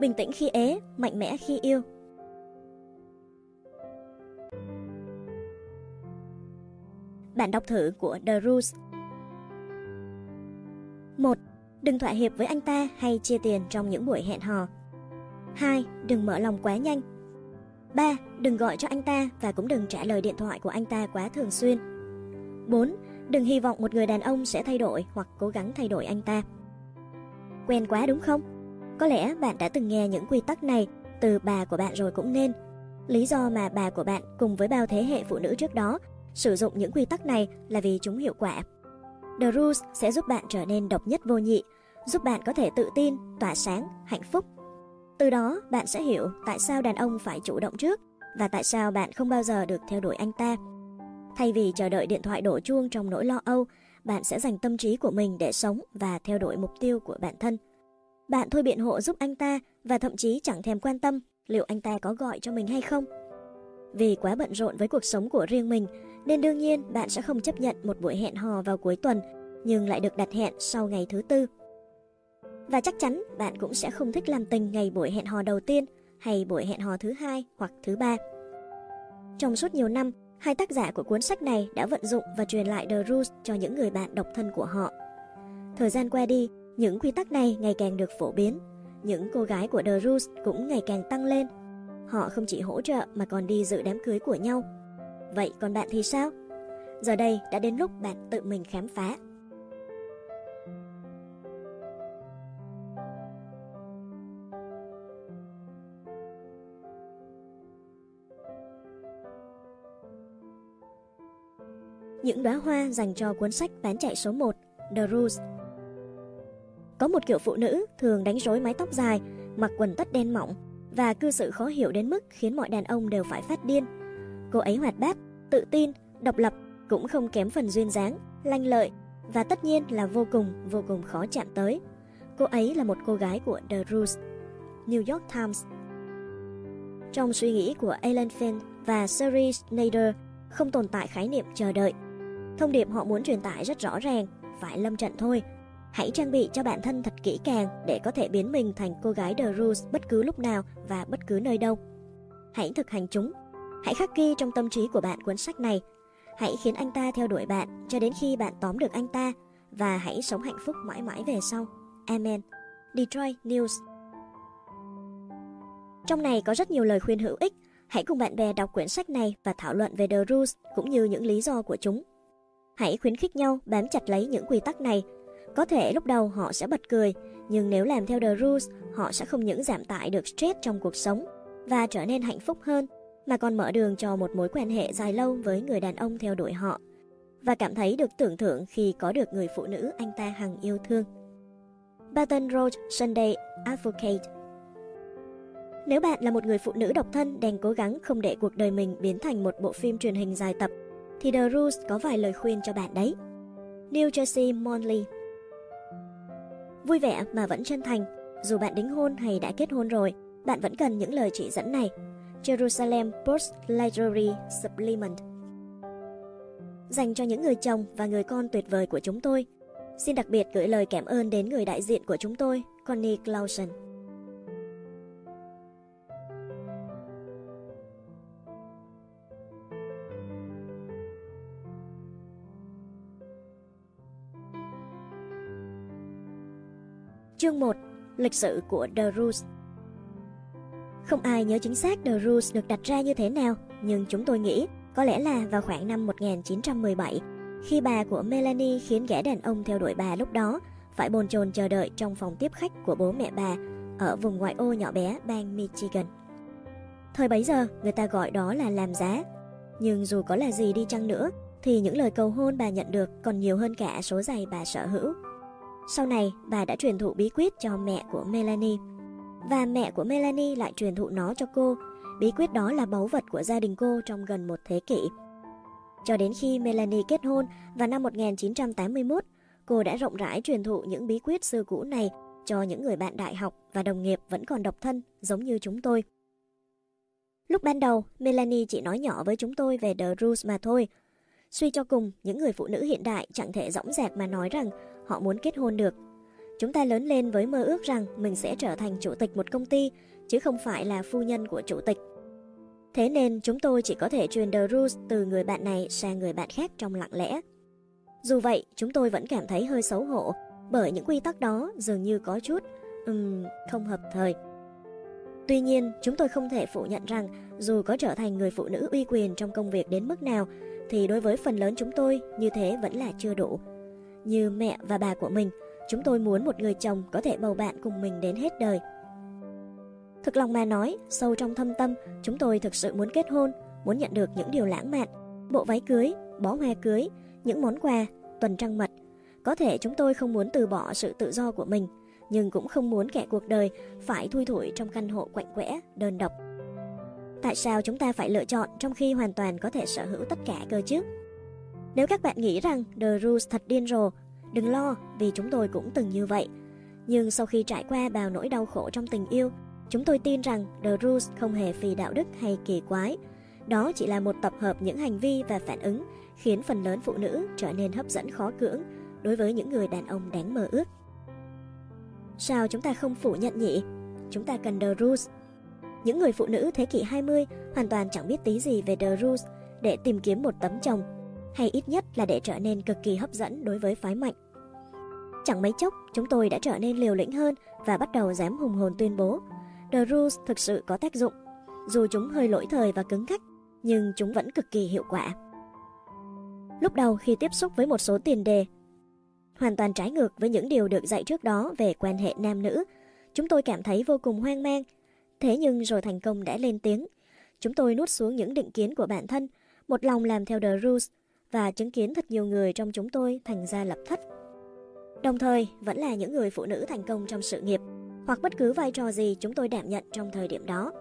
bình tĩnh khi ế, mạnh mẽ khi yêu. Bản đọc thử của The Rules 1. Đừng thỏa hiệp với anh ta hay chia tiền trong những buổi hẹn hò. 2. Đừng mở lòng quá nhanh. 3. Đừng gọi cho anh ta và cũng đừng trả lời điện thoại của anh ta quá thường xuyên. 4. Đừng hy vọng một người đàn ông sẽ thay đổi hoặc cố gắng thay đổi anh ta. Quen quá đúng không? Có lẽ bạn đã từng nghe những quy tắc này từ bà của bạn rồi cũng nên. Lý do mà bà của bạn cùng với bao thế hệ phụ nữ trước đó sử dụng những quy tắc này là vì chúng hiệu quả. The Rules sẽ giúp bạn trở nên độc nhất vô nhị, giúp bạn có thể tự tin, tỏa sáng, hạnh phúc. Từ đó, bạn sẽ hiểu tại sao đàn ông phải chủ động trước và tại sao bạn không bao giờ được theo đuổi anh ta. Thay vì chờ đợi điện thoại đổ chuông trong nỗi lo âu, bạn sẽ dành tâm trí của mình để sống và theo đuổi mục tiêu của bản thân. Bạn thôi biện hộ giúp anh ta và thậm chí chẳng thèm quan tâm liệu anh ta có gọi cho mình hay không. Vì quá bận rộn với cuộc sống của riêng mình, nên đương nhiên bạn sẽ không chấp nhận một buổi hẹn hò vào cuối tuần, nhưng lại được đặt hẹn sau ngày thứ tư. Và chắc chắn bạn cũng sẽ không thích làm tình ngày buổi hẹn hò đầu tiên hay buổi hẹn hò thứ hai hoặc thứ ba. Trong suốt nhiều năm, hai tác giả của cuốn sách này đã vận dụng và truyền lại The Rules cho những người bạn độc thân của họ. Thời gian qua đi, những quy tắc này ngày càng được phổ biến. Những cô gái của The Rules cũng ngày càng tăng lên. Họ không chỉ hỗ trợ mà còn đi dự đám cưới của nhau. Vậy còn bạn thì sao? Giờ đây đã đến lúc bạn tự mình khám phá. Những đóa hoa dành cho cuốn sách bán chạy số 1 The Rules có một kiểu phụ nữ thường đánh rối mái tóc dài, mặc quần tất đen mỏng và cư xử khó hiểu đến mức khiến mọi đàn ông đều phải phát điên. Cô ấy hoạt bát, tự tin, độc lập, cũng không kém phần duyên dáng, lanh lợi và tất nhiên là vô cùng, vô cùng khó chạm tới. Cô ấy là một cô gái của The Roots, New York Times. Trong suy nghĩ của Alan Finn và Sherry Snyder không tồn tại khái niệm chờ đợi. Thông điệp họ muốn truyền tải rất rõ ràng, phải lâm trận thôi. Hãy trang bị cho bản thân thật kỹ càng để có thể biến mình thành cô gái The Rules bất cứ lúc nào và bất cứ nơi đâu. Hãy thực hành chúng Hãy khắc ghi trong tâm trí của bạn cuốn sách này. Hãy khiến anh ta theo đuổi bạn cho đến khi bạn tóm được anh ta và hãy sống hạnh phúc mãi mãi về sau. Amen. Detroit News Trong này có rất nhiều lời khuyên hữu ích. Hãy cùng bạn bè đọc quyển sách này và thảo luận về The Rules cũng như những lý do của chúng. Hãy khuyến khích nhau bám chặt lấy những quy tắc này. Có thể lúc đầu họ sẽ bật cười, nhưng nếu làm theo The Rules, họ sẽ không những giảm tải được stress trong cuộc sống và trở nên hạnh phúc hơn mà còn mở đường cho một mối quan hệ dài lâu với người đàn ông theo đuổi họ và cảm thấy được tưởng thưởng khi có được người phụ nữ anh ta hằng yêu thương. Baton Rouge Sunday Advocate Nếu bạn là một người phụ nữ độc thân đang cố gắng không để cuộc đời mình biến thành một bộ phim truyền hình dài tập, thì The Rules có vài lời khuyên cho bạn đấy. New Jersey Monthly Vui vẻ mà vẫn chân thành, dù bạn đính hôn hay đã kết hôn rồi, bạn vẫn cần những lời chỉ dẫn này. Jerusalem Post Library Supplement Dành cho những người chồng và người con tuyệt vời của chúng tôi, xin đặc biệt gửi lời cảm ơn đến người đại diện của chúng tôi, Connie Clausen. Chương 1 Lịch sử của The Rules không ai nhớ chính xác The Rules được đặt ra như thế nào, nhưng chúng tôi nghĩ có lẽ là vào khoảng năm 1917, khi bà của Melanie khiến gã đàn ông theo đuổi bà lúc đó phải bồn chồn chờ đợi trong phòng tiếp khách của bố mẹ bà ở vùng ngoại ô nhỏ bé bang Michigan. Thời bấy giờ, người ta gọi đó là làm giá. Nhưng dù có là gì đi chăng nữa, thì những lời cầu hôn bà nhận được còn nhiều hơn cả số giày bà sở hữu. Sau này, bà đã truyền thụ bí quyết cho mẹ của Melanie và mẹ của Melanie lại truyền thụ nó cho cô. Bí quyết đó là báu vật của gia đình cô trong gần một thế kỷ. Cho đến khi Melanie kết hôn vào năm 1981, cô đã rộng rãi truyền thụ những bí quyết xưa cũ này cho những người bạn đại học và đồng nghiệp vẫn còn độc thân giống như chúng tôi. Lúc ban đầu, Melanie chỉ nói nhỏ với chúng tôi về The Rules mà thôi. Suy cho cùng, những người phụ nữ hiện đại chẳng thể dõng dạc mà nói rằng họ muốn kết hôn được Chúng ta lớn lên với mơ ước rằng mình sẽ trở thành chủ tịch một công ty, chứ không phải là phu nhân của chủ tịch. Thế nên chúng tôi chỉ có thể truyền The Rules từ người bạn này sang người bạn khác trong lặng lẽ. Dù vậy, chúng tôi vẫn cảm thấy hơi xấu hổ bởi những quy tắc đó dường như có chút um, không hợp thời. Tuy nhiên, chúng tôi không thể phủ nhận rằng dù có trở thành người phụ nữ uy quyền trong công việc đến mức nào thì đối với phần lớn chúng tôi như thế vẫn là chưa đủ. Như mẹ và bà của mình, chúng tôi muốn một người chồng có thể bầu bạn cùng mình đến hết đời. Thực lòng mà nói, sâu trong thâm tâm, chúng tôi thực sự muốn kết hôn, muốn nhận được những điều lãng mạn, bộ váy cưới, bó hoa cưới, những món quà, tuần trăng mật. Có thể chúng tôi không muốn từ bỏ sự tự do của mình, nhưng cũng không muốn kẻ cuộc đời phải thui thủi trong căn hộ quạnh quẽ, đơn độc. Tại sao chúng ta phải lựa chọn trong khi hoàn toàn có thể sở hữu tất cả cơ chứ? Nếu các bạn nghĩ rằng The Rules thật điên rồ, đừng lo vì chúng tôi cũng từng như vậy. Nhưng sau khi trải qua bao nỗi đau khổ trong tình yêu, chúng tôi tin rằng The Rules không hề phi đạo đức hay kỳ quái. Đó chỉ là một tập hợp những hành vi và phản ứng khiến phần lớn phụ nữ trở nên hấp dẫn khó cưỡng đối với những người đàn ông đáng mơ ước. Sao chúng ta không phủ nhận nhỉ? Chúng ta cần The Rules. Những người phụ nữ thế kỷ 20 hoàn toàn chẳng biết tí gì về The Rules để tìm kiếm một tấm chồng, hay ít nhất là để trở nên cực kỳ hấp dẫn đối với phái mạnh. Chẳng mấy chốc, chúng tôi đã trở nên liều lĩnh hơn và bắt đầu dám hùng hồn tuyên bố The Rules thực sự có tác dụng. Dù chúng hơi lỗi thời và cứng khách, nhưng chúng vẫn cực kỳ hiệu quả. Lúc đầu khi tiếp xúc với một số tiền đề hoàn toàn trái ngược với những điều được dạy trước đó về quan hệ nam nữ. Chúng tôi cảm thấy vô cùng hoang mang. Thế nhưng rồi thành công đã lên tiếng. Chúng tôi nuốt xuống những định kiến của bản thân, một lòng làm theo The Rules và chứng kiến thật nhiều người trong chúng tôi thành ra lập thất. Đồng thời, vẫn là những người phụ nữ thành công trong sự nghiệp, hoặc bất cứ vai trò gì chúng tôi đảm nhận trong thời điểm đó.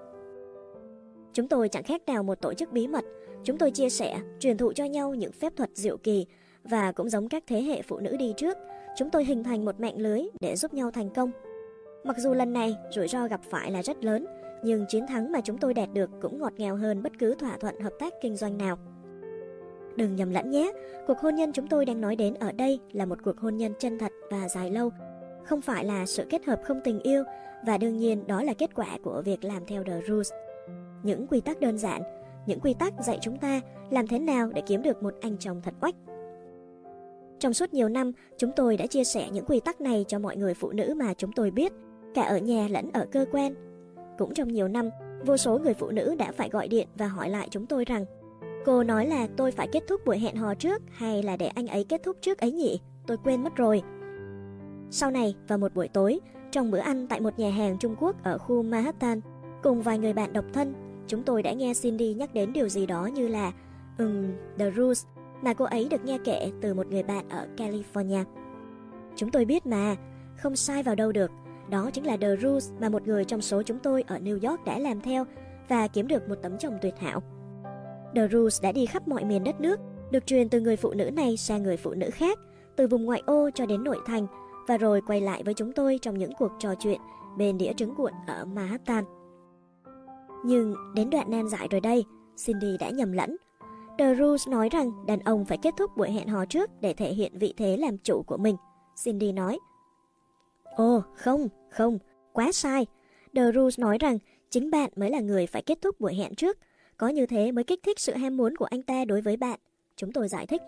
Chúng tôi chẳng khác nào một tổ chức bí mật, chúng tôi chia sẻ, truyền thụ cho nhau những phép thuật diệu kỳ và cũng giống các thế hệ phụ nữ đi trước, chúng tôi hình thành một mạng lưới để giúp nhau thành công. Mặc dù lần này rủi ro gặp phải là rất lớn, nhưng chiến thắng mà chúng tôi đạt được cũng ngọt ngào hơn bất cứ thỏa thuận hợp tác kinh doanh nào. Đừng nhầm lẫn nhé, cuộc hôn nhân chúng tôi đang nói đến ở đây là một cuộc hôn nhân chân thật và dài lâu, không phải là sự kết hợp không tình yêu và đương nhiên đó là kết quả của việc làm theo The Rules. Những quy tắc đơn giản, những quy tắc dạy chúng ta làm thế nào để kiếm được một anh chồng thật oách trong suốt nhiều năm, chúng tôi đã chia sẻ những quy tắc này cho mọi người phụ nữ mà chúng tôi biết, cả ở nhà lẫn ở cơ quan. Cũng trong nhiều năm, vô số người phụ nữ đã phải gọi điện và hỏi lại chúng tôi rằng Cô nói là tôi phải kết thúc buổi hẹn hò trước hay là để anh ấy kết thúc trước ấy nhỉ? Tôi quên mất rồi. Sau này, vào một buổi tối, trong bữa ăn tại một nhà hàng Trung Quốc ở khu Manhattan, cùng vài người bạn độc thân, chúng tôi đã nghe Cindy nhắc đến điều gì đó như là um, The Rules mà cô ấy được nghe kể từ một người bạn ở California. Chúng tôi biết mà, không sai vào đâu được. Đó chính là The Rules mà một người trong số chúng tôi ở New York đã làm theo và kiếm được một tấm chồng tuyệt hảo. The Rules đã đi khắp mọi miền đất nước, được truyền từ người phụ nữ này sang người phụ nữ khác, từ vùng ngoại ô cho đến nội thành, và rồi quay lại với chúng tôi trong những cuộc trò chuyện bên đĩa trứng cuộn ở Manhattan. Nhưng đến đoạn nan giải rồi đây, Cindy đã nhầm lẫn. The Rules nói rằng đàn ông phải kết thúc buổi hẹn hò trước để thể hiện vị thế làm chủ của mình. Cindy nói. Ồ, không, không, quá sai. The Rules nói rằng chính bạn mới là người phải kết thúc buổi hẹn trước. Có như thế mới kích thích sự ham muốn của anh ta đối với bạn. Chúng tôi giải thích.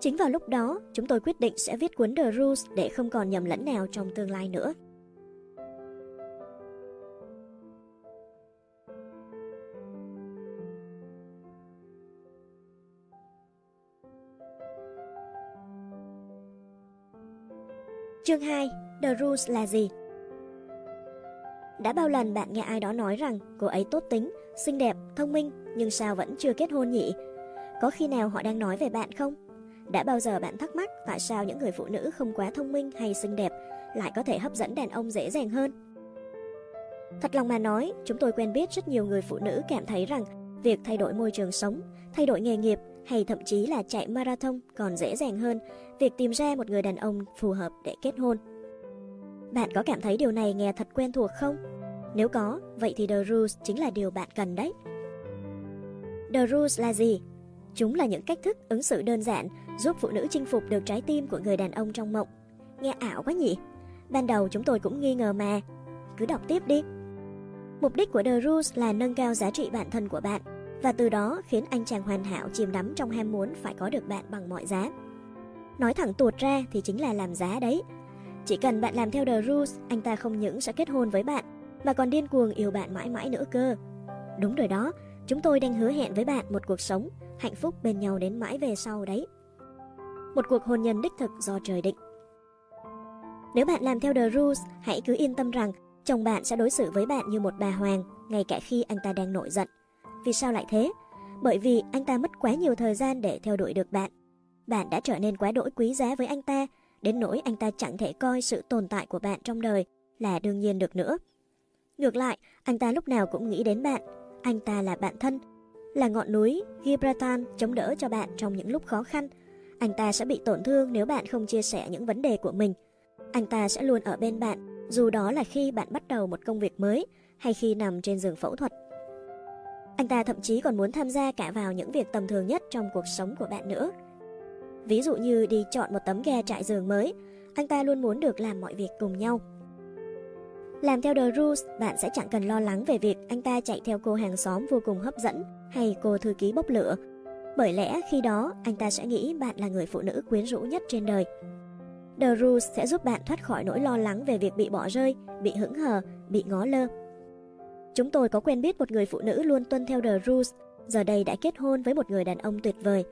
Chính vào lúc đó, chúng tôi quyết định sẽ viết cuốn The Rules để không còn nhầm lẫn nào trong tương lai nữa. Chương 2 The Rules là gì? Đã bao lần bạn nghe ai đó nói rằng cô ấy tốt tính, xinh đẹp, thông minh nhưng sao vẫn chưa kết hôn nhỉ? Có khi nào họ đang nói về bạn không? Đã bao giờ bạn thắc mắc tại sao những người phụ nữ không quá thông minh hay xinh đẹp lại có thể hấp dẫn đàn ông dễ dàng hơn? Thật lòng mà nói, chúng tôi quen biết rất nhiều người phụ nữ cảm thấy rằng việc thay đổi môi trường sống, thay đổi nghề nghiệp hay thậm chí là chạy marathon còn dễ dàng hơn việc tìm ra một người đàn ông phù hợp để kết hôn. Bạn có cảm thấy điều này nghe thật quen thuộc không? Nếu có, vậy thì The Rules chính là điều bạn cần đấy. The Rules là gì? Chúng là những cách thức ứng xử đơn giản giúp phụ nữ chinh phục được trái tim của người đàn ông trong mộng. Nghe ảo quá nhỉ? Ban đầu chúng tôi cũng nghi ngờ mà. Cứ đọc tiếp đi. Mục đích của The Rules là nâng cao giá trị bản thân của bạn và từ đó khiến anh chàng hoàn hảo chìm đắm trong ham muốn phải có được bạn bằng mọi giá. Nói thẳng tuột ra thì chính là làm giá đấy. Chỉ cần bạn làm theo The Rules, anh ta không những sẽ kết hôn với bạn, mà còn điên cuồng yêu bạn mãi mãi nữa cơ. Đúng rồi đó, chúng tôi đang hứa hẹn với bạn một cuộc sống hạnh phúc bên nhau đến mãi về sau đấy. Một cuộc hôn nhân đích thực do trời định. Nếu bạn làm theo The Rules, hãy cứ yên tâm rằng chồng bạn sẽ đối xử với bạn như một bà hoàng, ngay cả khi anh ta đang nổi giận. Vì sao lại thế? Bởi vì anh ta mất quá nhiều thời gian để theo đuổi được bạn. Bạn đã trở nên quá đỗi quý giá với anh ta, đến nỗi anh ta chẳng thể coi sự tồn tại của bạn trong đời là đương nhiên được nữa. Ngược lại, anh ta lúc nào cũng nghĩ đến bạn. Anh ta là bạn thân, là ngọn núi Gibraltar chống đỡ cho bạn trong những lúc khó khăn. Anh ta sẽ bị tổn thương nếu bạn không chia sẻ những vấn đề của mình. Anh ta sẽ luôn ở bên bạn, dù đó là khi bạn bắt đầu một công việc mới hay khi nằm trên giường phẫu thuật. Anh ta thậm chí còn muốn tham gia cả vào những việc tầm thường nhất trong cuộc sống của bạn nữa. Ví dụ như đi chọn một tấm ghe trại giường mới, anh ta luôn muốn được làm mọi việc cùng nhau. Làm theo The Rules, bạn sẽ chẳng cần lo lắng về việc anh ta chạy theo cô hàng xóm vô cùng hấp dẫn hay cô thư ký bốc lửa. Bởi lẽ khi đó, anh ta sẽ nghĩ bạn là người phụ nữ quyến rũ nhất trên đời. The Rules sẽ giúp bạn thoát khỏi nỗi lo lắng về việc bị bỏ rơi, bị hững hờ, bị ngó lơ. Chúng tôi có quen biết một người phụ nữ luôn tuân theo The Rules, giờ đây đã kết hôn với một người đàn ông tuyệt vời.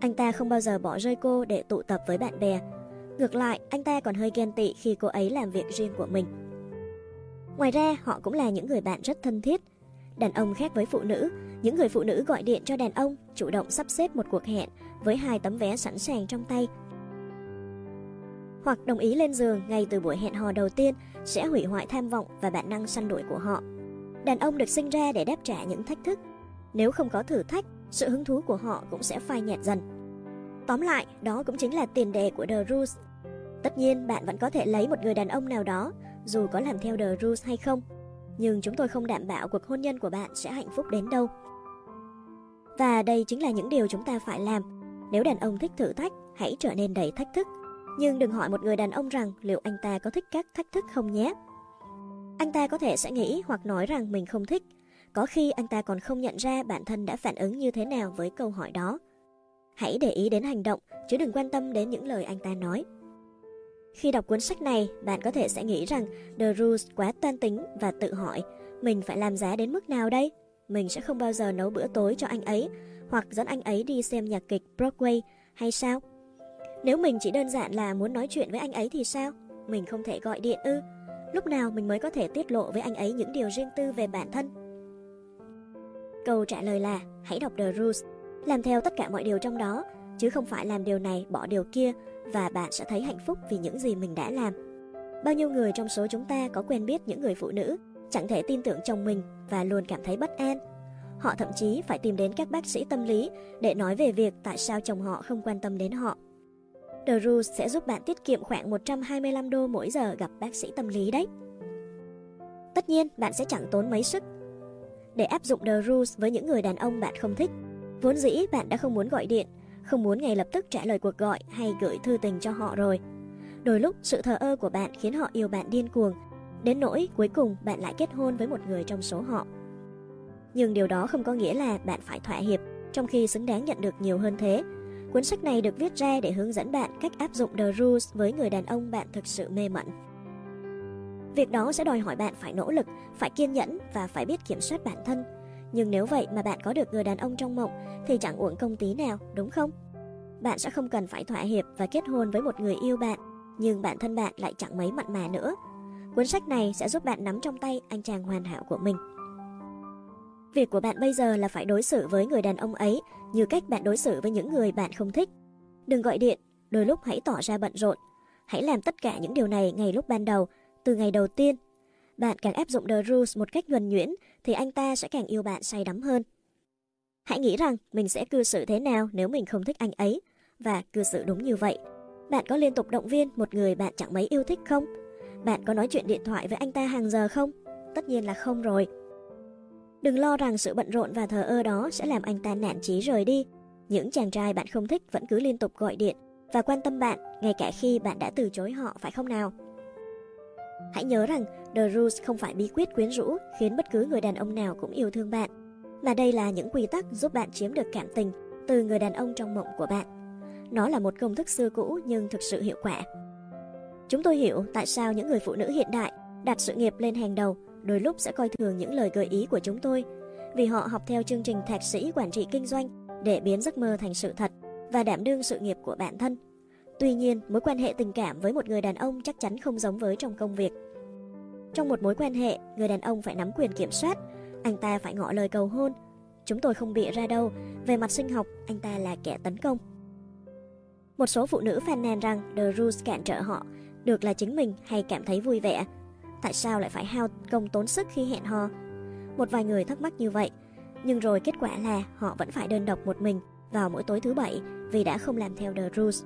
Anh ta không bao giờ bỏ rơi cô để tụ tập với bạn bè. Ngược lại, anh ta còn hơi ghen tị khi cô ấy làm việc riêng của mình. Ngoài ra, họ cũng là những người bạn rất thân thiết. Đàn ông khác với phụ nữ, những người phụ nữ gọi điện cho đàn ông, chủ động sắp xếp một cuộc hẹn với hai tấm vé sẵn sàng trong tay. Hoặc đồng ý lên giường ngay từ buổi hẹn hò đầu tiên sẽ hủy hoại tham vọng và bản năng săn đuổi của họ. Đàn ông được sinh ra để đáp trả những thách thức. Nếu không có thử thách, sự hứng thú của họ cũng sẽ phai nhạt dần. Tóm lại, đó cũng chính là tiền đề của The Rules. Tất nhiên, bạn vẫn có thể lấy một người đàn ông nào đó dù có làm theo The Rules hay không. Nhưng chúng tôi không đảm bảo cuộc hôn nhân của bạn sẽ hạnh phúc đến đâu. Và đây chính là những điều chúng ta phải làm. Nếu đàn ông thích thử thách, hãy trở nên đầy thách thức. Nhưng đừng hỏi một người đàn ông rằng liệu anh ta có thích các thách thức không nhé. Anh ta có thể sẽ nghĩ hoặc nói rằng mình không thích. Có khi anh ta còn không nhận ra bản thân đã phản ứng như thế nào với câu hỏi đó. Hãy để ý đến hành động, chứ đừng quan tâm đến những lời anh ta nói. Khi đọc cuốn sách này, bạn có thể sẽ nghĩ rằng The Rules quá toan tính và tự hỏi mình phải làm giá đến mức nào đây? Mình sẽ không bao giờ nấu bữa tối cho anh ấy hoặc dẫn anh ấy đi xem nhạc kịch Broadway hay sao? Nếu mình chỉ đơn giản là muốn nói chuyện với anh ấy thì sao? Mình không thể gọi điện ư? Lúc nào mình mới có thể tiết lộ với anh ấy những điều riêng tư về bản thân? Câu trả lời là hãy đọc The Rules, làm theo tất cả mọi điều trong đó, chứ không phải làm điều này bỏ điều kia và bạn sẽ thấy hạnh phúc vì những gì mình đã làm. Bao nhiêu người trong số chúng ta có quen biết những người phụ nữ chẳng thể tin tưởng chồng mình và luôn cảm thấy bất an. Họ thậm chí phải tìm đến các bác sĩ tâm lý để nói về việc tại sao chồng họ không quan tâm đến họ. The Rules sẽ giúp bạn tiết kiệm khoảng 125 đô mỗi giờ gặp bác sĩ tâm lý đấy. Tất nhiên, bạn sẽ chẳng tốn mấy sức. Để áp dụng The Rules với những người đàn ông bạn không thích, vốn dĩ bạn đã không muốn gọi điện không muốn ngay lập tức trả lời cuộc gọi hay gửi thư tình cho họ rồi. Đôi lúc sự thờ ơ của bạn khiến họ yêu bạn điên cuồng, đến nỗi cuối cùng bạn lại kết hôn với một người trong số họ. Nhưng điều đó không có nghĩa là bạn phải thỏa hiệp, trong khi xứng đáng nhận được nhiều hơn thế. Cuốn sách này được viết ra để hướng dẫn bạn cách áp dụng The Rules với người đàn ông bạn thực sự mê mẩn. Việc đó sẽ đòi hỏi bạn phải nỗ lực, phải kiên nhẫn và phải biết kiểm soát bản thân nhưng nếu vậy mà bạn có được người đàn ông trong mộng thì chẳng uổng công tí nào, đúng không? Bạn sẽ không cần phải thỏa hiệp và kết hôn với một người yêu bạn, nhưng bản thân bạn lại chẳng mấy mặn mà nữa. Cuốn sách này sẽ giúp bạn nắm trong tay anh chàng hoàn hảo của mình. Việc của bạn bây giờ là phải đối xử với người đàn ông ấy như cách bạn đối xử với những người bạn không thích. Đừng gọi điện, đôi lúc hãy tỏ ra bận rộn. Hãy làm tất cả những điều này ngay lúc ban đầu, từ ngày đầu tiên bạn càng áp dụng The Rules một cách nhuần nhuyễn, thì anh ta sẽ càng yêu bạn say đắm hơn. Hãy nghĩ rằng mình sẽ cư xử thế nào nếu mình không thích anh ấy, và cư xử đúng như vậy. Bạn có liên tục động viên một người bạn chẳng mấy yêu thích không? Bạn có nói chuyện điện thoại với anh ta hàng giờ không? Tất nhiên là không rồi. Đừng lo rằng sự bận rộn và thờ ơ đó sẽ làm anh ta nản chí rời đi. Những chàng trai bạn không thích vẫn cứ liên tục gọi điện và quan tâm bạn, ngay cả khi bạn đã từ chối họ, phải không nào? Hãy nhớ rằng The Rules không phải bí quyết quyến rũ khiến bất cứ người đàn ông nào cũng yêu thương bạn, mà đây là những quy tắc giúp bạn chiếm được cảm tình từ người đàn ông trong mộng của bạn. Nó là một công thức xưa cũ nhưng thực sự hiệu quả. Chúng tôi hiểu tại sao những người phụ nữ hiện đại đặt sự nghiệp lên hàng đầu, đôi lúc sẽ coi thường những lời gợi ý của chúng tôi, vì họ học theo chương trình thạc sĩ quản trị kinh doanh để biến giấc mơ thành sự thật và đảm đương sự nghiệp của bản thân. Tuy nhiên, mối quan hệ tình cảm với một người đàn ông chắc chắn không giống với trong công việc. Trong một mối quan hệ, người đàn ông phải nắm quyền kiểm soát, anh ta phải ngỏ lời cầu hôn. Chúng tôi không bị ra đâu, về mặt sinh học, anh ta là kẻ tấn công. Một số phụ nữ phàn nàn rằng The Rules cản trở họ, được là chính mình hay cảm thấy vui vẻ. Tại sao lại phải hao công tốn sức khi hẹn hò? Một vài người thắc mắc như vậy, nhưng rồi kết quả là họ vẫn phải đơn độc một mình vào mỗi tối thứ bảy vì đã không làm theo The Rules.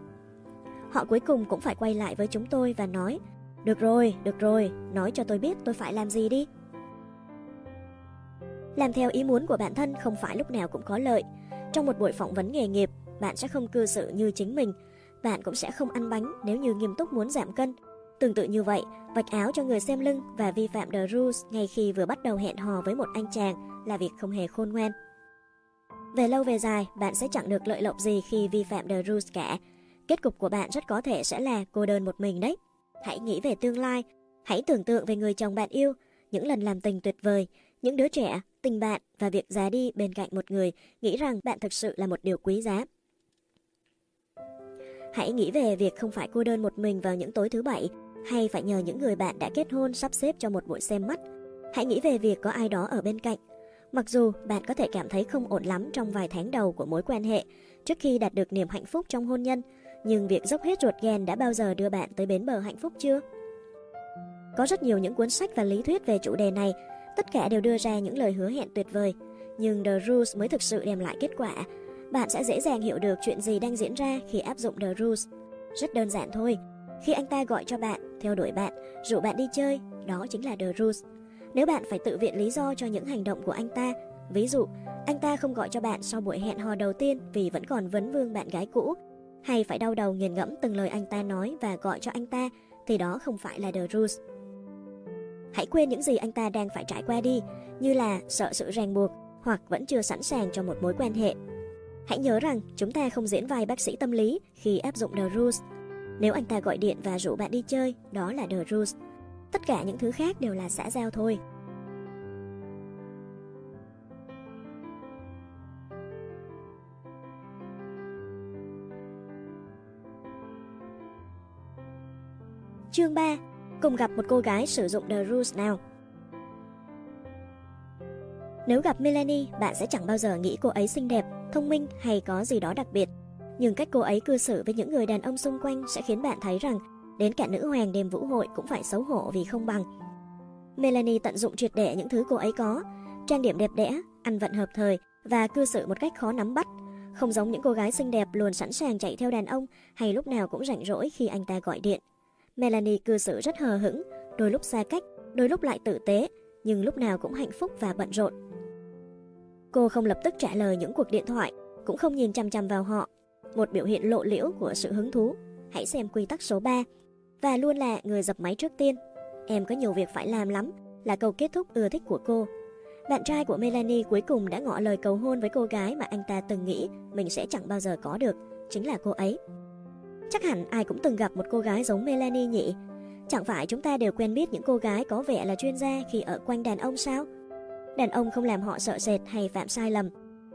Họ cuối cùng cũng phải quay lại với chúng tôi và nói được rồi, được rồi, nói cho tôi biết tôi phải làm gì đi. Làm theo ý muốn của bản thân không phải lúc nào cũng có lợi. Trong một buổi phỏng vấn nghề nghiệp, bạn sẽ không cư xử như chính mình. Bạn cũng sẽ không ăn bánh nếu như nghiêm túc muốn giảm cân. Tương tự như vậy, vạch áo cho người xem lưng và vi phạm The Rules ngay khi vừa bắt đầu hẹn hò với một anh chàng là việc không hề khôn ngoan. Về lâu về dài, bạn sẽ chẳng được lợi lộc gì khi vi phạm The Rules cả, Kết cục của bạn rất có thể sẽ là cô đơn một mình đấy. Hãy nghĩ về tương lai, hãy tưởng tượng về người chồng bạn yêu, những lần làm tình tuyệt vời, những đứa trẻ, tình bạn và việc già đi bên cạnh một người, nghĩ rằng bạn thực sự là một điều quý giá. Hãy nghĩ về việc không phải cô đơn một mình vào những tối thứ bảy, hay phải nhờ những người bạn đã kết hôn sắp xếp cho một buổi xem mắt. Hãy nghĩ về việc có ai đó ở bên cạnh. Mặc dù bạn có thể cảm thấy không ổn lắm trong vài tháng đầu của mối quan hệ, trước khi đạt được niềm hạnh phúc trong hôn nhân, nhưng việc dốc hết ruột ghen đã bao giờ đưa bạn tới bến bờ hạnh phúc chưa? Có rất nhiều những cuốn sách và lý thuyết về chủ đề này, tất cả đều đưa ra những lời hứa hẹn tuyệt vời, nhưng The Rules mới thực sự đem lại kết quả. Bạn sẽ dễ dàng hiểu được chuyện gì đang diễn ra khi áp dụng The Rules. Rất đơn giản thôi. Khi anh ta gọi cho bạn, theo đuổi bạn, rủ bạn đi chơi, đó chính là The Rules. Nếu bạn phải tự viện lý do cho những hành động của anh ta, ví dụ, anh ta không gọi cho bạn sau buổi hẹn hò đầu tiên vì vẫn còn vấn vương bạn gái cũ, hay phải đau đầu nghiền ngẫm từng lời anh ta nói và gọi cho anh ta, thì đó không phải là The Rules. Hãy quên những gì anh ta đang phải trải qua đi, như là sợ sự ràng buộc hoặc vẫn chưa sẵn sàng cho một mối quan hệ. Hãy nhớ rằng chúng ta không diễn vai bác sĩ tâm lý khi áp dụng The Rules. Nếu anh ta gọi điện và rủ bạn đi chơi, đó là The Rules. Tất cả những thứ khác đều là xã giao thôi. Chương 3 Cùng gặp một cô gái sử dụng The Rules nào Nếu gặp Melanie, bạn sẽ chẳng bao giờ nghĩ cô ấy xinh đẹp, thông minh hay có gì đó đặc biệt. Nhưng cách cô ấy cư xử với những người đàn ông xung quanh sẽ khiến bạn thấy rằng đến cả nữ hoàng đêm vũ hội cũng phải xấu hổ vì không bằng. Melanie tận dụng triệt để những thứ cô ấy có, trang điểm đẹp đẽ, ăn vận hợp thời và cư xử một cách khó nắm bắt. Không giống những cô gái xinh đẹp luôn sẵn sàng chạy theo đàn ông hay lúc nào cũng rảnh rỗi khi anh ta gọi điện. Melanie cư xử rất hờ hững, đôi lúc xa cách, đôi lúc lại tử tế, nhưng lúc nào cũng hạnh phúc và bận rộn. Cô không lập tức trả lời những cuộc điện thoại, cũng không nhìn chăm chăm vào họ. Một biểu hiện lộ liễu của sự hứng thú. Hãy xem quy tắc số 3. Và luôn là người dập máy trước tiên. Em có nhiều việc phải làm lắm, là câu kết thúc ưa thích của cô. Bạn trai của Melanie cuối cùng đã ngỏ lời cầu hôn với cô gái mà anh ta từng nghĩ mình sẽ chẳng bao giờ có được, chính là cô ấy. Chắc hẳn ai cũng từng gặp một cô gái giống Melanie nhỉ? Chẳng phải chúng ta đều quen biết những cô gái có vẻ là chuyên gia khi ở quanh đàn ông sao? Đàn ông không làm họ sợ sệt hay phạm sai lầm.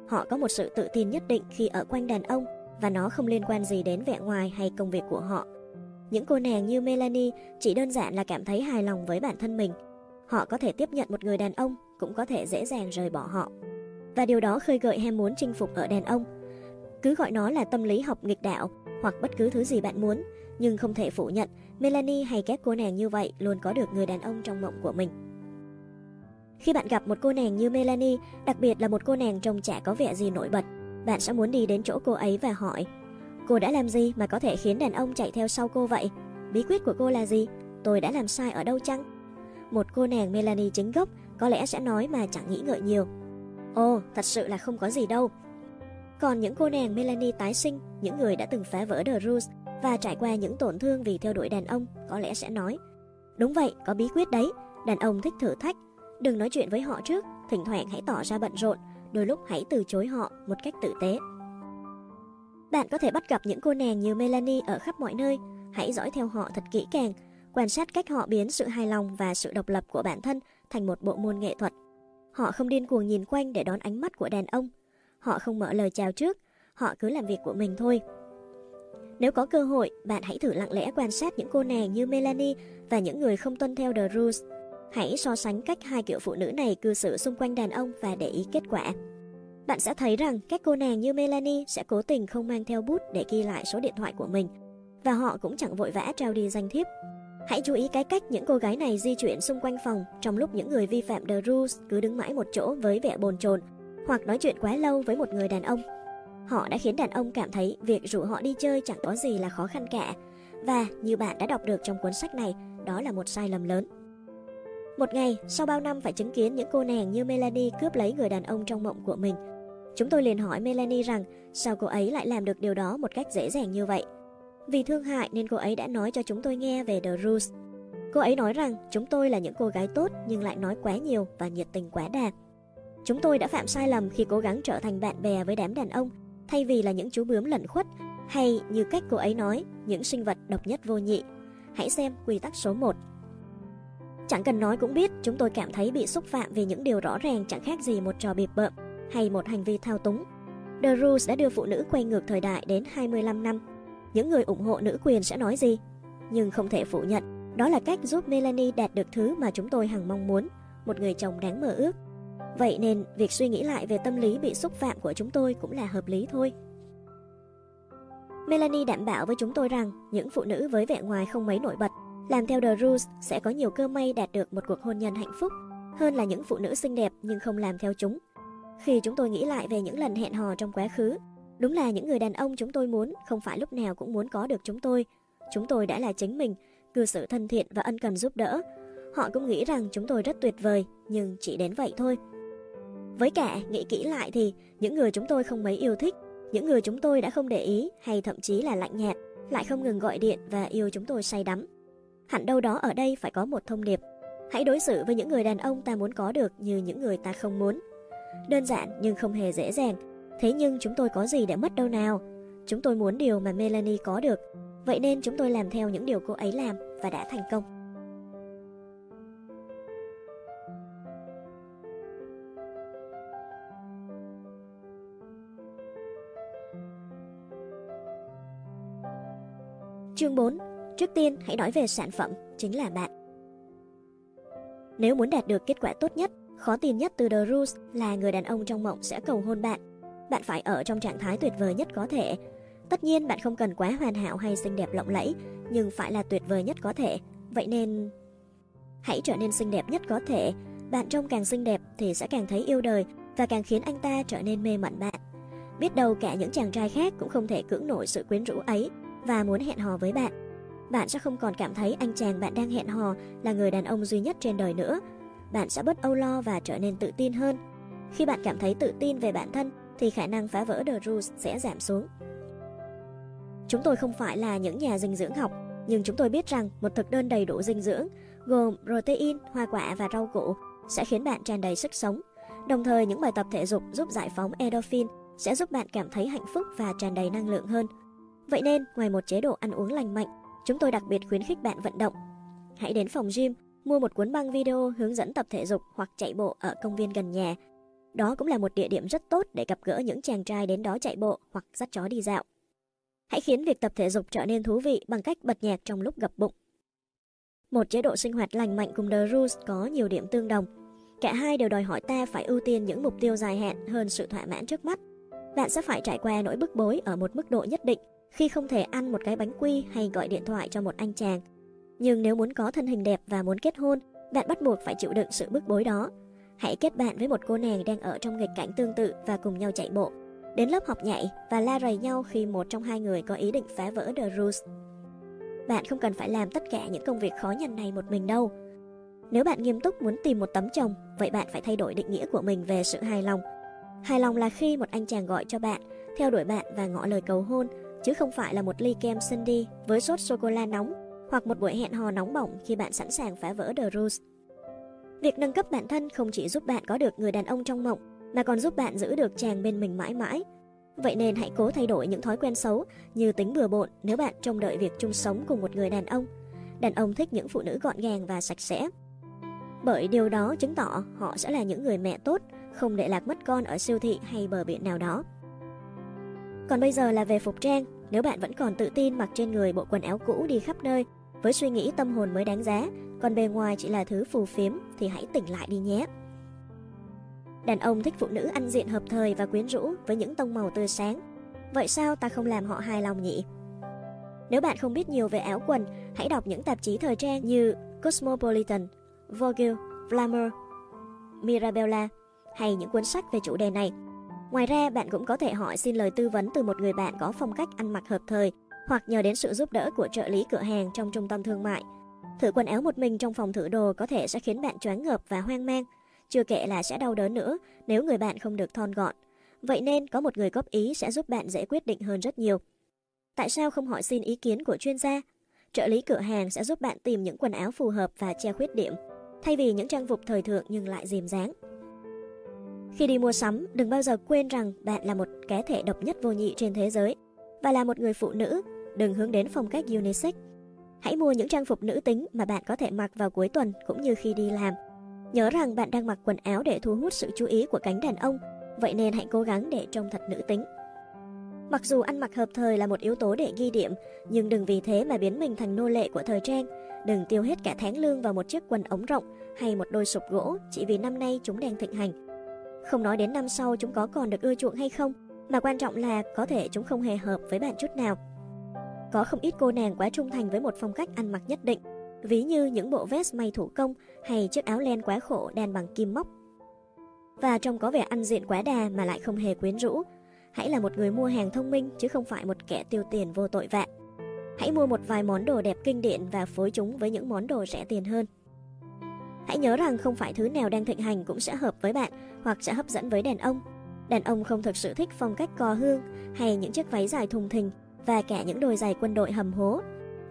Họ có một sự tự tin nhất định khi ở quanh đàn ông và nó không liên quan gì đến vẻ ngoài hay công việc của họ. Những cô nàng như Melanie chỉ đơn giản là cảm thấy hài lòng với bản thân mình. Họ có thể tiếp nhận một người đàn ông, cũng có thể dễ dàng rời bỏ họ. Và điều đó khơi gợi ham muốn chinh phục ở đàn ông. Cứ gọi nó là tâm lý học nghịch đạo hoặc bất cứ thứ gì bạn muốn, nhưng không thể phủ nhận Melanie hay các cô nàng như vậy luôn có được người đàn ông trong mộng của mình. Khi bạn gặp một cô nàng như Melanie, đặc biệt là một cô nàng trông chả có vẻ gì nổi bật, bạn sẽ muốn đi đến chỗ cô ấy và hỏi Cô đã làm gì mà có thể khiến đàn ông chạy theo sau cô vậy? Bí quyết của cô là gì? Tôi đã làm sai ở đâu chăng? Một cô nàng Melanie chính gốc có lẽ sẽ nói mà chẳng nghĩ ngợi nhiều. Ồ, thật sự là không có gì đâu, còn những cô nàng Melanie tái sinh, những người đã từng phá vỡ The Rules và trải qua những tổn thương vì theo đuổi đàn ông, có lẽ sẽ nói Đúng vậy, có bí quyết đấy. Đàn ông thích thử thách. Đừng nói chuyện với họ trước, thỉnh thoảng hãy tỏ ra bận rộn, đôi lúc hãy từ chối họ một cách tử tế. Bạn có thể bắt gặp những cô nàng như Melanie ở khắp mọi nơi. Hãy dõi theo họ thật kỹ càng, quan sát cách họ biến sự hài lòng và sự độc lập của bản thân thành một bộ môn nghệ thuật. Họ không điên cuồng nhìn quanh để đón ánh mắt của đàn ông. Họ không mở lời chào trước, họ cứ làm việc của mình thôi. Nếu có cơ hội, bạn hãy thử lặng lẽ quan sát những cô nàng như Melanie và những người không tuân theo The Rules. Hãy so sánh cách hai kiểu phụ nữ này cư xử xung quanh đàn ông và để ý kết quả. Bạn sẽ thấy rằng các cô nàng như Melanie sẽ cố tình không mang theo bút để ghi lại số điện thoại của mình và họ cũng chẳng vội vã trao đi danh thiếp. Hãy chú ý cái cách những cô gái này di chuyển xung quanh phòng trong lúc những người vi phạm The Rules cứ đứng mãi một chỗ với vẻ bồn chồn hoặc nói chuyện quá lâu với một người đàn ông. Họ đã khiến đàn ông cảm thấy việc rủ họ đi chơi chẳng có gì là khó khăn cả. Và như bạn đã đọc được trong cuốn sách này, đó là một sai lầm lớn. Một ngày, sau bao năm phải chứng kiến những cô nàng như Melanie cướp lấy người đàn ông trong mộng của mình, chúng tôi liền hỏi Melanie rằng sao cô ấy lại làm được điều đó một cách dễ dàng như vậy. Vì thương hại nên cô ấy đã nói cho chúng tôi nghe về The Rules. Cô ấy nói rằng chúng tôi là những cô gái tốt nhưng lại nói quá nhiều và nhiệt tình quá đà. Chúng tôi đã phạm sai lầm khi cố gắng trở thành bạn bè với đám đàn ông thay vì là những chú bướm lẩn khuất hay như cách cô ấy nói, những sinh vật độc nhất vô nhị. Hãy xem quy tắc số 1. Chẳng cần nói cũng biết chúng tôi cảm thấy bị xúc phạm vì những điều rõ ràng chẳng khác gì một trò bịp bợm hay một hành vi thao túng. The Rules đã đưa phụ nữ quay ngược thời đại đến 25 năm. Những người ủng hộ nữ quyền sẽ nói gì? Nhưng không thể phủ nhận, đó là cách giúp Melanie đạt được thứ mà chúng tôi hằng mong muốn, một người chồng đáng mơ ước. Vậy nên, việc suy nghĩ lại về tâm lý bị xúc phạm của chúng tôi cũng là hợp lý thôi. Melanie đảm bảo với chúng tôi rằng những phụ nữ với vẻ ngoài không mấy nổi bật làm theo The Rules sẽ có nhiều cơ may đạt được một cuộc hôn nhân hạnh phúc hơn là những phụ nữ xinh đẹp nhưng không làm theo chúng. Khi chúng tôi nghĩ lại về những lần hẹn hò trong quá khứ, đúng là những người đàn ông chúng tôi muốn không phải lúc nào cũng muốn có được chúng tôi. Chúng tôi đã là chính mình, cư xử thân thiện và ân cần giúp đỡ. Họ cũng nghĩ rằng chúng tôi rất tuyệt vời, nhưng chỉ đến vậy thôi. Với cả, nghĩ kỹ lại thì những người chúng tôi không mấy yêu thích, những người chúng tôi đã không để ý hay thậm chí là lạnh nhạt, lại không ngừng gọi điện và yêu chúng tôi say đắm. Hẳn đâu đó ở đây phải có một thông điệp. Hãy đối xử với những người đàn ông ta muốn có được như những người ta không muốn. Đơn giản nhưng không hề dễ dàng. Thế nhưng chúng tôi có gì để mất đâu nào. Chúng tôi muốn điều mà Melanie có được. Vậy nên chúng tôi làm theo những điều cô ấy làm và đã thành công. Chương 4 Trước tiên hãy nói về sản phẩm, chính là bạn. Nếu muốn đạt được kết quả tốt nhất, khó tìm nhất từ The Rules là người đàn ông trong mộng sẽ cầu hôn bạn. Bạn phải ở trong trạng thái tuyệt vời nhất có thể. Tất nhiên bạn không cần quá hoàn hảo hay xinh đẹp lộng lẫy, nhưng phải là tuyệt vời nhất có thể. Vậy nên hãy trở nên xinh đẹp nhất có thể. Bạn trông càng xinh đẹp thì sẽ càng thấy yêu đời và càng khiến anh ta trở nên mê mẩn bạn. Biết đâu cả những chàng trai khác cũng không thể cưỡng nổi sự quyến rũ ấy và muốn hẹn hò với bạn. Bạn sẽ không còn cảm thấy anh chàng bạn đang hẹn hò là người đàn ông duy nhất trên đời nữa. Bạn sẽ bớt âu lo và trở nên tự tin hơn. Khi bạn cảm thấy tự tin về bản thân thì khả năng phá vỡ The Rules sẽ giảm xuống. Chúng tôi không phải là những nhà dinh dưỡng học, nhưng chúng tôi biết rằng một thực đơn đầy đủ dinh dưỡng gồm protein, hoa quả và rau củ sẽ khiến bạn tràn đầy sức sống. Đồng thời những bài tập thể dục giúp giải phóng endorphin sẽ giúp bạn cảm thấy hạnh phúc và tràn đầy năng lượng hơn. Vậy nên, ngoài một chế độ ăn uống lành mạnh, chúng tôi đặc biệt khuyến khích bạn vận động. Hãy đến phòng gym, mua một cuốn băng video hướng dẫn tập thể dục hoặc chạy bộ ở công viên gần nhà. Đó cũng là một địa điểm rất tốt để gặp gỡ những chàng trai đến đó chạy bộ hoặc dắt chó đi dạo. Hãy khiến việc tập thể dục trở nên thú vị bằng cách bật nhạc trong lúc gập bụng. Một chế độ sinh hoạt lành mạnh cùng The Rules có nhiều điểm tương đồng. Cả hai đều đòi hỏi ta phải ưu tiên những mục tiêu dài hạn hơn sự thỏa mãn trước mắt. Bạn sẽ phải trải qua nỗi bức bối ở một mức độ nhất định khi không thể ăn một cái bánh quy hay gọi điện thoại cho một anh chàng. Nhưng nếu muốn có thân hình đẹp và muốn kết hôn, bạn bắt buộc phải chịu đựng sự bức bối đó. Hãy kết bạn với một cô nàng đang ở trong nghịch cảnh tương tự và cùng nhau chạy bộ. Đến lớp học nhảy và la rầy nhau khi một trong hai người có ý định phá vỡ The Rules. Bạn không cần phải làm tất cả những công việc khó nhằn này một mình đâu. Nếu bạn nghiêm túc muốn tìm một tấm chồng, vậy bạn phải thay đổi định nghĩa của mình về sự hài lòng. Hài lòng là khi một anh chàng gọi cho bạn, theo đuổi bạn và ngỏ lời cầu hôn chứ không phải là một ly kem Cindy với sốt sô-cô-la nóng hoặc một buổi hẹn hò nóng bỏng khi bạn sẵn sàng phá vỡ The Rules. Việc nâng cấp bản thân không chỉ giúp bạn có được người đàn ông trong mộng, mà còn giúp bạn giữ được chàng bên mình mãi mãi. Vậy nên hãy cố thay đổi những thói quen xấu như tính bừa bộn nếu bạn trông đợi việc chung sống cùng một người đàn ông. Đàn ông thích những phụ nữ gọn gàng và sạch sẽ. Bởi điều đó chứng tỏ họ sẽ là những người mẹ tốt, không để lạc mất con ở siêu thị hay bờ biển nào đó. Còn bây giờ là về phục trang, nếu bạn vẫn còn tự tin mặc trên người bộ quần áo cũ đi khắp nơi, với suy nghĩ tâm hồn mới đáng giá, còn bề ngoài chỉ là thứ phù phiếm thì hãy tỉnh lại đi nhé. Đàn ông thích phụ nữ ăn diện hợp thời và quyến rũ với những tông màu tươi sáng. Vậy sao ta không làm họ hài lòng nhỉ? Nếu bạn không biết nhiều về áo quần, hãy đọc những tạp chí thời trang như Cosmopolitan, Vogue, Glamour, Mirabella hay những cuốn sách về chủ đề này. Ngoài ra, bạn cũng có thể hỏi xin lời tư vấn từ một người bạn có phong cách ăn mặc hợp thời hoặc nhờ đến sự giúp đỡ của trợ lý cửa hàng trong trung tâm thương mại. Thử quần áo một mình trong phòng thử đồ có thể sẽ khiến bạn choáng ngợp và hoang mang, chưa kể là sẽ đau đớn nữa nếu người bạn không được thon gọn. Vậy nên có một người góp ý sẽ giúp bạn dễ quyết định hơn rất nhiều. Tại sao không hỏi xin ý kiến của chuyên gia? Trợ lý cửa hàng sẽ giúp bạn tìm những quần áo phù hợp và che khuyết điểm, thay vì những trang phục thời thượng nhưng lại dìm dáng. Khi đi mua sắm, đừng bao giờ quên rằng bạn là một cá thể độc nhất vô nhị trên thế giới và là một người phụ nữ, đừng hướng đến phong cách unisex. Hãy mua những trang phục nữ tính mà bạn có thể mặc vào cuối tuần cũng như khi đi làm. Nhớ rằng bạn đang mặc quần áo để thu hút sự chú ý của cánh đàn ông, vậy nên hãy cố gắng để trông thật nữ tính. Mặc dù ăn mặc hợp thời là một yếu tố để ghi điểm, nhưng đừng vì thế mà biến mình thành nô lệ của thời trang. Đừng tiêu hết cả tháng lương vào một chiếc quần ống rộng hay một đôi sụp gỗ chỉ vì năm nay chúng đang thịnh hành. Không nói đến năm sau chúng có còn được ưa chuộng hay không, mà quan trọng là có thể chúng không hề hợp với bạn chút nào. Có không ít cô nàng quá trung thành với một phong cách ăn mặc nhất định, ví như những bộ vest may thủ công hay chiếc áo len quá khổ đan bằng kim móc. Và trông có vẻ ăn diện quá đà mà lại không hề quyến rũ. Hãy là một người mua hàng thông minh chứ không phải một kẻ tiêu tiền vô tội vạ. Hãy mua một vài món đồ đẹp kinh điển và phối chúng với những món đồ rẻ tiền hơn. Hãy nhớ rằng không phải thứ nào đang thịnh hành cũng sẽ hợp với bạn hoặc sẽ hấp dẫn với đàn ông. Đàn ông không thực sự thích phong cách cò hương hay những chiếc váy dài thùng thình và cả những đôi giày quân đội hầm hố.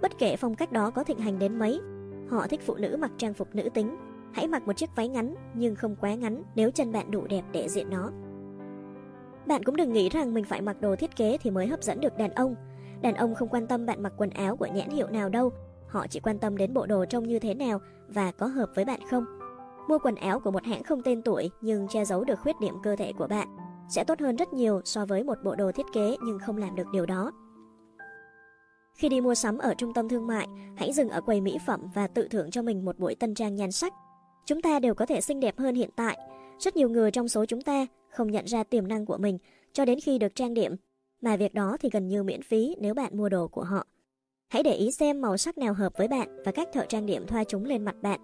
Bất kể phong cách đó có thịnh hành đến mấy, họ thích phụ nữ mặc trang phục nữ tính. Hãy mặc một chiếc váy ngắn nhưng không quá ngắn nếu chân bạn đủ đẹp để diện nó. Bạn cũng đừng nghĩ rằng mình phải mặc đồ thiết kế thì mới hấp dẫn được đàn ông. Đàn ông không quan tâm bạn mặc quần áo của nhãn hiệu nào đâu, họ chỉ quan tâm đến bộ đồ trông như thế nào và có hợp với bạn không. Mua quần áo của một hãng không tên tuổi nhưng che giấu được khuyết điểm cơ thể của bạn sẽ tốt hơn rất nhiều so với một bộ đồ thiết kế nhưng không làm được điều đó. Khi đi mua sắm ở trung tâm thương mại, hãy dừng ở quầy mỹ phẩm và tự thưởng cho mình một buổi tân trang nhan sắc. Chúng ta đều có thể xinh đẹp hơn hiện tại. Rất nhiều người trong số chúng ta không nhận ra tiềm năng của mình cho đến khi được trang điểm, mà việc đó thì gần như miễn phí nếu bạn mua đồ của họ. Hãy để ý xem màu sắc nào hợp với bạn và cách thợ trang điểm thoa chúng lên mặt bạn.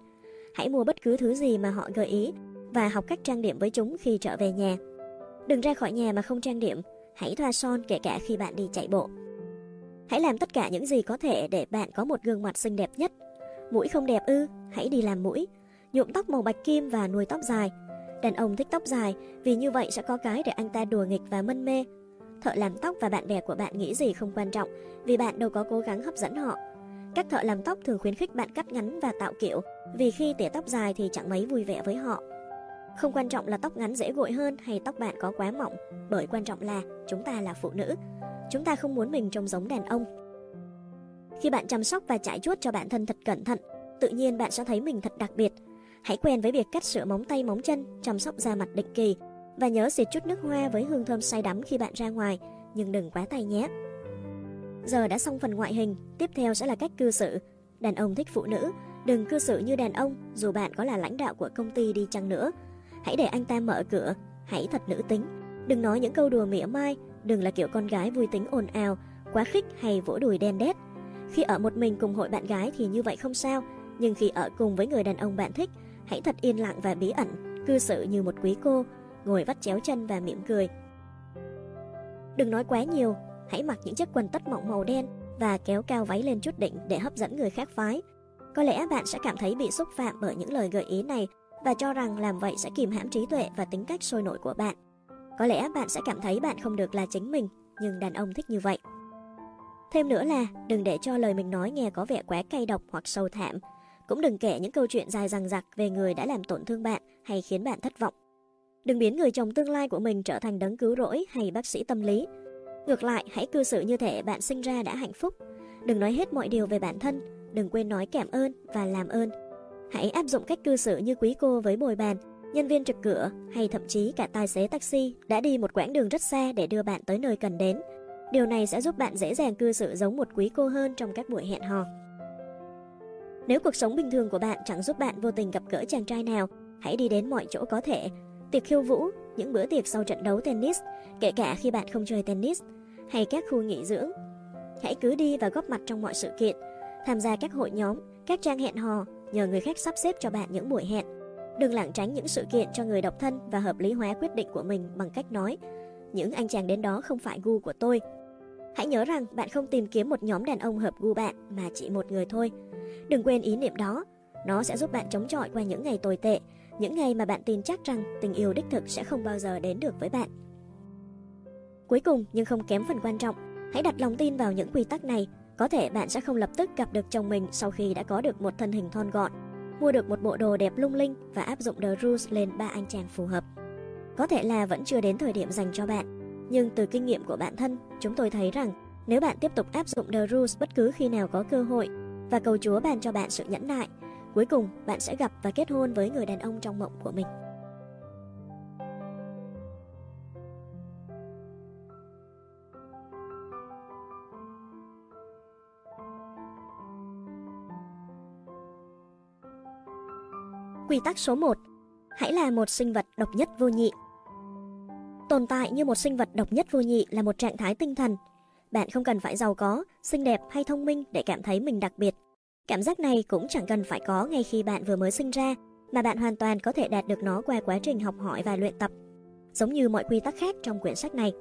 Hãy mua bất cứ thứ gì mà họ gợi ý và học cách trang điểm với chúng khi trở về nhà. Đừng ra khỏi nhà mà không trang điểm, hãy thoa son kể cả khi bạn đi chạy bộ. Hãy làm tất cả những gì có thể để bạn có một gương mặt xinh đẹp nhất. Mũi không đẹp ư, hãy đi làm mũi. Nhuộm tóc màu bạch kim và nuôi tóc dài. Đàn ông thích tóc dài vì như vậy sẽ có cái để anh ta đùa nghịch và mân mê. Thợ làm tóc và bạn bè của bạn nghĩ gì không quan trọng vì bạn đâu có cố gắng hấp dẫn họ. Các thợ làm tóc thường khuyến khích bạn cắt ngắn và tạo kiểu vì khi tỉa tóc dài thì chẳng mấy vui vẻ với họ. Không quan trọng là tóc ngắn dễ gội hơn hay tóc bạn có quá mỏng, bởi quan trọng là chúng ta là phụ nữ. Chúng ta không muốn mình trông giống đàn ông. Khi bạn chăm sóc và trải chuốt cho bản thân thật cẩn thận, tự nhiên bạn sẽ thấy mình thật đặc biệt. Hãy quen với việc cắt sửa móng tay móng chân, chăm sóc da mặt định kỳ và nhớ xịt chút nước hoa với hương thơm say đắm khi bạn ra ngoài, nhưng đừng quá tay nhé. Giờ đã xong phần ngoại hình, tiếp theo sẽ là cách cư xử. Đàn ông thích phụ nữ, đừng cư xử như đàn ông dù bạn có là lãnh đạo của công ty đi chăng nữa. Hãy để anh ta mở cửa, hãy thật nữ tính. Đừng nói những câu đùa mỉa mai, đừng là kiểu con gái vui tính ồn ào, quá khích hay vỗ đùi đen đét. Khi ở một mình cùng hội bạn gái thì như vậy không sao, nhưng khi ở cùng với người đàn ông bạn thích, hãy thật yên lặng và bí ẩn, cư xử như một quý cô, ngồi vắt chéo chân và mỉm cười. Đừng nói quá nhiều, hãy mặc những chiếc quần tất mỏng màu đen và kéo cao váy lên chút đỉnh để hấp dẫn người khác phái. Có lẽ bạn sẽ cảm thấy bị xúc phạm bởi những lời gợi ý này và cho rằng làm vậy sẽ kìm hãm trí tuệ và tính cách sôi nổi của bạn. Có lẽ bạn sẽ cảm thấy bạn không được là chính mình, nhưng đàn ông thích như vậy. Thêm nữa là đừng để cho lời mình nói nghe có vẻ quá cay độc hoặc sâu thảm. Cũng đừng kể những câu chuyện dài dằng dặc về người đã làm tổn thương bạn hay khiến bạn thất vọng. Đừng biến người chồng tương lai của mình trở thành đấng cứu rỗi hay bác sĩ tâm lý. Ngược lại, hãy cư xử như thể bạn sinh ra đã hạnh phúc. Đừng nói hết mọi điều về bản thân, đừng quên nói cảm ơn và làm ơn. Hãy áp dụng cách cư xử như quý cô với bồi bàn, nhân viên trực cửa hay thậm chí cả tài xế taxi đã đi một quãng đường rất xa để đưa bạn tới nơi cần đến. Điều này sẽ giúp bạn dễ dàng cư xử giống một quý cô hơn trong các buổi hẹn hò. Nếu cuộc sống bình thường của bạn chẳng giúp bạn vô tình gặp gỡ chàng trai nào, hãy đi đến mọi chỗ có thể. Tiệc khiêu vũ, những bữa tiệc sau trận đấu tennis, kể cả khi bạn không chơi tennis, hay các khu nghỉ dưỡng. Hãy cứ đi và góp mặt trong mọi sự kiện, tham gia các hội nhóm, các trang hẹn hò, nhờ người khác sắp xếp cho bạn những buổi hẹn. Đừng lảng tránh những sự kiện cho người độc thân và hợp lý hóa quyết định của mình bằng cách nói những anh chàng đến đó không phải gu của tôi. Hãy nhớ rằng bạn không tìm kiếm một nhóm đàn ông hợp gu bạn mà chỉ một người thôi. Đừng quên ý niệm đó, nó sẽ giúp bạn chống chọi qua những ngày tồi tệ, những ngày mà bạn tin chắc rằng tình yêu đích thực sẽ không bao giờ đến được với bạn. Cuối cùng nhưng không kém phần quan trọng, hãy đặt lòng tin vào những quy tắc này. Có thể bạn sẽ không lập tức gặp được chồng mình sau khi đã có được một thân hình thon gọn, mua được một bộ đồ đẹp lung linh và áp dụng The Rules lên ba anh chàng phù hợp. Có thể là vẫn chưa đến thời điểm dành cho bạn, nhưng từ kinh nghiệm của bản thân, chúng tôi thấy rằng nếu bạn tiếp tục áp dụng The Rules bất cứ khi nào có cơ hội và cầu Chúa ban cho bạn sự nhẫn nại, cuối cùng bạn sẽ gặp và kết hôn với người đàn ông trong mộng của mình. Quy tắc số 1 Hãy là một sinh vật độc nhất vô nhị Tồn tại như một sinh vật độc nhất vô nhị là một trạng thái tinh thần. Bạn không cần phải giàu có, xinh đẹp hay thông minh để cảm thấy mình đặc biệt. Cảm giác này cũng chẳng cần phải có ngay khi bạn vừa mới sinh ra, mà bạn hoàn toàn có thể đạt được nó qua quá trình học hỏi và luyện tập, giống như mọi quy tắc khác trong quyển sách này.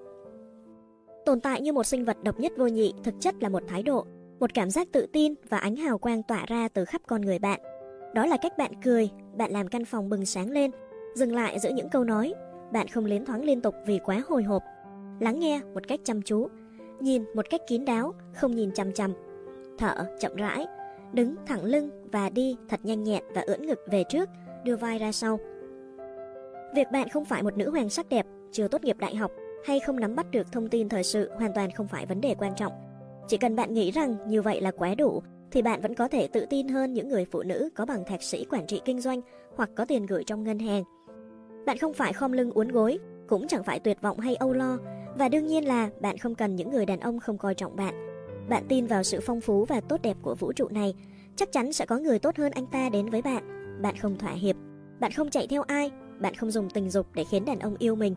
Tồn tại như một sinh vật độc nhất vô nhị thực chất là một thái độ, một cảm giác tự tin và ánh hào quang tỏa ra từ khắp con người bạn. Đó là cách bạn cười, bạn làm căn phòng bừng sáng lên, dừng lại giữa những câu nói, bạn không liến thoáng liên tục vì quá hồi hộp. Lắng nghe một cách chăm chú, nhìn một cách kín đáo, không nhìn chằm chằm Thở chậm rãi, đứng thẳng lưng và đi thật nhanh nhẹn và ưỡn ngực về trước, đưa vai ra sau. Việc bạn không phải một nữ hoàng sắc đẹp, chưa tốt nghiệp đại học hay không nắm bắt được thông tin thời sự hoàn toàn không phải vấn đề quan trọng. Chỉ cần bạn nghĩ rằng như vậy là quá đủ, thì bạn vẫn có thể tự tin hơn những người phụ nữ có bằng thạc sĩ quản trị kinh doanh hoặc có tiền gửi trong ngân hàng. Bạn không phải khom lưng uốn gối, cũng chẳng phải tuyệt vọng hay âu lo, và đương nhiên là bạn không cần những người đàn ông không coi trọng bạn. Bạn tin vào sự phong phú và tốt đẹp của vũ trụ này, chắc chắn sẽ có người tốt hơn anh ta đến với bạn. Bạn không thỏa hiệp, bạn không chạy theo ai, bạn không dùng tình dục để khiến đàn ông yêu mình.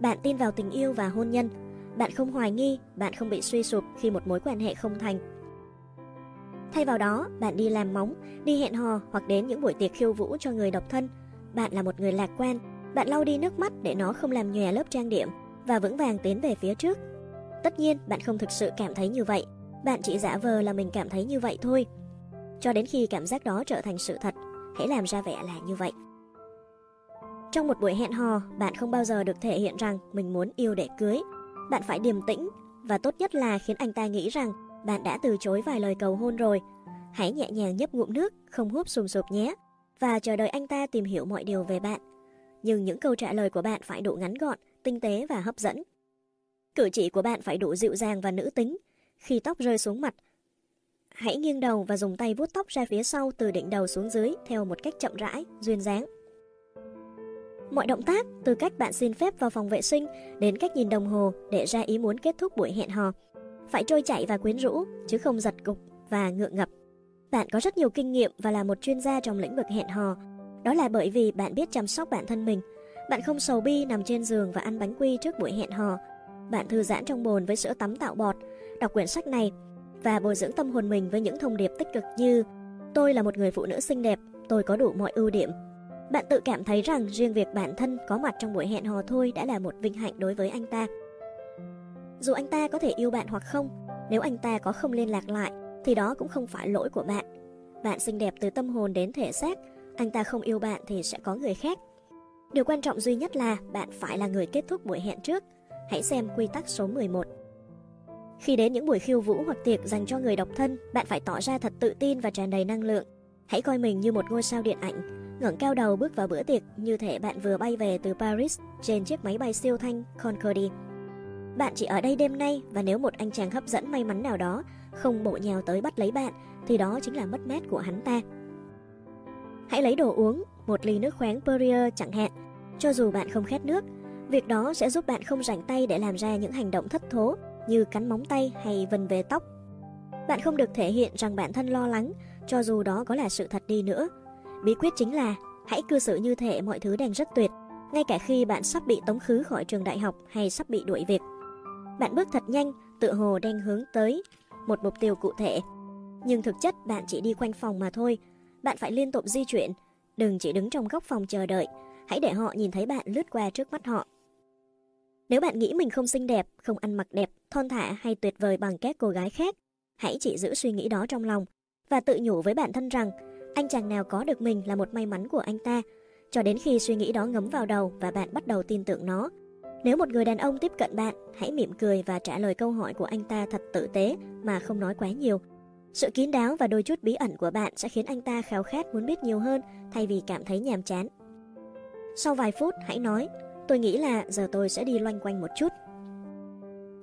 Bạn tin vào tình yêu và hôn nhân. Bạn không hoài nghi, bạn không bị suy sụp khi một mối quan hệ không thành. Thay vào đó, bạn đi làm móng, đi hẹn hò hoặc đến những buổi tiệc khiêu vũ cho người độc thân. Bạn là một người lạc quan, bạn lau đi nước mắt để nó không làm nhòe lớp trang điểm và vững vàng tiến về phía trước. Tất nhiên, bạn không thực sự cảm thấy như vậy. Bạn chỉ giả vờ là mình cảm thấy như vậy thôi. Cho đến khi cảm giác đó trở thành sự thật, hãy làm ra vẻ là như vậy. Trong một buổi hẹn hò, bạn không bao giờ được thể hiện rằng mình muốn yêu để cưới. Bạn phải điềm tĩnh và tốt nhất là khiến anh ta nghĩ rằng bạn đã từ chối vài lời cầu hôn rồi. Hãy nhẹ nhàng nhấp ngụm nước, không húp sùm sụp nhé, và chờ đợi anh ta tìm hiểu mọi điều về bạn nhưng những câu trả lời của bạn phải đủ ngắn gọn, tinh tế và hấp dẫn. Cử chỉ của bạn phải đủ dịu dàng và nữ tính. Khi tóc rơi xuống mặt, hãy nghiêng đầu và dùng tay vuốt tóc ra phía sau từ đỉnh đầu xuống dưới theo một cách chậm rãi, duyên dáng. Mọi động tác, từ cách bạn xin phép vào phòng vệ sinh đến cách nhìn đồng hồ để ra ý muốn kết thúc buổi hẹn hò, phải trôi chảy và quyến rũ, chứ không giật cục và ngượng ngập. Bạn có rất nhiều kinh nghiệm và là một chuyên gia trong lĩnh vực hẹn hò, đó là bởi vì bạn biết chăm sóc bản thân mình. Bạn không sầu bi nằm trên giường và ăn bánh quy trước buổi hẹn hò. Bạn thư giãn trong bồn với sữa tắm tạo bọt, đọc quyển sách này và bồi dưỡng tâm hồn mình với những thông điệp tích cực như Tôi là một người phụ nữ xinh đẹp, tôi có đủ mọi ưu điểm. Bạn tự cảm thấy rằng riêng việc bản thân có mặt trong buổi hẹn hò thôi đã là một vinh hạnh đối với anh ta. Dù anh ta có thể yêu bạn hoặc không, nếu anh ta có không liên lạc lại thì đó cũng không phải lỗi của bạn. Bạn xinh đẹp từ tâm hồn đến thể xác anh ta không yêu bạn thì sẽ có người khác. Điều quan trọng duy nhất là bạn phải là người kết thúc buổi hẹn trước. Hãy xem quy tắc số 11. Khi đến những buổi khiêu vũ hoặc tiệc dành cho người độc thân, bạn phải tỏ ra thật tự tin và tràn đầy năng lượng. Hãy coi mình như một ngôi sao điện ảnh, ngẩng cao đầu bước vào bữa tiệc như thể bạn vừa bay về từ Paris trên chiếc máy bay siêu thanh Concorde. Bạn chỉ ở đây đêm nay và nếu một anh chàng hấp dẫn may mắn nào đó không bộ nhào tới bắt lấy bạn thì đó chính là mất mát của hắn ta. Hãy lấy đồ uống, một ly nước khoáng Perrier chẳng hạn. Cho dù bạn không khát nước, việc đó sẽ giúp bạn không rảnh tay để làm ra những hành động thất thố như cắn móng tay hay vần về tóc. Bạn không được thể hiện rằng bản thân lo lắng, cho dù đó có là sự thật đi nữa. Bí quyết chính là hãy cư xử như thể mọi thứ đang rất tuyệt, ngay cả khi bạn sắp bị tống khứ khỏi trường đại học hay sắp bị đuổi việc. Bạn bước thật nhanh, tự hồ đang hướng tới một mục tiêu cụ thể. Nhưng thực chất bạn chỉ đi quanh phòng mà thôi. Bạn phải liên tục di chuyển, đừng chỉ đứng trong góc phòng chờ đợi, hãy để họ nhìn thấy bạn lướt qua trước mắt họ. Nếu bạn nghĩ mình không xinh đẹp, không ăn mặc đẹp, thon thả hay tuyệt vời bằng các cô gái khác, hãy chỉ giữ suy nghĩ đó trong lòng và tự nhủ với bản thân rằng anh chàng nào có được mình là một may mắn của anh ta, cho đến khi suy nghĩ đó ngấm vào đầu và bạn bắt đầu tin tưởng nó. Nếu một người đàn ông tiếp cận bạn, hãy mỉm cười và trả lời câu hỏi của anh ta thật tử tế mà không nói quá nhiều. Sự kín đáo và đôi chút bí ẩn của bạn sẽ khiến anh ta khao khát muốn biết nhiều hơn thay vì cảm thấy nhàm chán. Sau vài phút, hãy nói, tôi nghĩ là giờ tôi sẽ đi loanh quanh một chút.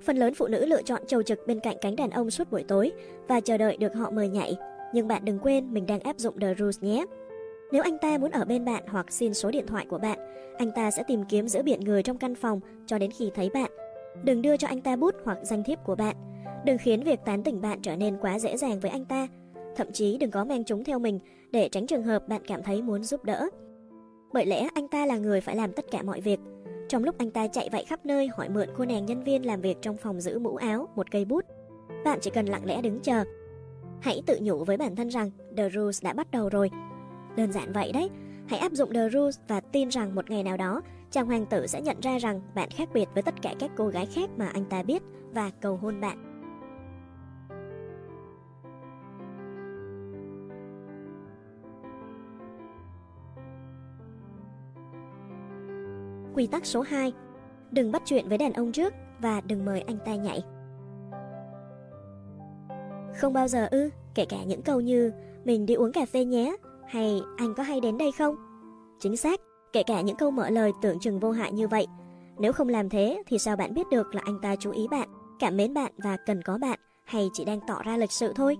Phần lớn phụ nữ lựa chọn trầu trực bên cạnh cánh đàn ông suốt buổi tối và chờ đợi được họ mời nhảy. Nhưng bạn đừng quên mình đang áp dụng The Rules nhé. Nếu anh ta muốn ở bên bạn hoặc xin số điện thoại của bạn, anh ta sẽ tìm kiếm giữa biển người trong căn phòng cho đến khi thấy bạn. Đừng đưa cho anh ta bút hoặc danh thiếp của bạn. Đừng khiến việc tán tỉnh bạn trở nên quá dễ dàng với anh ta. Thậm chí đừng có mang chúng theo mình để tránh trường hợp bạn cảm thấy muốn giúp đỡ. Bởi lẽ anh ta là người phải làm tất cả mọi việc. Trong lúc anh ta chạy vạy khắp nơi hỏi mượn cô nàng nhân viên làm việc trong phòng giữ mũ áo một cây bút, bạn chỉ cần lặng lẽ đứng chờ. Hãy tự nhủ với bản thân rằng The Rules đã bắt đầu rồi. Đơn giản vậy đấy, hãy áp dụng The Rules và tin rằng một ngày nào đó chàng hoàng tử sẽ nhận ra rằng bạn khác biệt với tất cả các cô gái khác mà anh ta biết và cầu hôn bạn. Quy tắc số 2 Đừng bắt chuyện với đàn ông trước và đừng mời anh ta nhảy. Không bao giờ ư, kể cả những câu như mình đi uống cà phê nhé, hay anh có hay đến đây không? Chính xác, kể cả những câu mở lời tưởng chừng vô hại như vậy. Nếu không làm thế thì sao bạn biết được là anh ta chú ý bạn, cảm mến bạn và cần có bạn hay chỉ đang tỏ ra lịch sự thôi?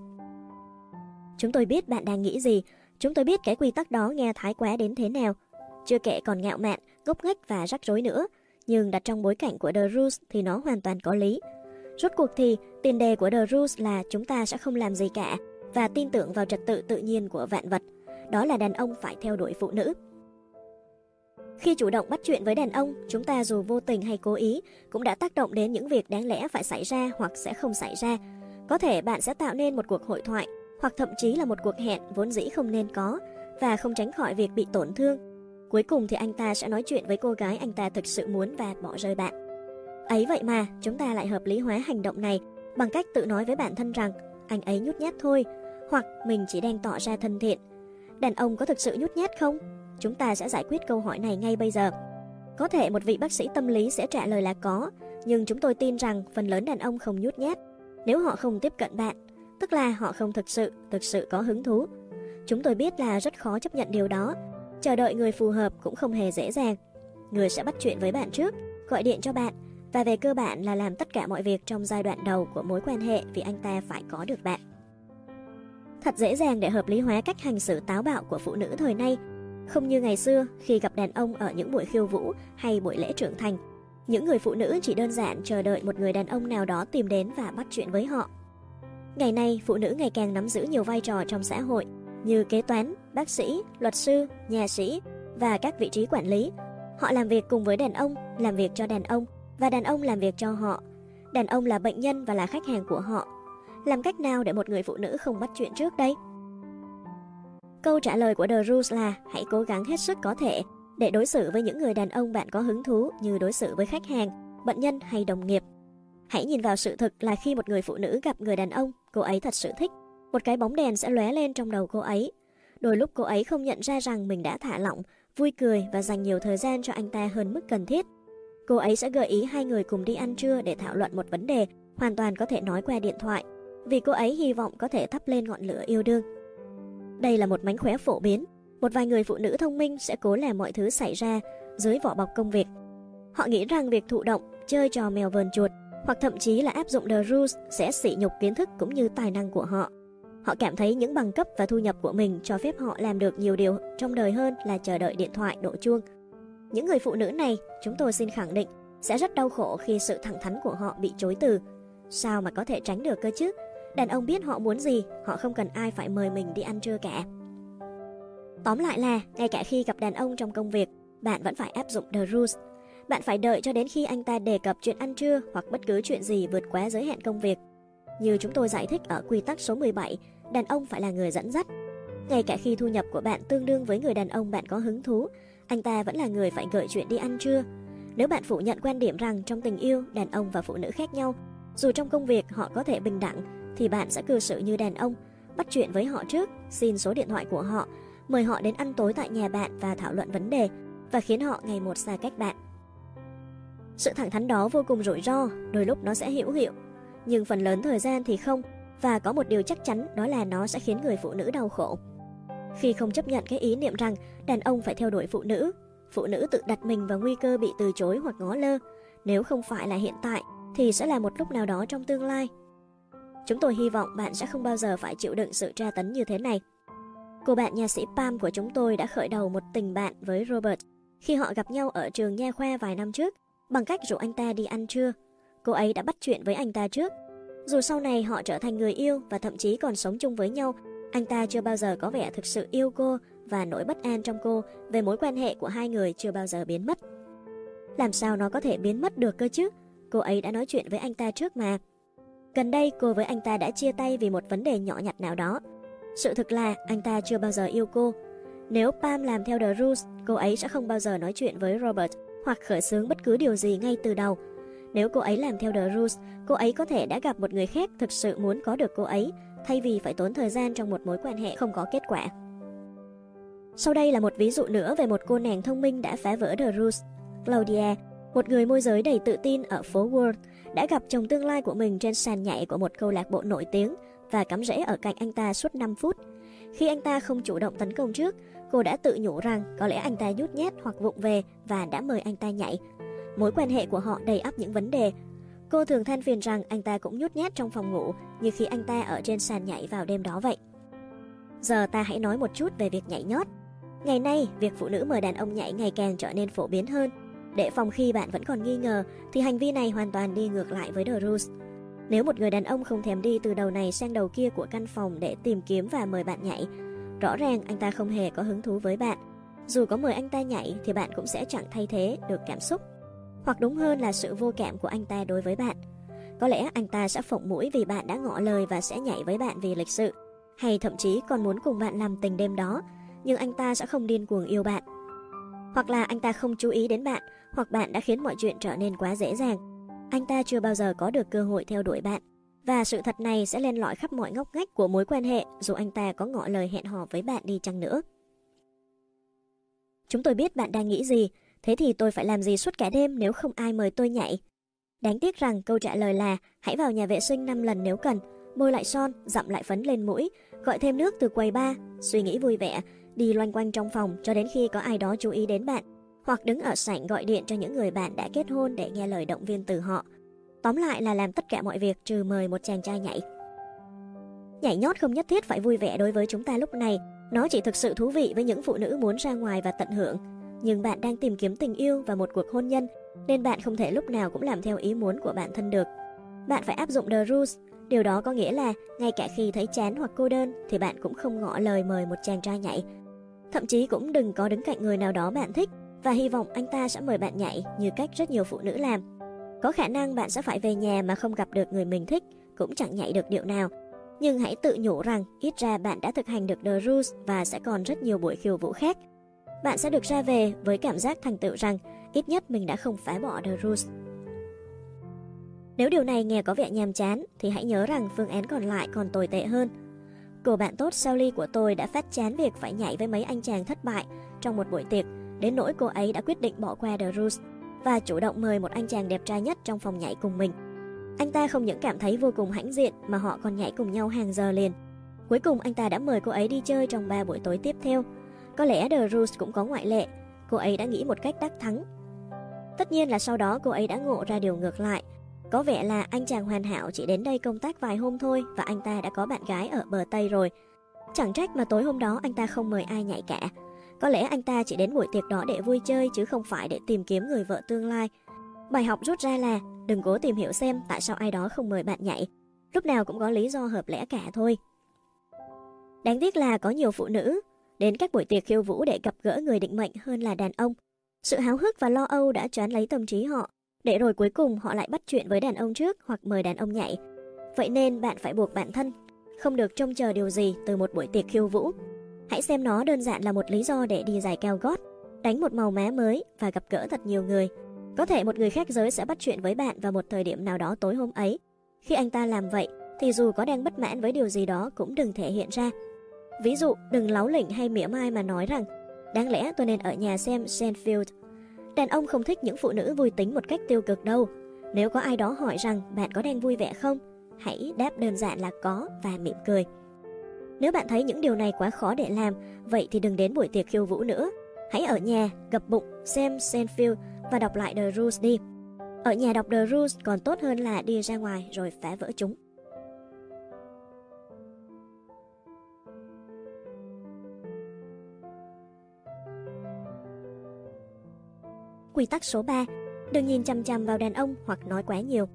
Chúng tôi biết bạn đang nghĩ gì, chúng tôi biết cái quy tắc đó nghe thái quá đến thế nào. Chưa kể còn ngạo mạn, gốc nghếch và rắc rối nữa, nhưng đặt trong bối cảnh của The Rules thì nó hoàn toàn có lý. Rốt cuộc thì, tiền đề của The Rules là chúng ta sẽ không làm gì cả và tin tưởng vào trật tự tự nhiên của vạn vật. Đó là đàn ông phải theo đuổi phụ nữ. Khi chủ động bắt chuyện với đàn ông, chúng ta dù vô tình hay cố ý cũng đã tác động đến những việc đáng lẽ phải xảy ra hoặc sẽ không xảy ra. Có thể bạn sẽ tạo nên một cuộc hội thoại hoặc thậm chí là một cuộc hẹn vốn dĩ không nên có và không tránh khỏi việc bị tổn thương. Cuối cùng thì anh ta sẽ nói chuyện với cô gái anh ta thực sự muốn và bỏ rơi bạn. Ấy vậy mà, chúng ta lại hợp lý hóa hành động này bằng cách tự nói với bản thân rằng anh ấy nhút nhát thôi, hoặc mình chỉ đang tỏ ra thân thiện. Đàn ông có thực sự nhút nhát không? Chúng ta sẽ giải quyết câu hỏi này ngay bây giờ. Có thể một vị bác sĩ tâm lý sẽ trả lời là có, nhưng chúng tôi tin rằng phần lớn đàn ông không nhút nhát. Nếu họ không tiếp cận bạn, tức là họ không thực sự, thực sự có hứng thú. Chúng tôi biết là rất khó chấp nhận điều đó. Chờ đợi người phù hợp cũng không hề dễ dàng. Người sẽ bắt chuyện với bạn trước, gọi điện cho bạn, và về cơ bản là làm tất cả mọi việc trong giai đoạn đầu của mối quan hệ vì anh ta phải có được bạn. Thật dễ dàng để hợp lý hóa cách hành xử táo bạo của phụ nữ thời nay, không như ngày xưa khi gặp đàn ông ở những buổi khiêu vũ hay buổi lễ trưởng thành. Những người phụ nữ chỉ đơn giản chờ đợi một người đàn ông nào đó tìm đến và bắt chuyện với họ. Ngày nay, phụ nữ ngày càng nắm giữ nhiều vai trò trong xã hội như kế toán, bác sĩ, luật sư, nhà sĩ và các vị trí quản lý. Họ làm việc cùng với đàn ông, làm việc cho đàn ông và đàn ông làm việc cho họ. Đàn ông là bệnh nhân và là khách hàng của họ. Làm cách nào để một người phụ nữ không bắt chuyện trước đây? Câu trả lời của The Rules là hãy cố gắng hết sức có thể để đối xử với những người đàn ông bạn có hứng thú như đối xử với khách hàng, bệnh nhân hay đồng nghiệp. Hãy nhìn vào sự thực là khi một người phụ nữ gặp người đàn ông, cô ấy thật sự thích. Một cái bóng đèn sẽ lóe lên trong đầu cô ấy. Đôi lúc cô ấy không nhận ra rằng mình đã thả lỏng, vui cười và dành nhiều thời gian cho anh ta hơn mức cần thiết. Cô ấy sẽ gợi ý hai người cùng đi ăn trưa để thảo luận một vấn đề hoàn toàn có thể nói qua điện thoại, vì cô ấy hy vọng có thể thắp lên ngọn lửa yêu đương. Đây là một mánh khóe phổ biến, một vài người phụ nữ thông minh sẽ cố làm mọi thứ xảy ra dưới vỏ bọc công việc. Họ nghĩ rằng việc thụ động, chơi trò mèo vờn chuột hoặc thậm chí là áp dụng The Rules sẽ sỉ nhục kiến thức cũng như tài năng của họ. Họ cảm thấy những bằng cấp và thu nhập của mình cho phép họ làm được nhiều điều trong đời hơn là chờ đợi điện thoại đổ chuông. Những người phụ nữ này, chúng tôi xin khẳng định, sẽ rất đau khổ khi sự thẳng thắn của họ bị chối từ. Sao mà có thể tránh được cơ chứ? Đàn ông biết họ muốn gì, họ không cần ai phải mời mình đi ăn trưa cả. Tóm lại là, ngay cả khi gặp đàn ông trong công việc, bạn vẫn phải áp dụng The Rules. Bạn phải đợi cho đến khi anh ta đề cập chuyện ăn trưa hoặc bất cứ chuyện gì vượt quá giới hạn công việc. Như chúng tôi giải thích ở quy tắc số 17, đàn ông phải là người dẫn dắt. Ngay cả khi thu nhập của bạn tương đương với người đàn ông bạn có hứng thú, anh ta vẫn là người phải gợi chuyện đi ăn trưa. Nếu bạn phủ nhận quan điểm rằng trong tình yêu, đàn ông và phụ nữ khác nhau, dù trong công việc họ có thể bình đẳng, thì bạn sẽ cư xử như đàn ông, bắt chuyện với họ trước, xin số điện thoại của họ, mời họ đến ăn tối tại nhà bạn và thảo luận vấn đề, và khiến họ ngày một xa cách bạn. Sự thẳng thắn đó vô cùng rủi ro, đôi lúc nó sẽ hữu hiệu, nhưng phần lớn thời gian thì không, và có một điều chắc chắn đó là nó sẽ khiến người phụ nữ đau khổ. Khi không chấp nhận cái ý niệm rằng đàn ông phải theo đuổi phụ nữ, phụ nữ tự đặt mình vào nguy cơ bị từ chối hoặc ngó lơ, nếu không phải là hiện tại thì sẽ là một lúc nào đó trong tương lai. Chúng tôi hy vọng bạn sẽ không bao giờ phải chịu đựng sự tra tấn như thế này. Cô bạn nhà sĩ Pam của chúng tôi đã khởi đầu một tình bạn với Robert khi họ gặp nhau ở trường nha khoa vài năm trước bằng cách rủ anh ta đi ăn trưa. Cô ấy đã bắt chuyện với anh ta trước. Dù sau này họ trở thành người yêu và thậm chí còn sống chung với nhau, anh ta chưa bao giờ có vẻ thực sự yêu cô và nỗi bất an trong cô về mối quan hệ của hai người chưa bao giờ biến mất. Làm sao nó có thể biến mất được cơ chứ? Cô ấy đã nói chuyện với anh ta trước mà. Gần đây cô với anh ta đã chia tay vì một vấn đề nhỏ nhặt nào đó. Sự thực là anh ta chưa bao giờ yêu cô. Nếu Pam làm theo The Rules, cô ấy sẽ không bao giờ nói chuyện với Robert hoặc khởi xướng bất cứ điều gì ngay từ đầu. Nếu cô ấy làm theo The Rules, cô ấy có thể đã gặp một người khác thực sự muốn có được cô ấy, thay vì phải tốn thời gian trong một mối quan hệ không có kết quả. Sau đây là một ví dụ nữa về một cô nàng thông minh đã phá vỡ The Rules. Claudia, một người môi giới đầy tự tin ở phố World, đã gặp chồng tương lai của mình trên sàn nhảy của một câu lạc bộ nổi tiếng và cắm rễ ở cạnh anh ta suốt 5 phút. Khi anh ta không chủ động tấn công trước, cô đã tự nhủ rằng có lẽ anh ta nhút nhát hoặc vụng về và đã mời anh ta nhảy. Mối quan hệ của họ đầy ắp những vấn đề. Cô thường than phiền rằng anh ta cũng nhút nhát trong phòng ngủ như khi anh ta ở trên sàn nhảy vào đêm đó vậy. Giờ ta hãy nói một chút về việc nhảy nhót. Ngày nay, việc phụ nữ mời đàn ông nhảy ngày càng trở nên phổ biến hơn. Để phòng khi bạn vẫn còn nghi ngờ, thì hành vi này hoàn toàn đi ngược lại với The Rules. Nếu một người đàn ông không thèm đi từ đầu này sang đầu kia của căn phòng để tìm kiếm và mời bạn nhảy, rõ ràng anh ta không hề có hứng thú với bạn. Dù có mời anh ta nhảy thì bạn cũng sẽ chẳng thay thế được cảm xúc. Hoặc đúng hơn là sự vô cảm của anh ta đối với bạn. Có lẽ anh ta sẽ phộng mũi vì bạn đã ngỏ lời và sẽ nhảy với bạn vì lịch sự. Hay thậm chí còn muốn cùng bạn làm tình đêm đó, nhưng anh ta sẽ không điên cuồng yêu bạn. Hoặc là anh ta không chú ý đến bạn, hoặc bạn đã khiến mọi chuyện trở nên quá dễ dàng anh ta chưa bao giờ có được cơ hội theo đuổi bạn. Và sự thật này sẽ len lỏi khắp mọi ngóc ngách của mối quan hệ dù anh ta có ngỏ lời hẹn hò với bạn đi chăng nữa. Chúng tôi biết bạn đang nghĩ gì, thế thì tôi phải làm gì suốt cả đêm nếu không ai mời tôi nhảy? Đáng tiếc rằng câu trả lời là hãy vào nhà vệ sinh 5 lần nếu cần, môi lại son, dặm lại phấn lên mũi, gọi thêm nước từ quầy ba, suy nghĩ vui vẻ, đi loanh quanh trong phòng cho đến khi có ai đó chú ý đến bạn hoặc đứng ở sảnh gọi điện cho những người bạn đã kết hôn để nghe lời động viên từ họ. Tóm lại là làm tất cả mọi việc trừ mời một chàng trai nhảy. Nhảy nhót không nhất thiết phải vui vẻ đối với chúng ta lúc này, nó chỉ thực sự thú vị với những phụ nữ muốn ra ngoài và tận hưởng. Nhưng bạn đang tìm kiếm tình yêu và một cuộc hôn nhân, nên bạn không thể lúc nào cũng làm theo ý muốn của bản thân được. Bạn phải áp dụng The Rules, điều đó có nghĩa là ngay cả khi thấy chán hoặc cô đơn thì bạn cũng không ngỏ lời mời một chàng trai nhảy. Thậm chí cũng đừng có đứng cạnh người nào đó bạn thích và hy vọng anh ta sẽ mời bạn nhảy như cách rất nhiều phụ nữ làm. Có khả năng bạn sẽ phải về nhà mà không gặp được người mình thích, cũng chẳng nhảy được điệu nào. Nhưng hãy tự nhủ rằng ít ra bạn đã thực hành được The Rules và sẽ còn rất nhiều buổi khiêu vũ khác. Bạn sẽ được ra về với cảm giác thành tựu rằng ít nhất mình đã không phá bỏ The Rules. Nếu điều này nghe có vẻ nhàm chán, thì hãy nhớ rằng phương án còn lại còn tồi tệ hơn. Cô bạn tốt Sally của tôi đã phát chán việc phải nhảy với mấy anh chàng thất bại trong một buổi tiệc, Đến nỗi cô ấy đã quyết định bỏ qua The Rules và chủ động mời một anh chàng đẹp trai nhất trong phòng nhảy cùng mình. Anh ta không những cảm thấy vô cùng hãnh diện mà họ còn nhảy cùng nhau hàng giờ liền. Cuối cùng anh ta đã mời cô ấy đi chơi trong 3 buổi tối tiếp theo. Có lẽ The Rose cũng có ngoại lệ, cô ấy đã nghĩ một cách đắc thắng. Tất nhiên là sau đó cô ấy đã ngộ ra điều ngược lại. Có vẻ là anh chàng hoàn hảo chỉ đến đây công tác vài hôm thôi và anh ta đã có bạn gái ở bờ Tây rồi. Chẳng trách mà tối hôm đó anh ta không mời ai nhảy cả. Có lẽ anh ta chỉ đến buổi tiệc đó để vui chơi chứ không phải để tìm kiếm người vợ tương lai. Bài học rút ra là đừng cố tìm hiểu xem tại sao ai đó không mời bạn nhảy. Lúc nào cũng có lý do hợp lẽ cả thôi. Đáng tiếc là có nhiều phụ nữ đến các buổi tiệc khiêu vũ để gặp gỡ người định mệnh hơn là đàn ông. Sự háo hức và lo âu đã choán lấy tâm trí họ, để rồi cuối cùng họ lại bắt chuyện với đàn ông trước hoặc mời đàn ông nhảy. Vậy nên bạn phải buộc bản thân, không được trông chờ điều gì từ một buổi tiệc khiêu vũ. Hãy xem nó đơn giản là một lý do để đi giải cao gót, đánh một màu má mới và gặp gỡ thật nhiều người. Có thể một người khác giới sẽ bắt chuyện với bạn vào một thời điểm nào đó tối hôm ấy. Khi anh ta làm vậy, thì dù có đang bất mãn với điều gì đó cũng đừng thể hiện ra. Ví dụ, đừng láo lỉnh hay mỉa mai mà nói rằng đáng lẽ tôi nên ở nhà xem Seinfeld. Đàn ông không thích những phụ nữ vui tính một cách tiêu cực đâu. Nếu có ai đó hỏi rằng bạn có đang vui vẻ không, hãy đáp đơn giản là có và mỉm cười. Nếu bạn thấy những điều này quá khó để làm, vậy thì đừng đến buổi tiệc khiêu vũ nữa. Hãy ở nhà, gập bụng, xem Seinfeld và đọc lại The Rules đi. Ở nhà đọc The Rules còn tốt hơn là đi ra ngoài rồi phá vỡ chúng. Quy tắc số 3. Đừng nhìn chằm chằm vào đàn ông hoặc nói quá nhiều.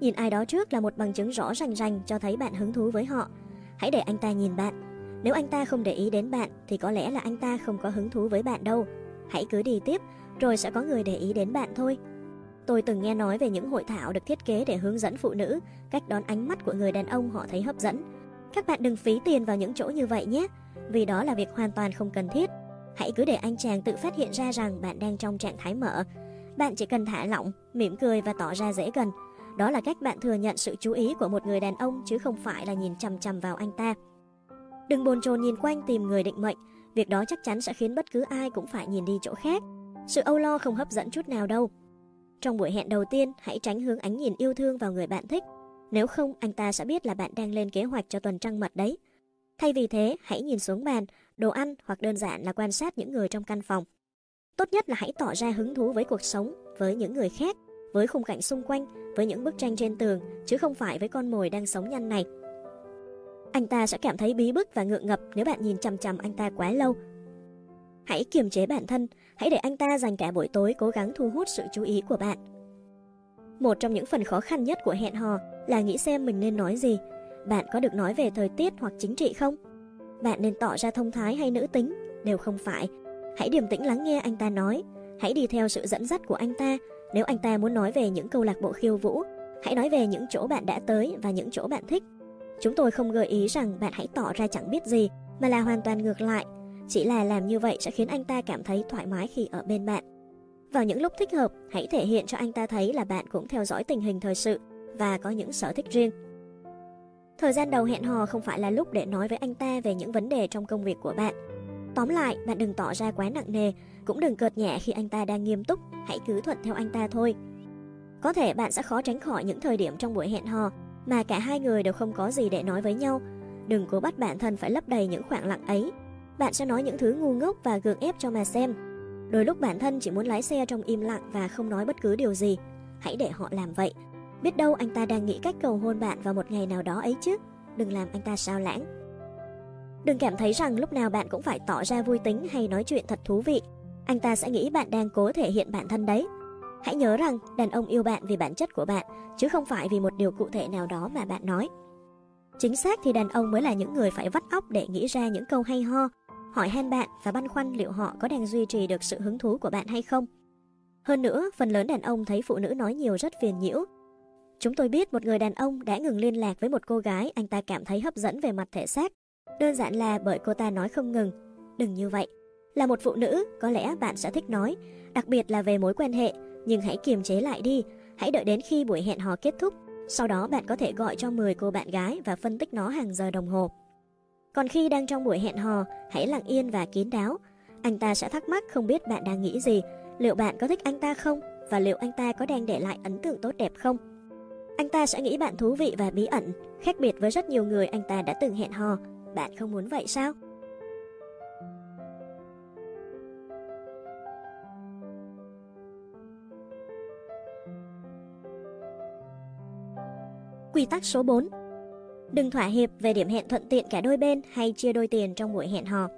Nhìn ai đó trước là một bằng chứng rõ rành rành cho thấy bạn hứng thú với họ. Hãy để anh ta nhìn bạn. Nếu anh ta không để ý đến bạn thì có lẽ là anh ta không có hứng thú với bạn đâu. Hãy cứ đi tiếp, rồi sẽ có người để ý đến bạn thôi. Tôi từng nghe nói về những hội thảo được thiết kế để hướng dẫn phụ nữ cách đón ánh mắt của người đàn ông họ thấy hấp dẫn. Các bạn đừng phí tiền vào những chỗ như vậy nhé, vì đó là việc hoàn toàn không cần thiết. Hãy cứ để anh chàng tự phát hiện ra rằng bạn đang trong trạng thái mở. Bạn chỉ cần thả lỏng, mỉm cười và tỏ ra dễ gần. Đó là cách bạn thừa nhận sự chú ý của một người đàn ông chứ không phải là nhìn chằm chằm vào anh ta. Đừng bồn chồn nhìn quanh tìm người định mệnh, việc đó chắc chắn sẽ khiến bất cứ ai cũng phải nhìn đi chỗ khác. Sự âu lo không hấp dẫn chút nào đâu. Trong buổi hẹn đầu tiên, hãy tránh hướng ánh nhìn yêu thương vào người bạn thích. Nếu không, anh ta sẽ biết là bạn đang lên kế hoạch cho tuần trăng mật đấy. Thay vì thế, hãy nhìn xuống bàn, đồ ăn hoặc đơn giản là quan sát những người trong căn phòng. Tốt nhất là hãy tỏ ra hứng thú với cuộc sống, với những người khác, với khung cảnh xung quanh, với những bức tranh trên tường, chứ không phải với con mồi đang sống nhanh này. Anh ta sẽ cảm thấy bí bức và ngượng ngập nếu bạn nhìn chằm chằm anh ta quá lâu. Hãy kiềm chế bản thân, hãy để anh ta dành cả buổi tối cố gắng thu hút sự chú ý của bạn. Một trong những phần khó khăn nhất của hẹn hò là nghĩ xem mình nên nói gì. Bạn có được nói về thời tiết hoặc chính trị không? Bạn nên tỏ ra thông thái hay nữ tính? Đều không phải. Hãy điềm tĩnh lắng nghe anh ta nói. Hãy đi theo sự dẫn dắt của anh ta. Nếu anh ta muốn nói về những câu lạc bộ khiêu vũ, hãy nói về những chỗ bạn đã tới và những chỗ bạn thích. Chúng tôi không gợi ý rằng bạn hãy tỏ ra chẳng biết gì, mà là hoàn toàn ngược lại. Chỉ là làm như vậy sẽ khiến anh ta cảm thấy thoải mái khi ở bên bạn. Vào những lúc thích hợp, hãy thể hiện cho anh ta thấy là bạn cũng theo dõi tình hình thời sự và có những sở thích riêng. Thời gian đầu hẹn hò không phải là lúc để nói với anh ta về những vấn đề trong công việc của bạn. Tóm lại, bạn đừng tỏ ra quá nặng nề, cũng đừng cợt nhẹ khi anh ta đang nghiêm túc, hãy cứ thuận theo anh ta thôi. Có thể bạn sẽ khó tránh khỏi những thời điểm trong buổi hẹn hò mà cả hai người đều không có gì để nói với nhau. Đừng cố bắt bản thân phải lấp đầy những khoảng lặng ấy. Bạn sẽ nói những thứ ngu ngốc và gượng ép cho mà xem. Đôi lúc bản thân chỉ muốn lái xe trong im lặng và không nói bất cứ điều gì. Hãy để họ làm vậy. Biết đâu anh ta đang nghĩ cách cầu hôn bạn vào một ngày nào đó ấy chứ. Đừng làm anh ta sao lãng. Đừng cảm thấy rằng lúc nào bạn cũng phải tỏ ra vui tính hay nói chuyện thật thú vị. Anh ta sẽ nghĩ bạn đang cố thể hiện bản thân đấy. Hãy nhớ rằng đàn ông yêu bạn vì bản chất của bạn, chứ không phải vì một điều cụ thể nào đó mà bạn nói. Chính xác thì đàn ông mới là những người phải vắt óc để nghĩ ra những câu hay ho, hỏi han bạn và băn khoăn liệu họ có đang duy trì được sự hứng thú của bạn hay không. Hơn nữa, phần lớn đàn ông thấy phụ nữ nói nhiều rất phiền nhiễu. Chúng tôi biết một người đàn ông đã ngừng liên lạc với một cô gái anh ta cảm thấy hấp dẫn về mặt thể xác. Đơn giản là bởi cô ta nói không ngừng. Đừng như vậy. Là một phụ nữ, có lẽ bạn sẽ thích nói, đặc biệt là về mối quan hệ, nhưng hãy kiềm chế lại đi. Hãy đợi đến khi buổi hẹn hò kết thúc. Sau đó bạn có thể gọi cho 10 cô bạn gái và phân tích nó hàng giờ đồng hồ. Còn khi đang trong buổi hẹn hò, hãy lặng yên và kín đáo. Anh ta sẽ thắc mắc không biết bạn đang nghĩ gì, liệu bạn có thích anh ta không và liệu anh ta có đang để lại ấn tượng tốt đẹp không. Anh ta sẽ nghĩ bạn thú vị và bí ẩn, khác biệt với rất nhiều người anh ta đã từng hẹn hò. Bạn không muốn vậy sao? Quy tắc số 4 Đừng thỏa hiệp về điểm hẹn thuận tiện cả đôi bên hay chia đôi tiền trong buổi hẹn hò.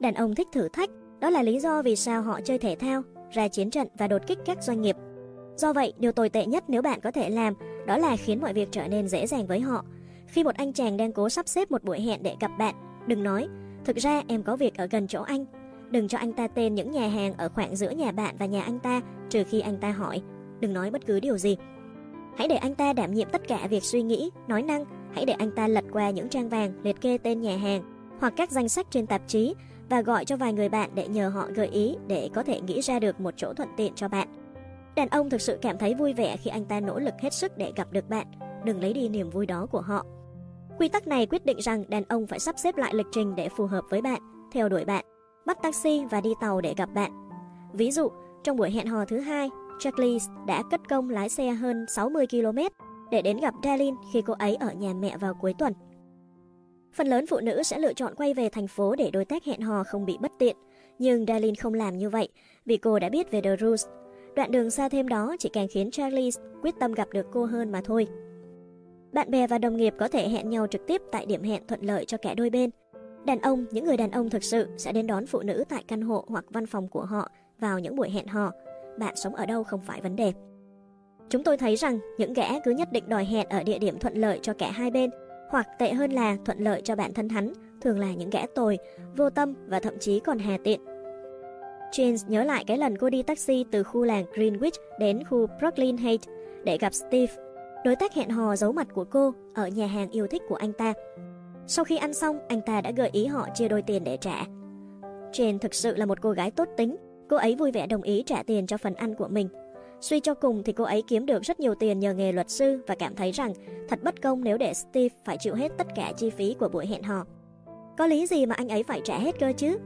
Đàn ông thích thử thách, đó là lý do vì sao họ chơi thể thao, ra chiến trận và đột kích các doanh nghiệp. Do vậy, điều tồi tệ nhất nếu bạn có thể làm đó là khiến mọi việc trở nên dễ dàng với họ. Khi một anh chàng đang cố sắp xếp một buổi hẹn để gặp bạn, đừng nói, thực ra em có việc ở gần chỗ anh. Đừng cho anh ta tên những nhà hàng ở khoảng giữa nhà bạn và nhà anh ta, trừ khi anh ta hỏi. Đừng nói bất cứ điều gì. Hãy để anh ta đảm nhiệm tất cả việc suy nghĩ, nói năng. Hãy để anh ta lật qua những trang vàng liệt kê tên nhà hàng hoặc các danh sách trên tạp chí và gọi cho vài người bạn để nhờ họ gợi ý để có thể nghĩ ra được một chỗ thuận tiện cho bạn. Đàn ông thực sự cảm thấy vui vẻ khi anh ta nỗ lực hết sức để gặp được bạn, đừng lấy đi niềm vui đó của họ. Quy tắc này quyết định rằng đàn ông phải sắp xếp lại lịch trình để phù hợp với bạn, theo đuổi bạn, bắt taxi và đi tàu để gặp bạn. Ví dụ, trong buổi hẹn hò thứ hai, Charlie đã cất công lái xe hơn 60 km để đến gặp Darlene khi cô ấy ở nhà mẹ vào cuối tuần. Phần lớn phụ nữ sẽ lựa chọn quay về thành phố để đối tác hẹn hò không bị bất tiện, nhưng Darlene không làm như vậy vì cô đã biết về The Rules. Đoạn đường xa thêm đó chỉ càng khiến Charlie quyết tâm gặp được cô hơn mà thôi. Bạn bè và đồng nghiệp có thể hẹn nhau trực tiếp tại điểm hẹn thuận lợi cho cả đôi bên. Đàn ông, những người đàn ông thực sự sẽ đến đón phụ nữ tại căn hộ hoặc văn phòng của họ vào những buổi hẹn hò. Bạn sống ở đâu không phải vấn đề. Chúng tôi thấy rằng những gã cứ nhất định đòi hẹn ở địa điểm thuận lợi cho cả hai bên hoặc tệ hơn là thuận lợi cho bản thân hắn, thường là những gã tồi, vô tâm và thậm chí còn hà tiện. James nhớ lại cái lần cô đi taxi từ khu làng Greenwich đến khu Brooklyn Heights để gặp Steve, đối tác hẹn hò giấu mặt của cô ở nhà hàng yêu thích của anh ta. Sau khi ăn xong, anh ta đã gợi ý họ chia đôi tiền để trả. Jane thực sự là một cô gái tốt tính, cô ấy vui vẻ đồng ý trả tiền cho phần ăn của mình Suy cho cùng thì cô ấy kiếm được rất nhiều tiền nhờ nghề luật sư và cảm thấy rằng thật bất công nếu để Steve phải chịu hết tất cả chi phí của buổi hẹn hò. Có lý gì mà anh ấy phải trả hết cơ chứ?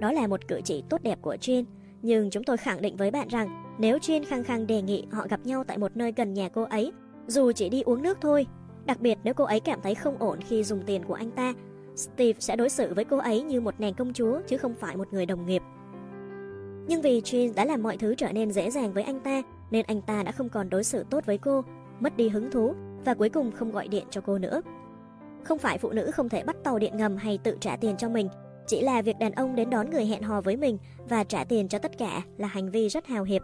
Đó là một cử chỉ tốt đẹp của Jin, nhưng chúng tôi khẳng định với bạn rằng nếu Jin khăng khăng đề nghị họ gặp nhau tại một nơi gần nhà cô ấy, dù chỉ đi uống nước thôi, đặc biệt nếu cô ấy cảm thấy không ổn khi dùng tiền của anh ta, Steve sẽ đối xử với cô ấy như một nàng công chúa chứ không phải một người đồng nghiệp. Nhưng vì Jin đã làm mọi thứ trở nên dễ dàng với anh ta, nên anh ta đã không còn đối xử tốt với cô, mất đi hứng thú và cuối cùng không gọi điện cho cô nữa. Không phải phụ nữ không thể bắt tàu điện ngầm hay tự trả tiền cho mình, chỉ là việc đàn ông đến đón người hẹn hò với mình và trả tiền cho tất cả là hành vi rất hào hiệp.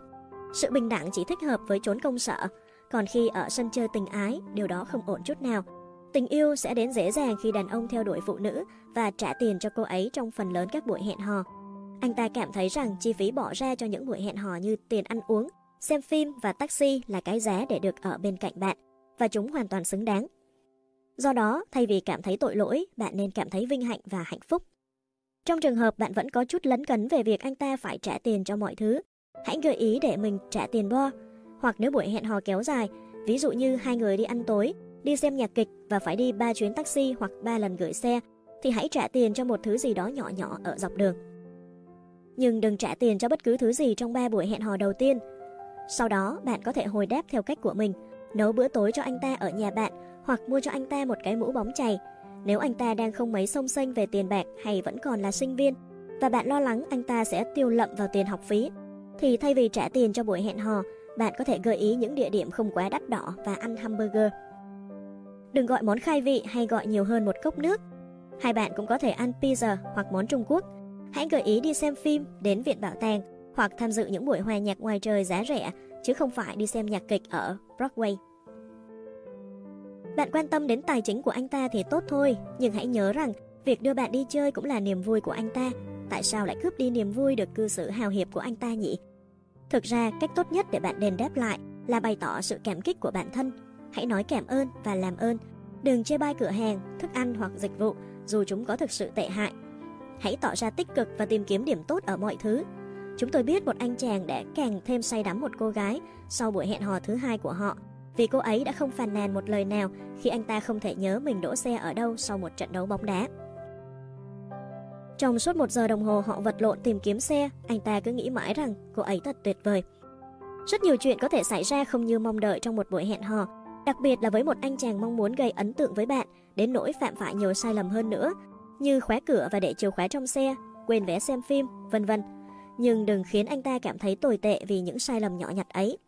Sự bình đẳng chỉ thích hợp với chốn công sở, còn khi ở sân chơi tình ái, điều đó không ổn chút nào. Tình yêu sẽ đến dễ dàng khi đàn ông theo đuổi phụ nữ và trả tiền cho cô ấy trong phần lớn các buổi hẹn hò. Anh ta cảm thấy rằng chi phí bỏ ra cho những buổi hẹn hò như tiền ăn uống, xem phim và taxi là cái giá để được ở bên cạnh bạn, và chúng hoàn toàn xứng đáng. Do đó, thay vì cảm thấy tội lỗi, bạn nên cảm thấy vinh hạnh và hạnh phúc. Trong trường hợp bạn vẫn có chút lấn cấn về việc anh ta phải trả tiền cho mọi thứ, hãy gợi ý để mình trả tiền bo. Hoặc nếu buổi hẹn hò kéo dài, ví dụ như hai người đi ăn tối, đi xem nhạc kịch và phải đi ba chuyến taxi hoặc ba lần gửi xe, thì hãy trả tiền cho một thứ gì đó nhỏ nhỏ ở dọc đường. Nhưng đừng trả tiền cho bất cứ thứ gì trong ba buổi hẹn hò đầu tiên. Sau đó, bạn có thể hồi đáp theo cách của mình, nấu bữa tối cho anh ta ở nhà bạn hoặc mua cho anh ta một cái mũ bóng chày. Nếu anh ta đang không mấy sông xanh về tiền bạc hay vẫn còn là sinh viên và bạn lo lắng anh ta sẽ tiêu lậm vào tiền học phí, thì thay vì trả tiền cho buổi hẹn hò, bạn có thể gợi ý những địa điểm không quá đắt đỏ và ăn hamburger. Đừng gọi món khai vị hay gọi nhiều hơn một cốc nước. Hai bạn cũng có thể ăn pizza hoặc món Trung Quốc Hãy gợi ý đi xem phim, đến viện bảo tàng hoặc tham dự những buổi hòa nhạc ngoài trời giá rẻ, chứ không phải đi xem nhạc kịch ở Broadway. Bạn quan tâm đến tài chính của anh ta thì tốt thôi, nhưng hãy nhớ rằng việc đưa bạn đi chơi cũng là niềm vui của anh ta. Tại sao lại cướp đi niềm vui được cư xử hào hiệp của anh ta nhỉ? Thực ra, cách tốt nhất để bạn đền đáp lại là bày tỏ sự cảm kích của bản thân. Hãy nói cảm ơn và làm ơn. Đừng chê bai cửa hàng, thức ăn hoặc dịch vụ dù chúng có thực sự tệ hại Hãy tỏ ra tích cực và tìm kiếm điểm tốt ở mọi thứ. Chúng tôi biết một anh chàng đã càng thêm say đắm một cô gái sau buổi hẹn hò thứ hai của họ, vì cô ấy đã không phàn nàn một lời nào khi anh ta không thể nhớ mình đỗ xe ở đâu sau một trận đấu bóng đá. Trong suốt một giờ đồng hồ họ vật lộn tìm kiếm xe, anh ta cứ nghĩ mãi rằng cô ấy thật tuyệt vời. Rất nhiều chuyện có thể xảy ra không như mong đợi trong một buổi hẹn hò, đặc biệt là với một anh chàng mong muốn gây ấn tượng với bạn, đến nỗi phạm phải nhiều sai lầm hơn nữa, như khóa cửa và để chìa khóa trong xe, quên vé xem phim, vân vân. Nhưng đừng khiến anh ta cảm thấy tồi tệ vì những sai lầm nhỏ nhặt ấy.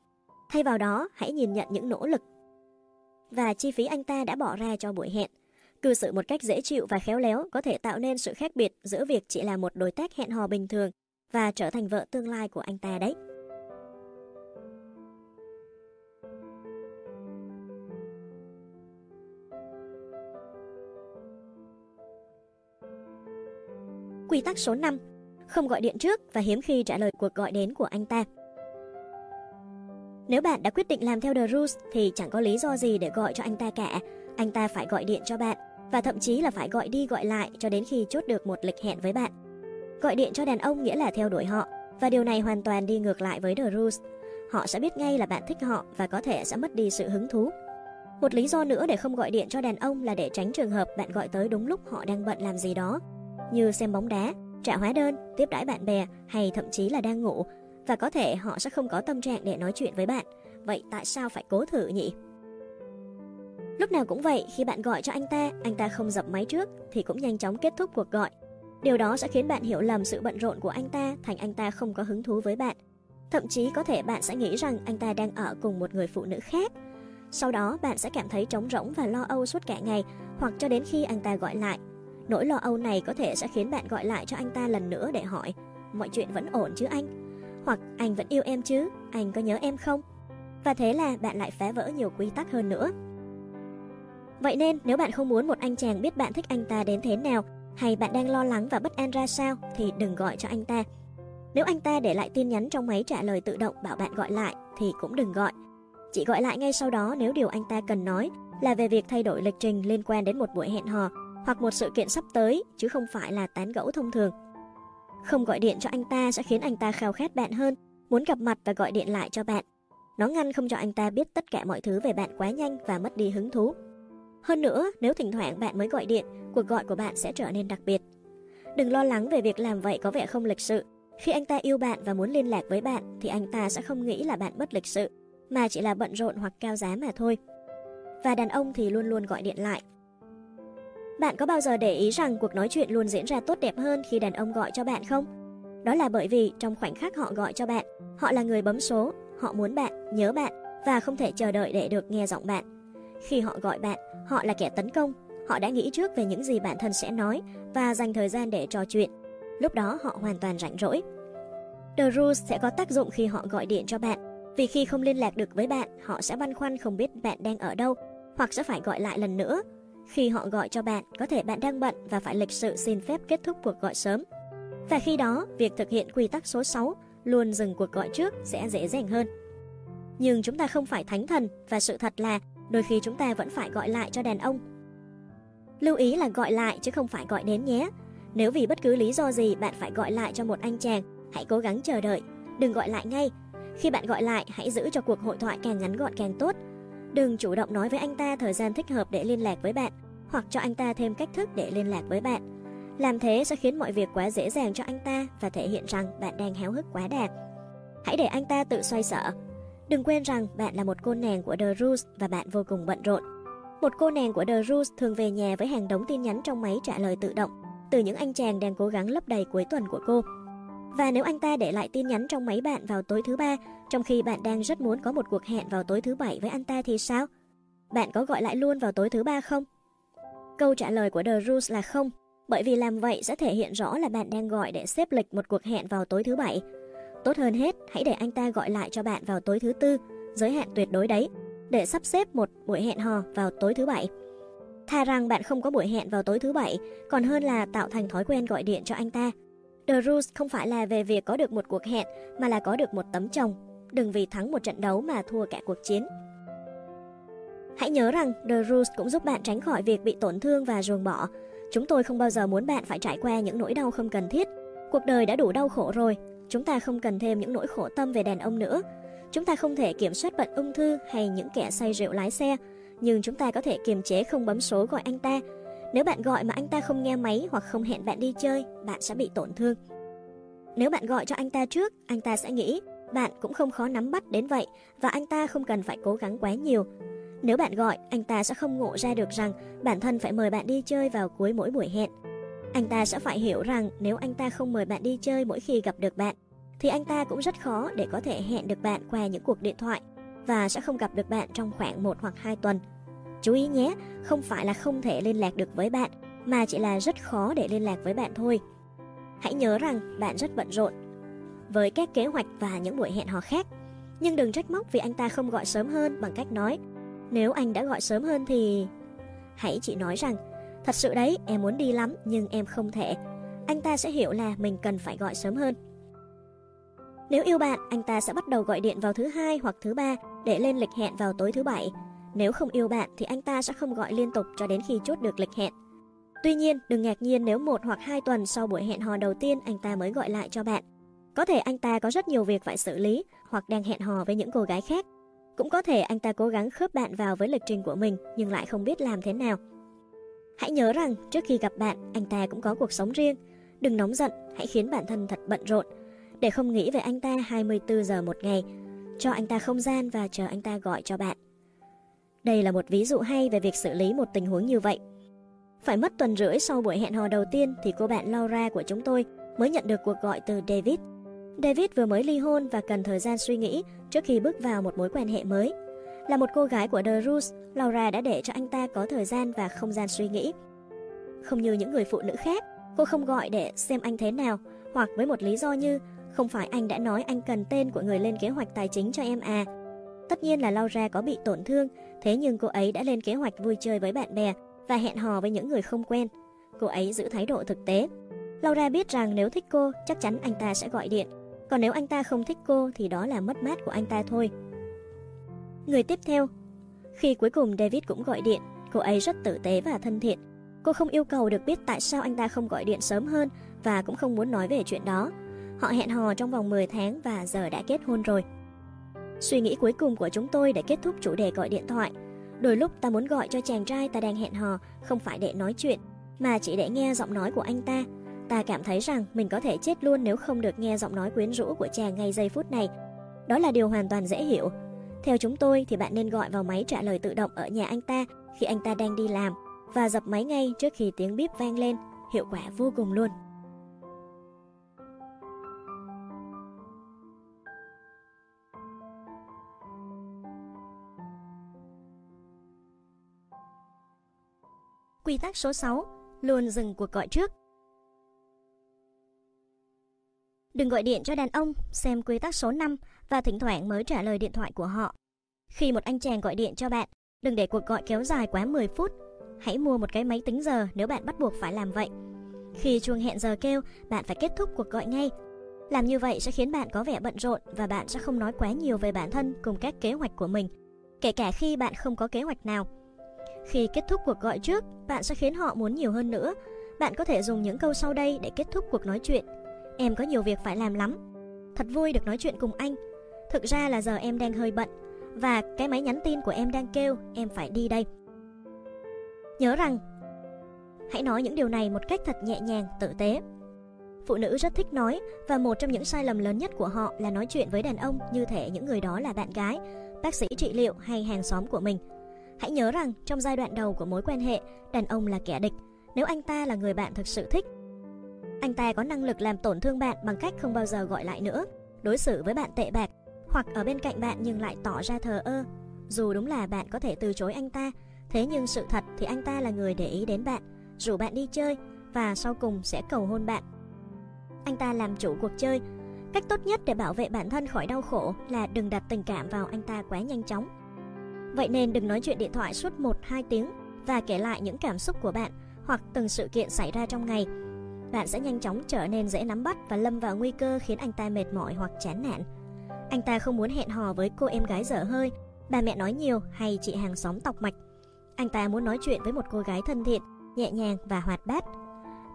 Thay vào đó, hãy nhìn nhận những nỗ lực và chi phí anh ta đã bỏ ra cho buổi hẹn. Cư xử một cách dễ chịu và khéo léo có thể tạo nên sự khác biệt giữa việc chỉ là một đối tác hẹn hò bình thường và trở thành vợ tương lai của anh ta đấy. Quy tắc số 5. Không gọi điện trước và hiếm khi trả lời cuộc gọi đến của anh ta. Nếu bạn đã quyết định làm theo The Rules thì chẳng có lý do gì để gọi cho anh ta cả. Anh ta phải gọi điện cho bạn và thậm chí là phải gọi đi gọi lại cho đến khi chốt được một lịch hẹn với bạn. Gọi điện cho đàn ông nghĩa là theo đuổi họ và điều này hoàn toàn đi ngược lại với The Rules. Họ sẽ biết ngay là bạn thích họ và có thể sẽ mất đi sự hứng thú. Một lý do nữa để không gọi điện cho đàn ông là để tránh trường hợp bạn gọi tới đúng lúc họ đang bận làm gì đó, như xem bóng đá, trả hóa đơn, tiếp đãi bạn bè hay thậm chí là đang ngủ và có thể họ sẽ không có tâm trạng để nói chuyện với bạn. Vậy tại sao phải cố thử nhỉ? Lúc nào cũng vậy, khi bạn gọi cho anh ta, anh ta không dập máy trước thì cũng nhanh chóng kết thúc cuộc gọi. Điều đó sẽ khiến bạn hiểu lầm sự bận rộn của anh ta thành anh ta không có hứng thú với bạn. Thậm chí có thể bạn sẽ nghĩ rằng anh ta đang ở cùng một người phụ nữ khác. Sau đó bạn sẽ cảm thấy trống rỗng và lo âu suốt cả ngày hoặc cho đến khi anh ta gọi lại. Nỗi lo âu này có thể sẽ khiến bạn gọi lại cho anh ta lần nữa để hỏi Mọi chuyện vẫn ổn chứ anh? Hoặc anh vẫn yêu em chứ, anh có nhớ em không? Và thế là bạn lại phá vỡ nhiều quy tắc hơn nữa. Vậy nên nếu bạn không muốn một anh chàng biết bạn thích anh ta đến thế nào hay bạn đang lo lắng và bất an ra sao thì đừng gọi cho anh ta. Nếu anh ta để lại tin nhắn trong máy trả lời tự động bảo bạn gọi lại thì cũng đừng gọi. Chỉ gọi lại ngay sau đó nếu điều anh ta cần nói là về việc thay đổi lịch trình liên quan đến một buổi hẹn hò hoặc một sự kiện sắp tới chứ không phải là tán gẫu thông thường. Không gọi điện cho anh ta sẽ khiến anh ta khao khát bạn hơn, muốn gặp mặt và gọi điện lại cho bạn. Nó ngăn không cho anh ta biết tất cả mọi thứ về bạn quá nhanh và mất đi hứng thú. Hơn nữa, nếu thỉnh thoảng bạn mới gọi điện, cuộc gọi của bạn sẽ trở nên đặc biệt. Đừng lo lắng về việc làm vậy có vẻ không lịch sự. Khi anh ta yêu bạn và muốn liên lạc với bạn thì anh ta sẽ không nghĩ là bạn bất lịch sự, mà chỉ là bận rộn hoặc cao giá mà thôi. Và đàn ông thì luôn luôn gọi điện lại. Bạn có bao giờ để ý rằng cuộc nói chuyện luôn diễn ra tốt đẹp hơn khi đàn ông gọi cho bạn không? Đó là bởi vì trong khoảnh khắc họ gọi cho bạn, họ là người bấm số, họ muốn bạn, nhớ bạn và không thể chờ đợi để được nghe giọng bạn. Khi họ gọi bạn, họ là kẻ tấn công, họ đã nghĩ trước về những gì bản thân sẽ nói và dành thời gian để trò chuyện. Lúc đó họ hoàn toàn rảnh rỗi. The Rules sẽ có tác dụng khi họ gọi điện cho bạn, vì khi không liên lạc được với bạn, họ sẽ băn khoăn không biết bạn đang ở đâu, hoặc sẽ phải gọi lại lần nữa. Khi họ gọi cho bạn, có thể bạn đang bận và phải lịch sự xin phép kết thúc cuộc gọi sớm. Và khi đó, việc thực hiện quy tắc số 6 luôn dừng cuộc gọi trước sẽ dễ dàng hơn. Nhưng chúng ta không phải thánh thần và sự thật là đôi khi chúng ta vẫn phải gọi lại cho đàn ông. Lưu ý là gọi lại chứ không phải gọi đến nhé. Nếu vì bất cứ lý do gì bạn phải gọi lại cho một anh chàng, hãy cố gắng chờ đợi, đừng gọi lại ngay. Khi bạn gọi lại, hãy giữ cho cuộc hội thoại càng ngắn gọn càng tốt. Đừng chủ động nói với anh ta thời gian thích hợp để liên lạc với bạn, hoặc cho anh ta thêm cách thức để liên lạc với bạn. Làm thế sẽ khiến mọi việc quá dễ dàng cho anh ta và thể hiện rằng bạn đang háo hức quá đà. Hãy để anh ta tự xoay sở, Đừng quên rằng bạn là một cô nàng của The Rose và bạn vô cùng bận rộn. Một cô nàng của The Rose thường về nhà với hàng đống tin nhắn trong máy trả lời tự động từ những anh chàng đang cố gắng lấp đầy cuối tuần của cô. Và nếu anh ta để lại tin nhắn trong máy bạn vào tối thứ ba, trong khi bạn đang rất muốn có một cuộc hẹn vào tối thứ bảy với anh ta thì sao? Bạn có gọi lại luôn vào tối thứ ba không? Câu trả lời của The Rules là không, bởi vì làm vậy sẽ thể hiện rõ là bạn đang gọi để xếp lịch một cuộc hẹn vào tối thứ bảy Tốt hơn hết, hãy để anh ta gọi lại cho bạn vào tối thứ tư, giới hạn tuyệt đối đấy, để sắp xếp một buổi hẹn hò vào tối thứ bảy. Thà rằng bạn không có buổi hẹn vào tối thứ bảy, còn hơn là tạo thành thói quen gọi điện cho anh ta. The Rules không phải là về việc có được một cuộc hẹn, mà là có được một tấm chồng. Đừng vì thắng một trận đấu mà thua cả cuộc chiến. Hãy nhớ rằng The Rules cũng giúp bạn tránh khỏi việc bị tổn thương và ruồng bỏ. Chúng tôi không bao giờ muốn bạn phải trải qua những nỗi đau không cần thiết. Cuộc đời đã đủ đau khổ rồi, Chúng ta không cần thêm những nỗi khổ tâm về đàn ông nữa. Chúng ta không thể kiểm soát bệnh ung thư hay những kẻ say rượu lái xe, nhưng chúng ta có thể kiềm chế không bấm số gọi anh ta. Nếu bạn gọi mà anh ta không nghe máy hoặc không hẹn bạn đi chơi, bạn sẽ bị tổn thương. Nếu bạn gọi cho anh ta trước, anh ta sẽ nghĩ bạn cũng không khó nắm bắt đến vậy và anh ta không cần phải cố gắng quá nhiều. Nếu bạn gọi, anh ta sẽ không ngộ ra được rằng bản thân phải mời bạn đi chơi vào cuối mỗi buổi hẹn. Anh ta sẽ phải hiểu rằng nếu anh ta không mời bạn đi chơi mỗi khi gặp được bạn, thì anh ta cũng rất khó để có thể hẹn được bạn qua những cuộc điện thoại và sẽ không gặp được bạn trong khoảng 1 hoặc 2 tuần. Chú ý nhé, không phải là không thể liên lạc được với bạn, mà chỉ là rất khó để liên lạc với bạn thôi. Hãy nhớ rằng bạn rất bận rộn với các kế hoạch và những buổi hẹn hò khác. Nhưng đừng trách móc vì anh ta không gọi sớm hơn bằng cách nói Nếu anh đã gọi sớm hơn thì... Hãy chỉ nói rằng Thật sự đấy, em muốn đi lắm nhưng em không thể. Anh ta sẽ hiểu là mình cần phải gọi sớm hơn. Nếu yêu bạn, anh ta sẽ bắt đầu gọi điện vào thứ hai hoặc thứ ba để lên lịch hẹn vào tối thứ bảy. Nếu không yêu bạn thì anh ta sẽ không gọi liên tục cho đến khi chốt được lịch hẹn. Tuy nhiên, đừng ngạc nhiên nếu một hoặc hai tuần sau buổi hẹn hò đầu tiên anh ta mới gọi lại cho bạn. Có thể anh ta có rất nhiều việc phải xử lý hoặc đang hẹn hò với những cô gái khác. Cũng có thể anh ta cố gắng khớp bạn vào với lịch trình của mình nhưng lại không biết làm thế nào. Hãy nhớ rằng trước khi gặp bạn, anh ta cũng có cuộc sống riêng. Đừng nóng giận, hãy khiến bản thân thật bận rộn. Để không nghĩ về anh ta 24 giờ một ngày, cho anh ta không gian và chờ anh ta gọi cho bạn. Đây là một ví dụ hay về việc xử lý một tình huống như vậy. Phải mất tuần rưỡi sau buổi hẹn hò đầu tiên thì cô bạn Laura của chúng tôi mới nhận được cuộc gọi từ David. David vừa mới ly hôn và cần thời gian suy nghĩ trước khi bước vào một mối quan hệ mới. Là một cô gái của The Roots, Laura đã để cho anh ta có thời gian và không gian suy nghĩ. Không như những người phụ nữ khác, cô không gọi để xem anh thế nào, hoặc với một lý do như không phải anh đã nói anh cần tên của người lên kế hoạch tài chính cho em à. Tất nhiên là Laura có bị tổn thương, thế nhưng cô ấy đã lên kế hoạch vui chơi với bạn bè và hẹn hò với những người không quen. Cô ấy giữ thái độ thực tế. Laura biết rằng nếu thích cô, chắc chắn anh ta sẽ gọi điện. Còn nếu anh ta không thích cô thì đó là mất mát của anh ta thôi. Người tiếp theo Khi cuối cùng David cũng gọi điện, cô ấy rất tử tế và thân thiện. Cô không yêu cầu được biết tại sao anh ta không gọi điện sớm hơn và cũng không muốn nói về chuyện đó. Họ hẹn hò trong vòng 10 tháng và giờ đã kết hôn rồi. Suy nghĩ cuối cùng của chúng tôi để kết thúc chủ đề gọi điện thoại. Đôi lúc ta muốn gọi cho chàng trai ta đang hẹn hò không phải để nói chuyện, mà chỉ để nghe giọng nói của anh ta. Ta cảm thấy rằng mình có thể chết luôn nếu không được nghe giọng nói quyến rũ của chàng ngay giây phút này. Đó là điều hoàn toàn dễ hiểu, theo chúng tôi thì bạn nên gọi vào máy trả lời tự động ở nhà anh ta khi anh ta đang đi làm và dập máy ngay trước khi tiếng bíp vang lên, hiệu quả vô cùng luôn. Quy tắc số 6. Luôn dừng cuộc gọi trước. Đừng gọi điện cho đàn ông, xem quy tắc số 5 và thỉnh thoảng mới trả lời điện thoại của họ. Khi một anh chàng gọi điện cho bạn, đừng để cuộc gọi kéo dài quá 10 phút. Hãy mua một cái máy tính giờ nếu bạn bắt buộc phải làm vậy. Khi chuông hẹn giờ kêu, bạn phải kết thúc cuộc gọi ngay. Làm như vậy sẽ khiến bạn có vẻ bận rộn và bạn sẽ không nói quá nhiều về bản thân cùng các kế hoạch của mình, kể cả khi bạn không có kế hoạch nào. Khi kết thúc cuộc gọi trước, bạn sẽ khiến họ muốn nhiều hơn nữa. Bạn có thể dùng những câu sau đây để kết thúc cuộc nói chuyện. Em có nhiều việc phải làm lắm. Thật vui được nói chuyện cùng anh. Thực ra là giờ em đang hơi bận và cái máy nhắn tin của em đang kêu em phải đi đây. Nhớ rằng hãy nói những điều này một cách thật nhẹ nhàng, tử tế. Phụ nữ rất thích nói và một trong những sai lầm lớn nhất của họ là nói chuyện với đàn ông như thể những người đó là bạn gái, bác sĩ trị liệu hay hàng xóm của mình. Hãy nhớ rằng trong giai đoạn đầu của mối quan hệ, đàn ông là kẻ địch nếu anh ta là người bạn thực sự thích. Anh ta có năng lực làm tổn thương bạn bằng cách không bao giờ gọi lại nữa, đối xử với bạn tệ bạc hoặc ở bên cạnh bạn nhưng lại tỏ ra thờ ơ. Dù đúng là bạn có thể từ chối anh ta, thế nhưng sự thật thì anh ta là người để ý đến bạn, rủ bạn đi chơi và sau cùng sẽ cầu hôn bạn. Anh ta làm chủ cuộc chơi. Cách tốt nhất để bảo vệ bản thân khỏi đau khổ là đừng đặt tình cảm vào anh ta quá nhanh chóng. Vậy nên đừng nói chuyện điện thoại suốt 1-2 tiếng và kể lại những cảm xúc của bạn hoặc từng sự kiện xảy ra trong ngày. Bạn sẽ nhanh chóng trở nên dễ nắm bắt và lâm vào nguy cơ khiến anh ta mệt mỏi hoặc chán nản. Anh ta không muốn hẹn hò với cô em gái dở hơi, bà mẹ nói nhiều hay chị hàng xóm tọc mạch. Anh ta muốn nói chuyện với một cô gái thân thiện, nhẹ nhàng và hoạt bát.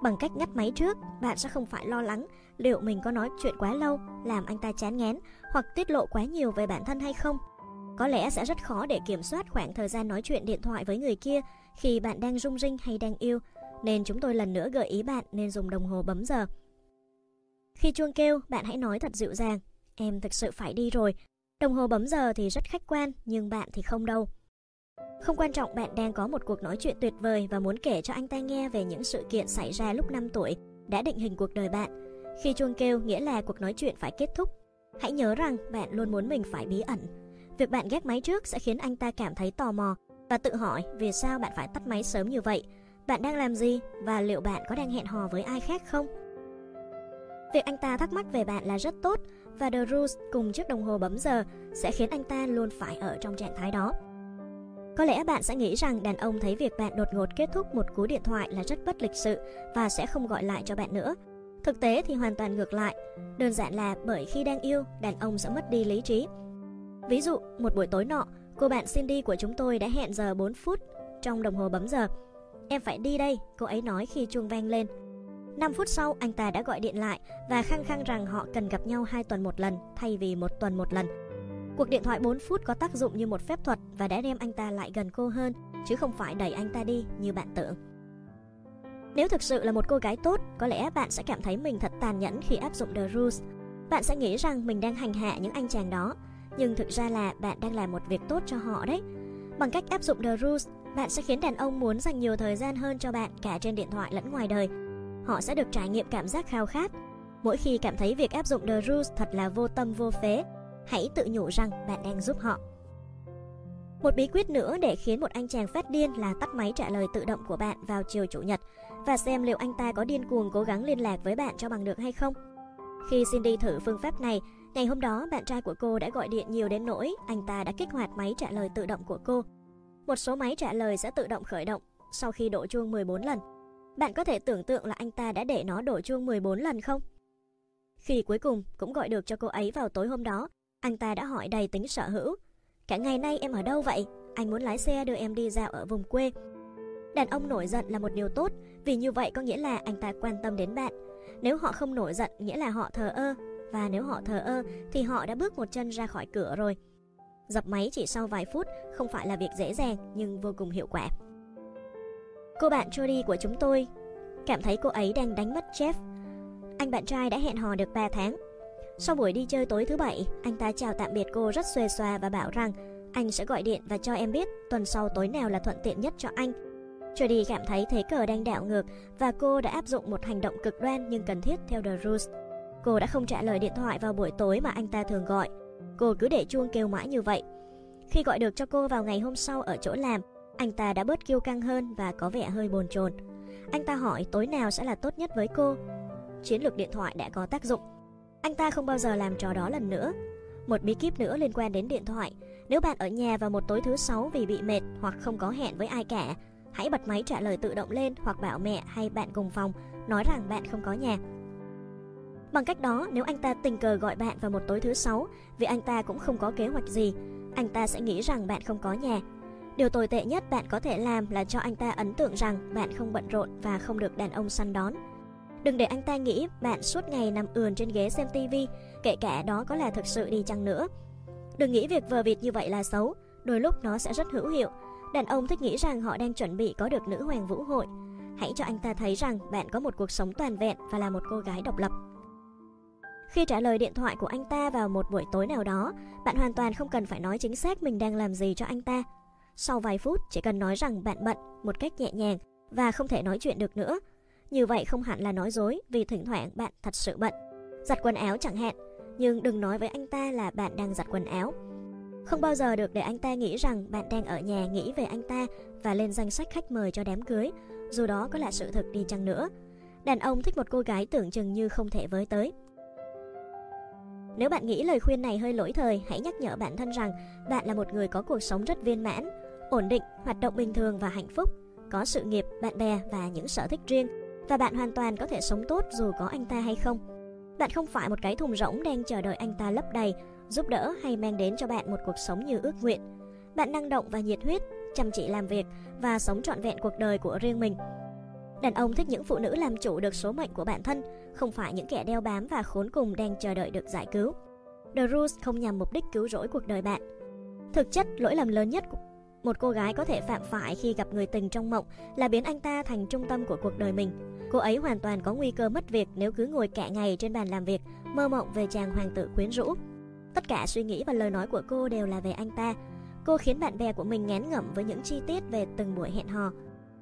Bằng cách ngắt máy trước, bạn sẽ không phải lo lắng liệu mình có nói chuyện quá lâu làm anh ta chán ngán hoặc tiết lộ quá nhiều về bản thân hay không. Có lẽ sẽ rất khó để kiểm soát khoảng thời gian nói chuyện điện thoại với người kia khi bạn đang rung rinh hay đang yêu, nên chúng tôi lần nữa gợi ý bạn nên dùng đồng hồ bấm giờ. Khi chuông kêu, bạn hãy nói thật dịu dàng, em thực sự phải đi rồi. Đồng hồ bấm giờ thì rất khách quan, nhưng bạn thì không đâu. Không quan trọng bạn đang có một cuộc nói chuyện tuyệt vời và muốn kể cho anh ta nghe về những sự kiện xảy ra lúc 5 tuổi đã định hình cuộc đời bạn. Khi chuông kêu nghĩa là cuộc nói chuyện phải kết thúc. Hãy nhớ rằng bạn luôn muốn mình phải bí ẩn. Việc bạn ghét máy trước sẽ khiến anh ta cảm thấy tò mò và tự hỏi vì sao bạn phải tắt máy sớm như vậy. Bạn đang làm gì và liệu bạn có đang hẹn hò với ai khác không? Việc anh ta thắc mắc về bạn là rất tốt và The Rules cùng chiếc đồng hồ bấm giờ sẽ khiến anh ta luôn phải ở trong trạng thái đó. Có lẽ bạn sẽ nghĩ rằng đàn ông thấy việc bạn đột ngột kết thúc một cú điện thoại là rất bất lịch sự và sẽ không gọi lại cho bạn nữa. Thực tế thì hoàn toàn ngược lại, đơn giản là bởi khi đang yêu, đàn ông sẽ mất đi lý trí. Ví dụ, một buổi tối nọ, cô bạn Cindy của chúng tôi đã hẹn giờ 4 phút trong đồng hồ bấm giờ. Em phải đi đây, cô ấy nói khi chuông vang lên. 5 phút sau, anh ta đã gọi điện lại và khăng khăng rằng họ cần gặp nhau 2 tuần một lần thay vì một tuần một lần. Cuộc điện thoại 4 phút có tác dụng như một phép thuật và đã đem anh ta lại gần cô hơn, chứ không phải đẩy anh ta đi như bạn tưởng. Nếu thực sự là một cô gái tốt, có lẽ bạn sẽ cảm thấy mình thật tàn nhẫn khi áp dụng The Rules. Bạn sẽ nghĩ rằng mình đang hành hạ những anh chàng đó, nhưng thực ra là bạn đang làm một việc tốt cho họ đấy. Bằng cách áp dụng The Rules, bạn sẽ khiến đàn ông muốn dành nhiều thời gian hơn cho bạn cả trên điện thoại lẫn ngoài đời. Họ sẽ được trải nghiệm cảm giác khao khát. Mỗi khi cảm thấy việc áp dụng The Rules thật là vô tâm vô phế, hãy tự nhủ rằng bạn đang giúp họ. Một bí quyết nữa để khiến một anh chàng phát điên là tắt máy trả lời tự động của bạn vào chiều chủ nhật và xem liệu anh ta có điên cuồng cố gắng liên lạc với bạn cho bằng được hay không. Khi Cindy thử phương pháp này, ngày hôm đó bạn trai của cô đã gọi điện nhiều đến nỗi anh ta đã kích hoạt máy trả lời tự động của cô. Một số máy trả lời sẽ tự động khởi động sau khi đổ chuông 14 lần. Bạn có thể tưởng tượng là anh ta đã để nó đổ chuông 14 lần không? Khi cuối cùng cũng gọi được cho cô ấy vào tối hôm đó, anh ta đã hỏi đầy tính sở hữu. Cả ngày nay em ở đâu vậy? Anh muốn lái xe đưa em đi dạo ở vùng quê. Đàn ông nổi giận là một điều tốt, vì như vậy có nghĩa là anh ta quan tâm đến bạn. Nếu họ không nổi giận nghĩa là họ thờ ơ, và nếu họ thờ ơ thì họ đã bước một chân ra khỏi cửa rồi. Dập máy chỉ sau vài phút không phải là việc dễ dàng nhưng vô cùng hiệu quả. Cô bạn Jody của chúng tôi cảm thấy cô ấy đang đánh mất Jeff. Anh bạn trai đã hẹn hò được 3 tháng sau buổi đi chơi tối thứ bảy, anh ta chào tạm biệt cô rất xuề xòa và bảo rằng anh sẽ gọi điện và cho em biết tuần sau tối nào là thuận tiện nhất cho anh. Jody cảm thấy thế cờ đang đảo ngược và cô đã áp dụng một hành động cực đoan nhưng cần thiết theo The Rules. Cô đã không trả lời điện thoại vào buổi tối mà anh ta thường gọi. Cô cứ để chuông kêu mãi như vậy. Khi gọi được cho cô vào ngày hôm sau ở chỗ làm, anh ta đã bớt kiêu căng hơn và có vẻ hơi bồn chồn. Anh ta hỏi tối nào sẽ là tốt nhất với cô. Chiến lược điện thoại đã có tác dụng. Anh ta không bao giờ làm trò đó lần nữa. Một bí kíp nữa liên quan đến điện thoại. Nếu bạn ở nhà vào một tối thứ sáu vì bị mệt hoặc không có hẹn với ai cả, hãy bật máy trả lời tự động lên hoặc bảo mẹ hay bạn cùng phòng nói rằng bạn không có nhà. Bằng cách đó, nếu anh ta tình cờ gọi bạn vào một tối thứ sáu vì anh ta cũng không có kế hoạch gì, anh ta sẽ nghĩ rằng bạn không có nhà. Điều tồi tệ nhất bạn có thể làm là cho anh ta ấn tượng rằng bạn không bận rộn và không được đàn ông săn đón. Đừng để anh ta nghĩ bạn suốt ngày nằm ườn trên ghế xem tivi, kể cả đó có là thực sự đi chăng nữa. Đừng nghĩ việc vờ vịt như vậy là xấu, đôi lúc nó sẽ rất hữu hiệu. Đàn ông thích nghĩ rằng họ đang chuẩn bị có được nữ hoàng vũ hội. Hãy cho anh ta thấy rằng bạn có một cuộc sống toàn vẹn và là một cô gái độc lập. Khi trả lời điện thoại của anh ta vào một buổi tối nào đó, bạn hoàn toàn không cần phải nói chính xác mình đang làm gì cho anh ta. Sau vài phút, chỉ cần nói rằng bạn bận một cách nhẹ nhàng và không thể nói chuyện được nữa, như vậy không hẳn là nói dối vì thỉnh thoảng bạn thật sự bận. Giặt quần áo chẳng hạn, nhưng đừng nói với anh ta là bạn đang giặt quần áo. Không bao giờ được để anh ta nghĩ rằng bạn đang ở nhà nghĩ về anh ta và lên danh sách khách mời cho đám cưới, dù đó có là sự thực đi chăng nữa. Đàn ông thích một cô gái tưởng chừng như không thể với tới. Nếu bạn nghĩ lời khuyên này hơi lỗi thời, hãy nhắc nhở bản thân rằng bạn là một người có cuộc sống rất viên mãn, ổn định, hoạt động bình thường và hạnh phúc, có sự nghiệp, bạn bè và những sở thích riêng và bạn hoàn toàn có thể sống tốt dù có anh ta hay không. Bạn không phải một cái thùng rỗng đang chờ đợi anh ta lấp đầy, giúp đỡ hay mang đến cho bạn một cuộc sống như ước nguyện. Bạn năng động và nhiệt huyết, chăm chỉ làm việc và sống trọn vẹn cuộc đời của riêng mình. Đàn ông thích những phụ nữ làm chủ được số mệnh của bản thân, không phải những kẻ đeo bám và khốn cùng đang chờ đợi được giải cứu. The Rules không nhằm mục đích cứu rỗi cuộc đời bạn. Thực chất, lỗi lầm lớn nhất của một cô gái có thể phạm phải khi gặp người tình trong mộng là biến anh ta thành trung tâm của cuộc đời mình. Cô ấy hoàn toàn có nguy cơ mất việc nếu cứ ngồi cả ngày trên bàn làm việc, mơ mộng về chàng hoàng tử quyến rũ. Tất cả suy nghĩ và lời nói của cô đều là về anh ta. Cô khiến bạn bè của mình ngán ngẩm với những chi tiết về từng buổi hẹn hò.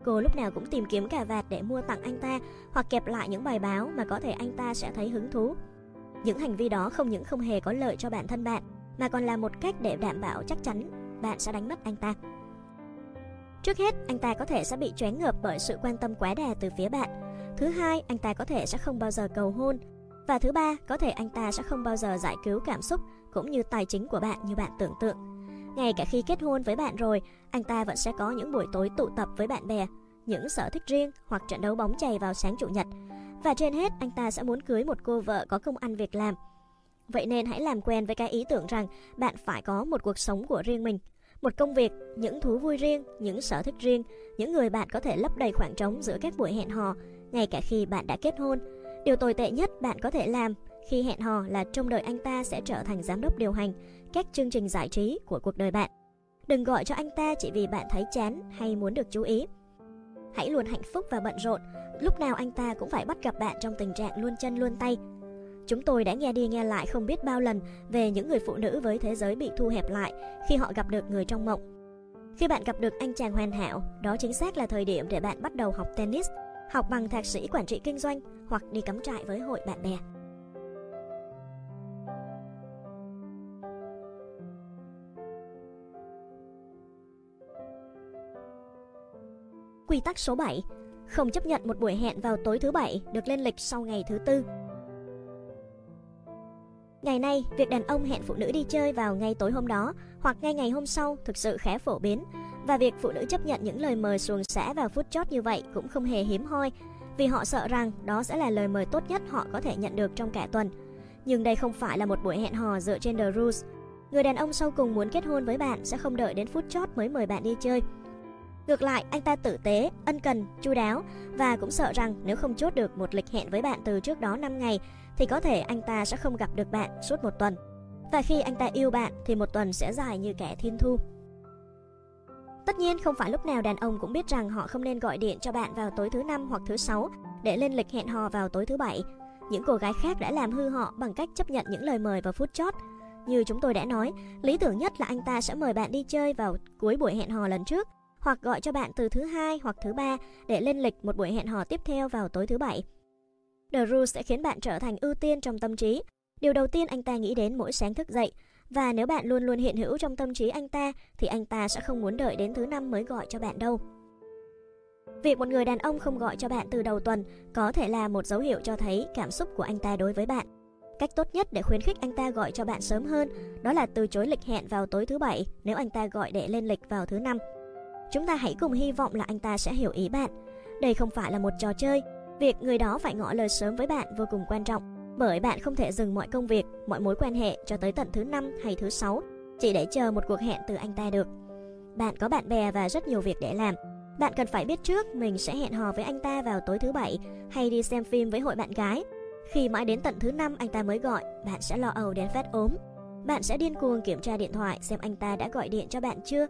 Cô lúc nào cũng tìm kiếm cà vạt để mua tặng anh ta hoặc kẹp lại những bài báo mà có thể anh ta sẽ thấy hứng thú. Những hành vi đó không những không hề có lợi cho bản thân bạn, mà còn là một cách để đảm bảo chắc chắn bạn sẽ đánh mất anh ta. Trước hết, anh ta có thể sẽ bị choáng ngợp bởi sự quan tâm quá đà từ phía bạn. Thứ hai, anh ta có thể sẽ không bao giờ cầu hôn. Và thứ ba, có thể anh ta sẽ không bao giờ giải cứu cảm xúc cũng như tài chính của bạn như bạn tưởng tượng. Ngay cả khi kết hôn với bạn rồi, anh ta vẫn sẽ có những buổi tối tụ tập với bạn bè, những sở thích riêng hoặc trận đấu bóng chày vào sáng chủ nhật. Và trên hết, anh ta sẽ muốn cưới một cô vợ có công ăn việc làm. Vậy nên hãy làm quen với cái ý tưởng rằng bạn phải có một cuộc sống của riêng mình một công việc, những thú vui riêng, những sở thích riêng, những người bạn có thể lấp đầy khoảng trống giữa các buổi hẹn hò, ngay cả khi bạn đã kết hôn. Điều tồi tệ nhất bạn có thể làm khi hẹn hò là trông đợi anh ta sẽ trở thành giám đốc điều hành các chương trình giải trí của cuộc đời bạn. Đừng gọi cho anh ta chỉ vì bạn thấy chán hay muốn được chú ý. Hãy luôn hạnh phúc và bận rộn, lúc nào anh ta cũng phải bắt gặp bạn trong tình trạng luôn chân luôn tay, Chúng tôi đã nghe đi nghe lại không biết bao lần về những người phụ nữ với thế giới bị thu hẹp lại khi họ gặp được người trong mộng. Khi bạn gặp được anh chàng hoàn hảo, đó chính xác là thời điểm để bạn bắt đầu học tennis, học bằng thạc sĩ quản trị kinh doanh hoặc đi cắm trại với hội bạn bè. Quy tắc số 7 Không chấp nhận một buổi hẹn vào tối thứ bảy được lên lịch sau ngày thứ tư Ngày nay, việc đàn ông hẹn phụ nữ đi chơi vào ngay tối hôm đó hoặc ngay ngày hôm sau thực sự khá phổ biến và việc phụ nữ chấp nhận những lời mời xuồng xã vào phút chót như vậy cũng không hề hiếm hoi vì họ sợ rằng đó sẽ là lời mời tốt nhất họ có thể nhận được trong cả tuần. Nhưng đây không phải là một buổi hẹn hò dựa trên The Rules. Người đàn ông sau cùng muốn kết hôn với bạn sẽ không đợi đến phút chót mới mời bạn đi chơi. Ngược lại, anh ta tử tế, ân cần, chu đáo và cũng sợ rằng nếu không chốt được một lịch hẹn với bạn từ trước đó 5 ngày thì có thể anh ta sẽ không gặp được bạn suốt một tuần. Và khi anh ta yêu bạn thì một tuần sẽ dài như kẻ thiên thu. Tất nhiên không phải lúc nào đàn ông cũng biết rằng họ không nên gọi điện cho bạn vào tối thứ năm hoặc thứ sáu để lên lịch hẹn hò vào tối thứ bảy. Những cô gái khác đã làm hư họ bằng cách chấp nhận những lời mời vào phút chót. Như chúng tôi đã nói, lý tưởng nhất là anh ta sẽ mời bạn đi chơi vào cuối buổi hẹn hò lần trước hoặc gọi cho bạn từ thứ hai hoặc thứ ba để lên lịch một buổi hẹn hò tiếp theo vào tối thứ bảy. The Rule sẽ khiến bạn trở thành ưu tiên trong tâm trí. Điều đầu tiên anh ta nghĩ đến mỗi sáng thức dậy. Và nếu bạn luôn luôn hiện hữu trong tâm trí anh ta, thì anh ta sẽ không muốn đợi đến thứ năm mới gọi cho bạn đâu. Việc một người đàn ông không gọi cho bạn từ đầu tuần có thể là một dấu hiệu cho thấy cảm xúc của anh ta đối với bạn. Cách tốt nhất để khuyến khích anh ta gọi cho bạn sớm hơn đó là từ chối lịch hẹn vào tối thứ bảy nếu anh ta gọi để lên lịch vào thứ năm. Chúng ta hãy cùng hy vọng là anh ta sẽ hiểu ý bạn. Đây không phải là một trò chơi, Việc người đó phải ngỏ lời sớm với bạn vô cùng quan trọng, bởi bạn không thể dừng mọi công việc, mọi mối quan hệ cho tới tận thứ năm hay thứ sáu chỉ để chờ một cuộc hẹn từ anh ta được. Bạn có bạn bè và rất nhiều việc để làm. Bạn cần phải biết trước mình sẽ hẹn hò với anh ta vào tối thứ bảy hay đi xem phim với hội bạn gái. Khi mãi đến tận thứ năm anh ta mới gọi, bạn sẽ lo âu đến phát ốm. Bạn sẽ điên cuồng kiểm tra điện thoại xem anh ta đã gọi điện cho bạn chưa.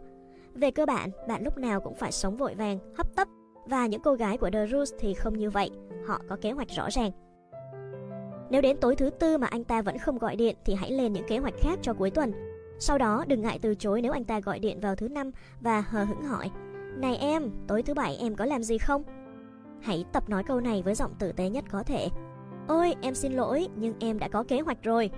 Về cơ bản, bạn lúc nào cũng phải sống vội vàng, hấp tấp và những cô gái của The Roots thì không như vậy, họ có kế hoạch rõ ràng. Nếu đến tối thứ tư mà anh ta vẫn không gọi điện thì hãy lên những kế hoạch khác cho cuối tuần. Sau đó đừng ngại từ chối nếu anh ta gọi điện vào thứ năm và hờ hững hỏi Này em, tối thứ bảy em có làm gì không? Hãy tập nói câu này với giọng tử tế nhất có thể Ôi, em xin lỗi, nhưng em đã có kế hoạch rồi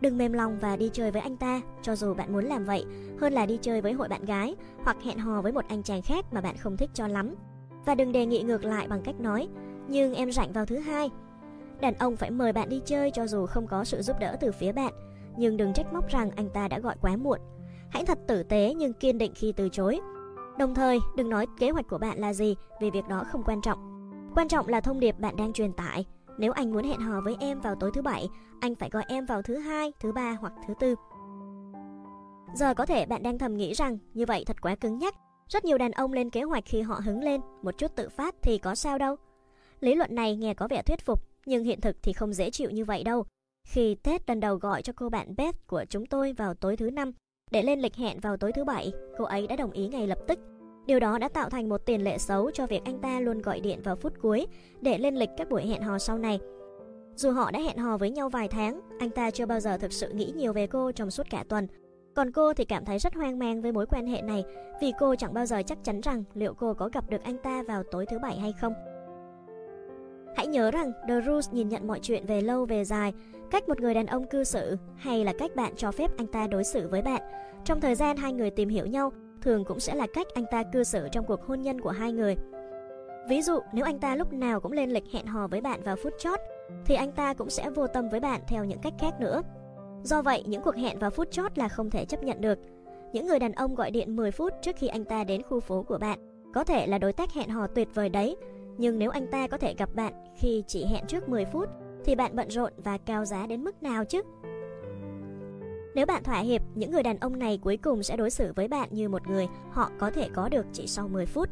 Đừng mềm lòng và đi chơi với anh ta, cho dù bạn muốn làm vậy, hơn là đi chơi với hội bạn gái hoặc hẹn hò với một anh chàng khác mà bạn không thích cho lắm. Và đừng đề nghị ngược lại bằng cách nói, nhưng em rảnh vào thứ hai. Đàn ông phải mời bạn đi chơi cho dù không có sự giúp đỡ từ phía bạn, nhưng đừng trách móc rằng anh ta đã gọi quá muộn. Hãy thật tử tế nhưng kiên định khi từ chối. Đồng thời, đừng nói kế hoạch của bạn là gì vì việc đó không quan trọng. Quan trọng là thông điệp bạn đang truyền tải nếu anh muốn hẹn hò với em vào tối thứ bảy, anh phải gọi em vào thứ hai, thứ ba hoặc thứ tư. Giờ có thể bạn đang thầm nghĩ rằng như vậy thật quá cứng nhắc. Rất nhiều đàn ông lên kế hoạch khi họ hứng lên, một chút tự phát thì có sao đâu. Lý luận này nghe có vẻ thuyết phục, nhưng hiện thực thì không dễ chịu như vậy đâu. Khi Tết lần đầu gọi cho cô bạn Beth của chúng tôi vào tối thứ năm, Để lên lịch hẹn vào tối thứ bảy, cô ấy đã đồng ý ngay lập tức. Điều đó đã tạo thành một tiền lệ xấu cho việc anh ta luôn gọi điện vào phút cuối để lên lịch các buổi hẹn hò sau này. Dù họ đã hẹn hò với nhau vài tháng, anh ta chưa bao giờ thực sự nghĩ nhiều về cô trong suốt cả tuần. Còn cô thì cảm thấy rất hoang mang với mối quan hệ này vì cô chẳng bao giờ chắc chắn rằng liệu cô có gặp được anh ta vào tối thứ bảy hay không. Hãy nhớ rằng The Rules nhìn nhận mọi chuyện về lâu về dài, cách một người đàn ông cư xử hay là cách bạn cho phép anh ta đối xử với bạn. Trong thời gian hai người tìm hiểu nhau, thường cũng sẽ là cách anh ta cư xử trong cuộc hôn nhân của hai người. Ví dụ, nếu anh ta lúc nào cũng lên lịch hẹn hò với bạn vào phút chót, thì anh ta cũng sẽ vô tâm với bạn theo những cách khác nữa. Do vậy, những cuộc hẹn vào phút chót là không thể chấp nhận được. Những người đàn ông gọi điện 10 phút trước khi anh ta đến khu phố của bạn có thể là đối tác hẹn hò tuyệt vời đấy, nhưng nếu anh ta có thể gặp bạn khi chỉ hẹn trước 10 phút thì bạn bận rộn và cao giá đến mức nào chứ? Nếu bạn thỏa hiệp, những người đàn ông này cuối cùng sẽ đối xử với bạn như một người họ có thể có được chỉ sau 10 phút.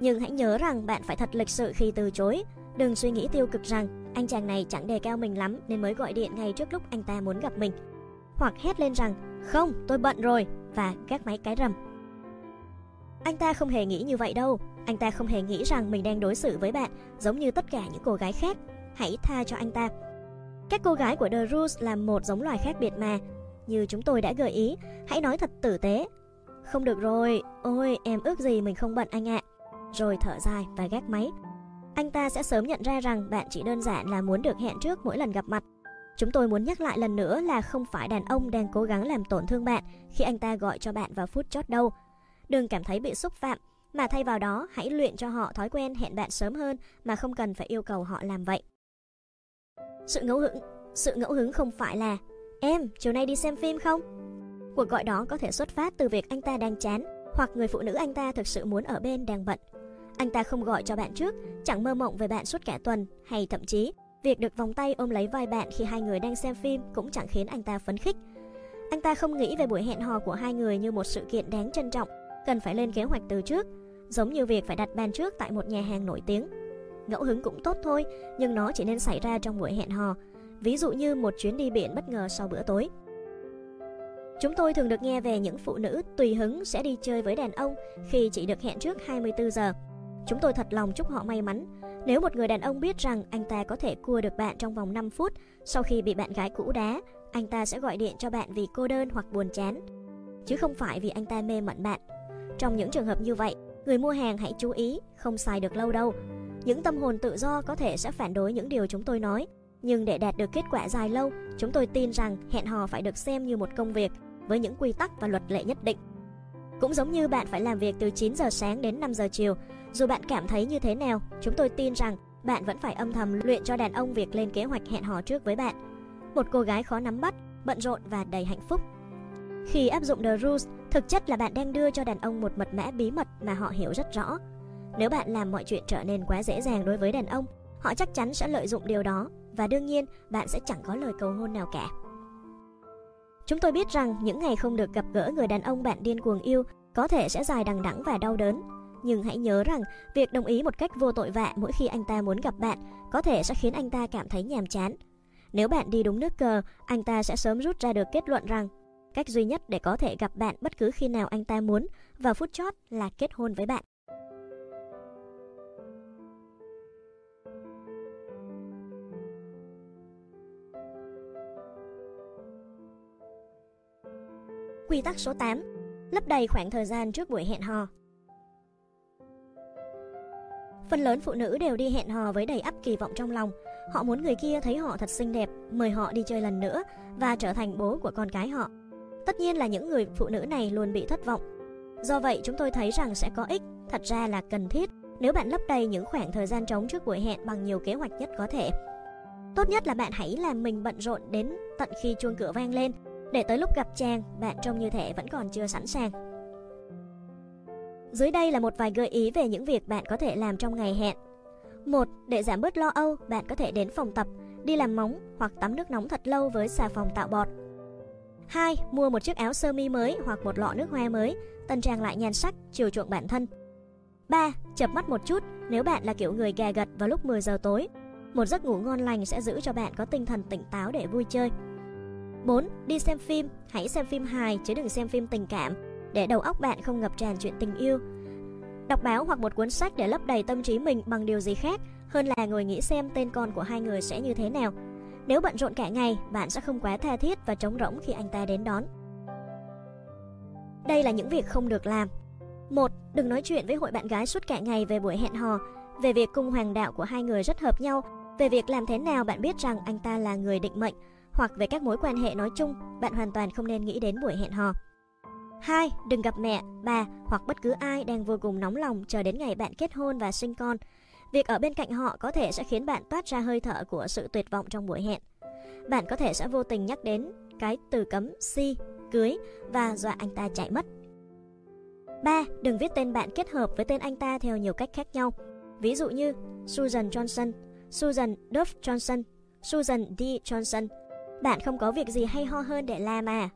Nhưng hãy nhớ rằng bạn phải thật lịch sự khi từ chối. Đừng suy nghĩ tiêu cực rằng anh chàng này chẳng đề cao mình lắm nên mới gọi điện ngay trước lúc anh ta muốn gặp mình. Hoặc hét lên rằng không tôi bận rồi và gác máy cái rầm. Anh ta không hề nghĩ như vậy đâu. Anh ta không hề nghĩ rằng mình đang đối xử với bạn giống như tất cả những cô gái khác. Hãy tha cho anh ta. Các cô gái của The Rules là một giống loài khác biệt mà. Như chúng tôi đã gợi ý, hãy nói thật tử tế. Không được rồi, ôi em ước gì mình không bận anh ạ. Rồi thở dài và gác máy. Anh ta sẽ sớm nhận ra rằng bạn chỉ đơn giản là muốn được hẹn trước mỗi lần gặp mặt. Chúng tôi muốn nhắc lại lần nữa là không phải đàn ông đang cố gắng làm tổn thương bạn khi anh ta gọi cho bạn vào phút chót đâu. Đừng cảm thấy bị xúc phạm, mà thay vào đó hãy luyện cho họ thói quen hẹn bạn sớm hơn mà không cần phải yêu cầu họ làm vậy. Sự ngẫu hứng, sự ngẫu hứng không phải là Em, chiều nay đi xem phim không? Cuộc gọi đó có thể xuất phát từ việc anh ta đang chán hoặc người phụ nữ anh ta thực sự muốn ở bên đang bận. Anh ta không gọi cho bạn trước, chẳng mơ mộng về bạn suốt cả tuần hay thậm chí việc được vòng tay ôm lấy vai bạn khi hai người đang xem phim cũng chẳng khiến anh ta phấn khích. Anh ta không nghĩ về buổi hẹn hò của hai người như một sự kiện đáng trân trọng, cần phải lên kế hoạch từ trước, giống như việc phải đặt bàn trước tại một nhà hàng nổi tiếng. Ngẫu hứng cũng tốt thôi, nhưng nó chỉ nên xảy ra trong buổi hẹn hò, ví dụ như một chuyến đi biển bất ngờ sau bữa tối. Chúng tôi thường được nghe về những phụ nữ tùy hứng sẽ đi chơi với đàn ông khi chỉ được hẹn trước 24 giờ. Chúng tôi thật lòng chúc họ may mắn. Nếu một người đàn ông biết rằng anh ta có thể cua được bạn trong vòng 5 phút sau khi bị bạn gái cũ đá, anh ta sẽ gọi điện cho bạn vì cô đơn hoặc buồn chán, chứ không phải vì anh ta mê mẩn bạn. Trong những trường hợp như vậy, người mua hàng hãy chú ý, không xài được lâu đâu. Những tâm hồn tự do có thể sẽ phản đối những điều chúng tôi nói, nhưng để đạt được kết quả dài lâu, chúng tôi tin rằng hẹn hò phải được xem như một công việc với những quy tắc và luật lệ nhất định. Cũng giống như bạn phải làm việc từ 9 giờ sáng đến 5 giờ chiều, dù bạn cảm thấy như thế nào, chúng tôi tin rằng bạn vẫn phải âm thầm luyện cho đàn ông việc lên kế hoạch hẹn hò trước với bạn. Một cô gái khó nắm bắt, bận rộn và đầy hạnh phúc. Khi áp dụng The Rules, thực chất là bạn đang đưa cho đàn ông một mật mã bí mật mà họ hiểu rất rõ. Nếu bạn làm mọi chuyện trở nên quá dễ dàng đối với đàn ông, họ chắc chắn sẽ lợi dụng điều đó và đương nhiên bạn sẽ chẳng có lời cầu hôn nào cả. Chúng tôi biết rằng những ngày không được gặp gỡ người đàn ông bạn điên cuồng yêu có thể sẽ dài đằng đẵng và đau đớn. Nhưng hãy nhớ rằng việc đồng ý một cách vô tội vạ mỗi khi anh ta muốn gặp bạn có thể sẽ khiến anh ta cảm thấy nhàm chán. Nếu bạn đi đúng nước cờ, anh ta sẽ sớm rút ra được kết luận rằng cách duy nhất để có thể gặp bạn bất cứ khi nào anh ta muốn vào phút chót là kết hôn với bạn. Quy tắc số 8 Lấp đầy khoảng thời gian trước buổi hẹn hò Phần lớn phụ nữ đều đi hẹn hò với đầy ắp kỳ vọng trong lòng. Họ muốn người kia thấy họ thật xinh đẹp, mời họ đi chơi lần nữa và trở thành bố của con cái họ. Tất nhiên là những người phụ nữ này luôn bị thất vọng. Do vậy chúng tôi thấy rằng sẽ có ích, thật ra là cần thiết nếu bạn lấp đầy những khoảng thời gian trống trước buổi hẹn bằng nhiều kế hoạch nhất có thể. Tốt nhất là bạn hãy làm mình bận rộn đến tận khi chuông cửa vang lên để tới lúc gặp chàng, bạn trông như thể vẫn còn chưa sẵn sàng. Dưới đây là một vài gợi ý về những việc bạn có thể làm trong ngày hẹn. Một, Để giảm bớt lo âu, bạn có thể đến phòng tập, đi làm móng hoặc tắm nước nóng thật lâu với xà phòng tạo bọt. 2. Mua một chiếc áo sơ mi mới hoặc một lọ nước hoa mới, tân trang lại nhan sắc, chiều chuộng bản thân. 3. Chập mắt một chút nếu bạn là kiểu người gà gật vào lúc 10 giờ tối. Một giấc ngủ ngon lành sẽ giữ cho bạn có tinh thần tỉnh táo để vui chơi. 4. Đi xem phim, hãy xem phim hài chứ đừng xem phim tình cảm, để đầu óc bạn không ngập tràn chuyện tình yêu. Đọc báo hoặc một cuốn sách để lấp đầy tâm trí mình bằng điều gì khác hơn là ngồi nghĩ xem tên con của hai người sẽ như thế nào. Nếu bận rộn cả ngày, bạn sẽ không quá tha thiết và trống rỗng khi anh ta đến đón. Đây là những việc không được làm. 1. Đừng nói chuyện với hội bạn gái suốt cả ngày về buổi hẹn hò, về việc cung hoàng đạo của hai người rất hợp nhau, về việc làm thế nào bạn biết rằng anh ta là người định mệnh, hoặc về các mối quan hệ nói chung, bạn hoàn toàn không nên nghĩ đến buổi hẹn hò. 2. Đừng gặp mẹ, bà hoặc bất cứ ai đang vô cùng nóng lòng chờ đến ngày bạn kết hôn và sinh con. Việc ở bên cạnh họ có thể sẽ khiến bạn toát ra hơi thở của sự tuyệt vọng trong buổi hẹn. Bạn có thể sẽ vô tình nhắc đến cái từ cấm si, cưới và dọa anh ta chạy mất. 3. Đừng viết tên bạn kết hợp với tên anh ta theo nhiều cách khác nhau. Ví dụ như Susan Johnson, Susan Duff Johnson, Susan D. Johnson. Bạn không có việc gì hay ho hơn để làm à?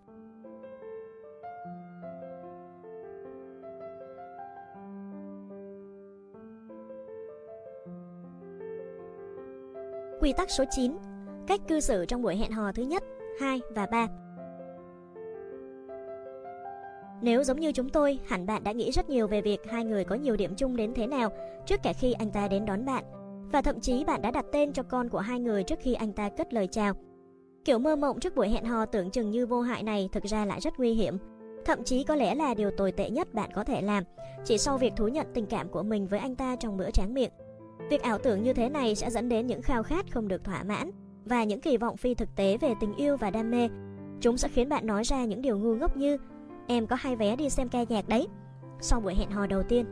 Quy tắc số 9 Cách cư xử trong buổi hẹn hò thứ nhất, 2 và 3 Nếu giống như chúng tôi, hẳn bạn đã nghĩ rất nhiều về việc hai người có nhiều điểm chung đến thế nào trước cả khi anh ta đến đón bạn. Và thậm chí bạn đã đặt tên cho con của hai người trước khi anh ta cất lời chào. Kiểu mơ mộng trước buổi hẹn hò tưởng chừng như vô hại này thực ra lại rất nguy hiểm. Thậm chí có lẽ là điều tồi tệ nhất bạn có thể làm, chỉ sau việc thú nhận tình cảm của mình với anh ta trong bữa tráng miệng. Việc ảo tưởng như thế này sẽ dẫn đến những khao khát không được thỏa mãn và những kỳ vọng phi thực tế về tình yêu và đam mê. Chúng sẽ khiến bạn nói ra những điều ngu ngốc như Em có hai vé đi xem ca nhạc đấy. Sau buổi hẹn hò đầu tiên.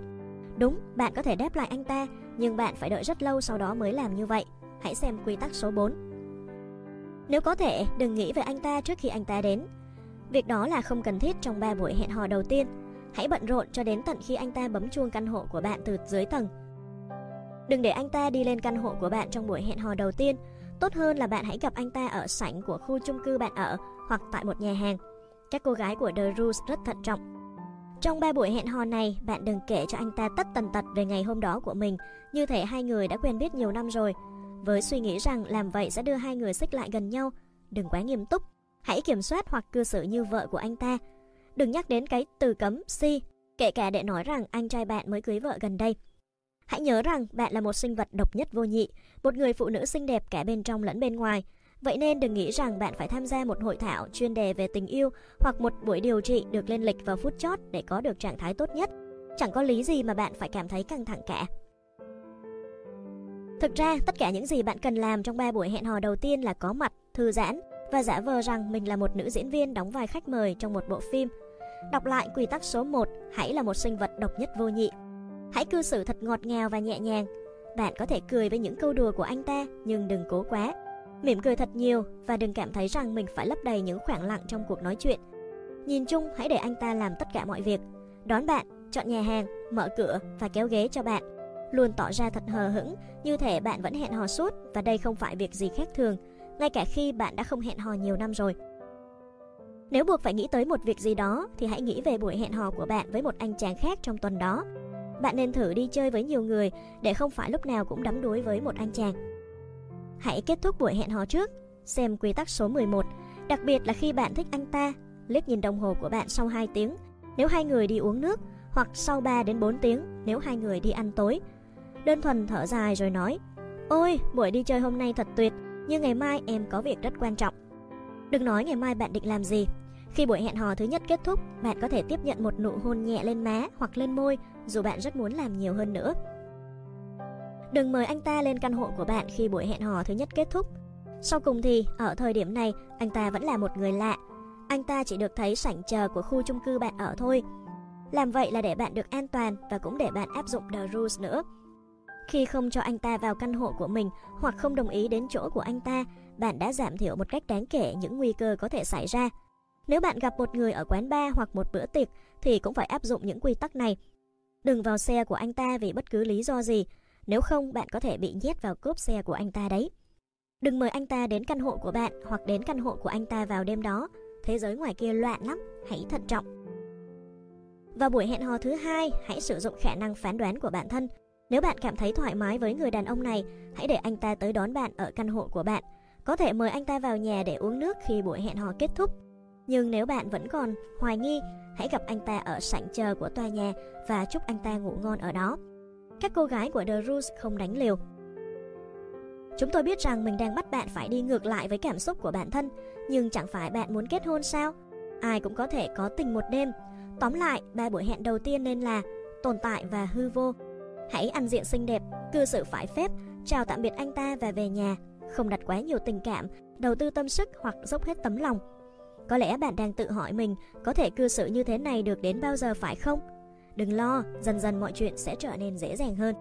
Đúng, bạn có thể đáp lại anh ta, nhưng bạn phải đợi rất lâu sau đó mới làm như vậy. Hãy xem quy tắc số 4. Nếu có thể, đừng nghĩ về anh ta trước khi anh ta đến. Việc đó là không cần thiết trong 3 buổi hẹn hò đầu tiên. Hãy bận rộn cho đến tận khi anh ta bấm chuông căn hộ của bạn từ dưới tầng Đừng để anh ta đi lên căn hộ của bạn trong buổi hẹn hò đầu tiên. Tốt hơn là bạn hãy gặp anh ta ở sảnh của khu chung cư bạn ở hoặc tại một nhà hàng. Các cô gái của The Rules rất thận trọng. Trong ba buổi hẹn hò này, bạn đừng kể cho anh ta tất tần tật về ngày hôm đó của mình, như thể hai người đã quen biết nhiều năm rồi. Với suy nghĩ rằng làm vậy sẽ đưa hai người xích lại gần nhau, đừng quá nghiêm túc. Hãy kiểm soát hoặc cư xử như vợ của anh ta. Đừng nhắc đến cái từ cấm si, kể cả để nói rằng anh trai bạn mới cưới vợ gần đây. Hãy nhớ rằng bạn là một sinh vật độc nhất vô nhị, một người phụ nữ xinh đẹp cả bên trong lẫn bên ngoài. Vậy nên đừng nghĩ rằng bạn phải tham gia một hội thảo chuyên đề về tình yêu hoặc một buổi điều trị được lên lịch vào phút chót để có được trạng thái tốt nhất. Chẳng có lý gì mà bạn phải cảm thấy căng thẳng cả. Thực ra, tất cả những gì bạn cần làm trong 3 buổi hẹn hò đầu tiên là có mặt, thư giãn và giả vờ rằng mình là một nữ diễn viên đóng vai khách mời trong một bộ phim. Đọc lại quy tắc số 1, hãy là một sinh vật độc nhất vô nhị. Hãy cư xử thật ngọt ngào và nhẹ nhàng. Bạn có thể cười với những câu đùa của anh ta, nhưng đừng cố quá. Mỉm cười thật nhiều và đừng cảm thấy rằng mình phải lấp đầy những khoảng lặng trong cuộc nói chuyện. Nhìn chung, hãy để anh ta làm tất cả mọi việc. Đón bạn, chọn nhà hàng, mở cửa và kéo ghế cho bạn. Luôn tỏ ra thật hờ hững, như thể bạn vẫn hẹn hò suốt và đây không phải việc gì khác thường, ngay cả khi bạn đã không hẹn hò nhiều năm rồi. Nếu buộc phải nghĩ tới một việc gì đó thì hãy nghĩ về buổi hẹn hò của bạn với một anh chàng khác trong tuần đó bạn nên thử đi chơi với nhiều người để không phải lúc nào cũng đắm đuối với một anh chàng. Hãy kết thúc buổi hẹn hò trước, xem quy tắc số 11, đặc biệt là khi bạn thích anh ta, liếc nhìn đồng hồ của bạn sau 2 tiếng nếu hai người đi uống nước hoặc sau 3 đến 4 tiếng nếu hai người đi ăn tối. Đơn thuần thở dài rồi nói: "Ôi, buổi đi chơi hôm nay thật tuyệt, nhưng ngày mai em có việc rất quan trọng." Đừng nói ngày mai bạn định làm gì, khi buổi hẹn hò thứ nhất kết thúc, bạn có thể tiếp nhận một nụ hôn nhẹ lên má hoặc lên môi, dù bạn rất muốn làm nhiều hơn nữa. Đừng mời anh ta lên căn hộ của bạn khi buổi hẹn hò thứ nhất kết thúc. Sau cùng thì, ở thời điểm này, anh ta vẫn là một người lạ. Anh ta chỉ được thấy sảnh chờ của khu chung cư bạn ở thôi. Làm vậy là để bạn được an toàn và cũng để bạn áp dụng The Rules nữa. Khi không cho anh ta vào căn hộ của mình hoặc không đồng ý đến chỗ của anh ta, bạn đã giảm thiểu một cách đáng kể những nguy cơ có thể xảy ra. Nếu bạn gặp một người ở quán bar hoặc một bữa tiệc thì cũng phải áp dụng những quy tắc này. Đừng vào xe của anh ta vì bất cứ lý do gì, nếu không bạn có thể bị nhét vào cốp xe của anh ta đấy. Đừng mời anh ta đến căn hộ của bạn hoặc đến căn hộ của anh ta vào đêm đó. Thế giới ngoài kia loạn lắm, hãy thận trọng. Vào buổi hẹn hò thứ hai, hãy sử dụng khả năng phán đoán của bản thân. Nếu bạn cảm thấy thoải mái với người đàn ông này, hãy để anh ta tới đón bạn ở căn hộ của bạn Có thể mời anh ta vào nhà để uống nước khi buổi hẹn hò kết thúc. Nhưng nếu bạn vẫn còn hoài nghi, hãy gặp anh ta ở sảnh chờ của tòa nhà và chúc anh ta ngủ ngon ở đó. Các cô gái của The Rules không đánh liều. Chúng tôi biết rằng mình đang bắt bạn phải đi ngược lại với cảm xúc của bản thân, nhưng chẳng phải bạn muốn kết hôn sao? Ai cũng có thể có tình một đêm. Tóm lại, ba buổi hẹn đầu tiên nên là tồn tại và hư vô. Hãy ăn diện xinh đẹp, cư xử phải phép, chào tạm biệt anh ta và về nhà, không đặt quá nhiều tình cảm, đầu tư tâm sức hoặc dốc hết tấm lòng. Có lẽ bạn đang tự hỏi mình có thể cư xử như thế này được đến bao giờ phải không? Đừng lo, dần dần mọi chuyện sẽ trở nên dễ dàng hơn.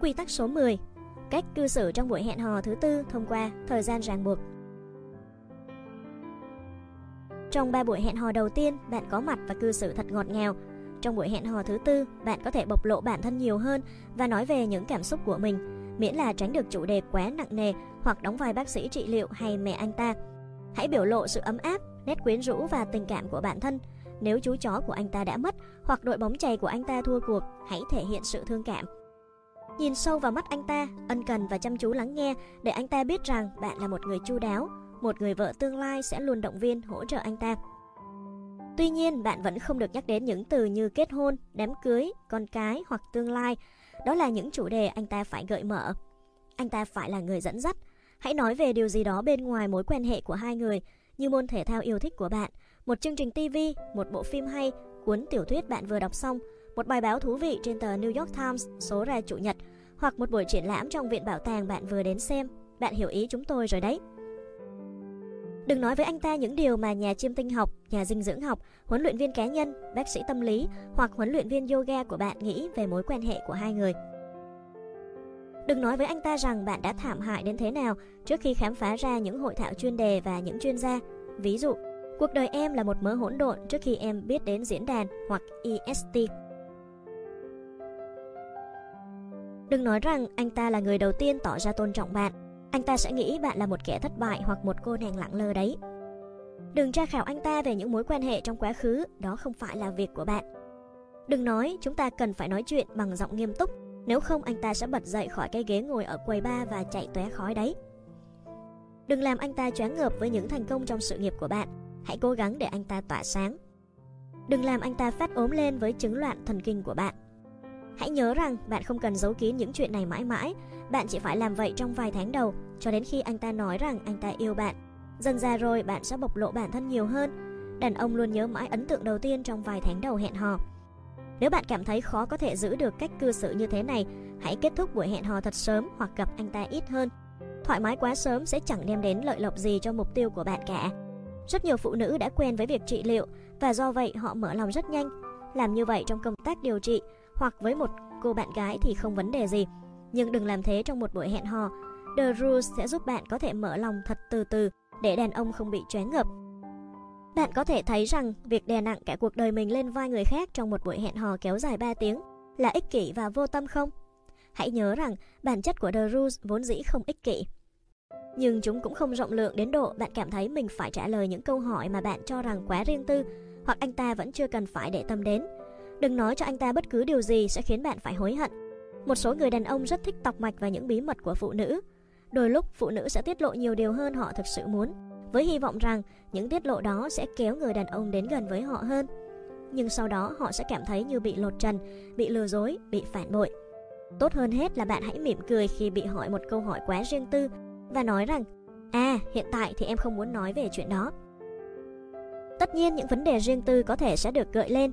Quy tắc số 10 Cách cư xử trong buổi hẹn hò thứ tư thông qua thời gian ràng buộc trong 3 buổi hẹn hò đầu tiên, bạn có mặt và cư xử thật ngọt ngào. Trong buổi hẹn hò thứ tư, bạn có thể bộc lộ bản thân nhiều hơn và nói về những cảm xúc của mình, miễn là tránh được chủ đề quá nặng nề hoặc đóng vai bác sĩ trị liệu hay mẹ anh ta. Hãy biểu lộ sự ấm áp, nét quyến rũ và tình cảm của bản thân. Nếu chú chó của anh ta đã mất hoặc đội bóng chày của anh ta thua cuộc, hãy thể hiện sự thương cảm. Nhìn sâu vào mắt anh ta, ân cần và chăm chú lắng nghe để anh ta biết rằng bạn là một người chu đáo, một người vợ tương lai sẽ luôn động viên hỗ trợ anh ta. Tuy nhiên, bạn vẫn không được nhắc đến những từ như kết hôn, đám cưới, con cái hoặc tương lai. Đó là những chủ đề anh ta phải gợi mở. Anh ta phải là người dẫn dắt. Hãy nói về điều gì đó bên ngoài mối quan hệ của hai người, như môn thể thao yêu thích của bạn, một chương trình TV, một bộ phim hay, cuốn tiểu thuyết bạn vừa đọc xong, một bài báo thú vị trên tờ New York Times số ra chủ nhật, hoặc một buổi triển lãm trong viện bảo tàng bạn vừa đến xem. Bạn hiểu ý chúng tôi rồi đấy. Đừng nói với anh ta những điều mà nhà chiêm tinh học, nhà dinh dưỡng học, huấn luyện viên cá nhân, bác sĩ tâm lý hoặc huấn luyện viên yoga của bạn nghĩ về mối quan hệ của hai người. Đừng nói với anh ta rằng bạn đã thảm hại đến thế nào trước khi khám phá ra những hội thảo chuyên đề và những chuyên gia. Ví dụ, cuộc đời em là một mớ hỗn độn trước khi em biết đến diễn đàn hoặc EST. Đừng nói rằng anh ta là người đầu tiên tỏ ra tôn trọng bạn anh ta sẽ nghĩ bạn là một kẻ thất bại hoặc một cô nàng lặng lơ đấy. Đừng tra khảo anh ta về những mối quan hệ trong quá khứ, đó không phải là việc của bạn. Đừng nói chúng ta cần phải nói chuyện bằng giọng nghiêm túc, nếu không anh ta sẽ bật dậy khỏi cái ghế ngồi ở quầy bar và chạy tóe khói đấy. Đừng làm anh ta choáng ngợp với những thành công trong sự nghiệp của bạn, hãy cố gắng để anh ta tỏa sáng. Đừng làm anh ta phát ốm lên với chứng loạn thần kinh của bạn. Hãy nhớ rằng bạn không cần giấu kín những chuyện này mãi mãi, bạn chỉ phải làm vậy trong vài tháng đầu cho đến khi anh ta nói rằng anh ta yêu bạn. Dần ra rồi bạn sẽ bộc lộ bản thân nhiều hơn. Đàn ông luôn nhớ mãi ấn tượng đầu tiên trong vài tháng đầu hẹn hò. Nếu bạn cảm thấy khó có thể giữ được cách cư xử như thế này, hãy kết thúc buổi hẹn hò thật sớm hoặc gặp anh ta ít hơn. Thoải mái quá sớm sẽ chẳng đem đến lợi lộc gì cho mục tiêu của bạn cả. Rất nhiều phụ nữ đã quen với việc trị liệu và do vậy họ mở lòng rất nhanh. Làm như vậy trong công tác điều trị hoặc với một cô bạn gái thì không vấn đề gì. Nhưng đừng làm thế trong một buổi hẹn hò. The Rules sẽ giúp bạn có thể mở lòng thật từ từ để đàn ông không bị choáng ngợp. Bạn có thể thấy rằng việc đè nặng cả cuộc đời mình lên vai người khác trong một buổi hẹn hò kéo dài 3 tiếng là ích kỷ và vô tâm không? Hãy nhớ rằng bản chất của The Rules vốn dĩ không ích kỷ. Nhưng chúng cũng không rộng lượng đến độ bạn cảm thấy mình phải trả lời những câu hỏi mà bạn cho rằng quá riêng tư hoặc anh ta vẫn chưa cần phải để tâm đến. Đừng nói cho anh ta bất cứ điều gì sẽ khiến bạn phải hối hận. Một số người đàn ông rất thích tọc mạch và những bí mật của phụ nữ. Đôi lúc phụ nữ sẽ tiết lộ nhiều điều hơn họ thực sự muốn, với hy vọng rằng những tiết lộ đó sẽ kéo người đàn ông đến gần với họ hơn. Nhưng sau đó họ sẽ cảm thấy như bị lột trần, bị lừa dối, bị phản bội. Tốt hơn hết là bạn hãy mỉm cười khi bị hỏi một câu hỏi quá riêng tư và nói rằng À, hiện tại thì em không muốn nói về chuyện đó. Tất nhiên những vấn đề riêng tư có thể sẽ được gợi lên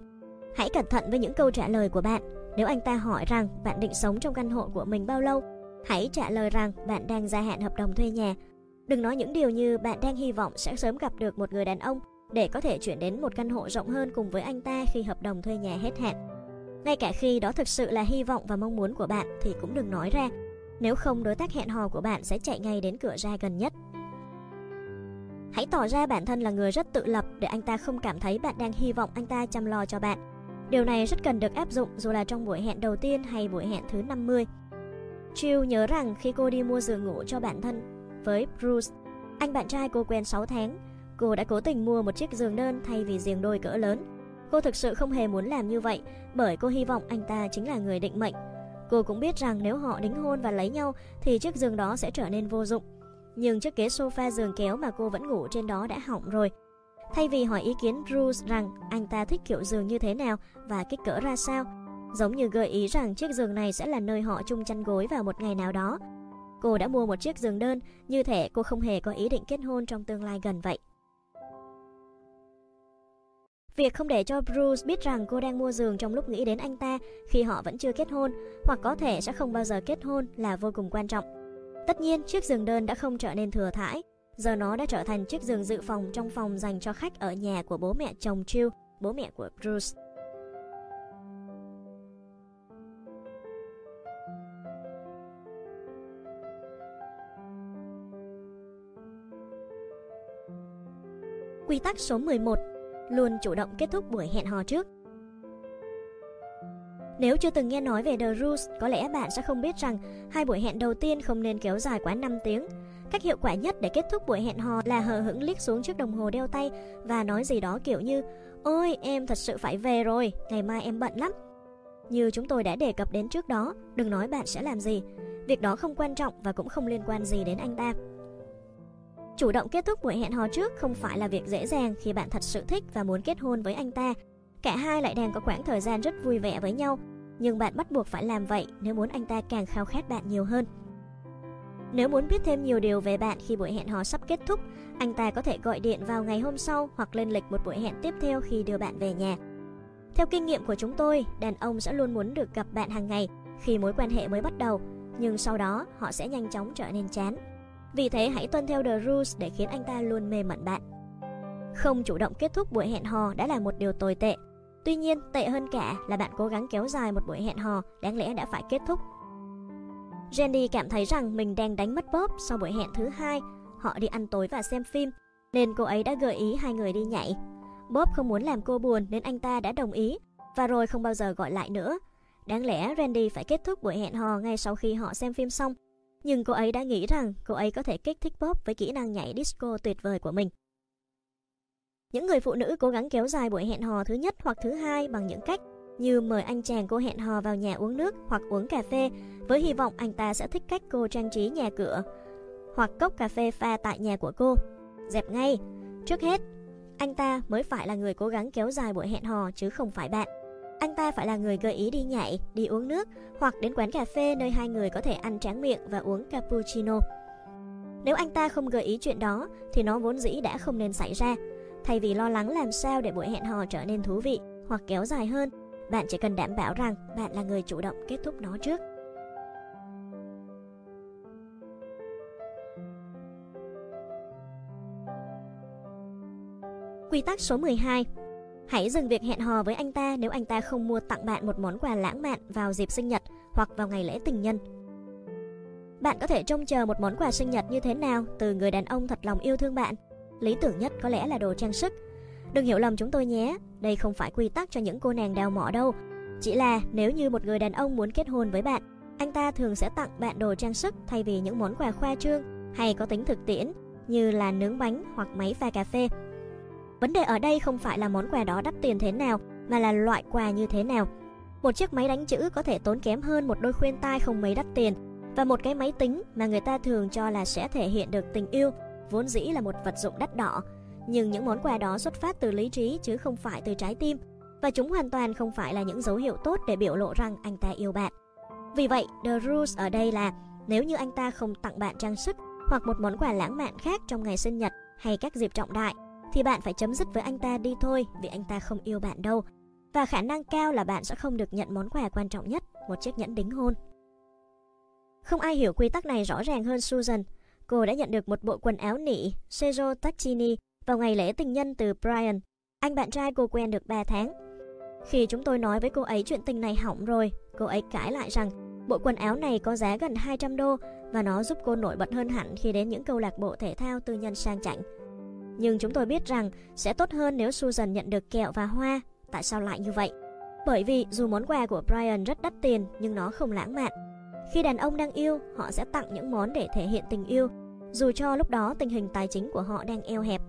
Hãy cẩn thận với những câu trả lời của bạn. Nếu anh ta hỏi rằng bạn định sống trong căn hộ của mình bao lâu, hãy trả lời rằng bạn đang gia hạn hợp đồng thuê nhà. Đừng nói những điều như bạn đang hy vọng sẽ sớm gặp được một người đàn ông để có thể chuyển đến một căn hộ rộng hơn cùng với anh ta khi hợp đồng thuê nhà hết hạn. Ngay cả khi đó thực sự là hy vọng và mong muốn của bạn thì cũng đừng nói ra. Nếu không đối tác hẹn hò của bạn sẽ chạy ngay đến cửa ra gần nhất. Hãy tỏ ra bản thân là người rất tự lập để anh ta không cảm thấy bạn đang hy vọng anh ta chăm lo cho bạn. Điều này rất cần được áp dụng dù là trong buổi hẹn đầu tiên hay buổi hẹn thứ 50. Jill nhớ rằng khi cô đi mua giường ngủ cho bản thân với Bruce, anh bạn trai cô quen 6 tháng, cô đã cố tình mua một chiếc giường đơn thay vì giường đôi cỡ lớn. Cô thực sự không hề muốn làm như vậy bởi cô hy vọng anh ta chính là người định mệnh. Cô cũng biết rằng nếu họ đính hôn và lấy nhau thì chiếc giường đó sẽ trở nên vô dụng. Nhưng chiếc ghế sofa giường kéo mà cô vẫn ngủ trên đó đã hỏng rồi. Thay vì hỏi ý kiến Bruce rằng anh ta thích kiểu giường như thế nào và kích cỡ ra sao, giống như gợi ý rằng chiếc giường này sẽ là nơi họ chung chăn gối vào một ngày nào đó. Cô đã mua một chiếc giường đơn, như thể cô không hề có ý định kết hôn trong tương lai gần vậy. Việc không để cho Bruce biết rằng cô đang mua giường trong lúc nghĩ đến anh ta khi họ vẫn chưa kết hôn hoặc có thể sẽ không bao giờ kết hôn là vô cùng quan trọng. Tất nhiên, chiếc giường đơn đã không trở nên thừa thãi, giờ nó đã trở thành chiếc giường dự phòng trong phòng dành cho khách ở nhà của bố mẹ chồng Jill, bố mẹ của Bruce. Quy tắc số 11 Luôn chủ động kết thúc buổi hẹn hò trước Nếu chưa từng nghe nói về The Rules, có lẽ bạn sẽ không biết rằng hai buổi hẹn đầu tiên không nên kéo dài quá 5 tiếng. Cách hiệu quả nhất để kết thúc buổi hẹn hò là hờ hững liếc xuống chiếc đồng hồ đeo tay và nói gì đó kiểu như Ôi, em thật sự phải về rồi, ngày mai em bận lắm. Như chúng tôi đã đề cập đến trước đó, đừng nói bạn sẽ làm gì. Việc đó không quan trọng và cũng không liên quan gì đến anh ta. Chủ động kết thúc buổi hẹn hò trước không phải là việc dễ dàng khi bạn thật sự thích và muốn kết hôn với anh ta. Cả hai lại đang có khoảng thời gian rất vui vẻ với nhau, nhưng bạn bắt buộc phải làm vậy nếu muốn anh ta càng khao khát bạn nhiều hơn. Nếu muốn biết thêm nhiều điều về bạn khi buổi hẹn hò sắp kết thúc, anh ta có thể gọi điện vào ngày hôm sau hoặc lên lịch một buổi hẹn tiếp theo khi đưa bạn về nhà. Theo kinh nghiệm của chúng tôi, đàn ông sẽ luôn muốn được gặp bạn hàng ngày khi mối quan hệ mới bắt đầu, nhưng sau đó họ sẽ nhanh chóng trở nên chán. Vì thế hãy tuân theo The Rules để khiến anh ta luôn mê mẩn bạn. Không chủ động kết thúc buổi hẹn hò đã là một điều tồi tệ. Tuy nhiên, tệ hơn cả là bạn cố gắng kéo dài một buổi hẹn hò đáng lẽ đã phải kết thúc. Jenny cảm thấy rằng mình đang đánh mất Bob sau buổi hẹn thứ hai. Họ đi ăn tối và xem phim, nên cô ấy đã gợi ý hai người đi nhảy. Bob không muốn làm cô buồn nên anh ta đã đồng ý và rồi không bao giờ gọi lại nữa. Đáng lẽ Randy phải kết thúc buổi hẹn hò ngay sau khi họ xem phim xong nhưng cô ấy đã nghĩ rằng cô ấy có thể kích thích Bob với kỹ năng nhảy disco tuyệt vời của mình. Những người phụ nữ cố gắng kéo dài buổi hẹn hò thứ nhất hoặc thứ hai bằng những cách như mời anh chàng cô hẹn hò vào nhà uống nước hoặc uống cà phê với hy vọng anh ta sẽ thích cách cô trang trí nhà cửa hoặc cốc cà phê pha tại nhà của cô. Dẹp ngay, trước hết, anh ta mới phải là người cố gắng kéo dài buổi hẹn hò chứ không phải bạn. Anh ta phải là người gợi ý đi nhảy, đi uống nước hoặc đến quán cà phê nơi hai người có thể ăn tráng miệng và uống cappuccino. Nếu anh ta không gợi ý chuyện đó thì nó vốn dĩ đã không nên xảy ra. Thay vì lo lắng làm sao để buổi hẹn hò trở nên thú vị hoặc kéo dài hơn, bạn chỉ cần đảm bảo rằng bạn là người chủ động kết thúc nó trước. Quy tắc số 12 Hãy dừng việc hẹn hò với anh ta nếu anh ta không mua tặng bạn một món quà lãng mạn vào dịp sinh nhật hoặc vào ngày lễ tình nhân. Bạn có thể trông chờ một món quà sinh nhật như thế nào từ người đàn ông thật lòng yêu thương bạn. Lý tưởng nhất có lẽ là đồ trang sức. Đừng hiểu lầm chúng tôi nhé, đây không phải quy tắc cho những cô nàng đào mỏ đâu. Chỉ là nếu như một người đàn ông muốn kết hôn với bạn, anh ta thường sẽ tặng bạn đồ trang sức thay vì những món quà khoa trương hay có tính thực tiễn như là nướng bánh hoặc máy pha cà phê. Vấn đề ở đây không phải là món quà đó đắt tiền thế nào, mà là loại quà như thế nào. Một chiếc máy đánh chữ có thể tốn kém hơn một đôi khuyên tai không mấy đắt tiền, và một cái máy tính mà người ta thường cho là sẽ thể hiện được tình yêu, vốn dĩ là một vật dụng đắt đỏ. Nhưng những món quà đó xuất phát từ lý trí chứ không phải từ trái tim, và chúng hoàn toàn không phải là những dấu hiệu tốt để biểu lộ rằng anh ta yêu bạn. Vì vậy, the rules ở đây là nếu như anh ta không tặng bạn trang sức hoặc một món quà lãng mạn khác trong ngày sinh nhật hay các dịp trọng đại thì bạn phải chấm dứt với anh ta đi thôi vì anh ta không yêu bạn đâu. Và khả năng cao là bạn sẽ không được nhận món quà quan trọng nhất, một chiếc nhẫn đính hôn. Không ai hiểu quy tắc này rõ ràng hơn Susan. Cô đã nhận được một bộ quần áo nỉ Sergio Tacchini vào ngày lễ tình nhân từ Brian, anh bạn trai cô quen được 3 tháng. Khi chúng tôi nói với cô ấy chuyện tình này hỏng rồi, cô ấy cãi lại rằng bộ quần áo này có giá gần 200 đô và nó giúp cô nổi bật hơn hẳn khi đến những câu lạc bộ thể thao tư nhân sang chảnh. Nhưng chúng tôi biết rằng sẽ tốt hơn nếu Susan nhận được kẹo và hoa. Tại sao lại như vậy? Bởi vì dù món quà của Brian rất đắt tiền nhưng nó không lãng mạn. Khi đàn ông đang yêu, họ sẽ tặng những món để thể hiện tình yêu, dù cho lúc đó tình hình tài chính của họ đang eo hẹp.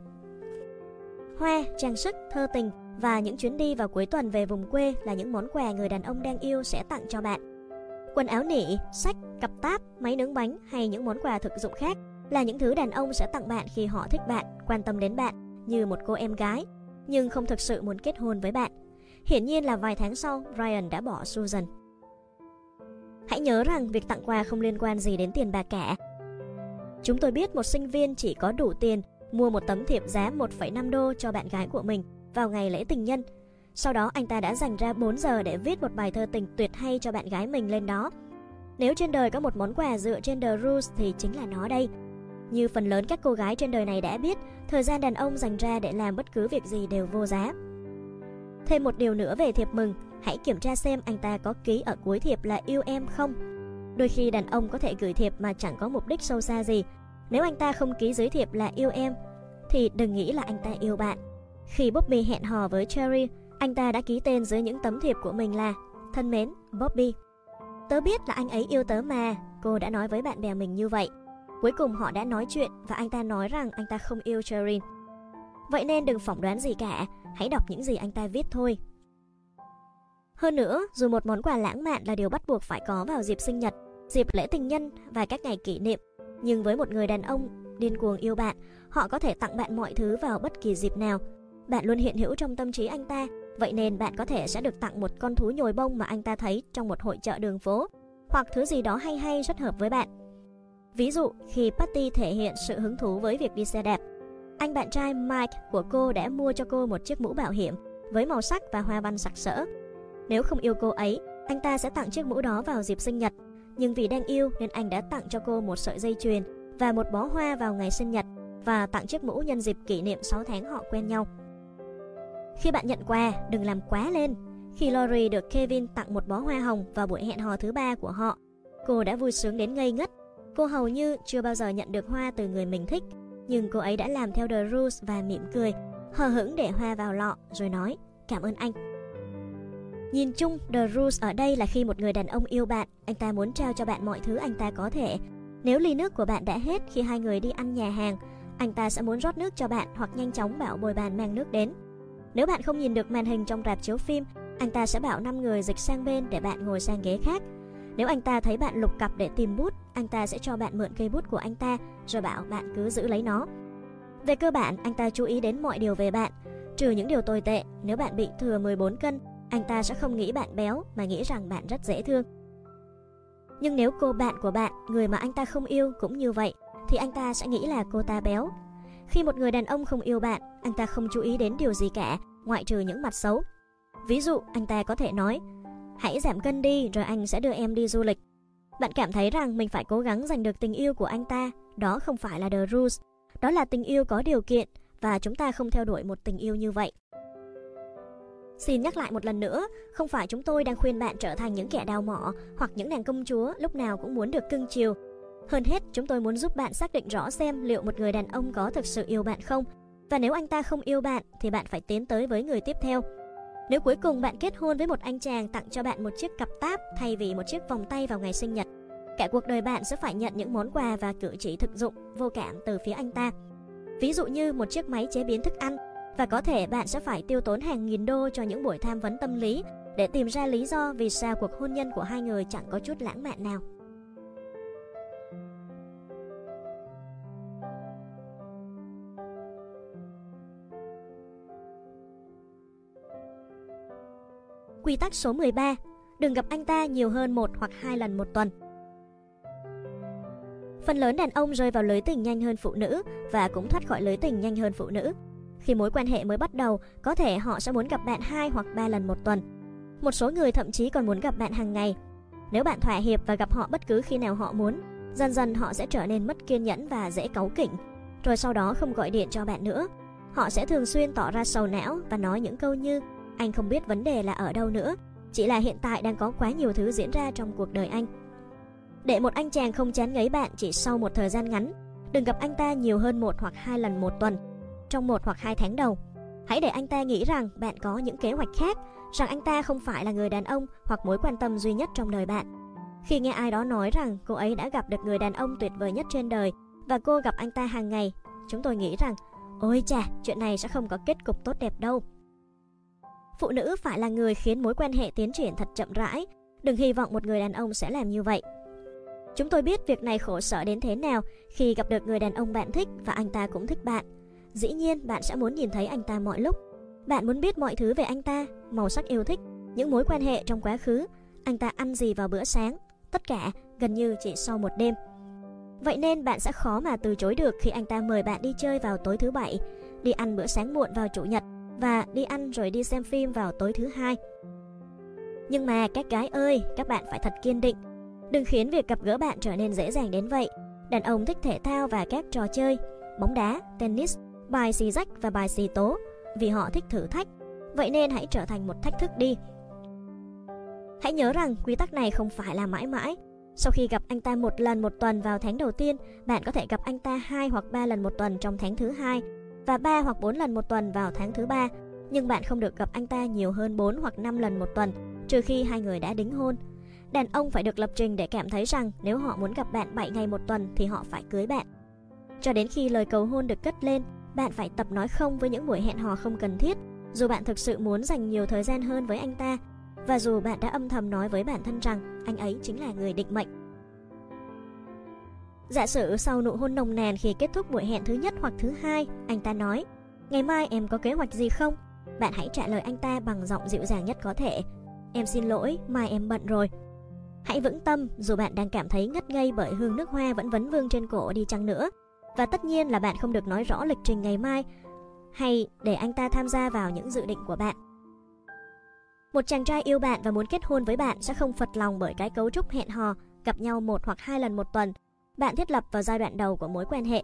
Hoa, trang sức, thơ tình Và những chuyến đi vào cuối tuần về vùng quê là những món quà người đàn ông đang yêu sẽ tặng cho bạn. Quần áo nỉ, sách, cặp táp, máy nướng bánh hay những món quà thực dụng khác là những thứ đàn ông sẽ tặng bạn khi họ thích bạn, quan tâm đến bạn như một cô em gái, nhưng không thực sự muốn kết hôn với bạn. Hiển nhiên là vài tháng sau, Ryan đã bỏ Susan. Hãy nhớ rằng việc tặng quà không liên quan gì đến tiền bạc cả. Chúng tôi biết một sinh viên chỉ có đủ tiền mua một tấm thiệp giá 1,5 đô cho bạn gái của mình vào ngày lễ tình nhân. Sau đó anh ta đã dành ra 4 giờ để viết một bài thơ tình tuyệt hay cho bạn gái mình lên đó. Nếu trên đời có một món quà dựa trên The Rules thì chính là nó đây. Như phần lớn các cô gái trên đời này đã biết, thời gian đàn ông dành ra để làm bất cứ việc gì đều vô giá. Thêm một điều nữa về thiệp mừng, hãy kiểm tra xem anh ta có ký ở cuối thiệp là yêu em không. Đôi khi đàn ông có thể gửi thiệp mà chẳng có mục đích sâu xa gì. Nếu anh ta không ký dưới thiệp là yêu em, thì đừng nghĩ là anh ta yêu bạn. Khi Bobby hẹn hò với Cherry, anh ta đã ký tên dưới những tấm thiệp của mình là Thân mến, Bobby. Tớ biết là anh ấy yêu tớ mà, cô đã nói với bạn bè mình như vậy. Cuối cùng họ đã nói chuyện và anh ta nói rằng anh ta không yêu Cherry. Vậy nên đừng phỏng đoán gì cả, hãy đọc những gì anh ta viết thôi. Hơn nữa, dù một món quà lãng mạn là điều bắt buộc phải có vào dịp sinh nhật, dịp lễ tình nhân và các ngày kỷ niệm, nhưng với một người đàn ông điên cuồng yêu bạn, họ có thể tặng bạn mọi thứ vào bất kỳ dịp nào. Bạn luôn hiện hữu trong tâm trí anh ta, vậy nên bạn có thể sẽ được tặng một con thú nhồi bông mà anh ta thấy trong một hội chợ đường phố, hoặc thứ gì đó hay hay rất hợp với bạn. Ví dụ, khi Patty thể hiện sự hứng thú với việc đi xe đạp, anh bạn trai Mike của cô đã mua cho cô một chiếc mũ bảo hiểm với màu sắc và hoa văn sặc sỡ. Nếu không yêu cô ấy, anh ta sẽ tặng chiếc mũ đó vào dịp sinh nhật. Nhưng vì đang yêu nên anh đã tặng cho cô một sợi dây chuyền và một bó hoa vào ngày sinh nhật và tặng chiếc mũ nhân dịp kỷ niệm 6 tháng họ quen nhau. Khi bạn nhận quà, đừng làm quá lên. Khi Lori được Kevin tặng một bó hoa hồng vào buổi hẹn hò thứ ba của họ, cô đã vui sướng đến ngây ngất. Cô hầu như chưa bao giờ nhận được hoa từ người mình thích, nhưng cô ấy đã làm theo The Rules và mỉm cười, hờ hững để hoa vào lọ rồi nói cảm ơn anh. Nhìn chung, The Rules ở đây là khi một người đàn ông yêu bạn, anh ta muốn trao cho bạn mọi thứ anh ta có thể. Nếu ly nước của bạn đã hết khi hai người đi ăn nhà hàng, anh ta sẽ muốn rót nước cho bạn hoặc nhanh chóng bảo bồi bàn mang nước đến. Nếu bạn không nhìn được màn hình trong rạp chiếu phim, anh ta sẽ bảo 5 người dịch sang bên để bạn ngồi sang ghế khác. Nếu anh ta thấy bạn lục cặp để tìm bút, anh ta sẽ cho bạn mượn cây bút của anh ta rồi bảo bạn cứ giữ lấy nó. Về cơ bản, anh ta chú ý đến mọi điều về bạn, trừ những điều tồi tệ. Nếu bạn bị thừa 14 cân, anh ta sẽ không nghĩ bạn béo mà nghĩ rằng bạn rất dễ thương. Nhưng nếu cô bạn của bạn, người mà anh ta không yêu cũng như vậy, thì anh ta sẽ nghĩ là cô ta béo. Khi một người đàn ông không yêu bạn, anh ta không chú ý đến điều gì cả, ngoại trừ những mặt xấu. Ví dụ, anh ta có thể nói, hãy giảm cân đi rồi anh sẽ đưa em đi du lịch. Bạn cảm thấy rằng mình phải cố gắng giành được tình yêu của anh ta, đó không phải là the rules, đó là tình yêu có điều kiện và chúng ta không theo đuổi một tình yêu như vậy. Xin nhắc lại một lần nữa, không phải chúng tôi đang khuyên bạn trở thành những kẻ đào mỏ hoặc những nàng công chúa lúc nào cũng muốn được cưng chiều. Hơn hết, chúng tôi muốn giúp bạn xác định rõ xem liệu một người đàn ông có thực sự yêu bạn không. Và nếu anh ta không yêu bạn thì bạn phải tiến tới với người tiếp theo. Nếu cuối cùng bạn kết hôn với một anh chàng tặng cho bạn một chiếc cặp táp thay vì một chiếc vòng tay vào ngày sinh nhật, cả cuộc đời bạn sẽ phải nhận những món quà và cử chỉ thực dụng, vô cảm từ phía anh ta. Ví dụ như một chiếc máy chế biến thức ăn và có thể bạn sẽ phải tiêu tốn hàng nghìn đô cho những buổi tham vấn tâm lý để tìm ra lý do vì sao cuộc hôn nhân của hai người chẳng có chút lãng mạn nào. Quy tắc số 13 Đừng gặp anh ta nhiều hơn một hoặc hai lần một tuần Phần lớn đàn ông rơi vào lưới tình nhanh hơn phụ nữ và cũng thoát khỏi lưới tình nhanh hơn phụ nữ. Khi mối quan hệ mới bắt đầu, có thể họ sẽ muốn gặp bạn hai hoặc ba lần một tuần. Một số người thậm chí còn muốn gặp bạn hàng ngày. Nếu bạn thỏa hiệp và gặp họ bất cứ khi nào họ muốn, dần dần họ sẽ trở nên mất kiên nhẫn và dễ cáu kỉnh, rồi sau đó không gọi điện cho bạn nữa. Họ sẽ thường xuyên tỏ ra sầu não và nói những câu như anh không biết vấn đề là ở đâu nữa, chỉ là hiện tại đang có quá nhiều thứ diễn ra trong cuộc đời anh. Để một anh chàng không chán ngấy bạn chỉ sau một thời gian ngắn, đừng gặp anh ta nhiều hơn một hoặc hai lần một tuần trong một hoặc hai tháng đầu. Hãy để anh ta nghĩ rằng bạn có những kế hoạch khác, rằng anh ta không phải là người đàn ông hoặc mối quan tâm duy nhất trong đời bạn. Khi nghe ai đó nói rằng cô ấy đã gặp được người đàn ông tuyệt vời nhất trên đời và cô gặp anh ta hàng ngày, chúng tôi nghĩ rằng ôi chà, chuyện này sẽ không có kết cục tốt đẹp đâu. Phụ nữ phải là người khiến mối quan hệ tiến triển thật chậm rãi. Đừng hy vọng một người đàn ông sẽ làm như vậy. Chúng tôi biết việc này khổ sở đến thế nào khi gặp được người đàn ông bạn thích và anh ta cũng thích bạn. Dĩ nhiên bạn sẽ muốn nhìn thấy anh ta mọi lúc. Bạn muốn biết mọi thứ về anh ta, màu sắc yêu thích, những mối quan hệ trong quá khứ, anh ta ăn gì vào bữa sáng, tất cả gần như chỉ sau một đêm. Vậy nên bạn sẽ khó mà từ chối được khi anh ta mời bạn đi chơi vào tối thứ bảy, đi ăn bữa sáng muộn vào chủ nhật và đi ăn rồi đi xem phim vào tối thứ hai. Nhưng mà các gái ơi, các bạn phải thật kiên định. Đừng khiến việc gặp gỡ bạn trở nên dễ dàng đến vậy. Đàn ông thích thể thao và các trò chơi, bóng đá, tennis, bài xì rách và bài xì tố vì họ thích thử thách. Vậy nên hãy trở thành một thách thức đi. Hãy nhớ rằng quy tắc này không phải là mãi mãi. Sau khi gặp anh ta một lần một tuần vào tháng đầu tiên, bạn có thể gặp anh ta hai hoặc ba lần một tuần trong tháng thứ hai và 3 hoặc 4 lần một tuần vào tháng thứ ba, nhưng bạn không được gặp anh ta nhiều hơn 4 hoặc 5 lần một tuần, trừ khi hai người đã đính hôn. Đàn ông phải được lập trình để cảm thấy rằng nếu họ muốn gặp bạn 7 ngày một tuần thì họ phải cưới bạn. Cho đến khi lời cầu hôn được cất lên, bạn phải tập nói không với những buổi hẹn hò không cần thiết, dù bạn thực sự muốn dành nhiều thời gian hơn với anh ta và dù bạn đã âm thầm nói với bản thân rằng anh ấy chính là người định mệnh. Giả sử sau nụ hôn nồng nàn khi kết thúc buổi hẹn thứ nhất hoặc thứ hai, anh ta nói, ngày mai em có kế hoạch gì không? Bạn hãy trả lời anh ta bằng giọng dịu dàng nhất có thể. Em xin lỗi, mai em bận rồi. Hãy vững tâm dù bạn đang cảm thấy ngất ngây bởi hương nước hoa vẫn vấn vương trên cổ đi chăng nữa. Và tất nhiên là bạn không được nói rõ lịch trình ngày mai hay để anh ta tham gia vào những dự định của bạn. Một chàng trai yêu bạn và muốn kết hôn với bạn sẽ không phật lòng bởi cái cấu trúc hẹn hò, gặp nhau một hoặc hai lần một tuần bạn thiết lập vào giai đoạn đầu của mối quan hệ.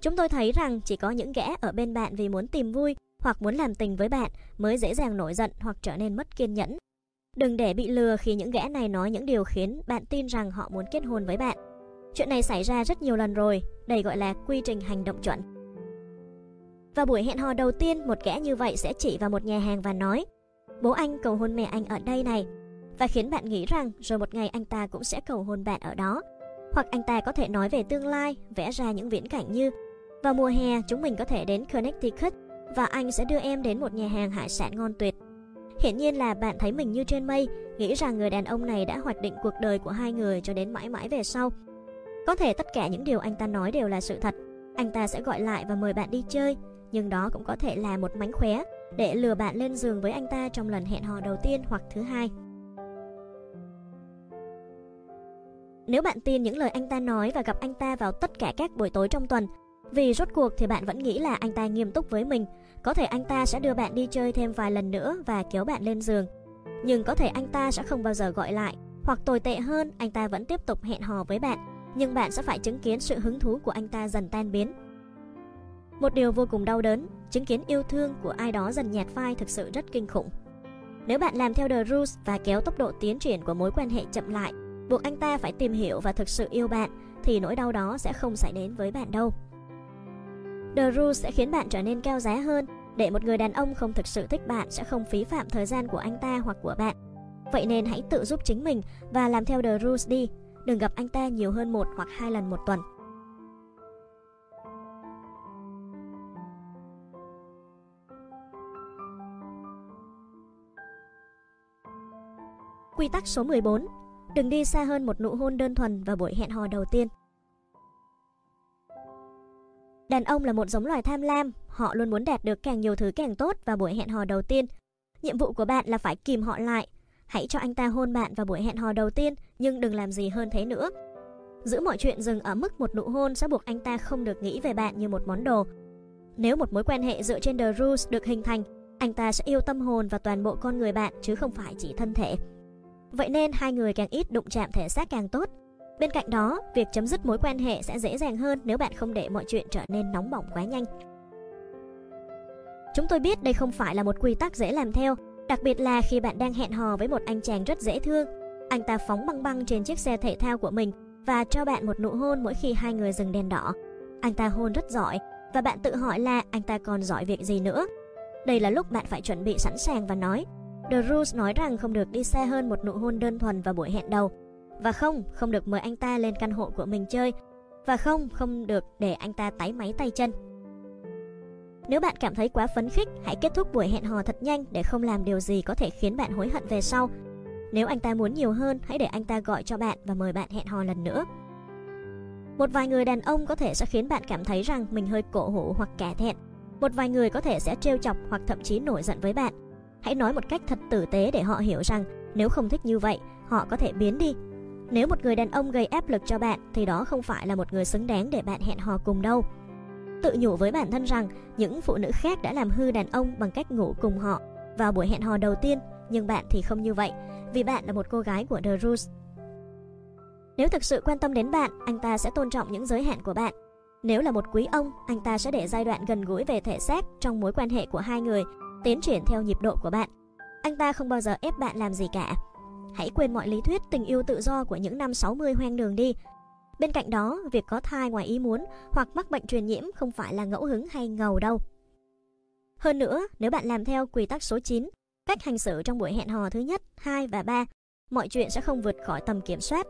Chúng tôi thấy rằng chỉ có những gã ở bên bạn vì muốn tìm vui hoặc muốn làm tình với bạn mới dễ dàng nổi giận hoặc trở nên mất kiên nhẫn. Đừng để bị lừa khi những gã này nói những điều khiến bạn tin rằng họ muốn kết hôn với bạn. Chuyện này xảy ra rất nhiều lần rồi, đây gọi là quy trình hành động chuẩn. và buổi hẹn hò đầu tiên, một kẻ như vậy sẽ chỉ vào một nhà hàng và nói Bố anh cầu hôn mẹ anh ở đây này Và khiến bạn nghĩ rằng rồi một ngày anh ta cũng sẽ cầu hôn bạn ở đó hoặc anh ta có thể nói về tương lai, vẽ ra những viễn cảnh như Vào mùa hè chúng mình có thể đến Connecticut và anh sẽ đưa em đến một nhà hàng hải sản ngon tuyệt. Hiển nhiên là bạn thấy mình như trên mây, nghĩ rằng người đàn ông này đã hoạch định cuộc đời của hai người cho đến mãi mãi về sau. Có thể tất cả những điều anh ta nói đều là sự thật. Anh ta sẽ gọi lại và mời bạn đi chơi, nhưng đó cũng có thể là một mánh khóe để lừa bạn lên giường với anh ta trong lần hẹn hò đầu tiên hoặc thứ hai. Nếu bạn tin những lời anh ta nói và gặp anh ta vào tất cả các buổi tối trong tuần, vì rốt cuộc thì bạn vẫn nghĩ là anh ta nghiêm túc với mình, có thể anh ta sẽ đưa bạn đi chơi thêm vài lần nữa và kéo bạn lên giường. Nhưng có thể anh ta sẽ không bao giờ gọi lại, hoặc tồi tệ hơn, anh ta vẫn tiếp tục hẹn hò với bạn, nhưng bạn sẽ phải chứng kiến sự hứng thú của anh ta dần tan biến. Một điều vô cùng đau đớn, chứng kiến yêu thương của ai đó dần nhạt phai thực sự rất kinh khủng. Nếu bạn làm theo The Rules và kéo tốc độ tiến triển của mối quan hệ chậm lại, buộc anh ta phải tìm hiểu và thực sự yêu bạn thì nỗi đau đó sẽ không xảy đến với bạn đâu. The Rules sẽ khiến bạn trở nên cao giá hơn để một người đàn ông không thực sự thích bạn sẽ không phí phạm thời gian của anh ta hoặc của bạn. Vậy nên hãy tự giúp chính mình và làm theo The Rules đi. Đừng gặp anh ta nhiều hơn một hoặc hai lần một tuần. Quy tắc số 14 Đừng đi xa hơn một nụ hôn đơn thuần vào buổi hẹn hò đầu tiên. Đàn ông là một giống loài tham lam, họ luôn muốn đạt được càng nhiều thứ càng tốt vào buổi hẹn hò đầu tiên. Nhiệm vụ của bạn là phải kìm họ lại. Hãy cho anh ta hôn bạn vào buổi hẹn hò đầu tiên, nhưng đừng làm gì hơn thế nữa. Giữ mọi chuyện dừng ở mức một nụ hôn sẽ buộc anh ta không được nghĩ về bạn như một món đồ. Nếu một mối quan hệ dựa trên The Rules được hình thành, anh ta sẽ yêu tâm hồn và toàn bộ con người bạn chứ không phải chỉ thân thể. Vậy nên hai người càng ít đụng chạm thể xác càng tốt. Bên cạnh đó, việc chấm dứt mối quan hệ sẽ dễ dàng hơn nếu bạn không để mọi chuyện trở nên nóng bỏng quá nhanh. Chúng tôi biết đây không phải là một quy tắc dễ làm theo, đặc biệt là khi bạn đang hẹn hò với một anh chàng rất dễ thương. Anh ta phóng băng băng trên chiếc xe thể thao của mình và cho bạn một nụ hôn mỗi khi hai người dừng đèn đỏ. Anh ta hôn rất giỏi và bạn tự hỏi là anh ta còn giỏi việc gì nữa. Đây là lúc bạn phải chuẩn bị sẵn sàng và nói The Rules nói rằng không được đi xa hơn một nụ hôn đơn thuần vào buổi hẹn đầu. Và không, không được mời anh ta lên căn hộ của mình chơi. Và không, không được để anh ta tái máy tay chân. Nếu bạn cảm thấy quá phấn khích, hãy kết thúc buổi hẹn hò thật nhanh để không làm điều gì có thể khiến bạn hối hận về sau. Nếu anh ta muốn nhiều hơn, hãy để anh ta gọi cho bạn và mời bạn hẹn hò lần nữa. Một vài người đàn ông có thể sẽ khiến bạn cảm thấy rằng mình hơi cổ hủ hoặc cả thẹn. Một vài người có thể sẽ trêu chọc hoặc thậm chí nổi giận với bạn. Hãy nói một cách thật tử tế để họ hiểu rằng nếu không thích như vậy, họ có thể biến đi. Nếu một người đàn ông gây áp lực cho bạn thì đó không phải là một người xứng đáng để bạn hẹn hò cùng đâu. Tự nhủ với bản thân rằng những phụ nữ khác đã làm hư đàn ông bằng cách ngủ cùng họ vào buổi hẹn hò đầu tiên, nhưng bạn thì không như vậy, vì bạn là một cô gái của The Rules. Nếu thực sự quan tâm đến bạn, anh ta sẽ tôn trọng những giới hạn của bạn. Nếu là một quý ông, anh ta sẽ để giai đoạn gần gũi về thể xác trong mối quan hệ của hai người tiến triển theo nhịp độ của bạn. Anh ta không bao giờ ép bạn làm gì cả. Hãy quên mọi lý thuyết tình yêu tự do của những năm 60 hoang đường đi. Bên cạnh đó, việc có thai ngoài ý muốn hoặc mắc bệnh truyền nhiễm không phải là ngẫu hứng hay ngầu đâu. Hơn nữa, nếu bạn làm theo quy tắc số 9, cách hành xử trong buổi hẹn hò thứ nhất, 2 và 3, mọi chuyện sẽ không vượt khỏi tầm kiểm soát.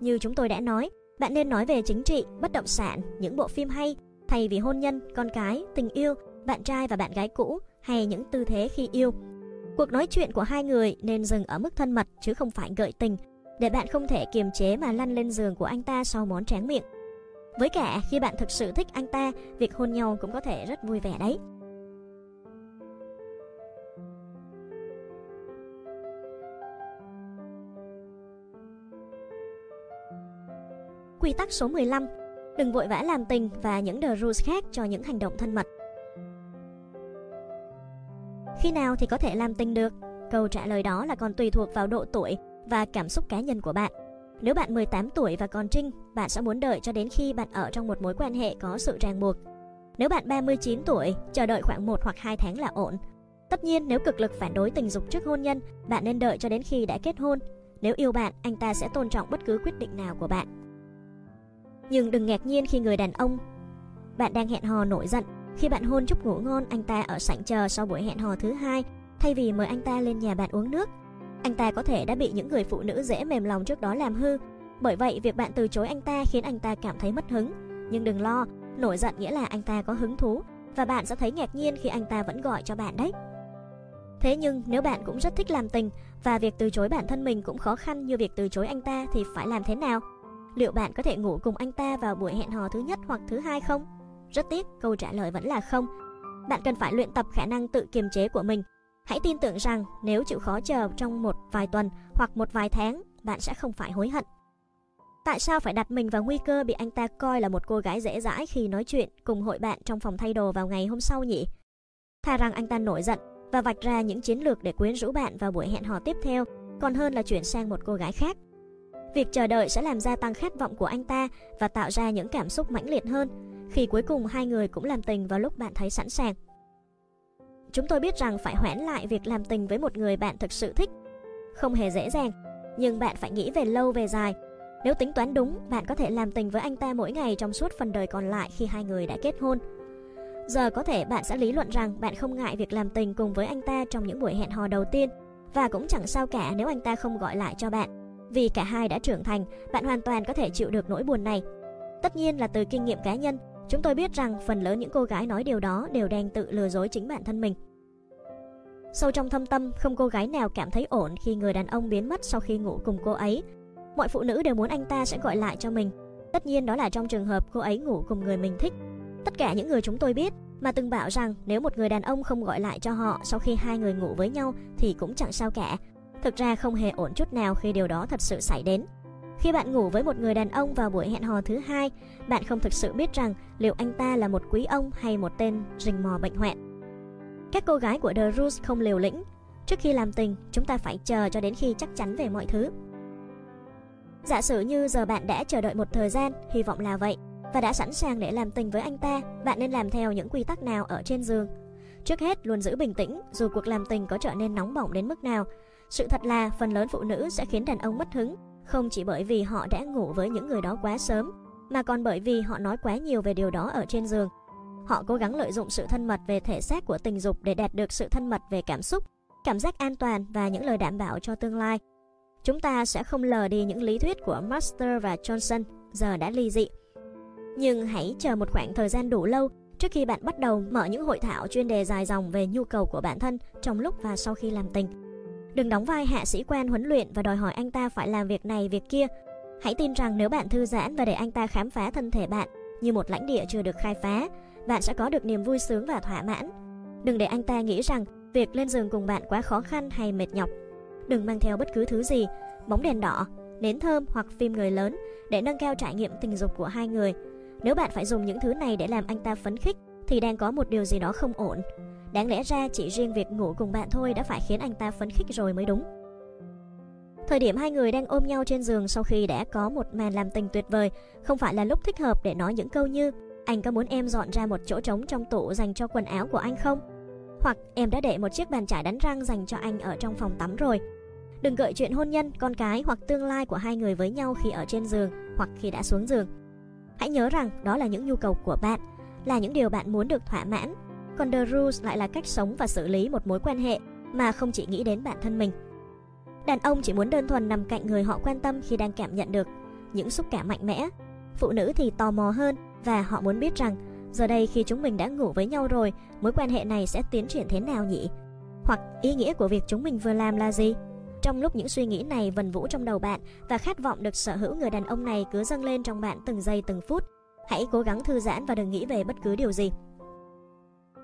Như chúng tôi đã nói, bạn nên nói về chính trị, bất động sản, những bộ phim hay, thay vì hôn nhân, con cái, tình yêu, bạn trai và bạn gái cũ hay những tư thế khi yêu. Cuộc nói chuyện của hai người nên dừng ở mức thân mật chứ không phải gợi tình, để bạn không thể kiềm chế mà lăn lên giường của anh ta sau món tráng miệng. Với cả khi bạn thực sự thích anh ta, việc hôn nhau cũng có thể rất vui vẻ đấy. Quy tắc số 15 Đừng vội vã làm tình và những the rules khác cho những hành động thân mật. Khi nào thì có thể làm tình được? Câu trả lời đó là còn tùy thuộc vào độ tuổi và cảm xúc cá nhân của bạn. Nếu bạn 18 tuổi và còn trinh, bạn sẽ muốn đợi cho đến khi bạn ở trong một mối quan hệ có sự ràng buộc. Nếu bạn 39 tuổi, chờ đợi khoảng 1 hoặc 2 tháng là ổn. Tất nhiên, nếu cực lực phản đối tình dục trước hôn nhân, bạn nên đợi cho đến khi đã kết hôn. Nếu yêu bạn, anh ta sẽ tôn trọng bất cứ quyết định nào của bạn. Nhưng đừng ngạc nhiên khi người đàn ông bạn đang hẹn hò nổi giận khi bạn hôn chúc ngủ ngon anh ta ở sảnh chờ sau buổi hẹn hò thứ hai thay vì mời anh ta lên nhà bạn uống nước. Anh ta có thể đã bị những người phụ nữ dễ mềm lòng trước đó làm hư. Bởi vậy việc bạn từ chối anh ta khiến anh ta cảm thấy mất hứng. Nhưng đừng lo, nổi giận nghĩa là anh ta có hứng thú và bạn sẽ thấy ngạc nhiên khi anh ta vẫn gọi cho bạn đấy. Thế nhưng nếu bạn cũng rất thích làm tình và việc từ chối bản thân mình cũng khó khăn như việc từ chối anh ta thì phải làm thế nào? Liệu bạn có thể ngủ cùng anh ta vào buổi hẹn hò thứ nhất hoặc thứ hai không? Rất tiếc, câu trả lời vẫn là không. Bạn cần phải luyện tập khả năng tự kiềm chế của mình. Hãy tin tưởng rằng nếu chịu khó chờ trong một vài tuần hoặc một vài tháng, bạn sẽ không phải hối hận. Tại sao phải đặt mình vào nguy cơ bị anh ta coi là một cô gái dễ dãi khi nói chuyện cùng hội bạn trong phòng thay đồ vào ngày hôm sau nhỉ? Thà rằng anh ta nổi giận và vạch ra những chiến lược để quyến rũ bạn vào buổi hẹn hò tiếp theo, còn hơn là chuyển sang một cô gái khác. Việc chờ đợi sẽ làm gia tăng khát vọng của anh ta và tạo ra những cảm xúc mãnh liệt hơn khi cuối cùng hai người cũng làm tình vào lúc bạn thấy sẵn sàng. Chúng tôi biết rằng phải hoãn lại việc làm tình với một người bạn thực sự thích không hề dễ dàng, nhưng bạn phải nghĩ về lâu về dài. Nếu tính toán đúng, bạn có thể làm tình với anh ta mỗi ngày trong suốt phần đời còn lại khi hai người đã kết hôn. Giờ có thể bạn sẽ lý luận rằng bạn không ngại việc làm tình cùng với anh ta trong những buổi hẹn hò đầu tiên và cũng chẳng sao cả nếu anh ta không gọi lại cho bạn. Vì cả hai đã trưởng thành, bạn hoàn toàn có thể chịu được nỗi buồn này. Tất nhiên là từ kinh nghiệm cá nhân, chúng tôi biết rằng phần lớn những cô gái nói điều đó đều đang tự lừa dối chính bản thân mình. Sâu trong thâm tâm, không cô gái nào cảm thấy ổn khi người đàn ông biến mất sau khi ngủ cùng cô ấy. Mọi phụ nữ đều muốn anh ta sẽ gọi lại cho mình. Tất nhiên đó là trong trường hợp cô ấy ngủ cùng người mình thích. Tất cả những người chúng tôi biết mà từng bảo rằng nếu một người đàn ông không gọi lại cho họ sau khi hai người ngủ với nhau thì cũng chẳng sao cả, Thực ra không hề ổn chút nào khi điều đó thật sự xảy đến. Khi bạn ngủ với một người đàn ông vào buổi hẹn hò thứ hai, bạn không thực sự biết rằng liệu anh ta là một quý ông hay một tên rình mò bệnh hoạn. Các cô gái của The Rules không liều lĩnh. Trước khi làm tình, chúng ta phải chờ cho đến khi chắc chắn về mọi thứ. Giả sử như giờ bạn đã chờ đợi một thời gian, hy vọng là vậy, và đã sẵn sàng để làm tình với anh ta, bạn nên làm theo những quy tắc nào ở trên giường. Trước hết, luôn giữ bình tĩnh, dù cuộc làm tình có trở nên nóng bỏng đến mức nào, sự thật là phần lớn phụ nữ sẽ khiến đàn ông mất hứng, không chỉ bởi vì họ đã ngủ với những người đó quá sớm, mà còn bởi vì họ nói quá nhiều về điều đó ở trên giường. Họ cố gắng lợi dụng sự thân mật về thể xác của tình dục để đạt được sự thân mật về cảm xúc, cảm giác an toàn và những lời đảm bảo cho tương lai. Chúng ta sẽ không lờ đi những lý thuyết của Master và Johnson, giờ đã ly dị. Nhưng hãy chờ một khoảng thời gian đủ lâu trước khi bạn bắt đầu mở những hội thảo chuyên đề dài dòng về nhu cầu của bản thân trong lúc và sau khi làm tình. Đừng đóng vai hạ sĩ quan huấn luyện và đòi hỏi anh ta phải làm việc này việc kia. Hãy tin rằng nếu bạn thư giãn và để anh ta khám phá thân thể bạn như một lãnh địa chưa được khai phá, bạn sẽ có được niềm vui sướng và thỏa mãn. Đừng để anh ta nghĩ rằng việc lên giường cùng bạn quá khó khăn hay mệt nhọc. Đừng mang theo bất cứ thứ gì, bóng đèn đỏ, nến thơm hoặc phim người lớn để nâng cao trải nghiệm tình dục của hai người. Nếu bạn phải dùng những thứ này để làm anh ta phấn khích thì đang có một điều gì đó không ổn. Đáng lẽ ra chỉ riêng việc ngủ cùng bạn thôi đã phải khiến anh ta phấn khích rồi mới đúng. Thời điểm hai người đang ôm nhau trên giường sau khi đã có một màn làm tình tuyệt vời, không phải là lúc thích hợp để nói những câu như anh có muốn em dọn ra một chỗ trống trong tủ dành cho quần áo của anh không? Hoặc em đã để một chiếc bàn chải đánh răng dành cho anh ở trong phòng tắm rồi. Đừng gợi chuyện hôn nhân, con cái hoặc tương lai của hai người với nhau khi ở trên giường hoặc khi đã xuống giường. Hãy nhớ rằng đó là những nhu cầu của bạn, là những điều bạn muốn được thỏa mãn. Còn The Rules lại là cách sống và xử lý một mối quan hệ mà không chỉ nghĩ đến bản thân mình. Đàn ông chỉ muốn đơn thuần nằm cạnh người họ quan tâm khi đang cảm nhận được những xúc cảm mạnh mẽ. Phụ nữ thì tò mò hơn và họ muốn biết rằng giờ đây khi chúng mình đã ngủ với nhau rồi, mối quan hệ này sẽ tiến triển thế nào nhỉ? Hoặc ý nghĩa của việc chúng mình vừa làm là gì? Trong lúc những suy nghĩ này vần vũ trong đầu bạn và khát vọng được sở hữu người đàn ông này cứ dâng lên trong bạn từng giây từng phút, hãy cố gắng thư giãn và đừng nghĩ về bất cứ điều gì.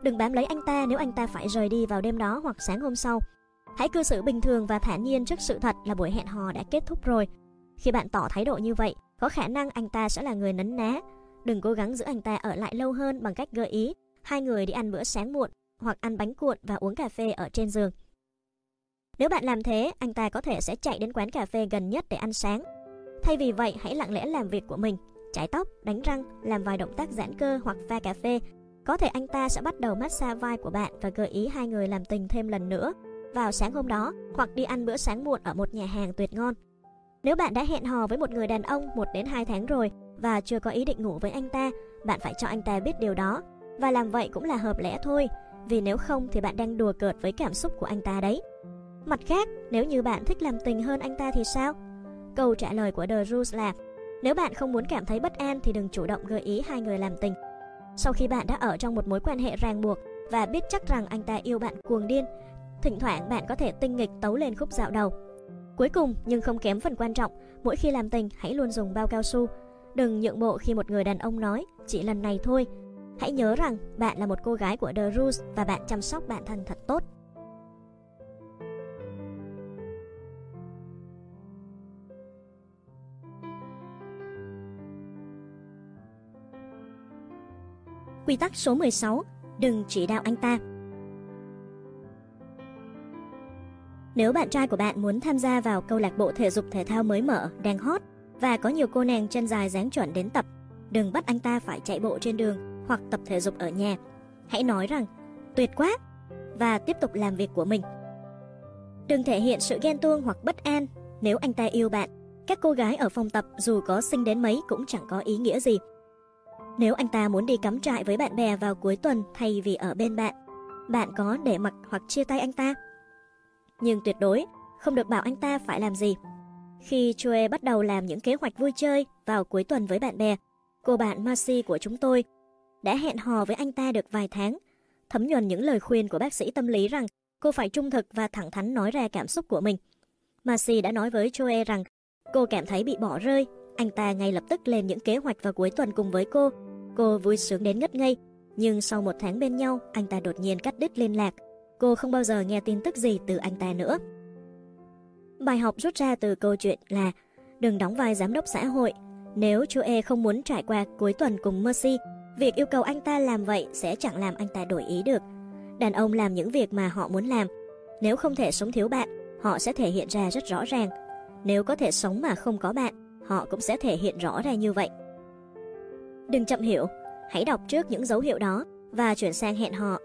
Đừng bám lấy anh ta nếu anh ta phải rời đi vào đêm đó hoặc sáng hôm sau. Hãy cư xử bình thường và thản nhiên trước sự thật là buổi hẹn hò đã kết thúc rồi. Khi bạn tỏ thái độ như vậy, có khả năng anh ta sẽ là người nấn ná. Đừng cố gắng giữ anh ta ở lại lâu hơn bằng cách gợi ý hai người đi ăn bữa sáng muộn hoặc ăn bánh cuộn và uống cà phê ở trên giường. Nếu bạn làm thế, anh ta có thể sẽ chạy đến quán cà phê gần nhất để ăn sáng. Thay vì vậy, hãy lặng lẽ làm việc của mình, chải tóc, đánh răng, làm vài động tác giãn cơ hoặc pha cà phê. Có thể anh ta sẽ bắt đầu massage vai của bạn và gợi ý hai người làm tình thêm lần nữa vào sáng hôm đó hoặc đi ăn bữa sáng muộn ở một nhà hàng tuyệt ngon. Nếu bạn đã hẹn hò với một người đàn ông 1 đến 2 tháng rồi và chưa có ý định ngủ với anh ta, bạn phải cho anh ta biết điều đó và làm vậy cũng là hợp lẽ thôi, vì nếu không thì bạn đang đùa cợt với cảm xúc của anh ta đấy. Mặt khác, nếu như bạn thích làm tình hơn anh ta thì sao? Câu trả lời của The Rules là nếu bạn không muốn cảm thấy bất an thì đừng chủ động gợi ý hai người làm tình. Sau khi bạn đã ở trong một mối quan hệ ràng buộc và biết chắc rằng anh ta yêu bạn cuồng điên, thỉnh thoảng bạn có thể tinh nghịch tấu lên khúc dạo đầu. Cuối cùng nhưng không kém phần quan trọng, mỗi khi làm tình hãy luôn dùng bao cao su. Đừng nhượng bộ khi một người đàn ông nói chỉ lần này thôi. Hãy nhớ rằng bạn là một cô gái của The Rules và bạn chăm sóc bản thân thật tốt. Quy tắc số 16, đừng chỉ đạo anh ta. Nếu bạn trai của bạn muốn tham gia vào câu lạc bộ thể dục thể thao mới mở, đang hot và có nhiều cô nàng chân dài dáng chuẩn đến tập, đừng bắt anh ta phải chạy bộ trên đường hoặc tập thể dục ở nhà. Hãy nói rằng, tuyệt quá, và tiếp tục làm việc của mình. Đừng thể hiện sự ghen tuông hoặc bất an nếu anh ta yêu bạn. Các cô gái ở phòng tập dù có xinh đến mấy cũng chẳng có ý nghĩa gì. Nếu anh ta muốn đi cắm trại với bạn bè vào cuối tuần thay vì ở bên bạn, bạn có để mặc hoặc chia tay anh ta? Nhưng tuyệt đối không được bảo anh ta phải làm gì. Khi Chue bắt đầu làm những kế hoạch vui chơi vào cuối tuần với bạn bè, cô bạn Marcy của chúng tôi đã hẹn hò với anh ta được vài tháng, thấm nhuần những lời khuyên của bác sĩ tâm lý rằng cô phải trung thực và thẳng thắn nói ra cảm xúc của mình. Marcy đã nói với Chue rằng cô cảm thấy bị bỏ rơi. Anh ta ngay lập tức lên những kế hoạch vào cuối tuần cùng với cô Cô vui sướng đến ngất ngây, nhưng sau một tháng bên nhau, anh ta đột nhiên cắt đứt liên lạc. Cô không bao giờ nghe tin tức gì từ anh ta nữa. Bài học rút ra từ câu chuyện là đừng đóng vai giám đốc xã hội. Nếu chú E không muốn trải qua cuối tuần cùng Mercy, việc yêu cầu anh ta làm vậy sẽ chẳng làm anh ta đổi ý được. Đàn ông làm những việc mà họ muốn làm. Nếu không thể sống thiếu bạn, họ sẽ thể hiện ra rất rõ ràng. Nếu có thể sống mà không có bạn, họ cũng sẽ thể hiện rõ ra như vậy. Đừng chậm hiểu, hãy đọc trước những dấu hiệu đó và chuyển sang hẹn hò.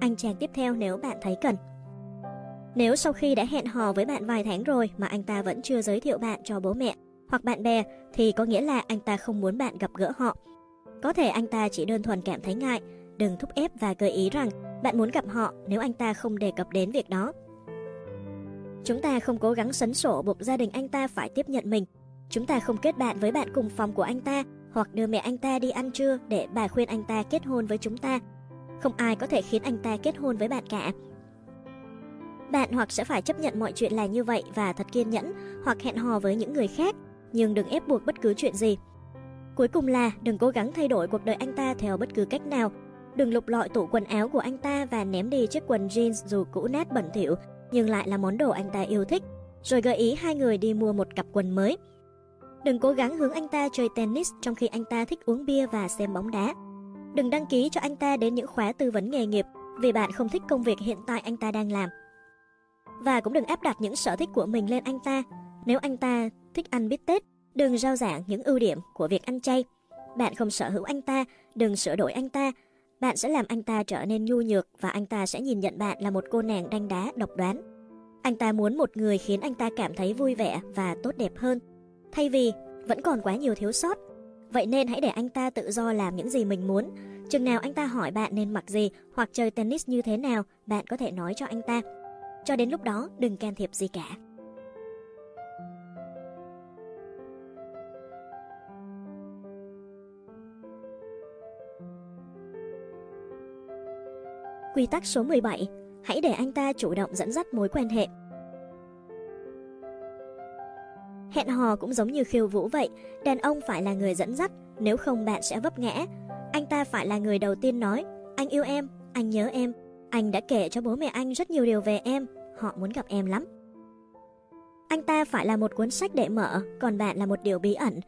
Anh chàng tiếp theo nếu bạn thấy cần. Nếu sau khi đã hẹn hò với bạn vài tháng rồi mà anh ta vẫn chưa giới thiệu bạn cho bố mẹ hoặc bạn bè thì có nghĩa là anh ta không muốn bạn gặp gỡ họ. Có thể anh ta chỉ đơn thuần cảm thấy ngại, đừng thúc ép và gợi ý rằng bạn muốn gặp họ nếu anh ta không đề cập đến việc đó. Chúng ta không cố gắng sấn sổ buộc gia đình anh ta phải tiếp nhận mình. Chúng ta không kết bạn với bạn cùng phòng của anh ta hoặc đưa mẹ anh ta đi ăn trưa để bà khuyên anh ta kết hôn với chúng ta. Không ai có thể khiến anh ta kết hôn với bạn cả. Bạn hoặc sẽ phải chấp nhận mọi chuyện là như vậy và thật kiên nhẫn, hoặc hẹn hò với những người khác, nhưng đừng ép buộc bất cứ chuyện gì. Cuối cùng là đừng cố gắng thay đổi cuộc đời anh ta theo bất cứ cách nào. Đừng lục lọi tủ quần áo của anh ta và ném đi chiếc quần jeans dù cũ nát bẩn thỉu, nhưng lại là món đồ anh ta yêu thích, rồi gợi ý hai người đi mua một cặp quần mới. Đừng cố gắng hướng anh ta chơi tennis trong khi anh ta thích uống bia và xem bóng đá. Đừng đăng ký cho anh ta đến những khóa tư vấn nghề nghiệp vì bạn không thích công việc hiện tại anh ta đang làm. Và cũng đừng áp đặt những sở thích của mình lên anh ta. Nếu anh ta thích ăn bít tết, đừng rao giảng những ưu điểm của việc ăn chay. Bạn không sở hữu anh ta, đừng sửa đổi anh ta. Bạn sẽ làm anh ta trở nên nhu nhược và anh ta sẽ nhìn nhận bạn là một cô nàng đanh đá, độc đoán. Anh ta muốn một người khiến anh ta cảm thấy vui vẻ và tốt đẹp hơn, thay vì vẫn còn quá nhiều thiếu sót. Vậy nên hãy để anh ta tự do làm những gì mình muốn. Chừng nào anh ta hỏi bạn nên mặc gì hoặc chơi tennis như thế nào, bạn có thể nói cho anh ta. Cho đến lúc đó, đừng can thiệp gì cả. Quy tắc số 17. Hãy để anh ta chủ động dẫn dắt mối quan hệ. Hẹn hò cũng giống như khiêu vũ vậy, đàn ông phải là người dẫn dắt, nếu không bạn sẽ vấp ngã. Anh ta phải là người đầu tiên nói, anh yêu em, anh nhớ em, anh đã kể cho bố mẹ anh rất nhiều điều về em, họ muốn gặp em lắm. Anh ta phải là một cuốn sách để mở, còn bạn là một điều bí ẩn.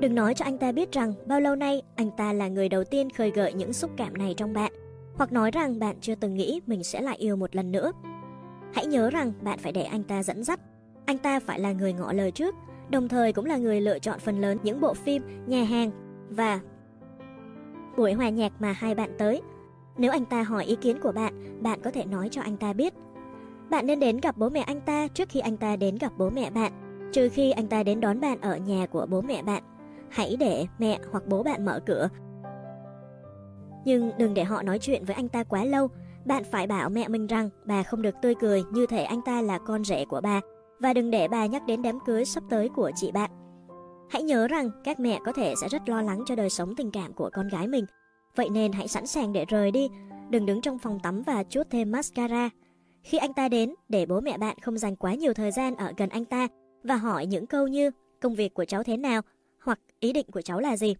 Đừng nói cho anh ta biết rằng bao lâu nay anh ta là người đầu tiên khơi gợi những xúc cảm này trong bạn, hoặc nói rằng bạn chưa từng nghĩ mình sẽ lại yêu một lần nữa. Hãy nhớ rằng bạn phải để anh ta dẫn dắt. Anh ta phải là người ngỏ lời trước, đồng thời cũng là người lựa chọn phần lớn những bộ phim, nhà hàng và buổi hòa nhạc mà hai bạn tới. Nếu anh ta hỏi ý kiến của bạn, bạn có thể nói cho anh ta biết. Bạn nên đến gặp bố mẹ anh ta trước khi anh ta đến gặp bố mẹ bạn, trừ khi anh ta đến đón bạn ở nhà của bố mẹ bạn. Hãy để mẹ hoặc bố bạn mở cửa. Nhưng đừng để họ nói chuyện với anh ta quá lâu. Bạn phải bảo mẹ mình rằng bà không được tươi cười như thể anh ta là con rể của bà và đừng để bà nhắc đến đám cưới sắp tới của chị bạn. Hãy nhớ rằng các mẹ có thể sẽ rất lo lắng cho đời sống tình cảm của con gái mình. Vậy nên hãy sẵn sàng để rời đi, đừng đứng trong phòng tắm và chuốt thêm mascara. Khi anh ta đến, để bố mẹ bạn không dành quá nhiều thời gian ở gần anh ta và hỏi những câu như công việc của cháu thế nào hoặc ý định của cháu là gì.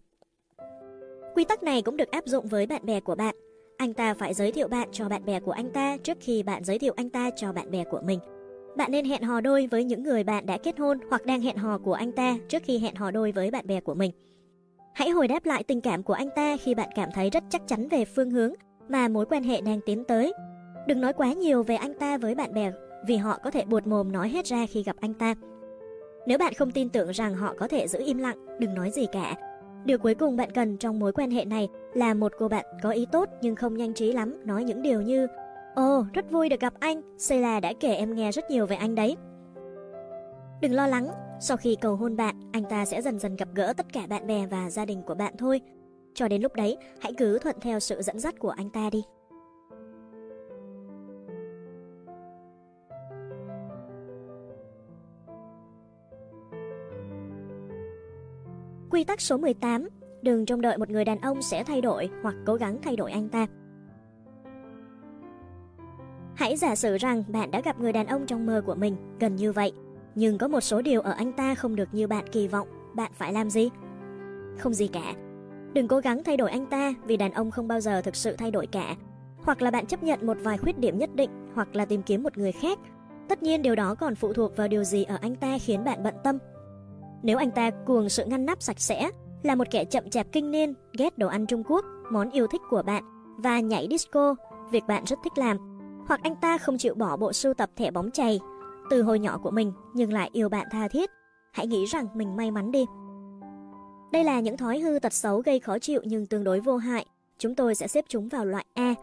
Quy tắc này cũng được áp dụng với bạn bè của bạn. Anh ta phải giới thiệu bạn cho bạn bè của anh ta trước khi bạn giới thiệu anh ta cho bạn bè của mình. Bạn nên hẹn hò đôi với những người bạn đã kết hôn hoặc đang hẹn hò của anh ta trước khi hẹn hò đôi với bạn bè của mình. Hãy hồi đáp lại tình cảm của anh ta khi bạn cảm thấy rất chắc chắn về phương hướng mà mối quan hệ đang tiến tới. Đừng nói quá nhiều về anh ta với bạn bè vì họ có thể buột mồm nói hết ra khi gặp anh ta. Nếu bạn không tin tưởng rằng họ có thể giữ im lặng, đừng nói gì cả. Điều cuối cùng bạn cần trong mối quan hệ này là một cô bạn có ý tốt nhưng không nhanh trí lắm nói những điều như Ồ, rất vui được gặp anh, Sheila đã kể em nghe rất nhiều về anh đấy. Đừng lo lắng, sau khi cầu hôn bạn, anh ta sẽ dần dần gặp gỡ tất cả bạn bè và gia đình của bạn thôi. Cho đến lúc đấy, hãy cứ thuận theo sự dẫn dắt của anh ta đi. Quy tắc số 18, đừng trông đợi một người đàn ông sẽ thay đổi hoặc cố gắng thay đổi anh ta. Hãy giả sử rằng bạn đã gặp người đàn ông trong mơ của mình, gần như vậy, nhưng có một số điều ở anh ta không được như bạn kỳ vọng, bạn phải làm gì? Không gì cả. Đừng cố gắng thay đổi anh ta vì đàn ông không bao giờ thực sự thay đổi cả. Hoặc là bạn chấp nhận một vài khuyết điểm nhất định, hoặc là tìm kiếm một người khác. Tất nhiên điều đó còn phụ thuộc vào điều gì ở anh ta khiến bạn bận tâm. Nếu anh ta cuồng sự ngăn nắp sạch sẽ, là một kẻ chậm chạp kinh niên, ghét đồ ăn Trung Quốc, món yêu thích của bạn và nhảy disco, việc bạn rất thích làm, hoặc anh ta không chịu bỏ bộ sưu tập thẻ bóng chày từ hồi nhỏ của mình nhưng lại yêu bạn tha thiết, hãy nghĩ rằng mình may mắn đi. Đây là những thói hư tật xấu gây khó chịu nhưng tương đối vô hại, chúng tôi sẽ xếp chúng vào loại A.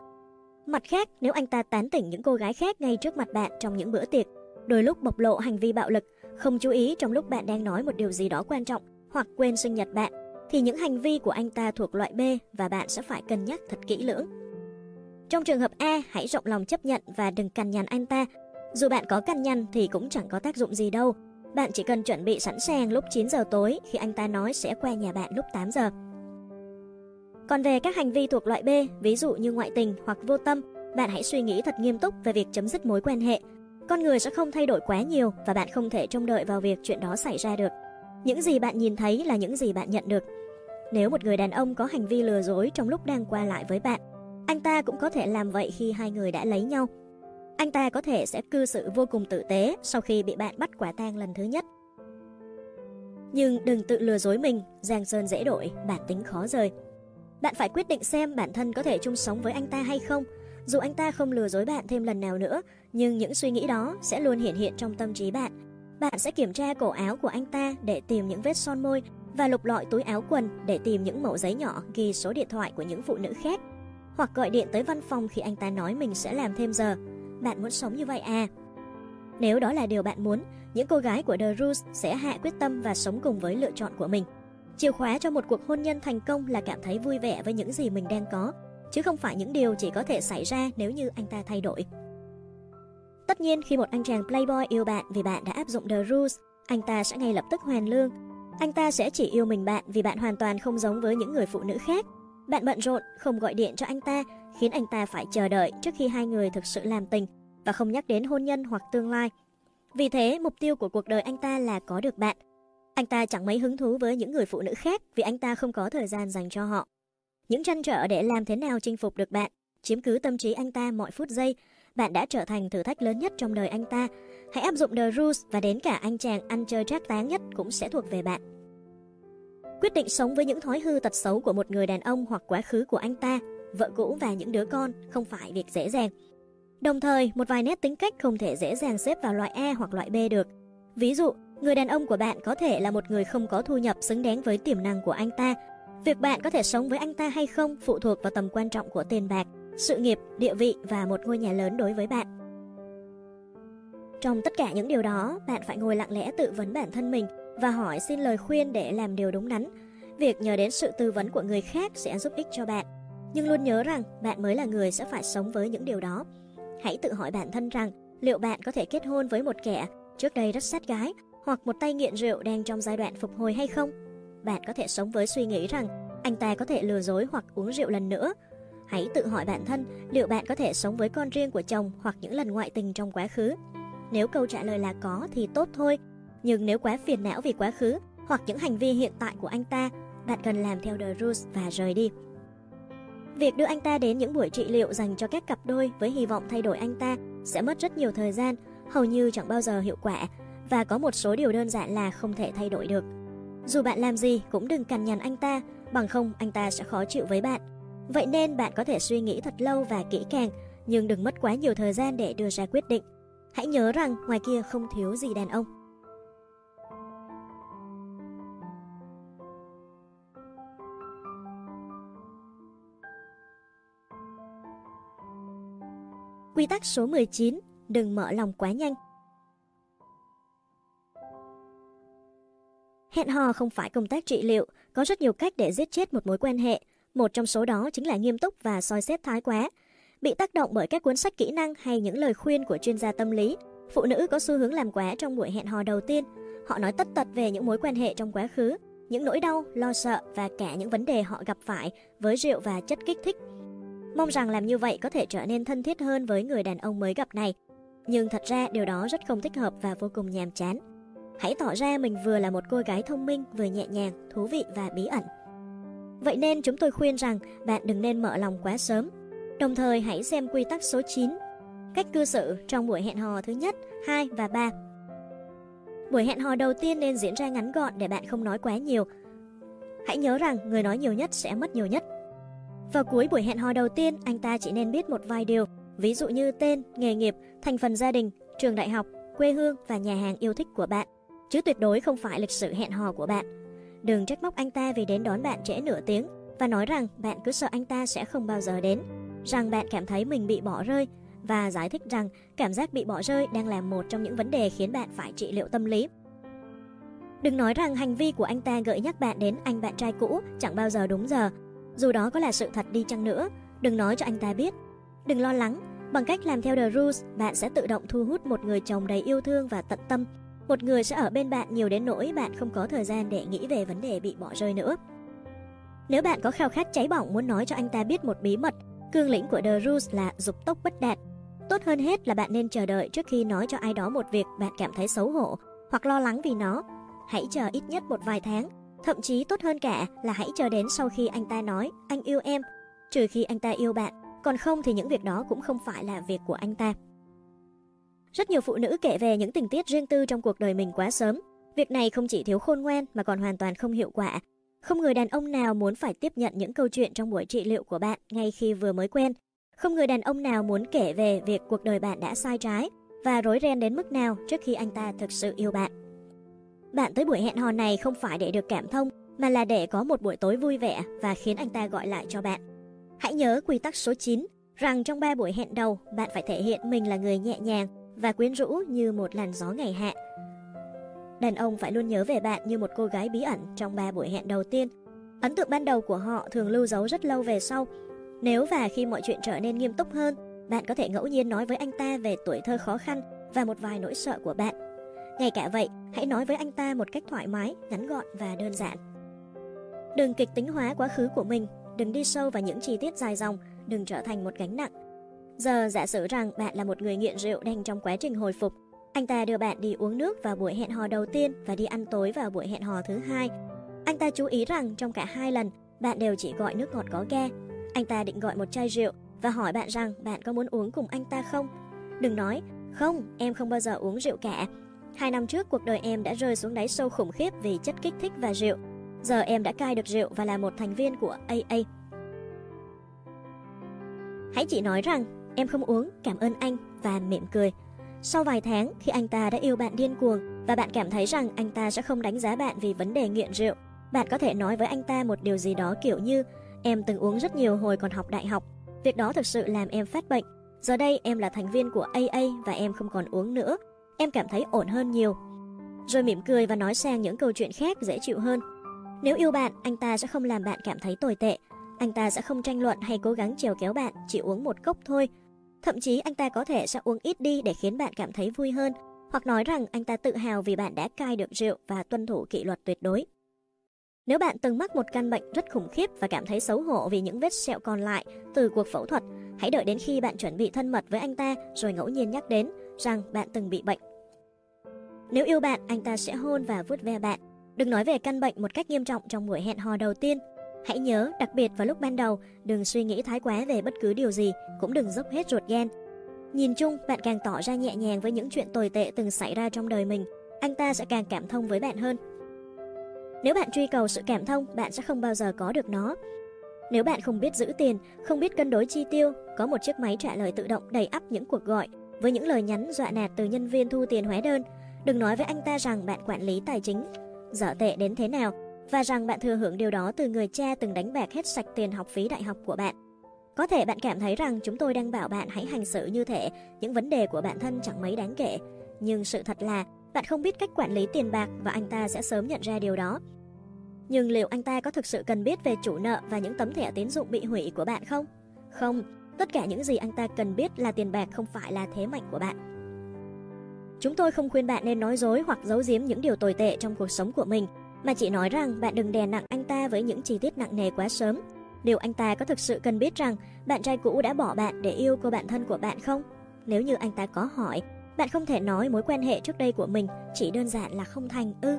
Mặt khác, nếu anh ta tán tỉnh những cô gái khác ngay trước mặt bạn trong những bữa tiệc, đôi lúc bộc lộ hành vi bạo lực, không chú ý trong lúc bạn đang nói một điều gì đó quan trọng hoặc quên sinh nhật bạn, thì những hành vi của anh ta thuộc loại B và bạn sẽ phải cân nhắc thật kỹ lưỡng. Trong trường hợp A, hãy rộng lòng chấp nhận và đừng cằn nhằn anh ta. Dù bạn có cằn nhằn thì cũng chẳng có tác dụng gì đâu. Bạn chỉ cần chuẩn bị sẵn sàng lúc 9 giờ tối khi anh ta nói sẽ qua nhà bạn lúc 8 giờ. Còn về các hành vi thuộc loại B, ví dụ như ngoại tình hoặc vô tâm, bạn hãy suy nghĩ thật nghiêm túc về việc chấm dứt mối quan hệ. Con người sẽ không thay đổi quá nhiều và bạn không thể trông đợi vào việc chuyện đó xảy ra được. Những gì bạn nhìn thấy là những gì bạn nhận được. Nếu một người đàn ông có hành vi lừa dối trong lúc đang qua lại với bạn, anh ta cũng có thể làm vậy khi hai người đã lấy nhau. Anh ta có thể sẽ cư xử vô cùng tử tế sau khi bị bạn bắt quả tang lần thứ nhất. Nhưng đừng tự lừa dối mình, giang sơn dễ đổi, bản tính khó rời. Bạn phải quyết định xem bản thân có thể chung sống với anh ta hay không. Dù anh ta không lừa dối bạn thêm lần nào nữa, nhưng những suy nghĩ đó sẽ luôn hiện hiện trong tâm trí bạn. Bạn sẽ kiểm tra cổ áo của anh ta để tìm những vết son môi và lục lọi túi áo quần để tìm những mẫu giấy nhỏ ghi số điện thoại của những phụ nữ khác. Hoặc gọi điện tới văn phòng khi anh ta nói mình sẽ làm thêm giờ. Bạn muốn sống như vậy à? Nếu đó là điều bạn muốn, những cô gái của The Roots sẽ hạ quyết tâm và sống cùng với lựa chọn của mình. Chìa khóa cho một cuộc hôn nhân thành công là cảm thấy vui vẻ với những gì mình đang có, chứ không phải những điều chỉ có thể xảy ra nếu như anh ta thay đổi. Tất nhiên khi một anh chàng playboy yêu bạn vì bạn đã áp dụng The Rules, anh ta sẽ ngay lập tức hoàn lương. Anh ta sẽ chỉ yêu mình bạn vì bạn hoàn toàn không giống với những người phụ nữ khác. Bạn bận rộn, không gọi điện cho anh ta, khiến anh ta phải chờ đợi trước khi hai người thực sự làm tình và không nhắc đến hôn nhân hoặc tương lai. Vì thế, mục tiêu của cuộc đời anh ta là có được bạn. Anh ta chẳng mấy hứng thú với những người phụ nữ khác vì anh ta không có thời gian dành cho họ. Những trăn trở để làm thế nào chinh phục được bạn, chiếm cứ tâm trí anh ta mọi phút giây, bạn đã trở thành thử thách lớn nhất trong đời anh ta. Hãy áp dụng The Rules và đến cả anh chàng ăn chơi trác táng nhất cũng sẽ thuộc về bạn. Quyết định sống với những thói hư tật xấu của một người đàn ông hoặc quá khứ của anh ta, vợ cũ và những đứa con không phải việc dễ dàng. Đồng thời, một vài nét tính cách không thể dễ dàng xếp vào loại A hoặc loại B được. Ví dụ, người đàn ông của bạn có thể là một người không có thu nhập xứng đáng với tiềm năng của anh ta. Việc bạn có thể sống với anh ta hay không phụ thuộc vào tầm quan trọng của tiền bạc, sự nghiệp, địa vị và một ngôi nhà lớn đối với bạn. Trong tất cả những điều đó, bạn phải ngồi lặng lẽ tự vấn bản thân mình và hỏi xin lời khuyên để làm điều đúng đắn. Việc nhờ đến sự tư vấn của người khác sẽ giúp ích cho bạn. Nhưng luôn nhớ rằng bạn mới là người sẽ phải sống với những điều đó. Hãy tự hỏi bản thân rằng liệu bạn có thể kết hôn với một kẻ trước đây rất sát gái hoặc một tay nghiện rượu đang trong giai đoạn phục hồi hay không? Bạn có thể sống với suy nghĩ rằng anh ta có thể lừa dối hoặc uống rượu lần nữa. Hãy tự hỏi bản thân liệu bạn có thể sống với con riêng của chồng hoặc những lần ngoại tình trong quá khứ. Nếu câu trả lời là có thì tốt thôi, nhưng nếu quá phiền não vì quá khứ hoặc những hành vi hiện tại của anh ta, bạn cần làm theo The Rules và rời đi. Việc đưa anh ta đến những buổi trị liệu dành cho các cặp đôi với hy vọng thay đổi anh ta sẽ mất rất nhiều thời gian, hầu như chẳng bao giờ hiệu quả và có một số điều đơn giản là không thể thay đổi được. Dù bạn làm gì cũng đừng cằn nhằn anh ta, bằng không anh ta sẽ khó chịu với bạn. Vậy nên bạn có thể suy nghĩ thật lâu và kỹ càng, nhưng đừng mất quá nhiều thời gian để đưa ra quyết định. Hãy nhớ rằng ngoài kia không thiếu gì đàn ông. Quy tắc số 19, đừng mở lòng quá nhanh. Hẹn hò không phải công tác trị liệu, có rất nhiều cách để giết chết một mối quan hệ. Một trong số đó chính là nghiêm túc và soi xét thái quá. Bị tác động bởi các cuốn sách kỹ năng hay những lời khuyên của chuyên gia tâm lý, phụ nữ có xu hướng làm quá trong buổi hẹn hò đầu tiên. Họ nói tất tật về những mối quan hệ trong quá khứ, những nỗi đau, lo sợ và cả những vấn đề họ gặp phải với rượu và chất kích thích Mong rằng làm như vậy có thể trở nên thân thiết hơn với người đàn ông mới gặp này. Nhưng thật ra điều đó rất không thích hợp và vô cùng nhàm chán. Hãy tỏ ra mình vừa là một cô gái thông minh, vừa nhẹ nhàng, thú vị và bí ẩn. Vậy nên chúng tôi khuyên rằng bạn đừng nên mở lòng quá sớm. Đồng thời hãy xem quy tắc số 9, cách cư xử trong buổi hẹn hò thứ nhất, 2 và 3. Buổi hẹn hò đầu tiên nên diễn ra ngắn gọn để bạn không nói quá nhiều. Hãy nhớ rằng người nói nhiều nhất sẽ mất nhiều nhất. Vào cuối buổi hẹn hò đầu tiên, anh ta chỉ nên biết một vài điều, ví dụ như tên, nghề nghiệp, thành phần gia đình, trường đại học, quê hương và nhà hàng yêu thích của bạn, chứ tuyệt đối không phải lịch sử hẹn hò của bạn. Đừng trách móc anh ta vì đến đón bạn trễ nửa tiếng và nói rằng bạn cứ sợ anh ta sẽ không bao giờ đến, rằng bạn cảm thấy mình bị bỏ rơi và giải thích rằng cảm giác bị bỏ rơi đang là một trong những vấn đề khiến bạn phải trị liệu tâm lý. Đừng nói rằng hành vi của anh ta gợi nhắc bạn đến anh bạn trai cũ chẳng bao giờ đúng giờ dù đó có là sự thật đi chăng nữa, đừng nói cho anh ta biết. Đừng lo lắng, bằng cách làm theo The Rules, bạn sẽ tự động thu hút một người chồng đầy yêu thương và tận tâm. Một người sẽ ở bên bạn nhiều đến nỗi bạn không có thời gian để nghĩ về vấn đề bị bỏ rơi nữa. Nếu bạn có khao khát cháy bỏng muốn nói cho anh ta biết một bí mật, cương lĩnh của The Rules là dục tốc bất đạt. Tốt hơn hết là bạn nên chờ đợi trước khi nói cho ai đó một việc bạn cảm thấy xấu hổ hoặc lo lắng vì nó. Hãy chờ ít nhất một vài tháng, thậm chí tốt hơn cả là hãy chờ đến sau khi anh ta nói anh yêu em, trừ khi anh ta yêu bạn, còn không thì những việc đó cũng không phải là việc của anh ta. Rất nhiều phụ nữ kể về những tình tiết riêng tư trong cuộc đời mình quá sớm. Việc này không chỉ thiếu khôn ngoan mà còn hoàn toàn không hiệu quả. Không người đàn ông nào muốn phải tiếp nhận những câu chuyện trong buổi trị liệu của bạn ngay khi vừa mới quen. Không người đàn ông nào muốn kể về việc cuộc đời bạn đã sai trái và rối ren đến mức nào trước khi anh ta thực sự yêu bạn. Bạn tới buổi hẹn hò này không phải để được cảm thông, mà là để có một buổi tối vui vẻ và khiến anh ta gọi lại cho bạn. Hãy nhớ quy tắc số 9, rằng trong 3 buổi hẹn đầu, bạn phải thể hiện mình là người nhẹ nhàng và quyến rũ như một làn gió ngày hạ. Đàn ông phải luôn nhớ về bạn như một cô gái bí ẩn trong 3 buổi hẹn đầu tiên. Ấn tượng ban đầu của họ thường lưu dấu rất lâu về sau. Nếu và khi mọi chuyện trở nên nghiêm túc hơn, bạn có thể ngẫu nhiên nói với anh ta về tuổi thơ khó khăn và một vài nỗi sợ của bạn. Ngay cả vậy, hãy nói với anh ta một cách thoải mái, ngắn gọn và đơn giản. Đừng kịch tính hóa quá khứ của mình, đừng đi sâu vào những chi tiết dài dòng, đừng trở thành một gánh nặng. Giờ giả sử rằng bạn là một người nghiện rượu đang trong quá trình hồi phục, anh ta đưa bạn đi uống nước vào buổi hẹn hò đầu tiên và đi ăn tối vào buổi hẹn hò thứ hai. Anh ta chú ý rằng trong cả hai lần, bạn đều chỉ gọi nước ngọt có ga. Anh ta định gọi một chai rượu và hỏi bạn rằng bạn có muốn uống cùng anh ta không. Đừng nói, không, em không bao giờ uống rượu cả. Hai năm trước cuộc đời em đã rơi xuống đáy sâu khủng khiếp vì chất kích thích và rượu. Giờ em đã cai được rượu và là một thành viên của AA. Hãy chỉ nói rằng em không uống, cảm ơn anh và mỉm cười. Sau vài tháng, khi anh ta đã yêu bạn điên cuồng và bạn cảm thấy rằng anh ta sẽ không đánh giá bạn vì vấn đề nghiện rượu, bạn có thể nói với anh ta một điều gì đó kiểu như Em từng uống rất nhiều hồi còn học đại học. Việc đó thực sự làm em phát bệnh. Giờ đây em là thành viên của AA và em không còn uống nữa. Em cảm thấy ổn hơn nhiều. Rồi mỉm cười và nói sang những câu chuyện khác dễ chịu hơn. Nếu yêu bạn, anh ta sẽ không làm bạn cảm thấy tồi tệ. Anh ta sẽ không tranh luận hay cố gắng trèo kéo bạn chỉ uống một cốc thôi. Thậm chí anh ta có thể sẽ uống ít đi để khiến bạn cảm thấy vui hơn, hoặc nói rằng anh ta tự hào vì bạn đã cai được rượu và tuân thủ kỷ luật tuyệt đối. Nếu bạn từng mắc một căn bệnh rất khủng khiếp và cảm thấy xấu hổ vì những vết sẹo còn lại từ cuộc phẫu thuật, hãy đợi đến khi bạn chuẩn bị thân mật với anh ta rồi ngẫu nhiên nhắc đến rằng bạn từng bị bệnh. Nếu yêu bạn, anh ta sẽ hôn và vuốt ve bạn. Đừng nói về căn bệnh một cách nghiêm trọng trong buổi hẹn hò đầu tiên. Hãy nhớ, đặc biệt vào lúc ban đầu, đừng suy nghĩ thái quá về bất cứ điều gì, cũng đừng dốc hết ruột gan. Nhìn chung, bạn càng tỏ ra nhẹ nhàng với những chuyện tồi tệ từng xảy ra trong đời mình, anh ta sẽ càng cảm thông với bạn hơn. Nếu bạn truy cầu sự cảm thông, bạn sẽ không bao giờ có được nó. Nếu bạn không biết giữ tiền, không biết cân đối chi tiêu, có một chiếc máy trả lời tự động đầy ắp những cuộc gọi với những lời nhắn dọa nạt từ nhân viên thu tiền hóa đơn, đừng nói với anh ta rằng bạn quản lý tài chính dở tệ đến thế nào và rằng bạn thừa hưởng điều đó từ người cha từng đánh bạc hết sạch tiền học phí đại học của bạn. Có thể bạn cảm thấy rằng chúng tôi đang bảo bạn hãy hành xử như thể những vấn đề của bản thân chẳng mấy đáng kể, nhưng sự thật là bạn không biết cách quản lý tiền bạc và anh ta sẽ sớm nhận ra điều đó. Nhưng liệu anh ta có thực sự cần biết về chủ nợ và những tấm thẻ tín dụng bị hủy của bạn không? Không, tất cả những gì anh ta cần biết là tiền bạc không phải là thế mạnh của bạn. Chúng tôi không khuyên bạn nên nói dối hoặc giấu giếm những điều tồi tệ trong cuộc sống của mình, mà chỉ nói rằng bạn đừng đè nặng anh ta với những chi tiết nặng nề quá sớm. Điều anh ta có thực sự cần biết rằng bạn trai cũ đã bỏ bạn để yêu cô bạn thân của bạn không? Nếu như anh ta có hỏi, bạn không thể nói mối quan hệ trước đây của mình chỉ đơn giản là không thành ư.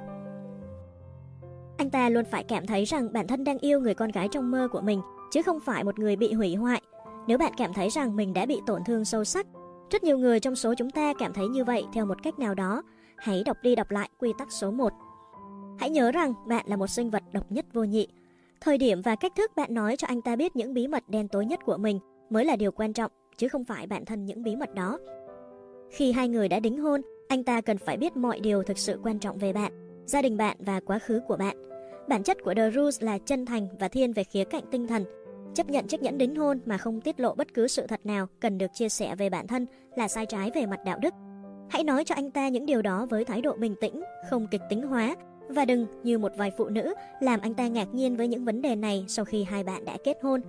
Anh ta luôn phải cảm thấy rằng bản thân đang yêu người con gái trong mơ của mình, chứ không phải một người bị hủy hoại. Nếu bạn cảm thấy rằng mình đã bị tổn thương sâu sắc, rất nhiều người trong số chúng ta cảm thấy như vậy theo một cách nào đó. Hãy đọc đi đọc lại quy tắc số 1. Hãy nhớ rằng bạn là một sinh vật độc nhất vô nhị. Thời điểm và cách thức bạn nói cho anh ta biết những bí mật đen tối nhất của mình mới là điều quan trọng, chứ không phải bản thân những bí mật đó. Khi hai người đã đính hôn, anh ta cần phải biết mọi điều thực sự quan trọng về bạn, gia đình bạn và quá khứ của bạn. Bản chất của The Rules là chân thành và thiên về khía cạnh tinh thần. Chấp nhận chiếc nhẫn đính hôn mà không tiết lộ bất cứ sự thật nào cần được chia sẻ về bản thân là sai trái về mặt đạo đức. Hãy nói cho anh ta những điều đó với thái độ bình tĩnh, không kịch tính hóa và đừng như một vài phụ nữ làm anh ta ngạc nhiên với những vấn đề này sau khi hai bạn đã kết hôn.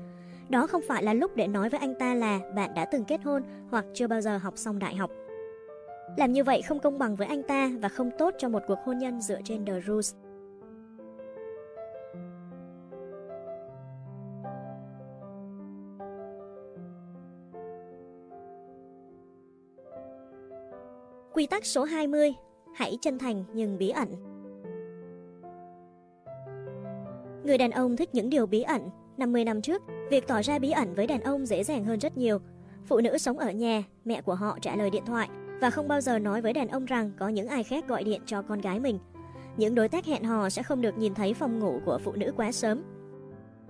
Đó không phải là lúc để nói với anh ta là bạn đã từng kết hôn hoặc chưa bao giờ học xong đại học. Làm như vậy không công bằng với anh ta và không tốt cho một cuộc hôn nhân dựa trên The Rules. Quy tắc số 20, hãy chân thành nhưng bí ẩn. Người đàn ông thích những điều bí ẩn. 50 năm trước, việc tỏ ra bí ẩn với đàn ông dễ dàng hơn rất nhiều. Phụ nữ sống ở nhà, mẹ của họ trả lời điện thoại và không bao giờ nói với đàn ông rằng có những ai khác gọi điện cho con gái mình. Những đối tác hẹn hò sẽ không được nhìn thấy phòng ngủ của phụ nữ quá sớm.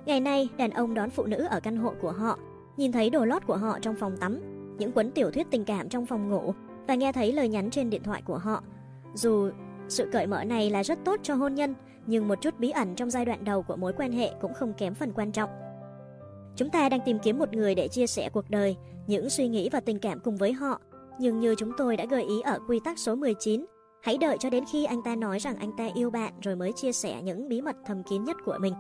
Ngày nay, đàn ông đón phụ nữ ở căn hộ của họ, nhìn thấy đồ lót của họ trong phòng tắm, những cuốn tiểu thuyết tình cảm trong phòng ngủ và nghe thấy lời nhắn trên điện thoại của họ. Dù sự cởi mở này là rất tốt cho hôn nhân, nhưng một chút bí ẩn trong giai đoạn đầu của mối quan hệ cũng không kém phần quan trọng. Chúng ta đang tìm kiếm một người để chia sẻ cuộc đời, những suy nghĩ và tình cảm cùng với họ, nhưng như chúng tôi đã gợi ý ở quy tắc số 19, hãy đợi cho đến khi anh ta nói rằng anh ta yêu bạn rồi mới chia sẻ những bí mật thầm kín nhất của mình.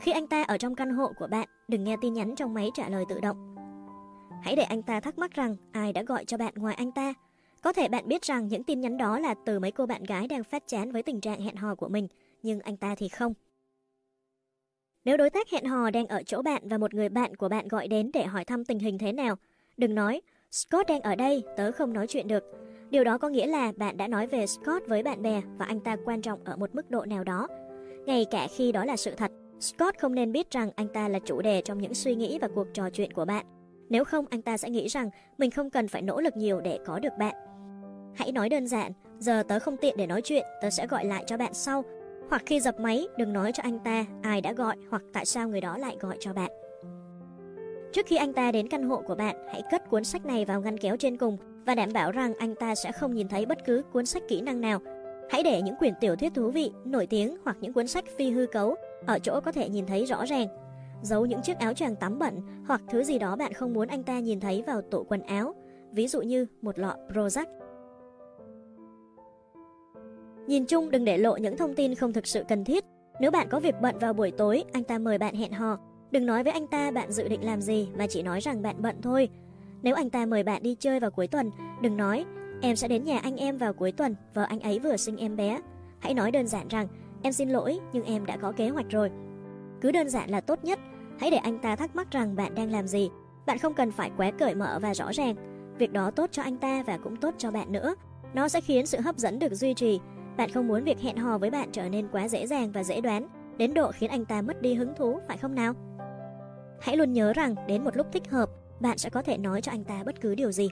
Khi anh ta ở trong căn hộ của bạn, đừng nghe tin nhắn trong máy trả lời tự động. Hãy để anh ta thắc mắc rằng ai đã gọi cho bạn ngoài anh ta. Có thể bạn biết rằng những tin nhắn đó là từ mấy cô bạn gái đang phát chán với tình trạng hẹn hò của mình, nhưng anh ta thì không. Nếu đối tác hẹn hò đang ở chỗ bạn và một người bạn của bạn gọi đến để hỏi thăm tình hình thế nào, đừng nói Scott đang ở đây, tớ không nói chuyện được. Điều đó có nghĩa là bạn đã nói về Scott với bạn bè và anh ta quan trọng ở một mức độ nào đó. Ngay cả khi đó là sự thật, Scott không nên biết rằng anh ta là chủ đề trong những suy nghĩ và cuộc trò chuyện của bạn. Nếu không, anh ta sẽ nghĩ rằng mình không cần phải nỗ lực nhiều để có được bạn. Hãy nói đơn giản, giờ tớ không tiện để nói chuyện, tớ sẽ gọi lại cho bạn sau. Hoặc khi dập máy, đừng nói cho anh ta ai đã gọi hoặc tại sao người đó lại gọi cho bạn. Trước khi anh ta đến căn hộ của bạn, hãy cất cuốn sách này vào ngăn kéo trên cùng và đảm bảo rằng anh ta sẽ không nhìn thấy bất cứ cuốn sách kỹ năng nào. Hãy để những quyển tiểu thuyết thú vị, nổi tiếng hoặc những cuốn sách phi hư cấu ở chỗ có thể nhìn thấy rõ ràng. Giấu những chiếc áo choàng tắm bẩn hoặc thứ gì đó bạn không muốn anh ta nhìn thấy vào tủ quần áo, ví dụ như một lọ Prozac. Nhìn chung đừng để lộ những thông tin không thực sự cần thiết. Nếu bạn có việc bận vào buổi tối, anh ta mời bạn hẹn hò, đừng nói với anh ta bạn dự định làm gì mà chỉ nói rằng bạn bận thôi. Nếu anh ta mời bạn đi chơi vào cuối tuần, đừng nói em sẽ đến nhà anh em vào cuối tuần, vợ anh ấy vừa sinh em bé. Hãy nói đơn giản rằng em xin lỗi nhưng em đã có kế hoạch rồi. Cứ đơn giản là tốt nhất, hãy để anh ta thắc mắc rằng bạn đang làm gì. Bạn không cần phải quá cởi mở và rõ ràng. Việc đó tốt cho anh ta và cũng tốt cho bạn nữa. Nó sẽ khiến sự hấp dẫn được duy trì. Bạn không muốn việc hẹn hò với bạn trở nên quá dễ dàng và dễ đoán, đến độ khiến anh ta mất đi hứng thú, phải không nào? Hãy luôn nhớ rằng đến một lúc thích hợp, bạn sẽ có thể nói cho anh ta bất cứ điều gì.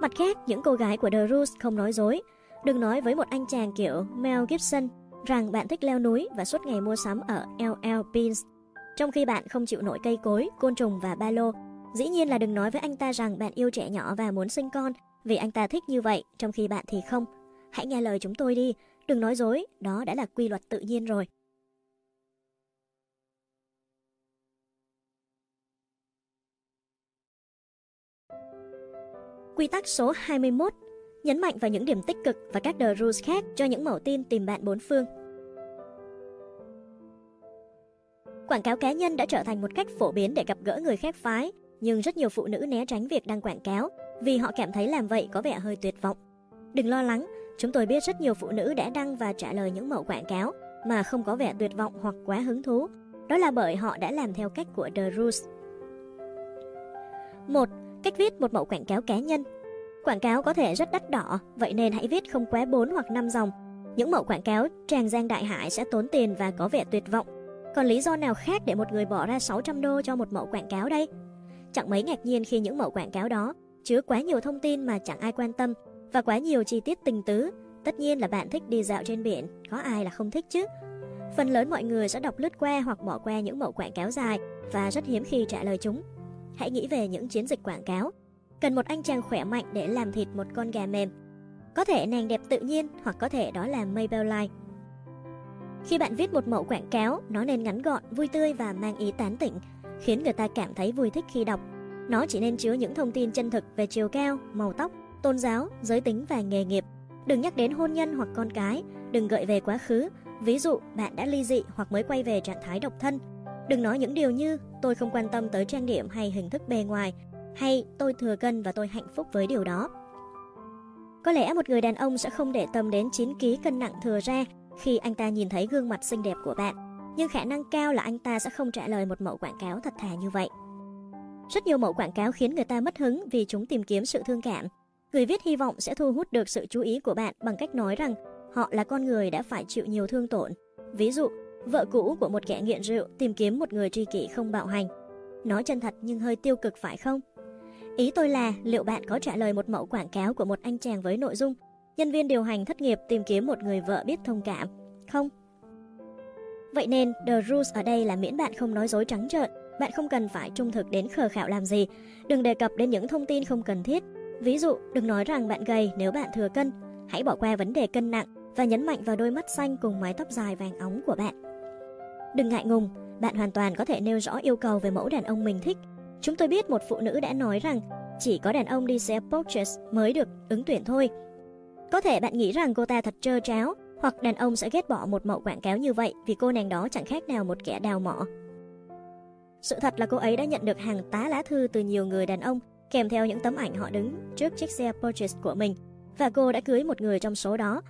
Mặt khác, những cô gái của The Roots không nói dối. Đừng nói với một anh chàng kiểu Mel Gibson rằng bạn thích leo núi và suốt ngày mua sắm ở LL Beans, trong khi bạn không chịu nổi cây cối, côn trùng và ba lô. Dĩ nhiên là đừng nói với anh ta rằng bạn yêu trẻ nhỏ và muốn sinh con vì anh ta thích như vậy, trong khi bạn thì không. Hãy nghe lời chúng tôi đi, đừng nói dối, đó đã là quy luật tự nhiên rồi. Quy tắc số 21 Nhấn mạnh vào những điểm tích cực và các the rules khác cho những mẫu tin tìm bạn bốn phương. Quảng cáo cá nhân đã trở thành một cách phổ biến để gặp gỡ người khác phái, nhưng rất nhiều phụ nữ né tránh việc đăng quảng cáo vì họ cảm thấy làm vậy có vẻ hơi tuyệt vọng. Đừng lo lắng, chúng tôi biết rất nhiều phụ nữ đã đăng và trả lời những mẫu quảng cáo mà không có vẻ tuyệt vọng hoặc quá hứng thú. Đó là bởi họ đã làm theo cách của The Rules. 1. Cách viết một mẫu quảng cáo cá nhân Quảng cáo có thể rất đắt đỏ, vậy nên hãy viết không quá 4 hoặc 5 dòng. Những mẫu quảng cáo tràn giang đại hải sẽ tốn tiền và có vẻ tuyệt vọng. Còn lý do nào khác để một người bỏ ra 600 đô cho một mẫu quảng cáo đây? Chẳng mấy ngạc nhiên khi những mẫu quảng cáo đó chứa quá nhiều thông tin mà chẳng ai quan tâm và quá nhiều chi tiết tình tứ. Tất nhiên là bạn thích đi dạo trên biển, có ai là không thích chứ? Phần lớn mọi người sẽ đọc lướt qua hoặc bỏ qua những mẫu quảng cáo dài và rất hiếm khi trả lời chúng. Hãy nghĩ về những chiến dịch quảng cáo. Cần một anh chàng khỏe mạnh để làm thịt một con gà mềm. Có thể nàng đẹp tự nhiên hoặc có thể đó là Maybelline. Khi bạn viết một mẫu quảng cáo, nó nên ngắn gọn, vui tươi và mang ý tán tỉnh, khiến người ta cảm thấy vui thích khi đọc. Nó chỉ nên chứa những thông tin chân thực về chiều cao, màu tóc, tôn giáo, giới tính và nghề nghiệp. Đừng nhắc đến hôn nhân hoặc con cái, đừng gợi về quá khứ, ví dụ bạn đã ly dị hoặc mới quay về trạng thái độc thân. Đừng nói những điều như tôi không quan tâm tới trang điểm hay hình thức bề ngoài, hay tôi thừa cân và tôi hạnh phúc với điều đó. Có lẽ một người đàn ông sẽ không để tâm đến 9 kg cân nặng thừa ra khi anh ta nhìn thấy gương mặt xinh đẹp của bạn, nhưng khả năng cao là anh ta sẽ không trả lời một mẫu quảng cáo thật thà như vậy. Rất nhiều mẫu quảng cáo khiến người ta mất hứng vì chúng tìm kiếm sự thương cảm. Người viết hy vọng sẽ thu hút được sự chú ý của bạn bằng cách nói rằng họ là con người đã phải chịu nhiều thương tổn. Ví dụ, vợ cũ của một kẻ nghiện rượu tìm kiếm một người tri kỷ không bạo hành. Nói chân thật nhưng hơi tiêu cực phải không? Ý tôi là liệu bạn có trả lời một mẫu quảng cáo của một anh chàng với nội dung nhân viên điều hành thất nghiệp tìm kiếm một người vợ biết thông cảm, không? Vậy nên, The Rules ở đây là miễn bạn không nói dối trắng trợn, bạn không cần phải trung thực đến khờ khạo làm gì, đừng đề cập đến những thông tin không cần thiết. Ví dụ, đừng nói rằng bạn gầy nếu bạn thừa cân, hãy bỏ qua vấn đề cân nặng và nhấn mạnh vào đôi mắt xanh cùng mái tóc dài vàng óng của bạn. Đừng ngại ngùng, bạn hoàn toàn có thể nêu rõ yêu cầu về mẫu đàn ông mình thích. Chúng tôi biết một phụ nữ đã nói rằng chỉ có đàn ông đi xe Porsche mới được ứng tuyển thôi. Có thể bạn nghĩ rằng cô ta thật trơ tráo, hoặc đàn ông sẽ ghét bỏ một mẫu quảng cáo như vậy vì cô nàng đó chẳng khác nào một kẻ đào mỏ. Sự thật là cô ấy đã nhận được hàng tá lá thư từ nhiều người đàn ông kèm theo những tấm ảnh họ đứng trước chiếc xe Porsche của mình và cô đã cưới một người trong số đó.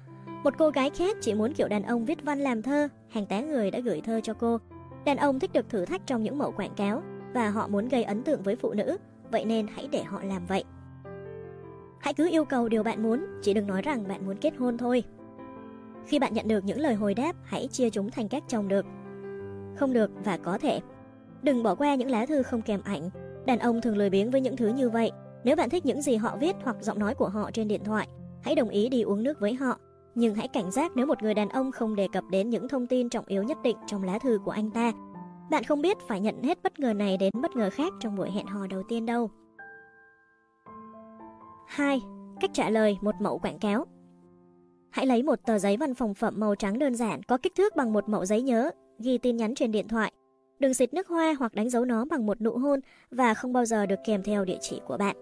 Một cô gái khác chỉ muốn kiểu đàn ông viết văn làm thơ, hàng tá người đã gửi thơ cho cô. Đàn ông thích được thử thách trong những mẫu quảng cáo và họ muốn gây ấn tượng với phụ nữ, vậy nên hãy để họ làm vậy. Hãy cứ yêu cầu điều bạn muốn, chỉ đừng nói rằng bạn muốn kết hôn thôi. Khi bạn nhận được những lời hồi đáp, hãy chia chúng thành các chồng được, không được và có thể. Đừng bỏ qua những lá thư không kèm ảnh. Đàn ông thường lười biếng với những thứ như vậy. Nếu bạn thích những gì họ viết hoặc giọng nói của họ trên điện thoại, hãy đồng ý đi uống nước với họ. Nhưng hãy cảnh giác nếu một người đàn ông không đề cập đến những thông tin trọng yếu nhất định trong lá thư của anh ta. Bạn không biết phải nhận hết bất ngờ này đến bất ngờ khác trong buổi hẹn hò đầu tiên đâu. 2. Cách trả lời một mẫu quảng cáo Hãy lấy một tờ giấy văn phòng phẩm màu trắng đơn giản có kích thước bằng một mẫu giấy nhớ, ghi tin nhắn trên điện thoại. Đừng xịt nước hoa hoặc đánh dấu nó bằng một nụ hôn và không bao giờ được kèm theo địa chỉ của bạn.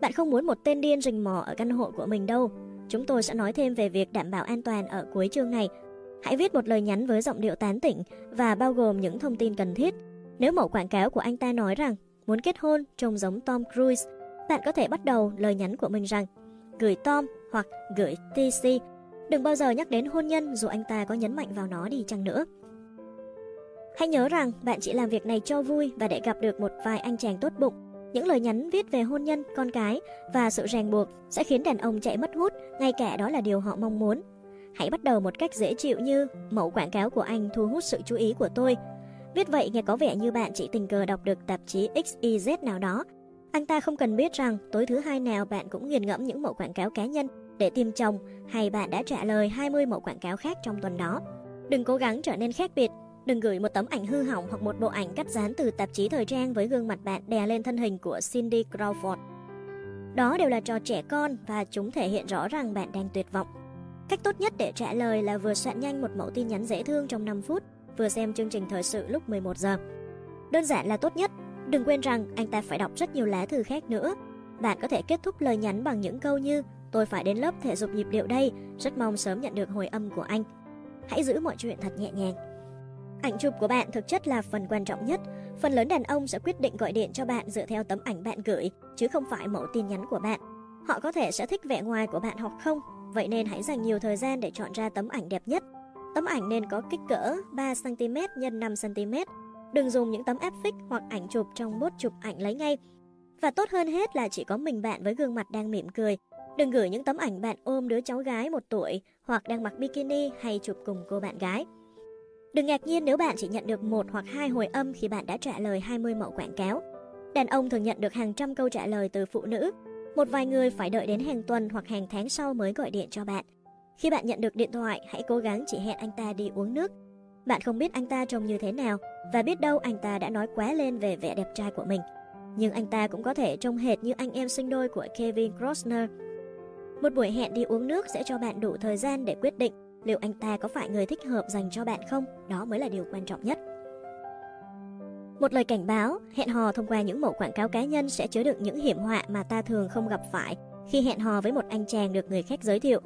Bạn không muốn một tên điên rình mò ở căn hộ của mình đâu. Chúng tôi sẽ nói thêm về việc đảm bảo an toàn ở cuối chương này. Hãy viết một lời nhắn với giọng điệu tán tỉnh và bao gồm những thông tin cần thiết. Nếu mẫu quảng cáo của anh ta nói rằng muốn kết hôn trông giống Tom Cruise, bạn có thể bắt đầu lời nhắn của mình rằng gửi Tom hoặc gửi TC Đừng bao giờ nhắc đến hôn nhân dù anh ta có nhấn mạnh vào nó đi chăng nữa. Hãy nhớ rằng bạn chỉ làm việc này cho vui và để gặp được một vài anh chàng tốt bụng. Những lời nhắn viết về hôn nhân, con cái và sự ràng buộc sẽ khiến đàn ông chạy mất hút, ngay cả đó là điều họ mong muốn. Hãy bắt đầu một cách dễ chịu như mẫu quảng cáo của anh thu hút sự chú ý của tôi. Viết vậy nghe có vẻ như bạn chỉ tình cờ đọc được tạp chí XYZ nào đó. Anh ta không cần biết rằng tối thứ hai nào bạn cũng nghiền ngẫm những mẫu quảng cáo cá nhân để tìm chồng hay bạn đã trả lời 20 mẫu quảng cáo khác trong tuần đó. Đừng cố gắng trở nên khác biệt, đừng gửi một tấm ảnh hư hỏng hoặc một bộ ảnh cắt dán từ tạp chí thời trang với gương mặt bạn đè lên thân hình của Cindy Crawford. Đó đều là trò trẻ con và chúng thể hiện rõ rằng bạn đang tuyệt vọng. Cách tốt nhất để trả lời là vừa soạn nhanh một mẫu tin nhắn dễ thương trong 5 phút, vừa xem chương trình thời sự lúc 11 giờ. Đơn giản là tốt nhất, đừng quên rằng anh ta phải đọc rất nhiều lá thư khác nữa. Bạn có thể kết thúc lời nhắn bằng những câu như Tôi phải đến lớp thể dục nhịp điệu đây, rất mong sớm nhận được hồi âm của anh. Hãy giữ mọi chuyện thật nhẹ nhàng. Ảnh chụp của bạn thực chất là phần quan trọng nhất. Phần lớn đàn ông sẽ quyết định gọi điện cho bạn dựa theo tấm ảnh bạn gửi, chứ không phải mẫu tin nhắn của bạn. Họ có thể sẽ thích vẻ ngoài của bạn hoặc không, vậy nên hãy dành nhiều thời gian để chọn ra tấm ảnh đẹp nhất. Tấm ảnh nên có kích cỡ 3cm x 5cm. Đừng dùng những tấm áp phích hoặc ảnh chụp trong bốt chụp ảnh lấy ngay. Và tốt hơn hết là chỉ có mình bạn với gương mặt đang mỉm cười, Đừng gửi những tấm ảnh bạn ôm đứa cháu gái một tuổi hoặc đang mặc bikini hay chụp cùng cô bạn gái. Đừng ngạc nhiên nếu bạn chỉ nhận được một hoặc hai hồi âm khi bạn đã trả lời 20 mẫu quảng cáo. Đàn ông thường nhận được hàng trăm câu trả lời từ phụ nữ. Một vài người phải đợi đến hàng tuần hoặc hàng tháng sau mới gọi điện cho bạn. Khi bạn nhận được điện thoại, hãy cố gắng chỉ hẹn anh ta đi uống nước. Bạn không biết anh ta trông như thế nào và biết đâu anh ta đã nói quá lên về vẻ đẹp trai của mình. Nhưng anh ta cũng có thể trông hệt như anh em sinh đôi của Kevin Costner một buổi hẹn đi uống nước sẽ cho bạn đủ thời gian để quyết định liệu anh ta có phải người thích hợp dành cho bạn không, đó mới là điều quan trọng nhất. Một lời cảnh báo, hẹn hò thông qua những mẫu quảng cáo cá nhân sẽ chứa đựng những hiểm họa mà ta thường không gặp phải khi hẹn hò với một anh chàng được người khác giới thiệu.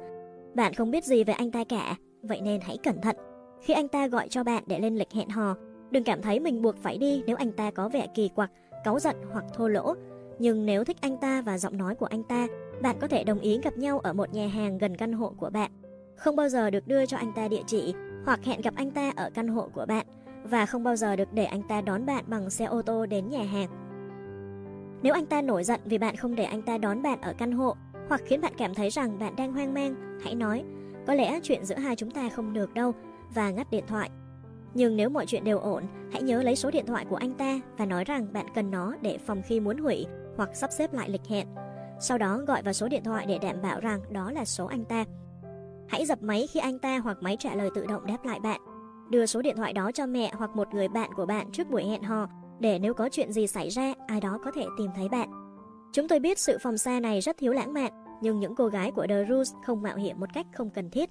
Bạn không biết gì về anh ta cả, vậy nên hãy cẩn thận. Khi anh ta gọi cho bạn để lên lịch hẹn hò, đừng cảm thấy mình buộc phải đi nếu anh ta có vẻ kỳ quặc, cáu giận hoặc thô lỗ. Nhưng nếu thích anh ta và giọng nói của anh ta, bạn có thể đồng ý gặp nhau ở một nhà hàng gần căn hộ của bạn. Không bao giờ được đưa cho anh ta địa chỉ hoặc hẹn gặp anh ta ở căn hộ của bạn và không bao giờ được để anh ta đón bạn bằng xe ô tô đến nhà hàng. Nếu anh ta nổi giận vì bạn không để anh ta đón bạn ở căn hộ, hoặc khiến bạn cảm thấy rằng bạn đang hoang mang, hãy nói, có lẽ chuyện giữa hai chúng ta không được đâu và ngắt điện thoại. Nhưng nếu mọi chuyện đều ổn, hãy nhớ lấy số điện thoại của anh ta và nói rằng bạn cần nó để phòng khi muốn hủy hoặc sắp xếp lại lịch hẹn. Sau đó gọi vào số điện thoại để đảm bảo rằng đó là số anh ta. Hãy dập máy khi anh ta hoặc máy trả lời tự động đáp lại bạn. Đưa số điện thoại đó cho mẹ hoặc một người bạn của bạn trước buổi hẹn hò để nếu có chuyện gì xảy ra, ai đó có thể tìm thấy bạn. Chúng tôi biết sự phòng xa này rất thiếu lãng mạn, nhưng những cô gái của The Rules không mạo hiểm một cách không cần thiết.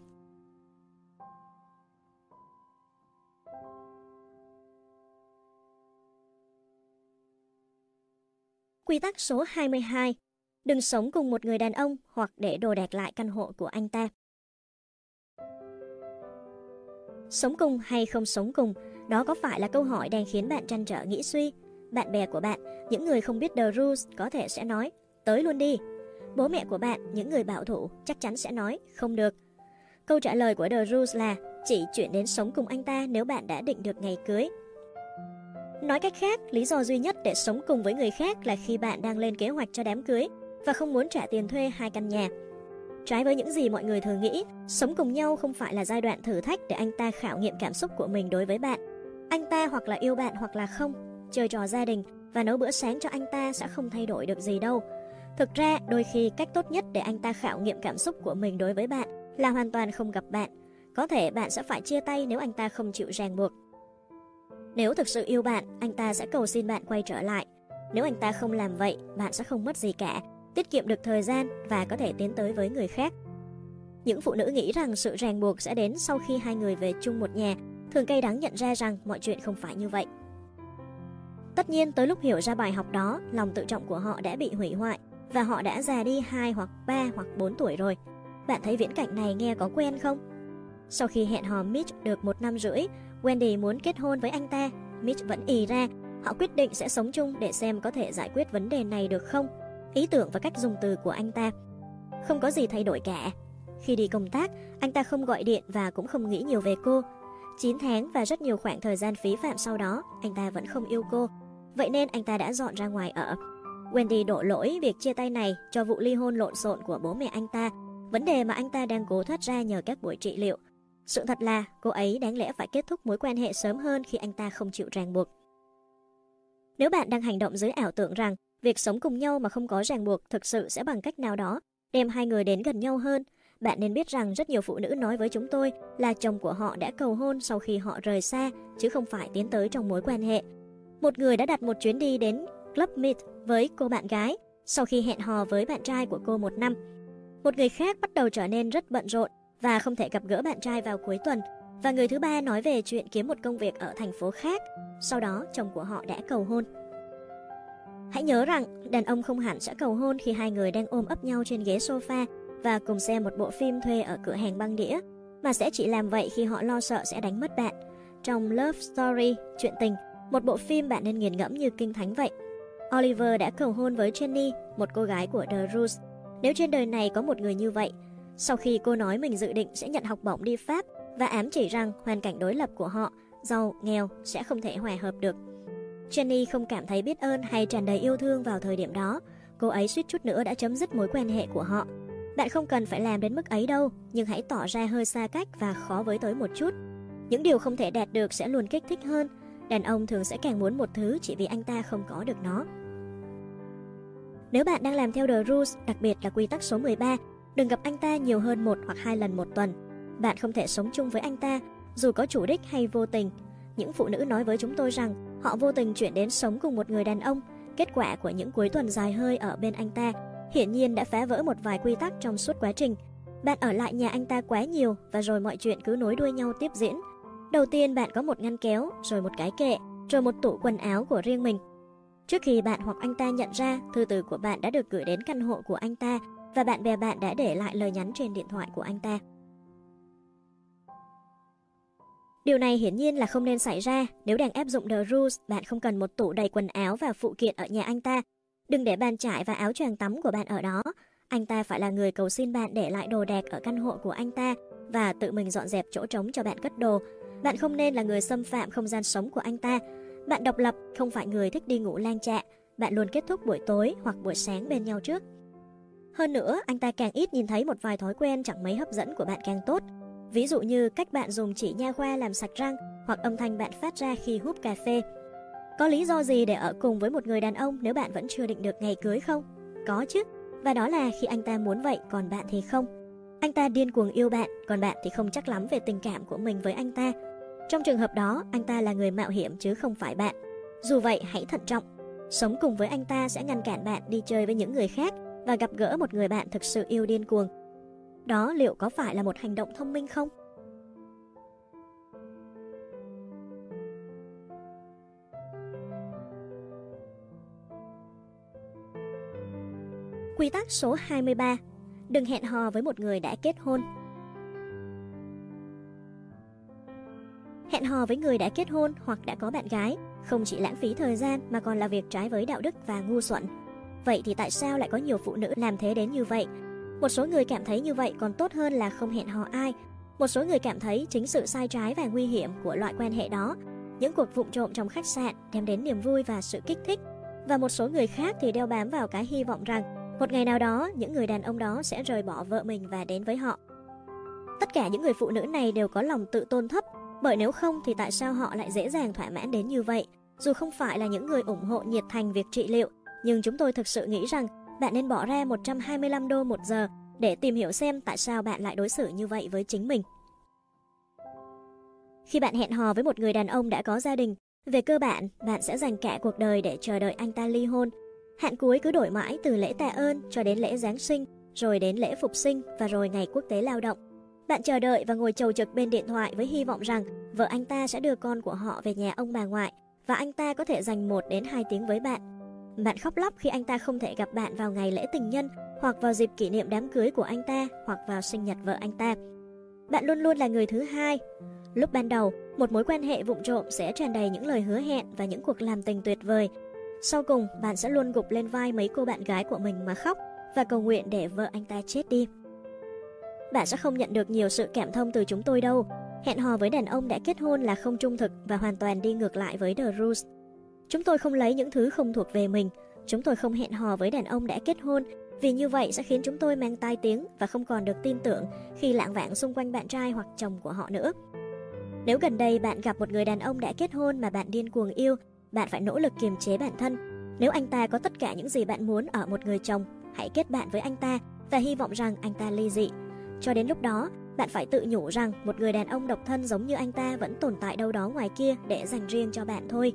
Quy tắc số 22 Đừng sống cùng một người đàn ông hoặc để đồ đạc lại căn hộ của anh ta. Sống cùng hay không sống cùng, đó có phải là câu hỏi đang khiến bạn trăn trở nghĩ suy. Bạn bè của bạn, những người không biết The Rules có thể sẽ nói, tới luôn đi. Bố mẹ của bạn, những người bảo thủ, chắc chắn sẽ nói, không được. Câu trả lời của The Rules là, chỉ chuyển đến sống cùng anh ta nếu bạn đã định được ngày cưới. Nói cách khác, lý do duy nhất để sống cùng với người khác là khi bạn đang lên kế hoạch cho đám cưới và không muốn trả tiền thuê hai căn nhà. Trái với những gì mọi người thường nghĩ, sống cùng nhau không phải là giai đoạn thử thách để anh ta khảo nghiệm cảm xúc của mình đối với bạn. Anh ta hoặc là yêu bạn hoặc là không, chơi trò gia đình và nấu bữa sáng cho anh ta sẽ không thay đổi được gì đâu. Thực ra, đôi khi cách tốt nhất để anh ta khảo nghiệm cảm xúc của mình đối với bạn là hoàn toàn không gặp bạn. Có thể bạn sẽ phải chia tay nếu anh ta không chịu ràng buộc. Nếu thực sự yêu bạn, anh ta sẽ cầu xin bạn quay trở lại. Nếu anh ta không làm vậy, bạn sẽ không mất gì cả tiết kiệm được thời gian và có thể tiến tới với người khác. Những phụ nữ nghĩ rằng sự ràng buộc sẽ đến sau khi hai người về chung một nhà, thường cay đắng nhận ra rằng mọi chuyện không phải như vậy. Tất nhiên, tới lúc hiểu ra bài học đó, lòng tự trọng của họ đã bị hủy hoại và họ đã già đi 2 hoặc 3 hoặc 4 tuổi rồi. Bạn thấy viễn cảnh này nghe có quen không? Sau khi hẹn hò Mitch được một năm rưỡi, Wendy muốn kết hôn với anh ta. Mitch vẫn ì ra, họ quyết định sẽ sống chung để xem có thể giải quyết vấn đề này được không ý tưởng và cách dùng từ của anh ta. Không có gì thay đổi cả. Khi đi công tác, anh ta không gọi điện và cũng không nghĩ nhiều về cô. 9 tháng và rất nhiều khoảng thời gian phí phạm sau đó, anh ta vẫn không yêu cô. Vậy nên anh ta đã dọn ra ngoài ở. Wendy đổ lỗi việc chia tay này cho vụ ly hôn lộn xộn của bố mẹ anh ta, vấn đề mà anh ta đang cố thoát ra nhờ các buổi trị liệu. Sự thật là cô ấy đáng lẽ phải kết thúc mối quan hệ sớm hơn khi anh ta không chịu ràng buộc. Nếu bạn đang hành động dưới ảo tưởng rằng Việc sống cùng nhau mà không có ràng buộc thực sự sẽ bằng cách nào đó đem hai người đến gần nhau hơn. Bạn nên biết rằng rất nhiều phụ nữ nói với chúng tôi là chồng của họ đã cầu hôn sau khi họ rời xa, chứ không phải tiến tới trong mối quan hệ. Một người đã đặt một chuyến đi đến Club Meet với cô bạn gái sau khi hẹn hò với bạn trai của cô một năm. Một người khác bắt đầu trở nên rất bận rộn và không thể gặp gỡ bạn trai vào cuối tuần. Và người thứ ba nói về chuyện kiếm một công việc ở thành phố khác. Sau đó, chồng của họ đã cầu hôn. Hãy nhớ rằng, đàn ông không hẳn sẽ cầu hôn khi hai người đang ôm ấp nhau trên ghế sofa và cùng xem một bộ phim thuê ở cửa hàng băng đĩa, mà sẽ chỉ làm vậy khi họ lo sợ sẽ đánh mất bạn. Trong Love Story, chuyện tình, một bộ phim bạn nên nghiền ngẫm như kinh thánh vậy. Oliver đã cầu hôn với Jenny, một cô gái của The Roots. Nếu trên đời này có một người như vậy, sau khi cô nói mình dự định sẽ nhận học bổng đi Pháp và ám chỉ rằng hoàn cảnh đối lập của họ, giàu, nghèo sẽ không thể hòa hợp được, Jenny không cảm thấy biết ơn hay tràn đầy yêu thương vào thời điểm đó. Cô ấy suýt chút nữa đã chấm dứt mối quan hệ của họ. Bạn không cần phải làm đến mức ấy đâu, nhưng hãy tỏ ra hơi xa cách và khó với tới một chút. Những điều không thể đạt được sẽ luôn kích thích hơn. Đàn ông thường sẽ càng muốn một thứ chỉ vì anh ta không có được nó. Nếu bạn đang làm theo The Rules, đặc biệt là quy tắc số 13, đừng gặp anh ta nhiều hơn một hoặc hai lần một tuần. Bạn không thể sống chung với anh ta, dù có chủ đích hay vô tình. Những phụ nữ nói với chúng tôi rằng Họ vô tình chuyển đến sống cùng một người đàn ông. Kết quả của những cuối tuần dài hơi ở bên anh ta hiển nhiên đã phá vỡ một vài quy tắc trong suốt quá trình. Bạn ở lại nhà anh ta quá nhiều và rồi mọi chuyện cứ nối đuôi nhau tiếp diễn. Đầu tiên bạn có một ngăn kéo, rồi một cái kệ, rồi một tủ quần áo của riêng mình. Trước khi bạn hoặc anh ta nhận ra, thư từ của bạn đã được gửi đến căn hộ của anh ta và bạn bè bạn đã để lại lời nhắn trên điện thoại của anh ta. Điều này hiển nhiên là không nên xảy ra. Nếu đang áp dụng The Rules, bạn không cần một tủ đầy quần áo và phụ kiện ở nhà anh ta. Đừng để bàn trải và áo choàng tắm của bạn ở đó. Anh ta phải là người cầu xin bạn để lại đồ đạc ở căn hộ của anh ta và tự mình dọn dẹp chỗ trống cho bạn cất đồ. Bạn không nên là người xâm phạm không gian sống của anh ta. Bạn độc lập, không phải người thích đi ngủ lang trạ. Bạn luôn kết thúc buổi tối hoặc buổi sáng bên nhau trước. Hơn nữa, anh ta càng ít nhìn thấy một vài thói quen chẳng mấy hấp dẫn của bạn càng tốt. Ví dụ như cách bạn dùng chỉ nha khoa làm sạch răng hoặc âm thanh bạn phát ra khi hút cà phê. Có lý do gì để ở cùng với một người đàn ông nếu bạn vẫn chưa định được ngày cưới không? Có chứ, và đó là khi anh ta muốn vậy còn bạn thì không. Anh ta điên cuồng yêu bạn, còn bạn thì không chắc lắm về tình cảm của mình với anh ta. Trong trường hợp đó, anh ta là người mạo hiểm chứ không phải bạn. Dù vậy, hãy thận trọng. Sống cùng với anh ta sẽ ngăn cản bạn đi chơi với những người khác và gặp gỡ một người bạn thực sự yêu điên cuồng. Đó liệu có phải là một hành động thông minh không? Quy tắc số 23 Đừng hẹn hò với một người đã kết hôn Hẹn hò với người đã kết hôn hoặc đã có bạn gái không chỉ lãng phí thời gian mà còn là việc trái với đạo đức và ngu xuẩn. Vậy thì tại sao lại có nhiều phụ nữ làm thế đến như vậy? Một số người cảm thấy như vậy còn tốt hơn là không hẹn hò ai. Một số người cảm thấy chính sự sai trái và nguy hiểm của loại quan hệ đó, những cuộc vụng trộm trong khách sạn đem đến niềm vui và sự kích thích. Và một số người khác thì đeo bám vào cái hy vọng rằng một ngày nào đó những người đàn ông đó sẽ rời bỏ vợ mình và đến với họ. Tất cả những người phụ nữ này đều có lòng tự tôn thấp, bởi nếu không thì tại sao họ lại dễ dàng thỏa mãn đến như vậy? Dù không phải là những người ủng hộ nhiệt thành việc trị liệu, nhưng chúng tôi thực sự nghĩ rằng bạn nên bỏ ra 125 đô một giờ để tìm hiểu xem tại sao bạn lại đối xử như vậy với chính mình. Khi bạn hẹn hò với một người đàn ông đã có gia đình, về cơ bản, bạn sẽ dành cả cuộc đời để chờ đợi anh ta ly hôn. Hạn cuối cứ đổi mãi từ lễ tạ ơn cho đến lễ Giáng sinh, rồi đến lễ phục sinh và rồi ngày quốc tế lao động. Bạn chờ đợi và ngồi chầu trực bên điện thoại với hy vọng rằng vợ anh ta sẽ đưa con của họ về nhà ông bà ngoại và anh ta có thể dành 1 đến 2 tiếng với bạn. Bạn khóc lóc khi anh ta không thể gặp bạn vào ngày lễ tình nhân hoặc vào dịp kỷ niệm đám cưới của anh ta hoặc vào sinh nhật vợ anh ta. Bạn luôn luôn là người thứ hai. Lúc ban đầu, một mối quan hệ vụng trộm sẽ tràn đầy những lời hứa hẹn và những cuộc làm tình tuyệt vời. Sau cùng, bạn sẽ luôn gục lên vai mấy cô bạn gái của mình mà khóc và cầu nguyện để vợ anh ta chết đi. Bạn sẽ không nhận được nhiều sự cảm thông từ chúng tôi đâu. Hẹn hò với đàn ông đã kết hôn là không trung thực và hoàn toàn đi ngược lại với The Rules. Chúng tôi không lấy những thứ không thuộc về mình. Chúng tôi không hẹn hò với đàn ông đã kết hôn vì như vậy sẽ khiến chúng tôi mang tai tiếng và không còn được tin tưởng khi lạng vạng xung quanh bạn trai hoặc chồng của họ nữa. Nếu gần đây bạn gặp một người đàn ông đã kết hôn mà bạn điên cuồng yêu, bạn phải nỗ lực kiềm chế bản thân. Nếu anh ta có tất cả những gì bạn muốn ở một người chồng, hãy kết bạn với anh ta và hy vọng rằng anh ta ly dị. Cho đến lúc đó, bạn phải tự nhủ rằng một người đàn ông độc thân giống như anh ta vẫn tồn tại đâu đó ngoài kia để dành riêng cho bạn thôi.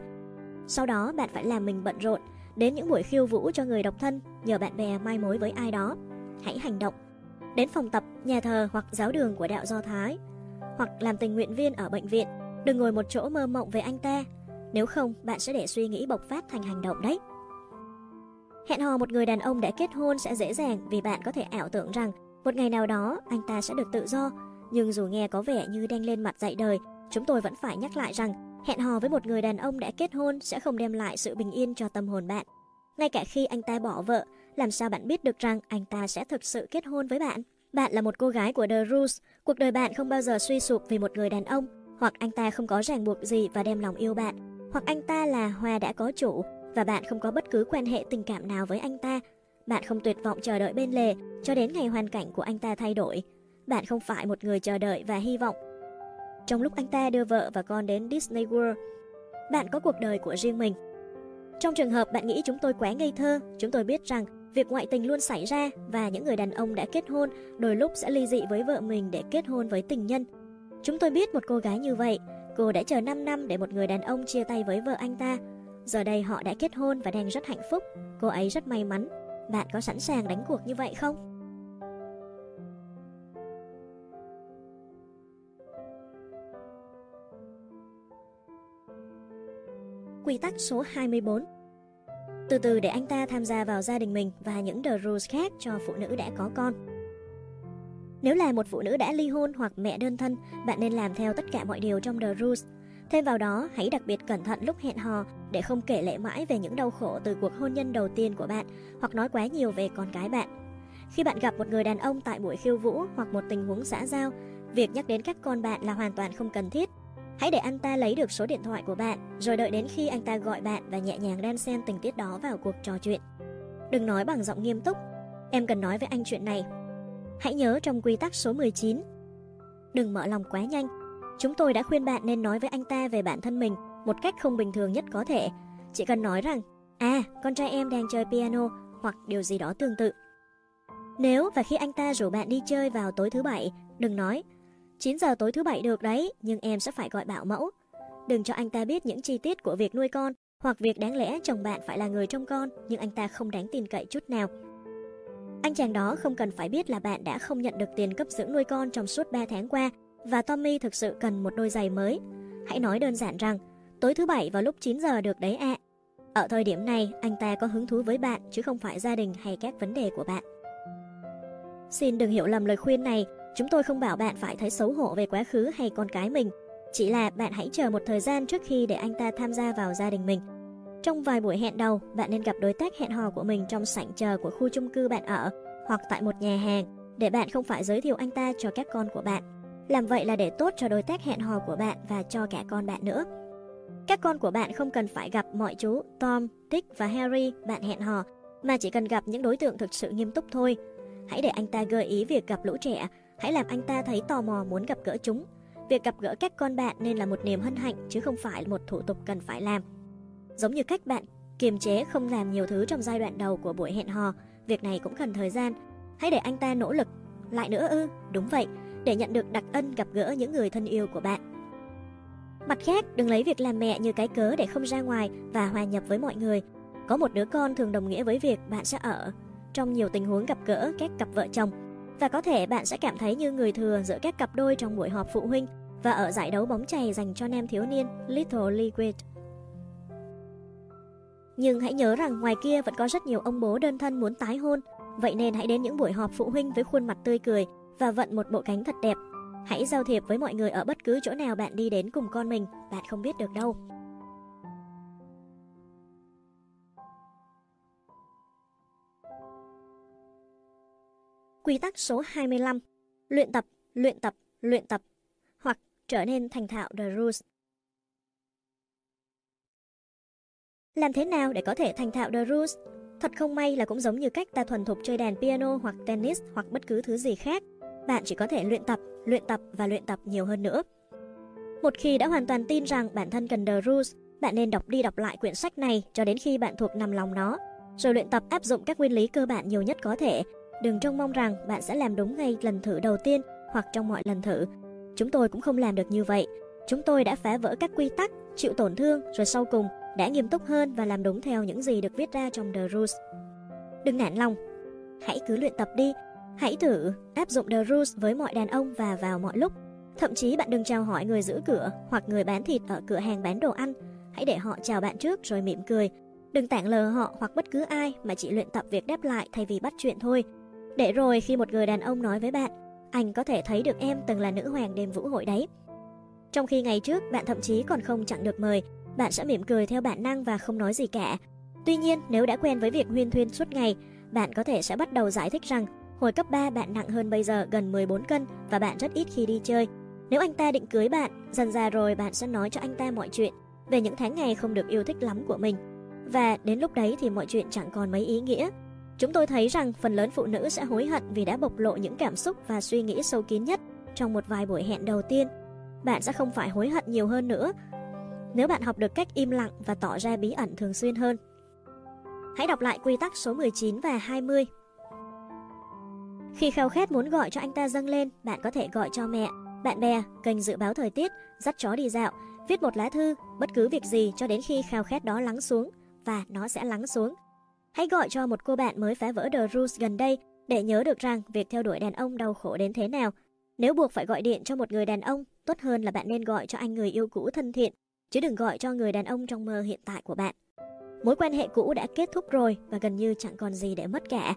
Sau đó bạn phải làm mình bận rộn, đến những buổi khiêu vũ cho người độc thân, nhờ bạn bè mai mối với ai đó. Hãy hành động. Đến phòng tập, nhà thờ hoặc giáo đường của đạo Do Thái, hoặc làm tình nguyện viên ở bệnh viện, đừng ngồi một chỗ mơ mộng về anh ta. Nếu không, bạn sẽ để suy nghĩ bộc phát thành hành động đấy. Hẹn hò một người đàn ông đã kết hôn sẽ dễ dàng vì bạn có thể ảo tưởng rằng một ngày nào đó anh ta sẽ được tự do. Nhưng dù nghe có vẻ như đang lên mặt dạy đời, chúng tôi vẫn phải nhắc lại rằng Hẹn hò với một người đàn ông đã kết hôn sẽ không đem lại sự bình yên cho tâm hồn bạn. Ngay cả khi anh ta bỏ vợ, làm sao bạn biết được rằng anh ta sẽ thực sự kết hôn với bạn? Bạn là một cô gái của The Rules, cuộc đời bạn không bao giờ suy sụp vì một người đàn ông, hoặc anh ta không có ràng buộc gì và đem lòng yêu bạn, hoặc anh ta là hoa đã có chủ và bạn không có bất cứ quan hệ tình cảm nào với anh ta. Bạn không tuyệt vọng chờ đợi bên lề cho đến ngày hoàn cảnh của anh ta thay đổi. Bạn không phải một người chờ đợi và hy vọng trong lúc anh ta đưa vợ và con đến Disney World. Bạn có cuộc đời của riêng mình. Trong trường hợp bạn nghĩ chúng tôi quá ngây thơ, chúng tôi biết rằng việc ngoại tình luôn xảy ra và những người đàn ông đã kết hôn đôi lúc sẽ ly dị với vợ mình để kết hôn với tình nhân. Chúng tôi biết một cô gái như vậy, cô đã chờ 5 năm để một người đàn ông chia tay với vợ anh ta. Giờ đây họ đã kết hôn và đang rất hạnh phúc. Cô ấy rất may mắn. Bạn có sẵn sàng đánh cuộc như vậy không? Quy tắc số 24 Từ từ để anh ta tham gia vào gia đình mình và những the rules khác cho phụ nữ đã có con. Nếu là một phụ nữ đã ly hôn hoặc mẹ đơn thân, bạn nên làm theo tất cả mọi điều trong the rules. Thêm vào đó, hãy đặc biệt cẩn thận lúc hẹn hò để không kể lệ mãi về những đau khổ từ cuộc hôn nhân đầu tiên của bạn hoặc nói quá nhiều về con cái bạn. Khi bạn gặp một người đàn ông tại buổi khiêu vũ hoặc một tình huống xã giao, việc nhắc đến các con bạn là hoàn toàn không cần thiết Hãy để anh ta lấy được số điện thoại của bạn, rồi đợi đến khi anh ta gọi bạn và nhẹ nhàng đan xen tình tiết đó vào cuộc trò chuyện. Đừng nói bằng giọng nghiêm túc. Em cần nói với anh chuyện này. Hãy nhớ trong quy tắc số 19. Đừng mở lòng quá nhanh. Chúng tôi đã khuyên bạn nên nói với anh ta về bản thân mình một cách không bình thường nhất có thể. Chỉ cần nói rằng, à, con trai em đang chơi piano hoặc điều gì đó tương tự. Nếu và khi anh ta rủ bạn đi chơi vào tối thứ bảy, đừng nói 9 giờ tối thứ bảy được đấy, nhưng em sẽ phải gọi bảo mẫu. Đừng cho anh ta biết những chi tiết của việc nuôi con hoặc việc đáng lẽ chồng bạn phải là người trông con nhưng anh ta không đáng tin cậy chút nào. Anh chàng đó không cần phải biết là bạn đã không nhận được tiền cấp dưỡng nuôi con trong suốt 3 tháng qua và Tommy thực sự cần một đôi giày mới. Hãy nói đơn giản rằng, tối thứ bảy vào lúc 9 giờ được đấy ạ. À. Ở thời điểm này, anh ta có hứng thú với bạn chứ không phải gia đình hay các vấn đề của bạn. Xin đừng hiểu lầm lời khuyên này, chúng tôi không bảo bạn phải thấy xấu hổ về quá khứ hay con cái mình. Chỉ là bạn hãy chờ một thời gian trước khi để anh ta tham gia vào gia đình mình. Trong vài buổi hẹn đầu, bạn nên gặp đối tác hẹn hò của mình trong sảnh chờ của khu chung cư bạn ở hoặc tại một nhà hàng để bạn không phải giới thiệu anh ta cho các con của bạn. Làm vậy là để tốt cho đối tác hẹn hò của bạn và cho cả con bạn nữa. Các con của bạn không cần phải gặp mọi chú Tom, Dick và Harry bạn hẹn hò, mà chỉ cần gặp những đối tượng thực sự nghiêm túc thôi. Hãy để anh ta gợi ý việc gặp lũ trẻ, hãy làm anh ta thấy tò mò muốn gặp gỡ chúng. Việc gặp gỡ các con bạn nên là một niềm hân hạnh chứ không phải một thủ tục cần phải làm. Giống như cách bạn kiềm chế không làm nhiều thứ trong giai đoạn đầu của buổi hẹn hò, việc này cũng cần thời gian. Hãy để anh ta nỗ lực. Lại nữa ư, đúng vậy, để nhận được đặc ân gặp gỡ những người thân yêu của bạn. Mặt khác, đừng lấy việc làm mẹ như cái cớ để không ra ngoài và hòa nhập với mọi người. Có một đứa con thường đồng nghĩa với việc bạn sẽ ở trong nhiều tình huống gặp gỡ các cặp vợ chồng. Và có thể bạn sẽ cảm thấy như người thừa giữa các cặp đôi trong buổi họp phụ huynh và ở giải đấu bóng chày dành cho nam thiếu niên Little League. Nhưng hãy nhớ rằng ngoài kia vẫn có rất nhiều ông bố đơn thân muốn tái hôn. Vậy nên hãy đến những buổi họp phụ huynh với khuôn mặt tươi cười và vận một bộ cánh thật đẹp. Hãy giao thiệp với mọi người ở bất cứ chỗ nào bạn đi đến cùng con mình, bạn không biết được đâu. Quy tắc số 25 Luyện tập, luyện tập, luyện tập hoặc trở nên thành thạo The Rules Làm thế nào để có thể thành thạo The Rules? Thật không may là cũng giống như cách ta thuần thục chơi đàn piano hoặc tennis hoặc bất cứ thứ gì khác. Bạn chỉ có thể luyện tập, luyện tập và luyện tập nhiều hơn nữa. Một khi đã hoàn toàn tin rằng bản thân cần The Rules, bạn nên đọc đi đọc lại quyển sách này cho đến khi bạn thuộc nằm lòng nó, rồi luyện tập áp dụng các nguyên lý cơ bản nhiều nhất có thể. Đừng trông mong rằng bạn sẽ làm đúng ngay lần thử đầu tiên hoặc trong mọi lần thử. Chúng tôi cũng không làm được như vậy. Chúng tôi đã phá vỡ các quy tắc, chịu tổn thương rồi sau cùng đã nghiêm túc hơn và làm đúng theo những gì được viết ra trong The Rules. Đừng nản lòng, hãy cứ luyện tập đi, hãy thử áp dụng The Rules với mọi đàn ông và vào mọi lúc. Thậm chí bạn đừng chào hỏi người giữ cửa hoặc người bán thịt ở cửa hàng bán đồ ăn, hãy để họ chào bạn trước rồi mỉm cười. Đừng tảng lờ họ hoặc bất cứ ai mà chỉ luyện tập việc đáp lại thay vì bắt chuyện thôi. Để rồi khi một người đàn ông nói với bạn, anh có thể thấy được em từng là nữ hoàng đêm vũ hội đấy. Trong khi ngày trước bạn thậm chí còn không chặn được mời, bạn sẽ mỉm cười theo bản năng và không nói gì cả. Tuy nhiên, nếu đã quen với việc huyên thuyên suốt ngày, bạn có thể sẽ bắt đầu giải thích rằng hồi cấp 3 bạn nặng hơn bây giờ gần 14 cân và bạn rất ít khi đi chơi. Nếu anh ta định cưới bạn, dần ra rồi bạn sẽ nói cho anh ta mọi chuyện về những tháng ngày không được yêu thích lắm của mình. Và đến lúc đấy thì mọi chuyện chẳng còn mấy ý nghĩa. Chúng tôi thấy rằng phần lớn phụ nữ sẽ hối hận vì đã bộc lộ những cảm xúc và suy nghĩ sâu kín nhất trong một vài buổi hẹn đầu tiên. Bạn sẽ không phải hối hận nhiều hơn nữa nếu bạn học được cách im lặng và tỏ ra bí ẩn thường xuyên hơn. Hãy đọc lại quy tắc số 19 và 20. Khi khao khát muốn gọi cho anh ta dâng lên, bạn có thể gọi cho mẹ, bạn bè, kênh dự báo thời tiết, dắt chó đi dạo, viết một lá thư, bất cứ việc gì cho đến khi khao khát đó lắng xuống, và nó sẽ lắng xuống. Hãy gọi cho một cô bạn mới phá vỡ The Rules gần đây để nhớ được rằng việc theo đuổi đàn ông đau khổ đến thế nào. Nếu buộc phải gọi điện cho một người đàn ông, tốt hơn là bạn nên gọi cho anh người yêu cũ thân thiện chứ đừng gọi cho người đàn ông trong mơ hiện tại của bạn. Mối quan hệ cũ đã kết thúc rồi và gần như chẳng còn gì để mất cả.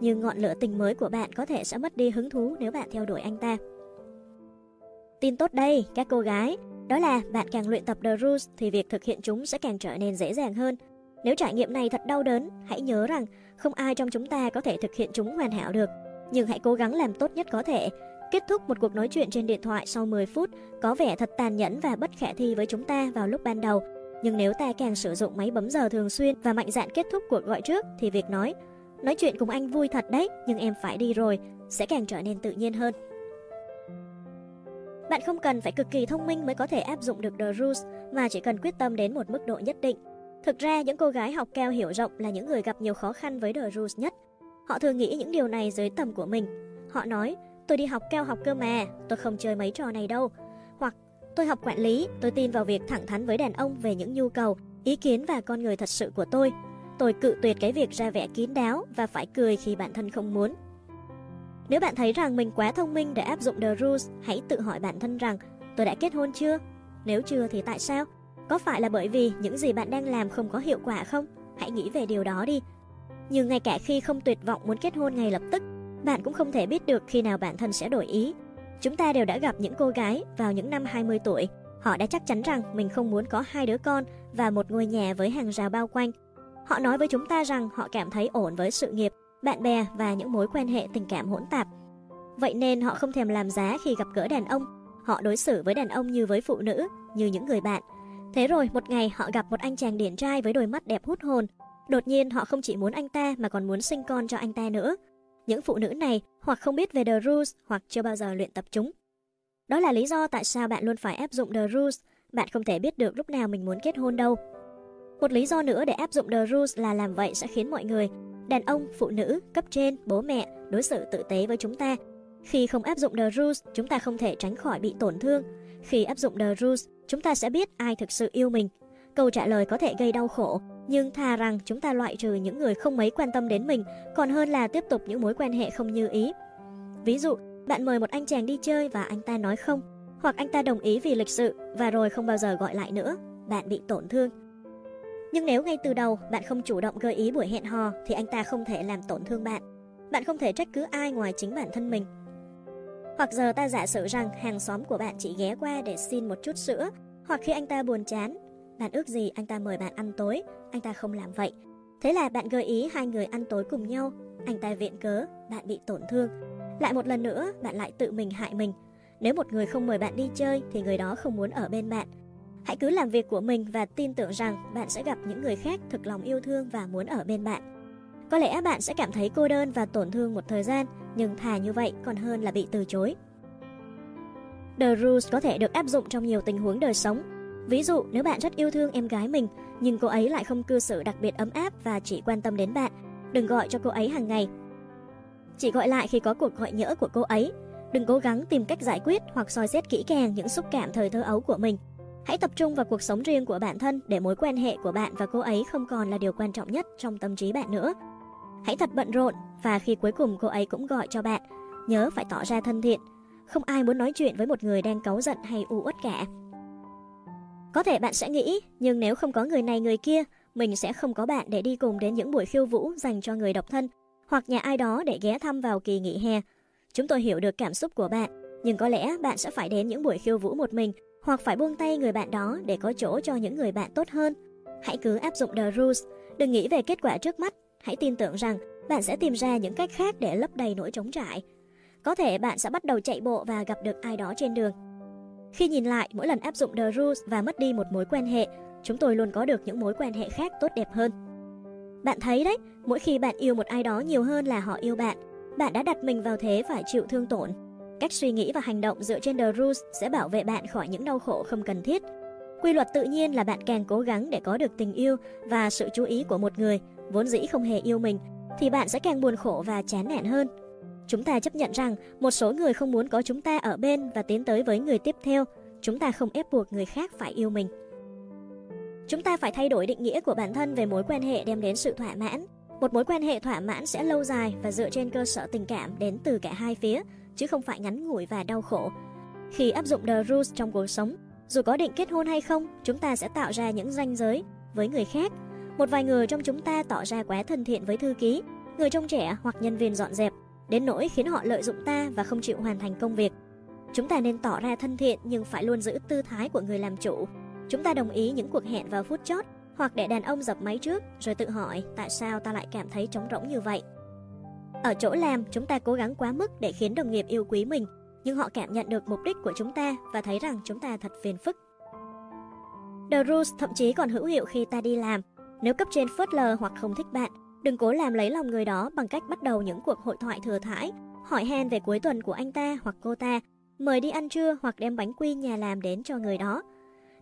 Nhưng ngọn lửa tình mới của bạn có thể sẽ mất đi hứng thú nếu bạn theo đuổi anh ta. Tin tốt đây, các cô gái, đó là bạn càng luyện tập The Rules thì việc thực hiện chúng sẽ càng trở nên dễ dàng hơn. Nếu trải nghiệm này thật đau đớn, hãy nhớ rằng không ai trong chúng ta có thể thực hiện chúng hoàn hảo được. Nhưng hãy cố gắng làm tốt nhất có thể Kết thúc một cuộc nói chuyện trên điện thoại sau 10 phút có vẻ thật tàn nhẫn và bất khả thi với chúng ta vào lúc ban đầu. Nhưng nếu ta càng sử dụng máy bấm giờ thường xuyên và mạnh dạn kết thúc cuộc gọi trước thì việc nói Nói chuyện cùng anh vui thật đấy, nhưng em phải đi rồi, sẽ càng trở nên tự nhiên hơn. Bạn không cần phải cực kỳ thông minh mới có thể áp dụng được The Rules, mà chỉ cần quyết tâm đến một mức độ nhất định. Thực ra, những cô gái học cao hiểu rộng là những người gặp nhiều khó khăn với The Rules nhất. Họ thường nghĩ những điều này dưới tầm của mình. Họ nói, tôi đi học cao học cơ mà, tôi không chơi mấy trò này đâu. Hoặc, tôi học quản lý, tôi tin vào việc thẳng thắn với đàn ông về những nhu cầu, ý kiến và con người thật sự của tôi. Tôi cự tuyệt cái việc ra vẻ kín đáo và phải cười khi bản thân không muốn. Nếu bạn thấy rằng mình quá thông minh để áp dụng The Rules, hãy tự hỏi bản thân rằng tôi đã kết hôn chưa? Nếu chưa thì tại sao? Có phải là bởi vì những gì bạn đang làm không có hiệu quả không? Hãy nghĩ về điều đó đi. Nhưng ngay cả khi không tuyệt vọng muốn kết hôn ngay lập tức, bạn cũng không thể biết được khi nào bản thân sẽ đổi ý. Chúng ta đều đã gặp những cô gái vào những năm 20 tuổi. Họ đã chắc chắn rằng mình không muốn có hai đứa con và một ngôi nhà với hàng rào bao quanh. Họ nói với chúng ta rằng họ cảm thấy ổn với sự nghiệp, bạn bè và những mối quan hệ tình cảm hỗn tạp. Vậy nên họ không thèm làm giá khi gặp gỡ đàn ông. Họ đối xử với đàn ông như với phụ nữ, như những người bạn. Thế rồi một ngày họ gặp một anh chàng điển trai với đôi mắt đẹp hút hồn. Đột nhiên họ không chỉ muốn anh ta mà còn muốn sinh con cho anh ta nữa. Những phụ nữ này hoặc không biết về The Rules hoặc chưa bao giờ luyện tập chúng. Đó là lý do tại sao bạn luôn phải áp dụng The Rules. Bạn không thể biết được lúc nào mình muốn kết hôn đâu. Một lý do nữa để áp dụng The Rules là làm vậy sẽ khiến mọi người, đàn ông, phụ nữ, cấp trên, bố mẹ, đối xử tử tế với chúng ta. Khi không áp dụng The Rules, chúng ta không thể tránh khỏi bị tổn thương. Khi áp dụng The Rules, chúng ta sẽ biết ai thực sự yêu mình. Câu trả lời có thể gây đau khổ, nhưng thà rằng chúng ta loại trừ những người không mấy quan tâm đến mình, còn hơn là tiếp tục những mối quan hệ không như ý. Ví dụ, bạn mời một anh chàng đi chơi và anh ta nói không, hoặc anh ta đồng ý vì lịch sự và rồi không bao giờ gọi lại nữa, bạn bị tổn thương. Nhưng nếu ngay từ đầu bạn không chủ động gợi ý buổi hẹn hò thì anh ta không thể làm tổn thương bạn. Bạn không thể trách cứ ai ngoài chính bản thân mình. Hoặc giờ ta giả sử rằng hàng xóm của bạn chỉ ghé qua để xin một chút sữa, hoặc khi anh ta buồn chán, bạn ước gì anh ta mời bạn ăn tối, anh ta không làm vậy. Thế là bạn gợi ý hai người ăn tối cùng nhau, anh ta viện cớ, bạn bị tổn thương. Lại một lần nữa, bạn lại tự mình hại mình. Nếu một người không mời bạn đi chơi thì người đó không muốn ở bên bạn. Hãy cứ làm việc của mình và tin tưởng rằng bạn sẽ gặp những người khác thực lòng yêu thương và muốn ở bên bạn. Có lẽ bạn sẽ cảm thấy cô đơn và tổn thương một thời gian, nhưng thà như vậy còn hơn là bị từ chối. The Rules có thể được áp dụng trong nhiều tình huống đời sống. Ví dụ, nếu bạn rất yêu thương em gái mình, nhưng cô ấy lại không cư xử đặc biệt ấm áp và chỉ quan tâm đến bạn, đừng gọi cho cô ấy hàng ngày. Chỉ gọi lại khi có cuộc gọi nhỡ của cô ấy. Đừng cố gắng tìm cách giải quyết hoặc soi xét kỹ càng những xúc cảm thời thơ ấu của mình. Hãy tập trung vào cuộc sống riêng của bản thân để mối quan hệ của bạn và cô ấy không còn là điều quan trọng nhất trong tâm trí bạn nữa. Hãy thật bận rộn và khi cuối cùng cô ấy cũng gọi cho bạn, nhớ phải tỏ ra thân thiện. Không ai muốn nói chuyện với một người đang cáu giận hay u uất cả. Có thể bạn sẽ nghĩ, nhưng nếu không có người này người kia, mình sẽ không có bạn để đi cùng đến những buổi khiêu vũ dành cho người độc thân hoặc nhà ai đó để ghé thăm vào kỳ nghỉ hè. Chúng tôi hiểu được cảm xúc của bạn, nhưng có lẽ bạn sẽ phải đến những buổi khiêu vũ một mình hoặc phải buông tay người bạn đó để có chỗ cho những người bạn tốt hơn. Hãy cứ áp dụng The Rules, đừng nghĩ về kết quả trước mắt, hãy tin tưởng rằng bạn sẽ tìm ra những cách khác để lấp đầy nỗi trống trải. Có thể bạn sẽ bắt đầu chạy bộ và gặp được ai đó trên đường. Khi nhìn lại mỗi lần áp dụng The Rules và mất đi một mối quan hệ, chúng tôi luôn có được những mối quan hệ khác tốt đẹp hơn. Bạn thấy đấy, mỗi khi bạn yêu một ai đó nhiều hơn là họ yêu bạn, bạn đã đặt mình vào thế phải chịu thương tổn. Cách suy nghĩ và hành động dựa trên The Rules sẽ bảo vệ bạn khỏi những đau khổ không cần thiết. Quy luật tự nhiên là bạn càng cố gắng để có được tình yêu và sự chú ý của một người vốn dĩ không hề yêu mình thì bạn sẽ càng buồn khổ và chán nản hơn. Chúng ta chấp nhận rằng một số người không muốn có chúng ta ở bên và tiến tới với người tiếp theo. Chúng ta không ép buộc người khác phải yêu mình. Chúng ta phải thay đổi định nghĩa của bản thân về mối quan hệ đem đến sự thỏa mãn. Một mối quan hệ thỏa mãn sẽ lâu dài và dựa trên cơ sở tình cảm đến từ cả hai phía, chứ không phải ngắn ngủi và đau khổ. Khi áp dụng The Rules trong cuộc sống, dù có định kết hôn hay không, chúng ta sẽ tạo ra những ranh giới với người khác. Một vài người trong chúng ta tỏ ra quá thân thiện với thư ký, người trông trẻ hoặc nhân viên dọn dẹp, đến nỗi khiến họ lợi dụng ta và không chịu hoàn thành công việc. Chúng ta nên tỏ ra thân thiện nhưng phải luôn giữ tư thái của người làm chủ. Chúng ta đồng ý những cuộc hẹn vào phút chót hoặc để đàn ông dập máy trước rồi tự hỏi tại sao ta lại cảm thấy trống rỗng như vậy. Ở chỗ làm, chúng ta cố gắng quá mức để khiến đồng nghiệp yêu quý mình, nhưng họ cảm nhận được mục đích của chúng ta và thấy rằng chúng ta thật phiền phức. The Rules thậm chí còn hữu hiệu khi ta đi làm. Nếu cấp trên phớt lờ hoặc không thích bạn, Đừng cố làm lấy lòng người đó bằng cách bắt đầu những cuộc hội thoại thừa thãi, hỏi han về cuối tuần của anh ta hoặc cô ta, mời đi ăn trưa hoặc đem bánh quy nhà làm đến cho người đó.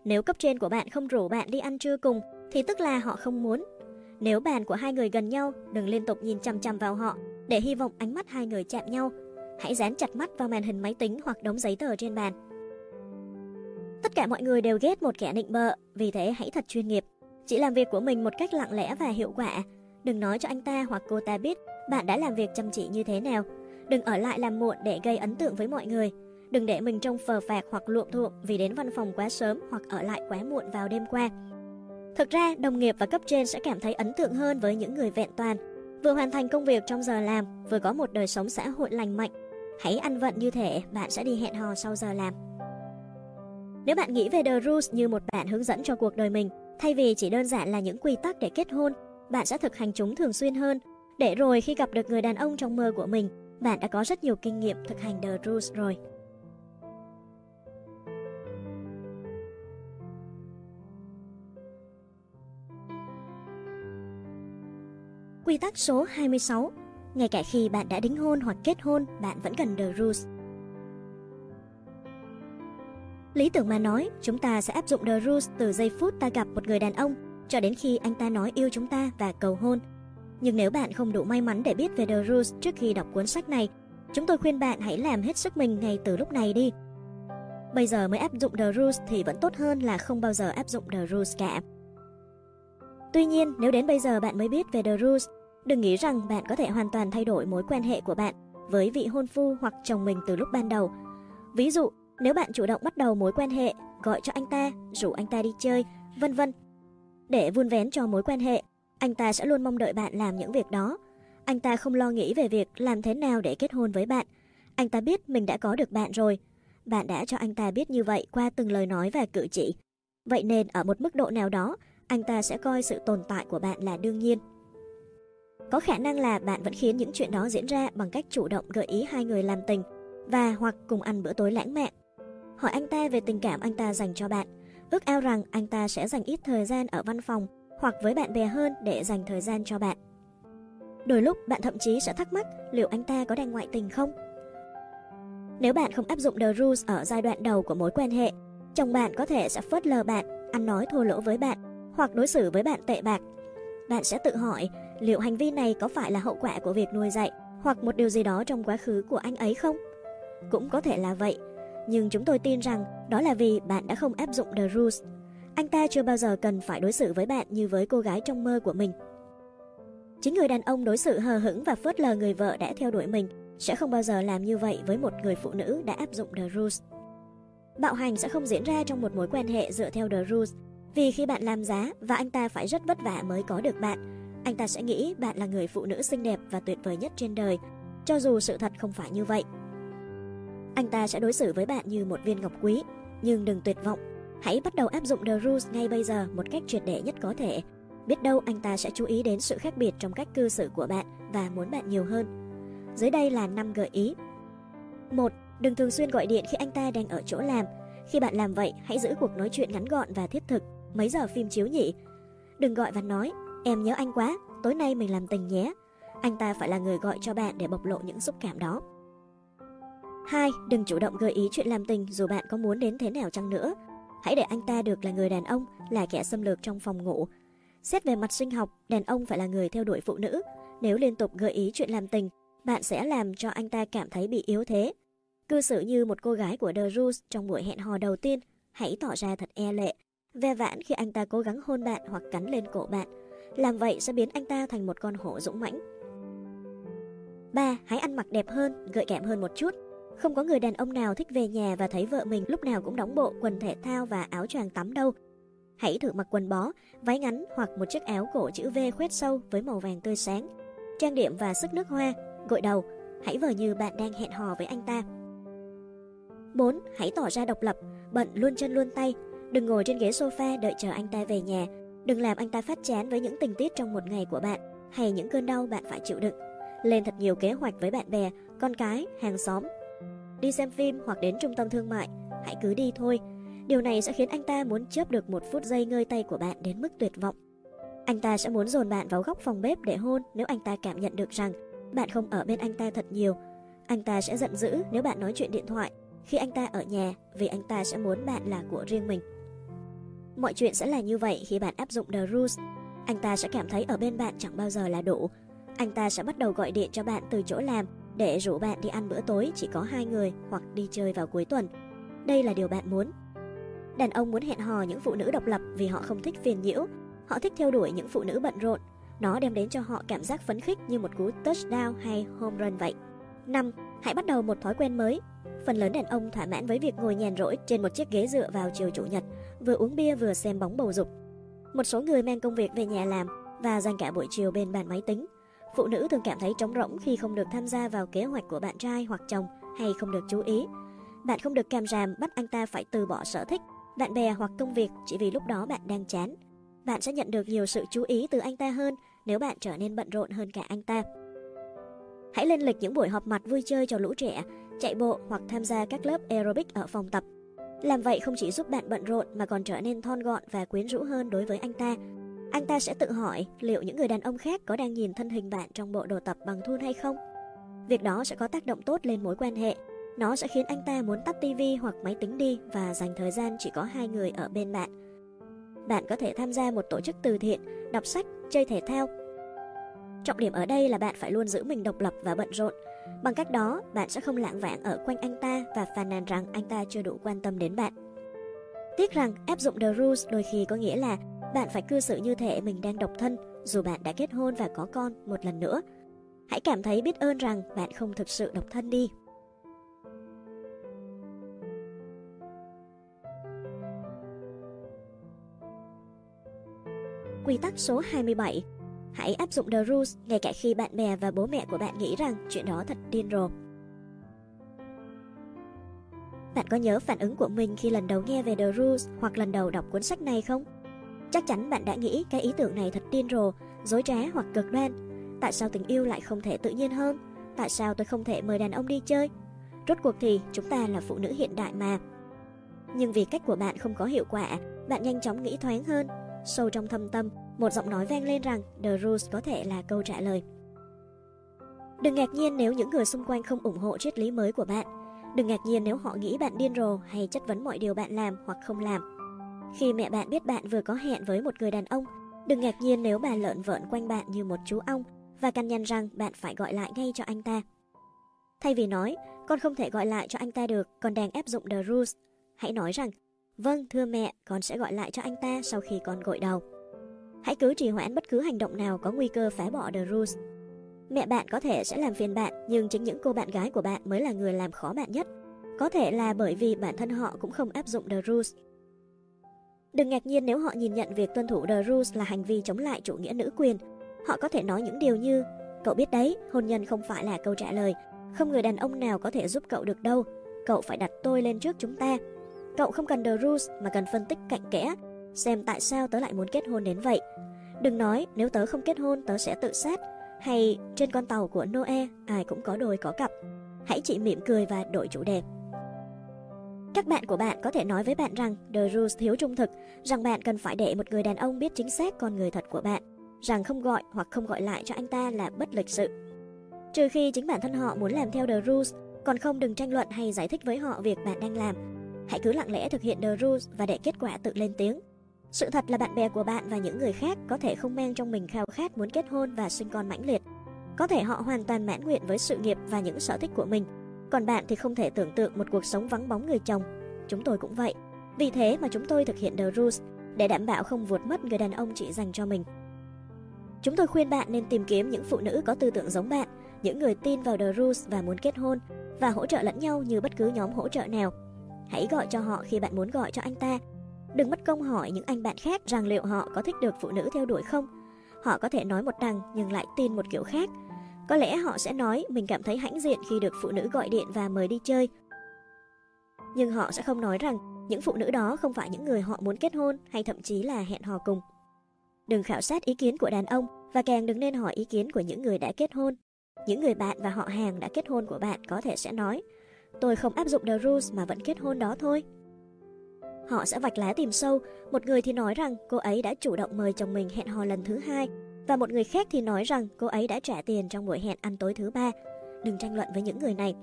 Nếu cấp trên của bạn không rủ bạn đi ăn trưa cùng thì tức là họ không muốn. Nếu bàn của hai người gần nhau, đừng liên tục nhìn chằm chằm vào họ để hy vọng ánh mắt hai người chạm nhau. Hãy dán chặt mắt vào màn hình máy tính hoặc đống giấy tờ trên bàn. Tất cả mọi người đều ghét một kẻ nịnh bợ, vì thế hãy thật chuyên nghiệp. Chỉ làm việc của mình một cách lặng lẽ và hiệu quả. Đừng nói cho anh ta hoặc cô ta biết bạn đã làm việc chăm chỉ như thế nào. Đừng ở lại làm muộn để gây ấn tượng với mọi người. Đừng để mình trông phờ phạc hoặc luộm thuộm vì đến văn phòng quá sớm hoặc ở lại quá muộn vào đêm qua. Thực ra, đồng nghiệp và cấp trên sẽ cảm thấy ấn tượng hơn với những người vẹn toàn, vừa hoàn thành công việc trong giờ làm, vừa có một đời sống xã hội lành mạnh. Hãy ăn vận như thể bạn sẽ đi hẹn hò sau giờ làm. Nếu bạn nghĩ về The Rules như một bản hướng dẫn cho cuộc đời mình, thay vì chỉ đơn giản là những quy tắc để kết hôn, bạn sẽ thực hành chúng thường xuyên hơn, để rồi khi gặp được người đàn ông trong mơ của mình, bạn đã có rất nhiều kinh nghiệm thực hành The Rules rồi. Quy tắc số 26 Ngay cả khi bạn đã đính hôn hoặc kết hôn, bạn vẫn cần The Rules. Lý tưởng mà nói, chúng ta sẽ áp dụng The Rules từ giây phút ta gặp một người đàn ông cho đến khi anh ta nói yêu chúng ta và cầu hôn. Nhưng nếu bạn không đủ may mắn để biết về The Rules trước khi đọc cuốn sách này, chúng tôi khuyên bạn hãy làm hết sức mình ngay từ lúc này đi. Bây giờ mới áp dụng The Rules thì vẫn tốt hơn là không bao giờ áp dụng The Rules cả. Tuy nhiên, nếu đến bây giờ bạn mới biết về The Rules, đừng nghĩ rằng bạn có thể hoàn toàn thay đổi mối quan hệ của bạn với vị hôn phu hoặc chồng mình từ lúc ban đầu. Ví dụ, nếu bạn chủ động bắt đầu mối quan hệ, gọi cho anh ta, rủ anh ta đi chơi, vân vân. Để vun vén cho mối quan hệ, anh ta sẽ luôn mong đợi bạn làm những việc đó. Anh ta không lo nghĩ về việc làm thế nào để kết hôn với bạn. Anh ta biết mình đã có được bạn rồi. Bạn đã cho anh ta biết như vậy qua từng lời nói và cử chỉ. Vậy nên ở một mức độ nào đó, anh ta sẽ coi sự tồn tại của bạn là đương nhiên. Có khả năng là bạn vẫn khiến những chuyện đó diễn ra bằng cách chủ động gợi ý hai người làm tình và hoặc cùng ăn bữa tối lãng mạn. Hỏi anh ta về tình cảm anh ta dành cho bạn, ước ao rằng anh ta sẽ dành ít thời gian ở văn phòng hoặc với bạn bè hơn để dành thời gian cho bạn. Đôi lúc bạn thậm chí sẽ thắc mắc liệu anh ta có đang ngoại tình không? Nếu bạn không áp dụng The Rules ở giai đoạn đầu của mối quan hệ, chồng bạn có thể sẽ phớt lờ bạn, ăn nói thô lỗ với bạn hoặc đối xử với bạn tệ bạc. Bạn sẽ tự hỏi liệu hành vi này có phải là hậu quả của việc nuôi dạy hoặc một điều gì đó trong quá khứ của anh ấy không? Cũng có thể là vậy, nhưng chúng tôi tin rằng đó là vì bạn đã không áp dụng The Rules. Anh ta chưa bao giờ cần phải đối xử với bạn như với cô gái trong mơ của mình. Chính người đàn ông đối xử hờ hững và phớt lờ người vợ đã theo đuổi mình sẽ không bao giờ làm như vậy với một người phụ nữ đã áp dụng The Rules. Bạo hành sẽ không diễn ra trong một mối quan hệ dựa theo The Rules, vì khi bạn làm giá và anh ta phải rất vất vả mới có được bạn, anh ta sẽ nghĩ bạn là người phụ nữ xinh đẹp và tuyệt vời nhất trên đời, cho dù sự thật không phải như vậy. Anh ta sẽ đối xử với bạn như một viên ngọc quý, nhưng đừng tuyệt vọng. Hãy bắt đầu áp dụng The Rules ngay bây giờ một cách triệt để nhất có thể. Biết đâu anh ta sẽ chú ý đến sự khác biệt trong cách cư xử của bạn và muốn bạn nhiều hơn. Dưới đây là 5 gợi ý. 1. Đừng thường xuyên gọi điện khi anh ta đang ở chỗ làm. Khi bạn làm vậy, hãy giữ cuộc nói chuyện ngắn gọn và thiết thực. Mấy giờ phim chiếu nhỉ? Đừng gọi và nói, em nhớ anh quá, tối nay mình làm tình nhé. Anh ta phải là người gọi cho bạn để bộc lộ những xúc cảm đó. 2. Đừng chủ động gợi ý chuyện làm tình dù bạn có muốn đến thế nào chăng nữa. Hãy để anh ta được là người đàn ông, là kẻ xâm lược trong phòng ngủ. Xét về mặt sinh học, đàn ông phải là người theo đuổi phụ nữ. Nếu liên tục gợi ý chuyện làm tình, bạn sẽ làm cho anh ta cảm thấy bị yếu thế. Cư xử như một cô gái của The Rules trong buổi hẹn hò đầu tiên, hãy tỏ ra thật e lệ, ve vãn khi anh ta cố gắng hôn bạn hoặc cắn lên cổ bạn. Làm vậy sẽ biến anh ta thành một con hổ dũng mãnh. 3. Hãy ăn mặc đẹp hơn, gợi cảm hơn một chút. Không có người đàn ông nào thích về nhà và thấy vợ mình lúc nào cũng đóng bộ quần thể thao và áo choàng tắm đâu. Hãy thử mặc quần bó, váy ngắn hoặc một chiếc áo cổ chữ V khoét sâu với màu vàng tươi sáng. Trang điểm và sức nước hoa, gội đầu, hãy vờ như bạn đang hẹn hò với anh ta. 4. Hãy tỏ ra độc lập, bận luôn chân luôn tay. Đừng ngồi trên ghế sofa đợi chờ anh ta về nhà. Đừng làm anh ta phát chán với những tình tiết trong một ngày của bạn hay những cơn đau bạn phải chịu đựng. Lên thật nhiều kế hoạch với bạn bè, con cái, hàng xóm đi xem phim hoặc đến trung tâm thương mại, hãy cứ đi thôi. Điều này sẽ khiến anh ta muốn chớp được một phút giây ngơi tay của bạn đến mức tuyệt vọng. Anh ta sẽ muốn dồn bạn vào góc phòng bếp để hôn nếu anh ta cảm nhận được rằng bạn không ở bên anh ta thật nhiều. Anh ta sẽ giận dữ nếu bạn nói chuyện điện thoại khi anh ta ở nhà vì anh ta sẽ muốn bạn là của riêng mình. Mọi chuyện sẽ là như vậy khi bạn áp dụng The Rules. Anh ta sẽ cảm thấy ở bên bạn chẳng bao giờ là đủ. Anh ta sẽ bắt đầu gọi điện cho bạn từ chỗ làm để rủ bạn đi ăn bữa tối chỉ có hai người hoặc đi chơi vào cuối tuần. Đây là điều bạn muốn. Đàn ông muốn hẹn hò những phụ nữ độc lập vì họ không thích phiền nhiễu. Họ thích theo đuổi những phụ nữ bận rộn. Nó đem đến cho họ cảm giác phấn khích như một cú touchdown hay home run vậy. 5. Hãy bắt đầu một thói quen mới. Phần lớn đàn ông thỏa mãn với việc ngồi nhàn rỗi trên một chiếc ghế dựa vào chiều chủ nhật, vừa uống bia vừa xem bóng bầu dục. Một số người mang công việc về nhà làm và dành cả buổi chiều bên bàn máy tính. Phụ nữ thường cảm thấy trống rỗng khi không được tham gia vào kế hoạch của bạn trai hoặc chồng hay không được chú ý. Bạn không được cam ràm bắt anh ta phải từ bỏ sở thích, bạn bè hoặc công việc chỉ vì lúc đó bạn đang chán. Bạn sẽ nhận được nhiều sự chú ý từ anh ta hơn nếu bạn trở nên bận rộn hơn cả anh ta. Hãy lên lịch những buổi họp mặt vui chơi cho lũ trẻ, chạy bộ hoặc tham gia các lớp aerobic ở phòng tập. Làm vậy không chỉ giúp bạn bận rộn mà còn trở nên thon gọn và quyến rũ hơn đối với anh ta. Anh ta sẽ tự hỏi liệu những người đàn ông khác có đang nhìn thân hình bạn trong bộ đồ tập bằng thun hay không. Việc đó sẽ có tác động tốt lên mối quan hệ. Nó sẽ khiến anh ta muốn tắt tivi hoặc máy tính đi và dành thời gian chỉ có hai người ở bên bạn. Bạn có thể tham gia một tổ chức từ thiện, đọc sách, chơi thể thao Trọng điểm ở đây là bạn phải luôn giữ mình độc lập và bận rộn. Bằng cách đó, bạn sẽ không lãng vãng ở quanh anh ta và phàn nàn rằng anh ta chưa đủ quan tâm đến bạn. Tiếc rằng áp dụng The Rules đôi khi có nghĩa là bạn phải cư xử như thể mình đang độc thân, dù bạn đã kết hôn và có con một lần nữa. Hãy cảm thấy biết ơn rằng bạn không thực sự độc thân đi. Quy tắc số 27 Hãy áp dụng The Rules ngay cả khi bạn bè và bố mẹ của bạn nghĩ rằng chuyện đó thật điên rồ. Bạn có nhớ phản ứng của mình khi lần đầu nghe về The Rules hoặc lần đầu đọc cuốn sách này không? Chắc chắn bạn đã nghĩ cái ý tưởng này thật điên rồ, dối trá hoặc cực đoan. Tại sao tình yêu lại không thể tự nhiên hơn? Tại sao tôi không thể mời đàn ông đi chơi? Rốt cuộc thì chúng ta là phụ nữ hiện đại mà. Nhưng vì cách của bạn không có hiệu quả, bạn nhanh chóng nghĩ thoáng hơn. Sâu trong thâm tâm, một giọng nói vang lên rằng The Rules có thể là câu trả lời. Đừng ngạc nhiên nếu những người xung quanh không ủng hộ triết lý mới của bạn. Đừng ngạc nhiên nếu họ nghĩ bạn điên rồ hay chất vấn mọi điều bạn làm hoặc không làm. Khi mẹ bạn biết bạn vừa có hẹn với một người đàn ông, đừng ngạc nhiên nếu bà lợn vợn quanh bạn như một chú ong và căn nhằn rằng bạn phải gọi lại ngay cho anh ta. Thay vì nói, con không thể gọi lại cho anh ta được, con đang áp dụng The Rules. Hãy nói rằng, vâng thưa mẹ, con sẽ gọi lại cho anh ta sau khi con gội đầu. Hãy cứ trì hoãn bất cứ hành động nào có nguy cơ phá bỏ The Rules. Mẹ bạn có thể sẽ làm phiền bạn, nhưng chính những cô bạn gái của bạn mới là người làm khó bạn nhất. Có thể là bởi vì bản thân họ cũng không áp dụng The Rules. Đừng ngạc nhiên nếu họ nhìn nhận việc tuân thủ The Rules là hành vi chống lại chủ nghĩa nữ quyền. Họ có thể nói những điều như Cậu biết đấy, hôn nhân không phải là câu trả lời. Không người đàn ông nào có thể giúp cậu được đâu. Cậu phải đặt tôi lên trước chúng ta. Cậu không cần The Rules mà cần phân tích cạnh kẽ xem tại sao tớ lại muốn kết hôn đến vậy. Đừng nói nếu tớ không kết hôn tớ sẽ tự sát, hay trên con tàu của Noe ai cũng có đôi có cặp. Hãy chỉ mỉm cười và đổi chủ đề. Các bạn của bạn có thể nói với bạn rằng The Rules thiếu trung thực, rằng bạn cần phải để một người đàn ông biết chính xác con người thật của bạn, rằng không gọi hoặc không gọi lại cho anh ta là bất lịch sự. Trừ khi chính bản thân họ muốn làm theo The Rules, còn không đừng tranh luận hay giải thích với họ việc bạn đang làm. Hãy cứ lặng lẽ thực hiện The Rules và để kết quả tự lên tiếng. Sự thật là bạn bè của bạn và những người khác có thể không mang trong mình khao khát muốn kết hôn và sinh con mãnh liệt. Có thể họ hoàn toàn mãn nguyện với sự nghiệp và những sở thích của mình, còn bạn thì không thể tưởng tượng một cuộc sống vắng bóng người chồng. Chúng tôi cũng vậy. Vì thế mà chúng tôi thực hiện The Rules để đảm bảo không vuột mất người đàn ông chỉ dành cho mình. Chúng tôi khuyên bạn nên tìm kiếm những phụ nữ có tư tưởng giống bạn, những người tin vào The Rules và muốn kết hôn, và hỗ trợ lẫn nhau như bất cứ nhóm hỗ trợ nào. Hãy gọi cho họ khi bạn muốn gọi cho anh ta Đừng mất công hỏi những anh bạn khác rằng liệu họ có thích được phụ nữ theo đuổi không. Họ có thể nói một đằng nhưng lại tin một kiểu khác. Có lẽ họ sẽ nói mình cảm thấy hãnh diện khi được phụ nữ gọi điện và mời đi chơi. Nhưng họ sẽ không nói rằng những phụ nữ đó không phải những người họ muốn kết hôn hay thậm chí là hẹn hò cùng. Đừng khảo sát ý kiến của đàn ông và càng đừng nên hỏi ý kiến của những người đã kết hôn. Những người bạn và họ hàng đã kết hôn của bạn có thể sẽ nói Tôi không áp dụng The Rules mà vẫn kết hôn đó thôi. Họ sẽ vạch lá tìm sâu, một người thì nói rằng cô ấy đã chủ động mời chồng mình hẹn hò lần thứ hai, và một người khác thì nói rằng cô ấy đã trả tiền trong buổi hẹn ăn tối thứ ba. Đừng tranh luận với những người này.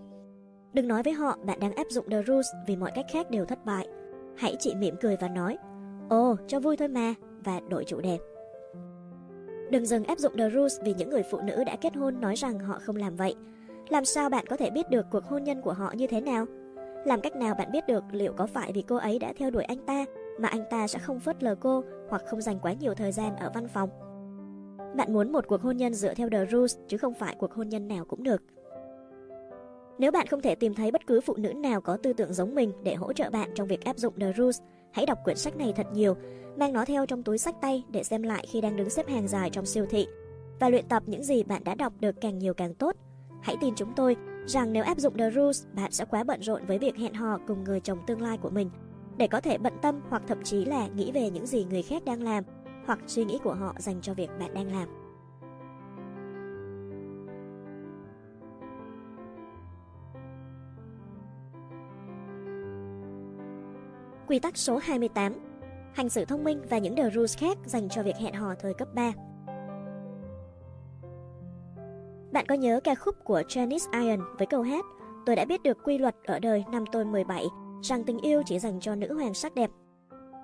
Đừng nói với họ bạn đang áp dụng The Rules vì mọi cách khác đều thất bại. Hãy chỉ mỉm cười và nói, ồ, oh, cho vui thôi mà, và đổi chủ đề. Đừng dừng áp dụng The Rules vì những người phụ nữ đã kết hôn nói rằng họ không làm vậy. Làm sao bạn có thể biết được cuộc hôn nhân của họ như thế nào? Làm cách nào bạn biết được liệu có phải vì cô ấy đã theo đuổi anh ta mà anh ta sẽ không phớt lờ cô hoặc không dành quá nhiều thời gian ở văn phòng? Bạn muốn một cuộc hôn nhân dựa theo The Rules chứ không phải cuộc hôn nhân nào cũng được. Nếu bạn không thể tìm thấy bất cứ phụ nữ nào có tư tưởng giống mình để hỗ trợ bạn trong việc áp dụng The Rules, hãy đọc quyển sách này thật nhiều, mang nó theo trong túi sách tay để xem lại khi đang đứng xếp hàng dài trong siêu thị và luyện tập những gì bạn đã đọc được càng nhiều càng tốt. Hãy tin chúng tôi rằng nếu áp dụng The Rules, bạn sẽ quá bận rộn với việc hẹn hò cùng người chồng tương lai của mình để có thể bận tâm hoặc thậm chí là nghĩ về những gì người khác đang làm hoặc suy nghĩ của họ dành cho việc bạn đang làm. Quy tắc số 28 Hành xử thông minh và những the rules khác dành cho việc hẹn hò thời cấp 3 Bạn có nhớ ca khúc của Janice Iron với câu hát, Tôi đã biết được quy luật ở đời, năm tôi 17 rằng tình yêu chỉ dành cho nữ hoàng sắc đẹp.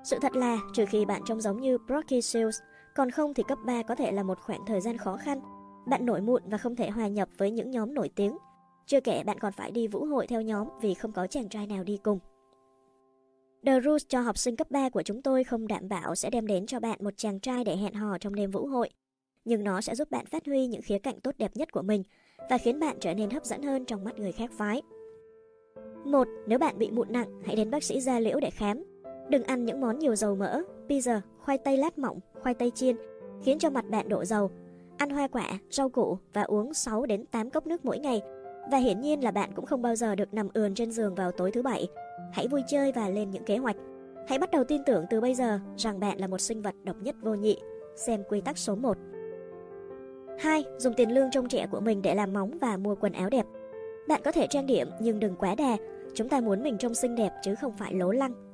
Sự thật là, trừ khi bạn trông giống như Brocky Shields, còn không thì cấp 3 có thể là một khoảng thời gian khó khăn. Bạn nổi mụn và không thể hòa nhập với những nhóm nổi tiếng. Chưa kể bạn còn phải đi vũ hội theo nhóm vì không có chàng trai nào đi cùng. The Rules cho học sinh cấp 3 của chúng tôi không đảm bảo sẽ đem đến cho bạn một chàng trai để hẹn hò trong đêm vũ hội, nhưng nó sẽ giúp bạn phát huy những khía cạnh tốt đẹp nhất của mình và khiến bạn trở nên hấp dẫn hơn trong mắt người khác phái. Một, Nếu bạn bị mụn nặng, hãy đến bác sĩ da liễu để khám. Đừng ăn những món nhiều dầu mỡ, pizza, khoai tây lát mỏng, khoai tây chiên, khiến cho mặt bạn đổ dầu. Ăn hoa quả, rau củ và uống 6 đến 8 cốc nước mỗi ngày. Và hiển nhiên là bạn cũng không bao giờ được nằm ườn trên giường vào tối thứ bảy. Hãy vui chơi và lên những kế hoạch. Hãy bắt đầu tin tưởng từ bây giờ rằng bạn là một sinh vật độc nhất vô nhị. Xem quy tắc số 1. 2. Dùng tiền lương trông trẻ của mình để làm móng và mua quần áo đẹp. Bạn có thể trang điểm nhưng đừng quá đà. Chúng ta muốn mình trông xinh đẹp chứ không phải lố lăng.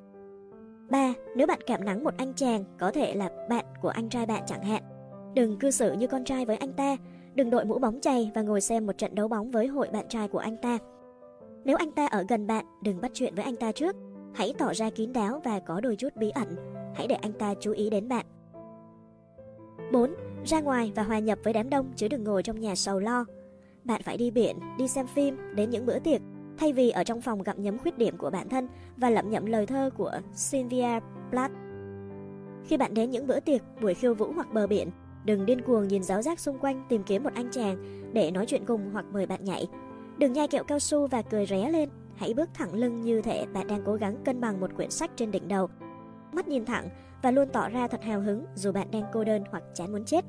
3. Nếu bạn cảm nắng một anh chàng, có thể là bạn của anh trai bạn chẳng hạn. Đừng cư xử như con trai với anh ta, đừng đội mũ bóng chày và ngồi xem một trận đấu bóng với hội bạn trai của anh ta. Nếu anh ta ở gần bạn, đừng bắt chuyện với anh ta trước. Hãy tỏ ra kín đáo và có đôi chút bí ẩn. Hãy để anh ta chú ý đến bạn. 4. Ra ngoài và hòa nhập với đám đông chứ đừng ngồi trong nhà sầu lo. Bạn phải đi biển, đi xem phim, đến những bữa tiệc, thay vì ở trong phòng gặm nhấm khuyết điểm của bản thân và lẩm nhẩm lời thơ của Sylvia Plath. Khi bạn đến những bữa tiệc, buổi khiêu vũ hoặc bờ biển, đừng điên cuồng nhìn giáo giác xung quanh tìm kiếm một anh chàng để nói chuyện cùng hoặc mời bạn nhảy. Đừng nhai kẹo cao su và cười ré lên, hãy bước thẳng lưng như thể bạn đang cố gắng cân bằng một quyển sách trên đỉnh đầu. Mắt nhìn thẳng và luôn tỏ ra thật hào hứng dù bạn đang cô đơn hoặc chán muốn chết.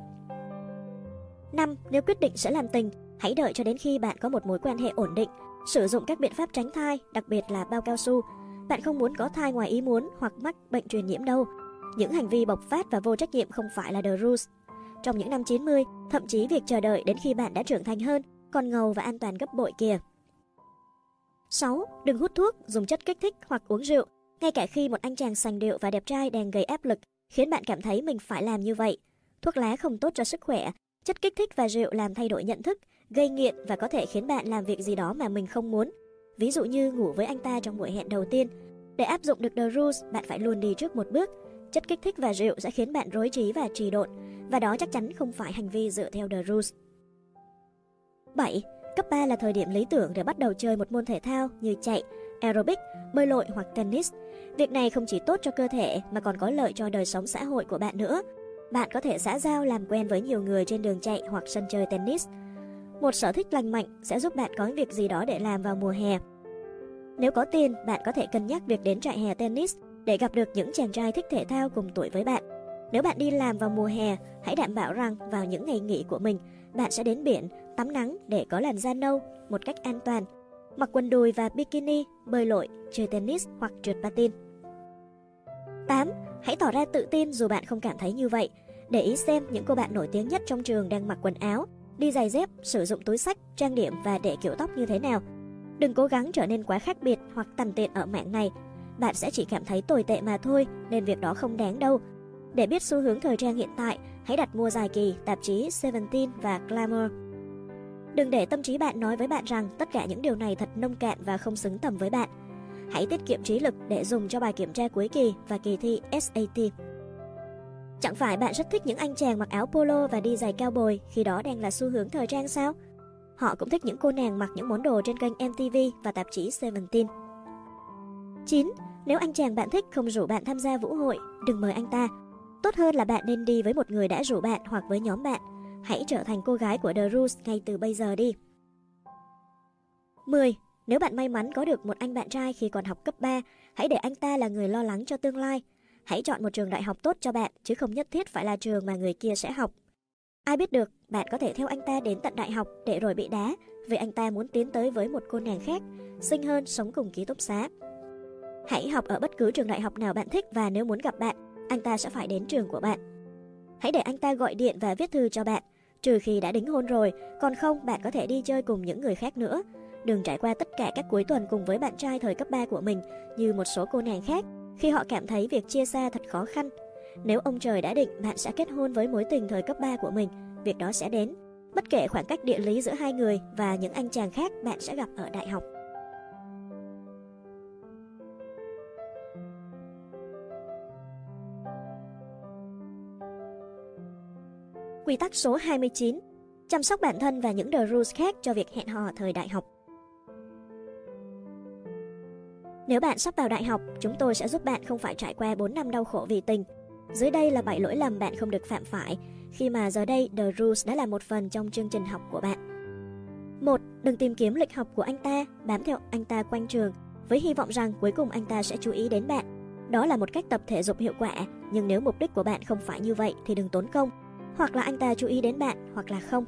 5. Nếu quyết định sẽ làm tình, hãy đợi cho đến khi bạn có một mối quan hệ ổn định. Sử dụng các biện pháp tránh thai, đặc biệt là bao cao su. Bạn không muốn có thai ngoài ý muốn hoặc mắc bệnh truyền nhiễm đâu. Những hành vi bộc phát và vô trách nhiệm không phải là the rules. Trong những năm 90, thậm chí việc chờ đợi đến khi bạn đã trưởng thành hơn còn ngầu và an toàn gấp bội kìa. 6. Đừng hút thuốc, dùng chất kích thích hoặc uống rượu, ngay cả khi một anh chàng sành điệu và đẹp trai đang gây áp lực, khiến bạn cảm thấy mình phải làm như vậy. Thuốc lá không tốt cho sức khỏe, chất kích thích và rượu làm thay đổi nhận thức, gây nghiện và có thể khiến bạn làm việc gì đó mà mình không muốn. Ví dụ như ngủ với anh ta trong buổi hẹn đầu tiên. Để áp dụng được The Rules, bạn phải luôn đi trước một bước. Chất kích thích và rượu sẽ khiến bạn rối trí và trì độn, và đó chắc chắn không phải hành vi dựa theo The Rules. 7. Cấp 3 là thời điểm lý tưởng để bắt đầu chơi một môn thể thao như chạy, aerobic, bơi lội hoặc tennis. Việc này không chỉ tốt cho cơ thể mà còn có lợi cho đời sống xã hội của bạn nữa. Bạn có thể xã giao làm quen với nhiều người trên đường chạy hoặc sân chơi tennis. Một sở thích lành mạnh sẽ giúp bạn có việc gì đó để làm vào mùa hè. Nếu có tiền, bạn có thể cân nhắc việc đến trại hè tennis để gặp được những chàng trai thích thể thao cùng tuổi với bạn. Nếu bạn đi làm vào mùa hè, hãy đảm bảo rằng vào những ngày nghỉ của mình, bạn sẽ đến biển tắm nắng để có làn da nâu một cách an toàn, mặc quần đùi và bikini, bơi lội, chơi tennis hoặc trượt patin. 8. Hãy tỏ ra tự tin dù bạn không cảm thấy như vậy. Để ý xem những cô bạn nổi tiếng nhất trong trường đang mặc quần áo, đi giày dép, sử dụng túi sách, trang điểm và để kiểu tóc như thế nào. Đừng cố gắng trở nên quá khác biệt hoặc tằn tiện ở mạng này. bạn sẽ chỉ cảm thấy tồi tệ mà thôi, nên việc đó không đáng đâu. Để biết xu hướng thời trang hiện tại, hãy đặt mua dài kỳ tạp chí Seventeen và Glamour. Đừng để tâm trí bạn nói với bạn rằng tất cả những điều này thật nông cạn và không xứng tầm với bạn. Hãy tiết kiệm trí lực để dùng cho bài kiểm tra cuối kỳ và kỳ thi SAT. Chẳng phải bạn rất thích những anh chàng mặc áo polo và đi giày cao bồi khi đó đang là xu hướng thời trang sao? Họ cũng thích những cô nàng mặc những món đồ trên kênh MTV và tạp chí Seventeen. 9. Nếu anh chàng bạn thích không rủ bạn tham gia vũ hội, đừng mời anh ta. Tốt hơn là bạn nên đi với một người đã rủ bạn hoặc với nhóm bạn. Hãy trở thành cô gái của The Rules ngay từ bây giờ đi. 10. Nếu bạn may mắn có được một anh bạn trai khi còn học cấp 3, hãy để anh ta là người lo lắng cho tương lai. Hãy chọn một trường đại học tốt cho bạn, chứ không nhất thiết phải là trường mà người kia sẽ học. Ai biết được, bạn có thể theo anh ta đến tận đại học để rồi bị đá vì anh ta muốn tiến tới với một cô nàng khác, xinh hơn sống cùng ký túc xá. Hãy học ở bất cứ trường đại học nào bạn thích và nếu muốn gặp bạn, anh ta sẽ phải đến trường của bạn. Hãy để anh ta gọi điện và viết thư cho bạn, trừ khi đã đính hôn rồi, còn không bạn có thể đi chơi cùng những người khác nữa. Đừng trải qua tất cả các cuối tuần cùng với bạn trai thời cấp 3 của mình như một số cô nàng khác khi họ cảm thấy việc chia xa thật khó khăn. Nếu ông trời đã định bạn sẽ kết hôn với mối tình thời cấp 3 của mình, việc đó sẽ đến. Bất kể khoảng cách địa lý giữa hai người và những anh chàng khác bạn sẽ gặp ở đại học. Quy tắc số 29 Chăm sóc bản thân và những the rules khác cho việc hẹn hò thời đại học Nếu bạn sắp vào đại học, chúng tôi sẽ giúp bạn không phải trải qua 4 năm đau khổ vì tình. Dưới đây là 7 lỗi lầm bạn không được phạm phải, khi mà giờ đây The Rules đã là một phần trong chương trình học của bạn. 1. Đừng tìm kiếm lịch học của anh ta, bám theo anh ta quanh trường, với hy vọng rằng cuối cùng anh ta sẽ chú ý đến bạn. Đó là một cách tập thể dục hiệu quả, nhưng nếu mục đích của bạn không phải như vậy thì đừng tốn công, hoặc là anh ta chú ý đến bạn hoặc là không.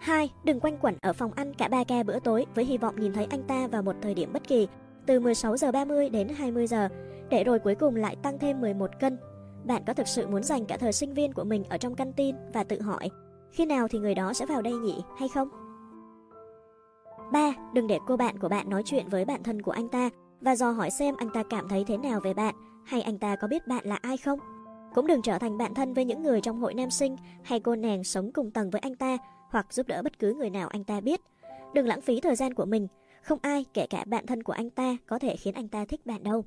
2. Đừng quanh quẩn ở phòng ăn cả 3 ca bữa tối với hy vọng nhìn thấy anh ta vào một thời điểm bất kỳ, từ 16 giờ 30 đến 20 giờ, để rồi cuối cùng lại tăng thêm 11 cân. Bạn có thực sự muốn dành cả thời sinh viên của mình ở trong căn tin và tự hỏi, khi nào thì người đó sẽ vào đây nhỉ hay không? 3. Đừng để cô bạn của bạn nói chuyện với bạn thân của anh ta và dò hỏi xem anh ta cảm thấy thế nào về bạn hay anh ta có biết bạn là ai không. Cũng đừng trở thành bạn thân với những người trong hội nam sinh hay cô nàng sống cùng tầng với anh ta hoặc giúp đỡ bất cứ người nào anh ta biết. Đừng lãng phí thời gian của mình, không ai, kể cả bạn thân của anh ta, có thể khiến anh ta thích bạn đâu.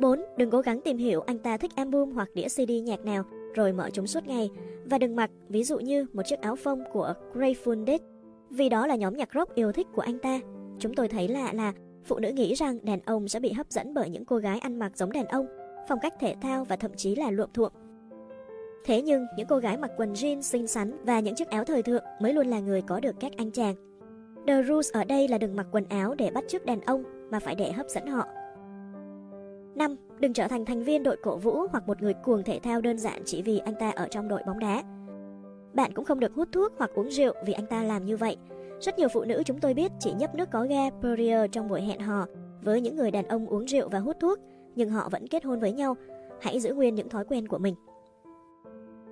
4. Đừng cố gắng tìm hiểu anh ta thích album hoặc đĩa CD nhạc nào rồi mở chúng suốt ngày và đừng mặc ví dụ như một chiếc áo phông của Grateful Dead vì đó là nhóm nhạc rock yêu thích của anh ta. Chúng tôi thấy lạ là phụ nữ nghĩ rằng đàn ông sẽ bị hấp dẫn bởi những cô gái ăn mặc giống đàn ông, phong cách thể thao và thậm chí là luộm thuộm. Thế nhưng, những cô gái mặc quần jean xinh xắn và những chiếc áo thời thượng mới luôn là người có được các anh chàng. The rules ở đây là đừng mặc quần áo để bắt chước đàn ông mà phải để hấp dẫn họ. 5. Đừng trở thành thành viên đội cổ vũ hoặc một người cuồng thể thao đơn giản chỉ vì anh ta ở trong đội bóng đá. Bạn cũng không được hút thuốc hoặc uống rượu vì anh ta làm như vậy. Rất nhiều phụ nữ chúng tôi biết chỉ nhấp nước có ga Perrier trong buổi hẹn hò với những người đàn ông uống rượu và hút thuốc, nhưng họ vẫn kết hôn với nhau. Hãy giữ nguyên những thói quen của mình.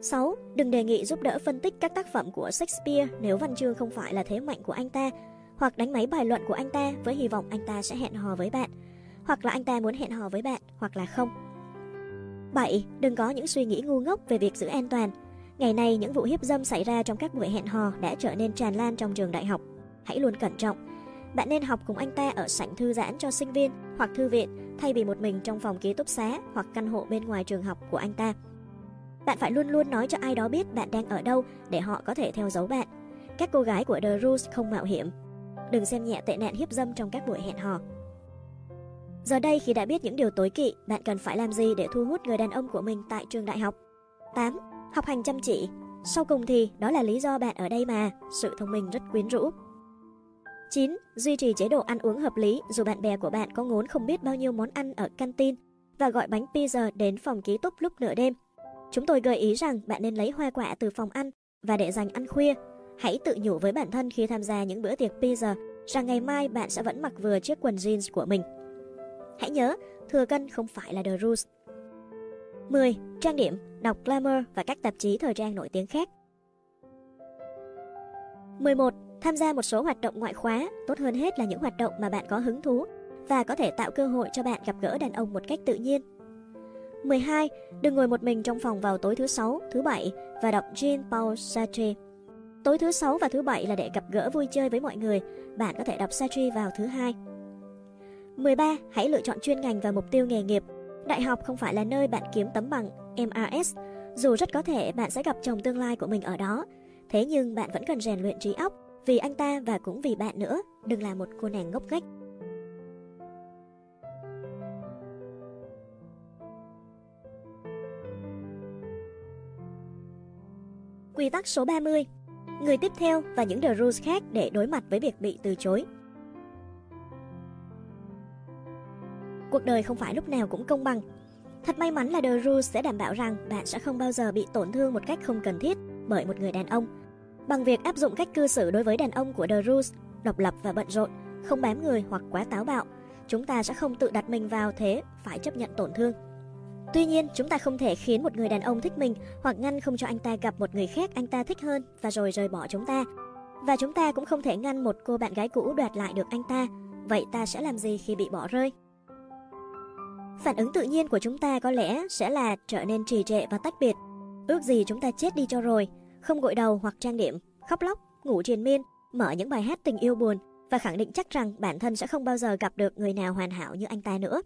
6. Đừng đề nghị giúp đỡ phân tích các tác phẩm của Shakespeare nếu văn chương không phải là thế mạnh của anh ta, hoặc đánh máy bài luận của anh ta với hy vọng anh ta sẽ hẹn hò với bạn, hoặc là anh ta muốn hẹn hò với bạn, hoặc là không. 7. Đừng có những suy nghĩ ngu ngốc về việc giữ an toàn. Ngày nay, những vụ hiếp dâm xảy ra trong các buổi hẹn hò đã trở nên tràn lan trong trường đại học. Hãy luôn cẩn trọng. Bạn nên học cùng anh ta ở sảnh thư giãn cho sinh viên hoặc thư viện thay vì một mình trong phòng ký túc xá hoặc căn hộ bên ngoài trường học của anh ta. Bạn phải luôn luôn nói cho ai đó biết bạn đang ở đâu để họ có thể theo dấu bạn. Các cô gái của The Rules không mạo hiểm. Đừng xem nhẹ tệ nạn hiếp dâm trong các buổi hẹn hò. Giờ đây khi đã biết những điều tối kỵ, bạn cần phải làm gì để thu hút người đàn ông của mình tại trường đại học? 8. Học hành chăm chỉ. Sau cùng thì đó là lý do bạn ở đây mà, sự thông minh rất quyến rũ. 9. Duy trì chế độ ăn uống hợp lý dù bạn bè của bạn có ngốn không biết bao nhiêu món ăn ở canteen và gọi bánh pizza đến phòng ký túc lúc nửa đêm Chúng tôi gợi ý rằng bạn nên lấy hoa quả từ phòng ăn và để dành ăn khuya. Hãy tự nhủ với bản thân khi tham gia những bữa tiệc pizza rằng ngày mai bạn sẽ vẫn mặc vừa chiếc quần jeans của mình. Hãy nhớ, thừa cân không phải là the rules. 10. Trang điểm, đọc Glamour và các tạp chí thời trang nổi tiếng khác. 11. Tham gia một số hoạt động ngoại khóa, tốt hơn hết là những hoạt động mà bạn có hứng thú, và có thể tạo cơ hội cho bạn gặp gỡ đàn ông một cách tự nhiên. 12. Đừng ngồi một mình trong phòng vào tối thứ sáu, thứ bảy và đọc Jean-Paul Sartre. Tối thứ sáu và thứ bảy là để gặp gỡ vui chơi với mọi người. Bạn có thể đọc Sartre vào thứ hai. 13. Hãy lựa chọn chuyên ngành và mục tiêu nghề nghiệp. Đại học không phải là nơi bạn kiếm tấm bằng MRS, dù rất có thể bạn sẽ gặp chồng tương lai của mình ở đó. Thế nhưng bạn vẫn cần rèn luyện trí óc vì anh ta và cũng vì bạn nữa. Đừng là một cô nàng ngốc nghếch. Quy tắc số 30 Người tiếp theo và những The Rules khác để đối mặt với việc bị từ chối. Cuộc đời không phải lúc nào cũng công bằng. Thật may mắn là The Rules sẽ đảm bảo rằng bạn sẽ không bao giờ bị tổn thương một cách không cần thiết bởi một người đàn ông. Bằng việc áp dụng cách cư xử đối với đàn ông của The Rules, độc lập và bận rộn, không bám người hoặc quá táo bạo, chúng ta sẽ không tự đặt mình vào thế phải chấp nhận tổn thương. Tuy nhiên, chúng ta không thể khiến một người đàn ông thích mình hoặc ngăn không cho anh ta gặp một người khác anh ta thích hơn và rồi rời bỏ chúng ta. Và chúng ta cũng không thể ngăn một cô bạn gái cũ đoạt lại được anh ta. Vậy ta sẽ làm gì khi bị bỏ rơi? Phản ứng tự nhiên của chúng ta có lẽ sẽ là trở nên trì trệ và tách biệt. Ước gì chúng ta chết đi cho rồi, không gội đầu hoặc trang điểm, khóc lóc, ngủ triền miên, mở những bài hát tình yêu buồn và khẳng định chắc rằng bản thân sẽ không bao giờ gặp được người nào hoàn hảo như anh ta nữa.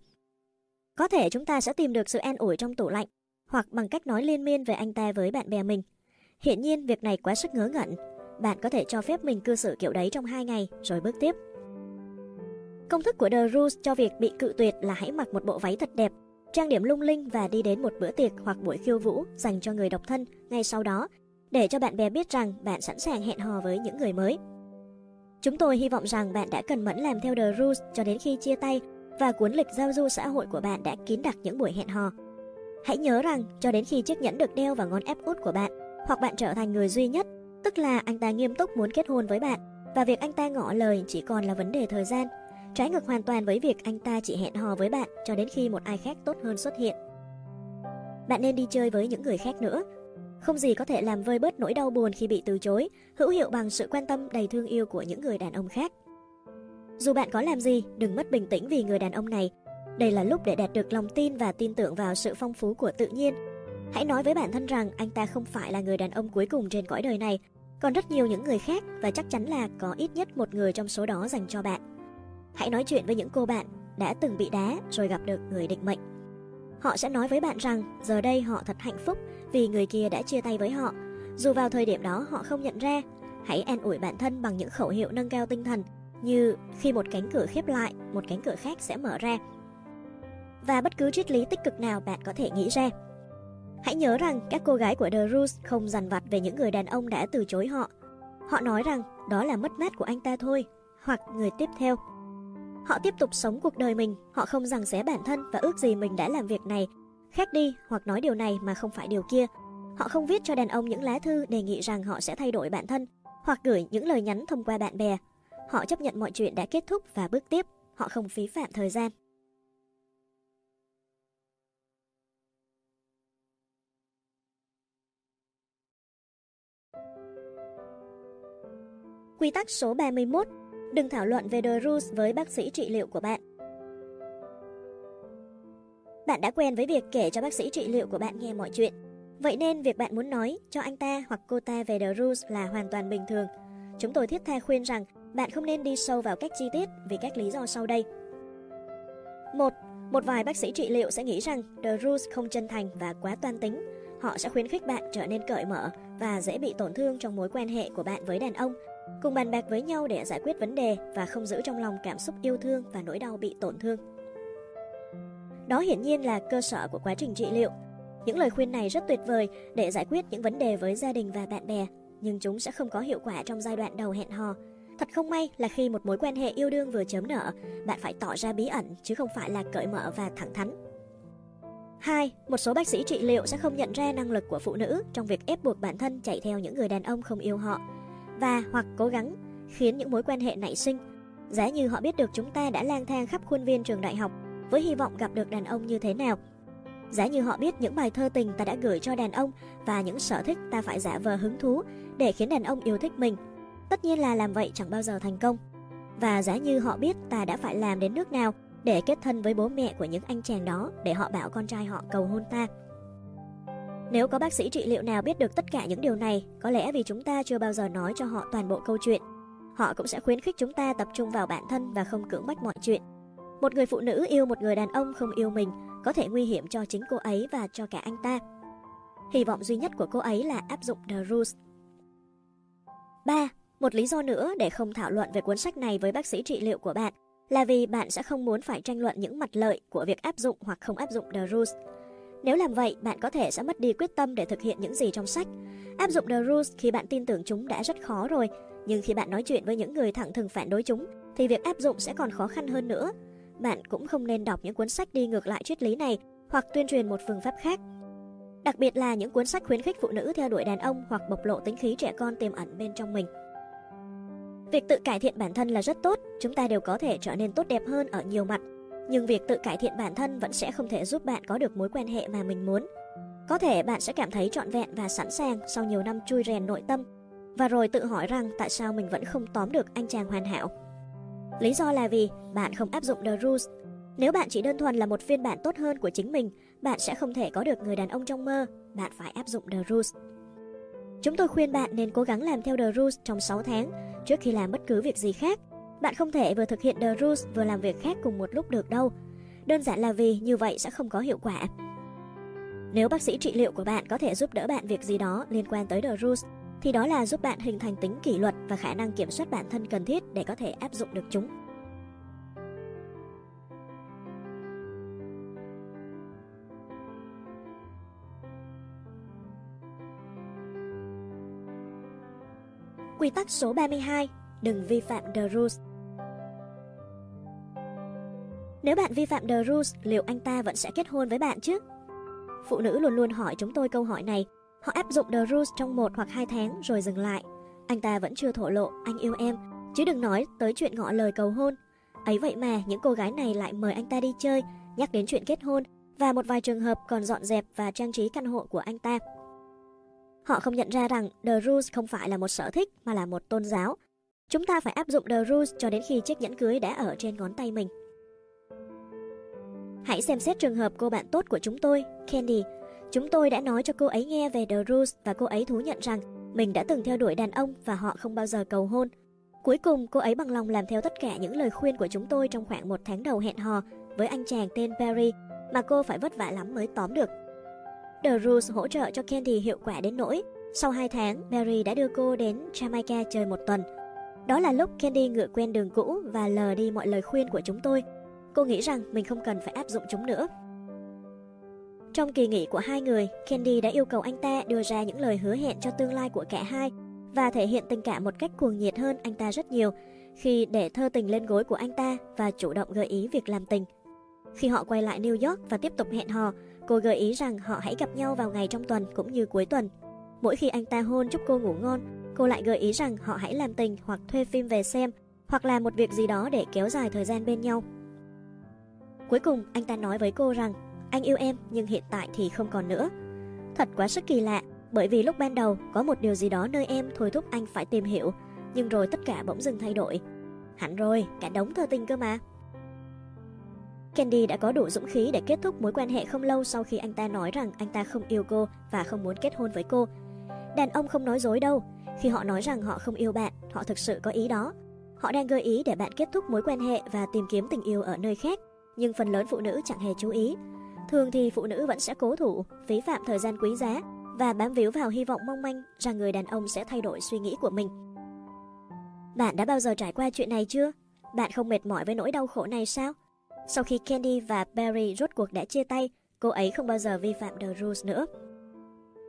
Có thể chúng ta sẽ tìm được sự an ủi trong tủ lạnh, hoặc bằng cách nói liên miên về anh ta với bạn bè mình. Hiện nhiên việc này quá sức ngớ ngẩn. Bạn có thể cho phép mình cư xử kiểu đấy trong 2 ngày rồi bước tiếp. Công thức của The Rules cho việc bị cự tuyệt là hãy mặc một bộ váy thật đẹp, trang điểm lung linh và đi đến một bữa tiệc hoặc buổi khiêu vũ dành cho người độc thân ngay sau đó, để cho bạn bè biết rằng bạn sẵn sàng hẹn hò với những người mới. Chúng tôi hy vọng rằng bạn đã cần mẫn làm theo The Rules cho đến khi chia tay và cuốn lịch giao du xã hội của bạn đã kín đặc những buổi hẹn hò. Hãy nhớ rằng cho đến khi chiếc nhẫn được đeo vào ngón ép út của bạn, hoặc bạn trở thành người duy nhất, tức là anh ta nghiêm túc muốn kết hôn với bạn, và việc anh ta ngỏ lời chỉ còn là vấn đề thời gian, trái ngược hoàn toàn với việc anh ta chỉ hẹn hò với bạn cho đến khi một ai khác tốt hơn xuất hiện. Bạn nên đi chơi với những người khác nữa. Không gì có thể làm vơi bớt nỗi đau buồn khi bị từ chối, hữu hiệu bằng sự quan tâm đầy thương yêu của những người đàn ông khác. Dù bạn có làm gì, đừng mất bình tĩnh vì người đàn ông này. Đây là lúc để đạt được lòng tin và tin tưởng vào sự phong phú của tự nhiên. Hãy nói với bản thân rằng anh ta không phải là người đàn ông cuối cùng trên cõi đời này, còn rất nhiều những người khác và chắc chắn là có ít nhất một người trong số đó dành cho bạn. Hãy nói chuyện với những cô bạn đã từng bị đá rồi gặp được người định mệnh. Họ sẽ nói với bạn rằng giờ đây họ thật hạnh phúc vì người kia đã chia tay với họ. Dù vào thời điểm đó họ không nhận ra, hãy an ủi bản thân bằng những khẩu hiệu nâng cao tinh thần như khi một cánh cửa khép lại, một cánh cửa khác sẽ mở ra. Và bất cứ triết lý tích cực nào bạn có thể nghĩ ra. Hãy nhớ rằng các cô gái của The Rose không dằn vặt về những người đàn ông đã từ chối họ. Họ nói rằng đó là mất mát của anh ta thôi, hoặc người tiếp theo. Họ tiếp tục sống cuộc đời mình, họ không rằng xé bản thân và ước gì mình đã làm việc này, khác đi hoặc nói điều này mà không phải điều kia. Họ không viết cho đàn ông những lá thư đề nghị rằng họ sẽ thay đổi bản thân, hoặc gửi những lời nhắn thông qua bạn bè, Họ chấp nhận mọi chuyện đã kết thúc và bước tiếp, họ không phí phạm thời gian. Quy tắc số 31 Đừng thảo luận về The Rules với bác sĩ trị liệu của bạn. Bạn đã quen với việc kể cho bác sĩ trị liệu của bạn nghe mọi chuyện. Vậy nên việc bạn muốn nói cho anh ta hoặc cô ta về The Rules là hoàn toàn bình thường. Chúng tôi thiết tha khuyên rằng bạn không nên đi sâu vào các chi tiết vì các lý do sau đây. Một, một vài bác sĩ trị liệu sẽ nghĩ rằng The Rules không chân thành và quá toan tính. Họ sẽ khuyến khích bạn trở nên cởi mở và dễ bị tổn thương trong mối quan hệ của bạn với đàn ông, cùng bàn bạc với nhau để giải quyết vấn đề và không giữ trong lòng cảm xúc yêu thương và nỗi đau bị tổn thương. Đó hiển nhiên là cơ sở của quá trình trị liệu. Những lời khuyên này rất tuyệt vời để giải quyết những vấn đề với gia đình và bạn bè, nhưng chúng sẽ không có hiệu quả trong giai đoạn đầu hẹn hò Thật không may là khi một mối quan hệ yêu đương vừa chớm nở, bạn phải tỏ ra bí ẩn chứ không phải là cởi mở và thẳng thắn. 2. Một số bác sĩ trị liệu sẽ không nhận ra năng lực của phụ nữ trong việc ép buộc bản thân chạy theo những người đàn ông không yêu họ và hoặc cố gắng khiến những mối quan hệ nảy sinh. Giá như họ biết được chúng ta đã lang thang khắp khuôn viên trường đại học với hy vọng gặp được đàn ông như thế nào. Giá như họ biết những bài thơ tình ta đã gửi cho đàn ông và những sở thích ta phải giả vờ hứng thú để khiến đàn ông yêu thích mình Tất nhiên là làm vậy chẳng bao giờ thành công. Và giá như họ biết ta đã phải làm đến nước nào để kết thân với bố mẹ của những anh chàng đó để họ bảo con trai họ cầu hôn ta. Nếu có bác sĩ trị liệu nào biết được tất cả những điều này, có lẽ vì chúng ta chưa bao giờ nói cho họ toàn bộ câu chuyện, họ cũng sẽ khuyến khích chúng ta tập trung vào bản thân và không cưỡng bách mọi chuyện. Một người phụ nữ yêu một người đàn ông không yêu mình có thể nguy hiểm cho chính cô ấy và cho cả anh ta. Hy vọng duy nhất của cô ấy là áp dụng The Rules. 3. Một lý do nữa để không thảo luận về cuốn sách này với bác sĩ trị liệu của bạn là vì bạn sẽ không muốn phải tranh luận những mặt lợi của việc áp dụng hoặc không áp dụng The Rules. Nếu làm vậy, bạn có thể sẽ mất đi quyết tâm để thực hiện những gì trong sách. Áp dụng The Rules khi bạn tin tưởng chúng đã rất khó rồi, nhưng khi bạn nói chuyện với những người thẳng thừng phản đối chúng, thì việc áp dụng sẽ còn khó khăn hơn nữa. Bạn cũng không nên đọc những cuốn sách đi ngược lại triết lý này hoặc tuyên truyền một phương pháp khác. Đặc biệt là những cuốn sách khuyến khích phụ nữ theo đuổi đàn ông hoặc bộc lộ tính khí trẻ con tiềm ẩn bên trong mình. Việc tự cải thiện bản thân là rất tốt, chúng ta đều có thể trở nên tốt đẹp hơn ở nhiều mặt. Nhưng việc tự cải thiện bản thân vẫn sẽ không thể giúp bạn có được mối quan hệ mà mình muốn. Có thể bạn sẽ cảm thấy trọn vẹn và sẵn sàng sau nhiều năm chui rèn nội tâm, và rồi tự hỏi rằng tại sao mình vẫn không tóm được anh chàng hoàn hảo. Lý do là vì bạn không áp dụng The Rules. Nếu bạn chỉ đơn thuần là một phiên bản tốt hơn của chính mình, bạn sẽ không thể có được người đàn ông trong mơ. Bạn phải áp dụng The Rules. Chúng tôi khuyên bạn nên cố gắng làm theo The Rules trong 6 tháng trước khi làm bất cứ việc gì khác. Bạn không thể vừa thực hiện The Rules vừa làm việc khác cùng một lúc được đâu. Đơn giản là vì như vậy sẽ không có hiệu quả. Nếu bác sĩ trị liệu của bạn có thể giúp đỡ bạn việc gì đó liên quan tới The Rules, thì đó là giúp bạn hình thành tính kỷ luật và khả năng kiểm soát bản thân cần thiết để có thể áp dụng được chúng. Quy tắc số 32 Đừng vi phạm The Rules Nếu bạn vi phạm The Rules, liệu anh ta vẫn sẽ kết hôn với bạn chứ? Phụ nữ luôn luôn hỏi chúng tôi câu hỏi này. Họ áp dụng The Rules trong một hoặc hai tháng rồi dừng lại. Anh ta vẫn chưa thổ lộ anh yêu em, chứ đừng nói tới chuyện ngỏ lời cầu hôn. Ấy vậy mà những cô gái này lại mời anh ta đi chơi, nhắc đến chuyện kết hôn và một vài trường hợp còn dọn dẹp và trang trí căn hộ của anh ta. Họ không nhận ra rằng The Rules không phải là một sở thích mà là một tôn giáo. Chúng ta phải áp dụng The Rules cho đến khi chiếc nhẫn cưới đã ở trên ngón tay mình. Hãy xem xét trường hợp cô bạn tốt của chúng tôi, Candy. Chúng tôi đã nói cho cô ấy nghe về The Rules và cô ấy thú nhận rằng mình đã từng theo đuổi đàn ông và họ không bao giờ cầu hôn. Cuối cùng, cô ấy bằng lòng làm theo tất cả những lời khuyên của chúng tôi trong khoảng một tháng đầu hẹn hò với anh chàng tên Barry, mà cô phải vất vả lắm mới tóm được. The Rules hỗ trợ cho Candy hiệu quả đến nỗi sau 2 tháng, Barry đã đưa cô đến Jamaica chơi một tuần. Đó là lúc Candy ngựa quen đường cũ và lờ đi mọi lời khuyên của chúng tôi. Cô nghĩ rằng mình không cần phải áp dụng chúng nữa. Trong kỳ nghỉ của hai người, Candy đã yêu cầu anh ta đưa ra những lời hứa hẹn cho tương lai của cả hai và thể hiện tình cảm một cách cuồng nhiệt hơn anh ta rất nhiều khi để thơ tình lên gối của anh ta và chủ động gợi ý việc làm tình. Khi họ quay lại New York và tiếp tục hẹn hò, Cô gợi ý rằng họ hãy gặp nhau vào ngày trong tuần cũng như cuối tuần. Mỗi khi anh ta hôn chúc cô ngủ ngon, cô lại gợi ý rằng họ hãy làm tình hoặc thuê phim về xem, hoặc làm một việc gì đó để kéo dài thời gian bên nhau. Cuối cùng, anh ta nói với cô rằng, anh yêu em nhưng hiện tại thì không còn nữa. Thật quá sức kỳ lạ, bởi vì lúc ban đầu có một điều gì đó nơi em thôi thúc anh phải tìm hiểu, nhưng rồi tất cả bỗng dừng thay đổi. Hẳn rồi, cả đống thơ tình cơ mà. Candy đã có đủ dũng khí để kết thúc mối quan hệ không lâu sau khi anh ta nói rằng anh ta không yêu cô và không muốn kết hôn với cô. Đàn ông không nói dối đâu, khi họ nói rằng họ không yêu bạn, họ thực sự có ý đó. Họ đang gợi ý để bạn kết thúc mối quan hệ và tìm kiếm tình yêu ở nơi khác, nhưng phần lớn phụ nữ chẳng hề chú ý. Thường thì phụ nữ vẫn sẽ cố thủ, phí phạm thời gian quý giá và bám víu vào hy vọng mong manh rằng người đàn ông sẽ thay đổi suy nghĩ của mình. Bạn đã bao giờ trải qua chuyện này chưa? Bạn không mệt mỏi với nỗi đau khổ này sao? Sau khi Candy và Barry rốt cuộc đã chia tay, cô ấy không bao giờ vi phạm The Rules nữa.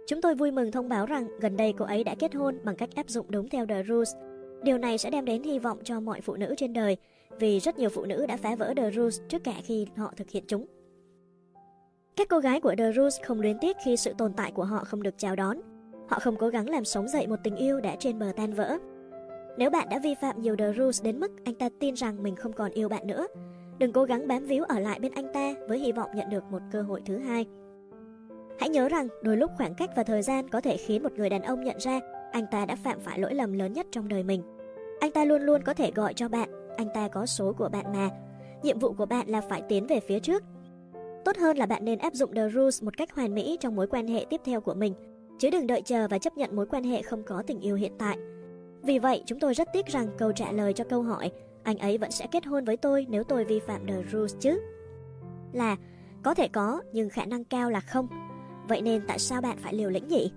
Chúng tôi vui mừng thông báo rằng gần đây cô ấy đã kết hôn bằng cách áp dụng đúng theo The Rules. Điều này sẽ đem đến hy vọng cho mọi phụ nữ trên đời, vì rất nhiều phụ nữ đã phá vỡ The Rules trước cả khi họ thực hiện chúng. Các cô gái của The Rules không luyến tiếc khi sự tồn tại của họ không được chào đón. Họ không cố gắng làm sống dậy một tình yêu đã trên bờ tan vỡ. Nếu bạn đã vi phạm nhiều The Rules đến mức anh ta tin rằng mình không còn yêu bạn nữa, Đừng cố gắng bám víu ở lại bên anh ta với hy vọng nhận được một cơ hội thứ hai. Hãy nhớ rằng đôi lúc khoảng cách và thời gian có thể khiến một người đàn ông nhận ra anh ta đã phạm phải lỗi lầm lớn nhất trong đời mình. Anh ta luôn luôn có thể gọi cho bạn, anh ta có số của bạn mà. Nhiệm vụ của bạn là phải tiến về phía trước. Tốt hơn là bạn nên áp dụng The Rules một cách hoàn mỹ trong mối quan hệ tiếp theo của mình, chứ đừng đợi chờ và chấp nhận mối quan hệ không có tình yêu hiện tại. Vì vậy, chúng tôi rất tiếc rằng câu trả lời cho câu hỏi anh ấy vẫn sẽ kết hôn với tôi nếu tôi vi phạm The Rules chứ. Là, có thể có, nhưng khả năng cao là không. Vậy nên tại sao bạn phải liều lĩnh nhỉ?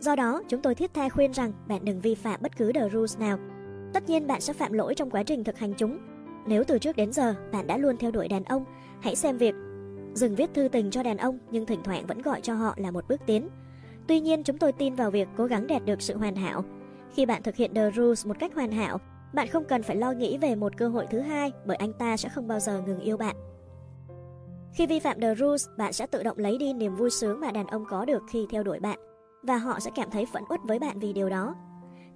Do đó, chúng tôi thiết tha khuyên rằng bạn đừng vi phạm bất cứ The Rules nào. Tất nhiên bạn sẽ phạm lỗi trong quá trình thực hành chúng. Nếu từ trước đến giờ bạn đã luôn theo đuổi đàn ông, hãy xem việc dừng viết thư tình cho đàn ông nhưng thỉnh thoảng vẫn gọi cho họ là một bước tiến. Tuy nhiên, chúng tôi tin vào việc cố gắng đạt được sự hoàn hảo. Khi bạn thực hiện The Rules một cách hoàn hảo, bạn không cần phải lo nghĩ về một cơ hội thứ hai bởi anh ta sẽ không bao giờ ngừng yêu bạn. Khi vi phạm The Rules, bạn sẽ tự động lấy đi niềm vui sướng mà đàn ông có được khi theo đuổi bạn và họ sẽ cảm thấy phẫn uất với bạn vì điều đó.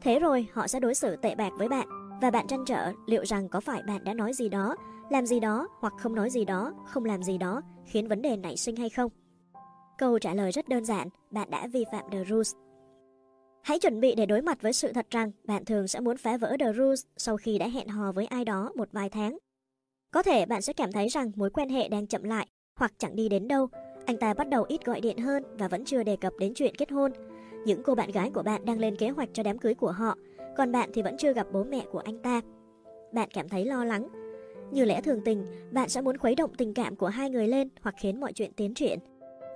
Thế rồi họ sẽ đối xử tệ bạc với bạn và bạn trăn trở liệu rằng có phải bạn đã nói gì đó, làm gì đó hoặc không nói gì đó, không làm gì đó khiến vấn đề nảy sinh hay không. Câu trả lời rất đơn giản, bạn đã vi phạm The Rules. Hãy chuẩn bị để đối mặt với sự thật rằng bạn thường sẽ muốn phá vỡ The Rules sau khi đã hẹn hò với ai đó một vài tháng. Có thể bạn sẽ cảm thấy rằng mối quan hệ đang chậm lại hoặc chẳng đi đến đâu anh ta bắt đầu ít gọi điện hơn và vẫn chưa đề cập đến chuyện kết hôn. Những cô bạn gái của bạn đang lên kế hoạch cho đám cưới của họ, còn bạn thì vẫn chưa gặp bố mẹ của anh ta. Bạn cảm thấy lo lắng. Như lẽ thường tình, bạn sẽ muốn khuấy động tình cảm của hai người lên hoặc khiến mọi chuyện tiến triển.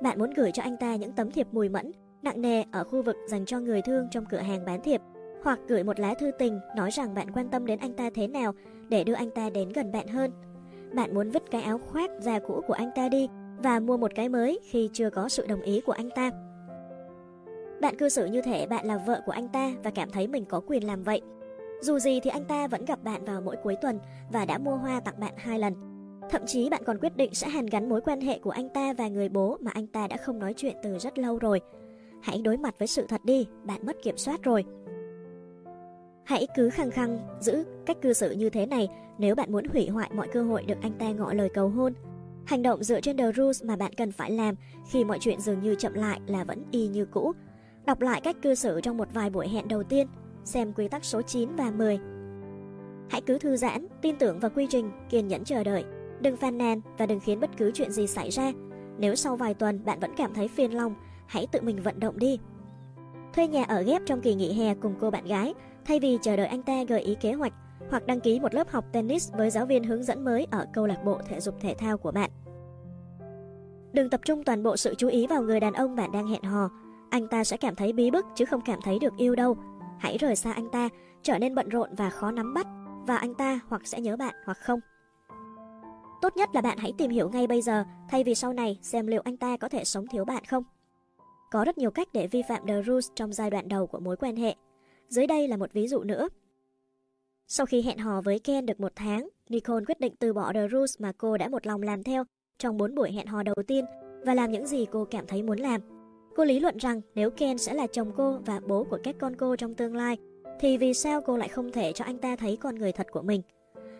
Bạn muốn gửi cho anh ta những tấm thiệp mùi mẫn, nặng nề ở khu vực dành cho người thương trong cửa hàng bán thiệp, hoặc gửi một lá thư tình nói rằng bạn quan tâm đến anh ta thế nào để đưa anh ta đến gần bạn hơn. Bạn muốn vứt cái áo khoác già cũ của anh ta đi và mua một cái mới khi chưa có sự đồng ý của anh ta. Bạn cư xử như thể bạn là vợ của anh ta và cảm thấy mình có quyền làm vậy. Dù gì thì anh ta vẫn gặp bạn vào mỗi cuối tuần và đã mua hoa tặng bạn hai lần. Thậm chí bạn còn quyết định sẽ hàn gắn mối quan hệ của anh ta và người bố mà anh ta đã không nói chuyện từ rất lâu rồi. Hãy đối mặt với sự thật đi, bạn mất kiểm soát rồi. Hãy cứ khăng khăng giữ cách cư xử như thế này nếu bạn muốn hủy hoại mọi cơ hội được anh ta ngỏ lời cầu hôn. Hành động dựa trên the rules mà bạn cần phải làm khi mọi chuyện dường như chậm lại là vẫn y như cũ. Đọc lại cách cư xử trong một vài buổi hẹn đầu tiên, xem quy tắc số 9 và 10. Hãy cứ thư giãn, tin tưởng vào quy trình, kiên nhẫn chờ đợi. Đừng phàn nàn và đừng khiến bất cứ chuyện gì xảy ra. Nếu sau vài tuần bạn vẫn cảm thấy phiền lòng, hãy tự mình vận động đi. Thuê nhà ở ghép trong kỳ nghỉ hè cùng cô bạn gái, thay vì chờ đợi anh ta gợi ý kế hoạch, hoặc đăng ký một lớp học tennis với giáo viên hướng dẫn mới ở câu lạc bộ thể dục thể thao của bạn. Đừng tập trung toàn bộ sự chú ý vào người đàn ông bạn đang hẹn hò. Anh ta sẽ cảm thấy bí bức chứ không cảm thấy được yêu đâu. Hãy rời xa anh ta, trở nên bận rộn và khó nắm bắt, và anh ta hoặc sẽ nhớ bạn hoặc không. Tốt nhất là bạn hãy tìm hiểu ngay bây giờ, thay vì sau này xem liệu anh ta có thể sống thiếu bạn không. Có rất nhiều cách để vi phạm The Rules trong giai đoạn đầu của mối quan hệ. Dưới đây là một ví dụ nữa. Sau khi hẹn hò với Ken được một tháng, Nicole quyết định từ bỏ The Rules mà cô đã một lòng làm theo trong 4 buổi hẹn hò đầu tiên và làm những gì cô cảm thấy muốn làm. Cô lý luận rằng nếu Ken sẽ là chồng cô và bố của các con cô trong tương lai, thì vì sao cô lại không thể cho anh ta thấy con người thật của mình?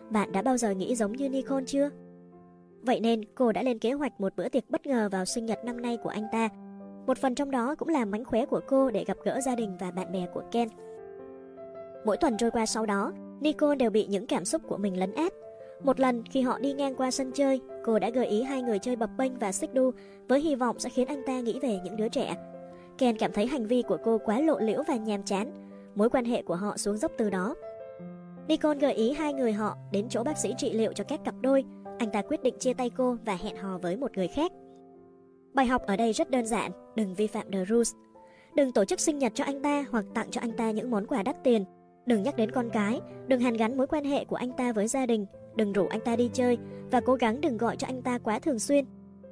Bạn đã bao giờ nghĩ giống như Nicole chưa? Vậy nên cô đã lên kế hoạch một bữa tiệc bất ngờ vào sinh nhật năm nay của anh ta. Một phần trong đó cũng là mánh khóe của cô để gặp gỡ gia đình và bạn bè của Ken. Mỗi tuần trôi qua sau đó, Nicole đều bị những cảm xúc của mình lấn át. Một lần khi họ đi ngang qua sân chơi, cô đã gợi ý hai người chơi bập bênh và xích đu với hy vọng sẽ khiến anh ta nghĩ về những đứa trẻ. Ken cảm thấy hành vi của cô quá lộ liễu và nhàm chán. Mối quan hệ của họ xuống dốc từ đó. Nicole gợi ý hai người họ đến chỗ bác sĩ trị liệu cho các cặp đôi. Anh ta quyết định chia tay cô và hẹn hò với một người khác. Bài học ở đây rất đơn giản, đừng vi phạm the rules. Đừng tổ chức sinh nhật cho anh ta hoặc tặng cho anh ta những món quà đắt tiền Đừng nhắc đến con cái, đừng hàn gắn mối quan hệ của anh ta với gia đình, đừng rủ anh ta đi chơi và cố gắng đừng gọi cho anh ta quá thường xuyên.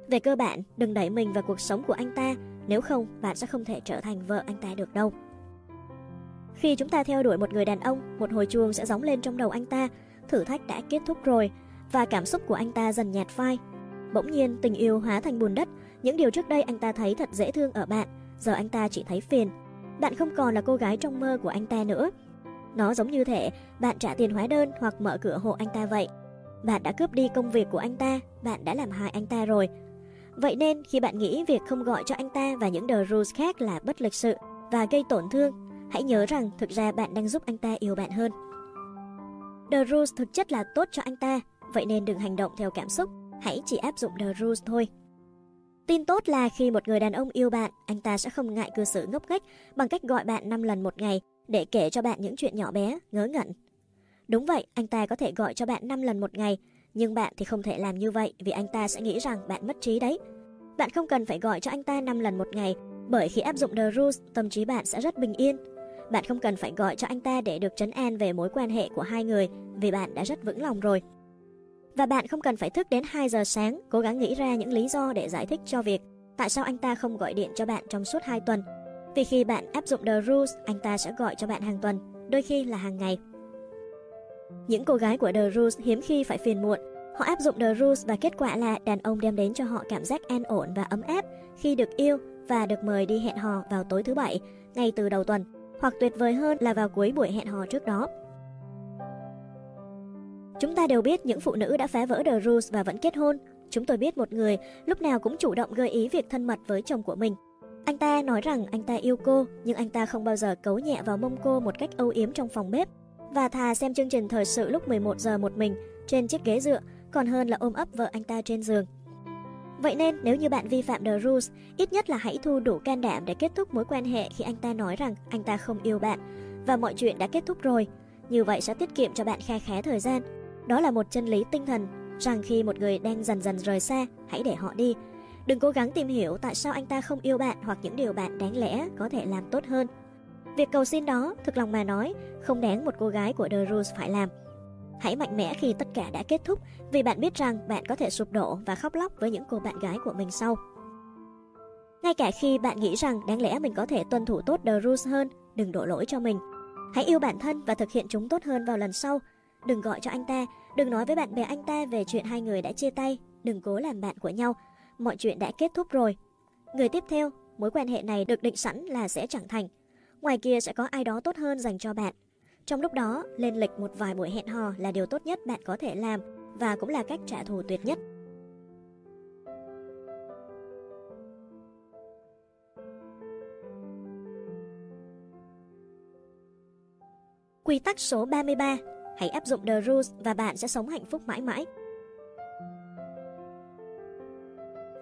Về cơ bản, đừng đẩy mình vào cuộc sống của anh ta, nếu không bạn sẽ không thể trở thành vợ anh ta được đâu. Khi chúng ta theo đuổi một người đàn ông, một hồi chuông sẽ gióng lên trong đầu anh ta, thử thách đã kết thúc rồi và cảm xúc của anh ta dần nhạt phai. Bỗng nhiên tình yêu hóa thành bùn đất, những điều trước đây anh ta thấy thật dễ thương ở bạn, giờ anh ta chỉ thấy phiền. Bạn không còn là cô gái trong mơ của anh ta nữa. Nó giống như thể bạn trả tiền hóa đơn hoặc mở cửa hộ anh ta vậy. Bạn đã cướp đi công việc của anh ta, bạn đã làm hại anh ta rồi. Vậy nên khi bạn nghĩ việc không gọi cho anh ta và những The Rules khác là bất lịch sự và gây tổn thương, hãy nhớ rằng thực ra bạn đang giúp anh ta yêu bạn hơn. The Rules thực chất là tốt cho anh ta, vậy nên đừng hành động theo cảm xúc, hãy chỉ áp dụng the rules thôi. Tin tốt là khi một người đàn ông yêu bạn, anh ta sẽ không ngại cư xử ngốc nghếch bằng cách gọi bạn 5 lần một ngày để kể cho bạn những chuyện nhỏ bé, ngớ ngẩn. Đúng vậy, anh ta có thể gọi cho bạn 5 lần một ngày, nhưng bạn thì không thể làm như vậy vì anh ta sẽ nghĩ rằng bạn mất trí đấy. Bạn không cần phải gọi cho anh ta 5 lần một ngày, bởi khi áp dụng The Rules, tâm trí bạn sẽ rất bình yên. Bạn không cần phải gọi cho anh ta để được trấn an về mối quan hệ của hai người vì bạn đã rất vững lòng rồi. Và bạn không cần phải thức đến 2 giờ sáng cố gắng nghĩ ra những lý do để giải thích cho việc tại sao anh ta không gọi điện cho bạn trong suốt 2 tuần. Vì khi bạn áp dụng The Rules, anh ta sẽ gọi cho bạn hàng tuần, đôi khi là hàng ngày. Những cô gái của The Rules hiếm khi phải phiền muộn. Họ áp dụng The Rules và kết quả là đàn ông đem đến cho họ cảm giác an ổn và ấm áp khi được yêu và được mời đi hẹn hò vào tối thứ bảy, ngay từ đầu tuần, hoặc tuyệt vời hơn là vào cuối buổi hẹn hò trước đó. Chúng ta đều biết những phụ nữ đã phá vỡ The Rules và vẫn kết hôn. Chúng tôi biết một người lúc nào cũng chủ động gợi ý việc thân mật với chồng của mình. Anh ta nói rằng anh ta yêu cô, nhưng anh ta không bao giờ cấu nhẹ vào mông cô một cách âu yếm trong phòng bếp và thà xem chương trình thời sự lúc 11 giờ một mình trên chiếc ghế dựa còn hơn là ôm ấp vợ anh ta trên giường. Vậy nên nếu như bạn vi phạm The Rules, ít nhất là hãy thu đủ can đảm để kết thúc mối quan hệ khi anh ta nói rằng anh ta không yêu bạn và mọi chuyện đã kết thúc rồi. Như vậy sẽ tiết kiệm cho bạn kha khá thời gian. Đó là một chân lý tinh thần rằng khi một người đang dần dần rời xa, hãy để họ đi. Đừng cố gắng tìm hiểu tại sao anh ta không yêu bạn hoặc những điều bạn đáng lẽ có thể làm tốt hơn. Việc cầu xin đó, thực lòng mà nói, không đáng một cô gái của The Rules phải làm. Hãy mạnh mẽ khi tất cả đã kết thúc vì bạn biết rằng bạn có thể sụp đổ và khóc lóc với những cô bạn gái của mình sau. Ngay cả khi bạn nghĩ rằng đáng lẽ mình có thể tuân thủ tốt The Rules hơn, đừng đổ lỗi cho mình. Hãy yêu bản thân và thực hiện chúng tốt hơn vào lần sau. Đừng gọi cho anh ta, đừng nói với bạn bè anh ta về chuyện hai người đã chia tay, đừng cố làm bạn của nhau. Mọi chuyện đã kết thúc rồi. Người tiếp theo, mối quan hệ này được định sẵn là sẽ chẳng thành. Ngoài kia sẽ có ai đó tốt hơn dành cho bạn. Trong lúc đó, lên lịch một vài buổi hẹn hò là điều tốt nhất bạn có thể làm và cũng là cách trả thù tuyệt nhất. Quy tắc số 33 Hãy áp dụng The Rules và bạn sẽ sống hạnh phúc mãi mãi.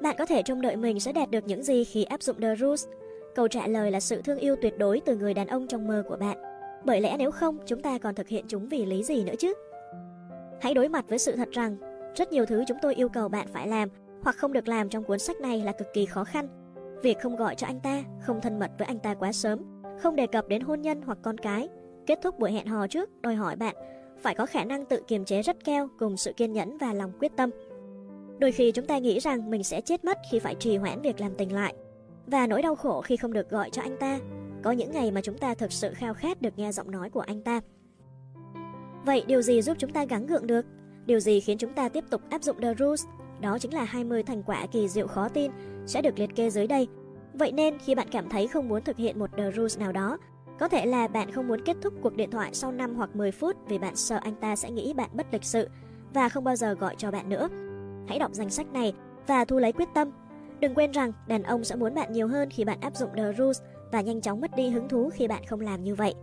Bạn có thể trông đợi mình sẽ đạt được những gì khi áp dụng The Rules. Câu trả lời là sự thương yêu tuyệt đối từ người đàn ông trong mơ của bạn. Bởi lẽ nếu không, chúng ta còn thực hiện chúng vì lý gì nữa chứ? Hãy đối mặt với sự thật rằng, rất nhiều thứ chúng tôi yêu cầu bạn phải làm hoặc không được làm trong cuốn sách này là cực kỳ khó khăn. Việc không gọi cho anh ta, không thân mật với anh ta quá sớm, không đề cập đến hôn nhân hoặc con cái, kết thúc buổi hẹn hò trước đòi hỏi bạn phải có khả năng tự kiềm chế rất cao cùng sự kiên nhẫn và lòng quyết tâm. Đôi khi chúng ta nghĩ rằng mình sẽ chết mất khi phải trì hoãn việc làm tình lại và nỗi đau khổ khi không được gọi cho anh ta có những ngày mà chúng ta thực sự khao khát được nghe giọng nói của anh ta. Vậy điều gì giúp chúng ta gắng gượng được? Điều gì khiến chúng ta tiếp tục áp dụng The Rules? Đó chính là 20 thành quả kỳ diệu khó tin sẽ được liệt kê dưới đây. Vậy nên khi bạn cảm thấy không muốn thực hiện một The Rules nào đó, có thể là bạn không muốn kết thúc cuộc điện thoại sau 5 hoặc 10 phút vì bạn sợ anh ta sẽ nghĩ bạn bất lịch sự và không bao giờ gọi cho bạn nữa. Hãy đọc danh sách này và thu lấy quyết tâm. Đừng quên rằng đàn ông sẽ muốn bạn nhiều hơn khi bạn áp dụng The Rules và nhanh chóng mất đi hứng thú khi bạn không làm như vậy.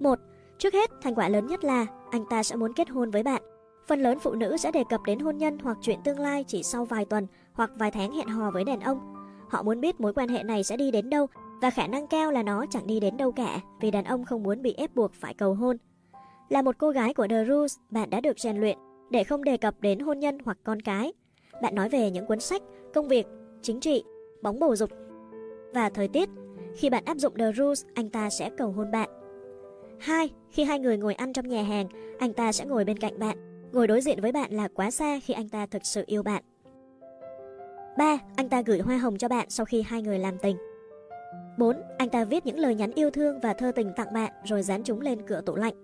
1. Trước hết, thành quả lớn nhất là anh ta sẽ muốn kết hôn với bạn. Phần lớn phụ nữ sẽ đề cập đến hôn nhân hoặc chuyện tương lai chỉ sau vài tuần hoặc vài tháng hẹn hò với đàn ông. Họ muốn biết mối quan hệ này sẽ đi đến đâu và khả năng cao là nó chẳng đi đến đâu cả vì đàn ông không muốn bị ép buộc phải cầu hôn. Là một cô gái của The Rules, bạn đã được rèn luyện để không đề cập đến hôn nhân hoặc con cái. Bạn nói về những cuốn sách, công việc, chính trị, bóng bầu dục và thời tiết. Khi bạn áp dụng The Rules, anh ta sẽ cầu hôn bạn. 2. Khi hai người ngồi ăn trong nhà hàng, anh ta sẽ ngồi bên cạnh bạn. Ngồi đối diện với bạn là quá xa khi anh ta thực sự yêu bạn. 3. Anh ta gửi hoa hồng cho bạn sau khi hai người làm tình. 4. Anh ta viết những lời nhắn yêu thương và thơ tình tặng bạn rồi dán chúng lên cửa tủ lạnh.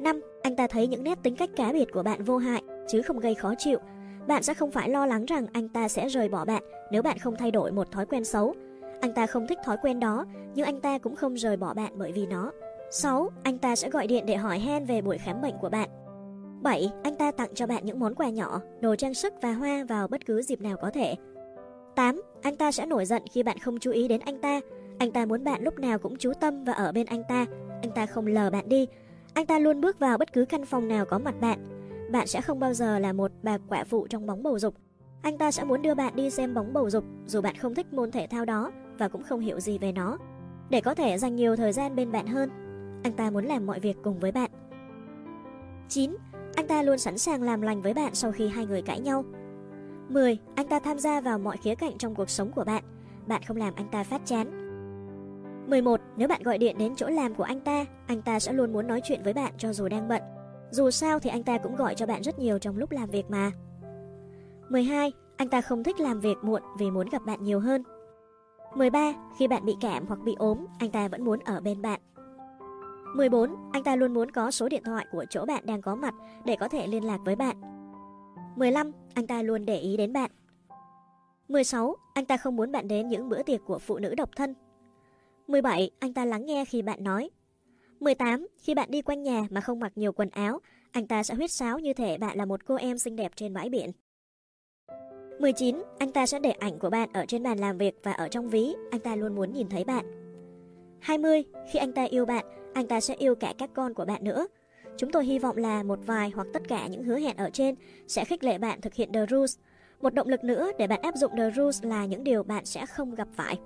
5. Anh ta thấy những nét tính cách cá biệt của bạn vô hại chứ không gây khó chịu. Bạn sẽ không phải lo lắng rằng anh ta sẽ rời bỏ bạn nếu bạn không thay đổi một thói quen xấu anh ta không thích thói quen đó, nhưng anh ta cũng không rời bỏ bạn bởi vì nó. 6. Anh ta sẽ gọi điện để hỏi han về buổi khám bệnh của bạn. 7. Anh ta tặng cho bạn những món quà nhỏ, đồ trang sức và hoa vào bất cứ dịp nào có thể. 8. Anh ta sẽ nổi giận khi bạn không chú ý đến anh ta. Anh ta muốn bạn lúc nào cũng chú tâm và ở bên anh ta. Anh ta không lờ bạn đi. Anh ta luôn bước vào bất cứ căn phòng nào có mặt bạn. bạn sẽ không bao giờ là một bà quả phụ trong bóng bầu dục. Anh ta sẽ muốn đưa bạn đi xem bóng bầu dục dù bạn không thích môn thể thao đó và cũng không hiểu gì về nó. Để có thể dành nhiều thời gian bên bạn hơn, anh ta muốn làm mọi việc cùng với bạn. 9. Anh ta luôn sẵn sàng làm lành với bạn sau khi hai người cãi nhau. 10. Anh ta tham gia vào mọi khía cạnh trong cuộc sống của bạn. Bạn không làm anh ta phát chán. 11. Nếu bạn gọi điện đến chỗ làm của anh ta, anh ta sẽ luôn muốn nói chuyện với bạn cho dù đang bận. Dù sao thì anh ta cũng gọi cho bạn rất nhiều trong lúc làm việc mà. 12. Anh ta không thích làm việc muộn vì muốn gặp bạn nhiều hơn. 13. Khi bạn bị cảm hoặc bị ốm, anh ta vẫn muốn ở bên bạn. 14. Anh ta luôn muốn có số điện thoại của chỗ bạn đang có mặt để có thể liên lạc với bạn. 15. Anh ta luôn để ý đến bạn. 16. Anh ta không muốn bạn đến những bữa tiệc của phụ nữ độc thân. 17. Anh ta lắng nghe khi bạn nói. 18. Khi bạn đi quanh nhà mà không mặc nhiều quần áo, anh ta sẽ huyết sáo như thể bạn là một cô em xinh đẹp trên bãi biển. 19. Anh ta sẽ để ảnh của bạn ở trên bàn làm việc và ở trong ví, anh ta luôn muốn nhìn thấy bạn. 20. Khi anh ta yêu bạn, anh ta sẽ yêu cả các con của bạn nữa. Chúng tôi hy vọng là một vài hoặc tất cả những hứa hẹn ở trên sẽ khích lệ bạn thực hiện The Rules. Một động lực nữa để bạn áp dụng The Rules là những điều bạn sẽ không gặp phải.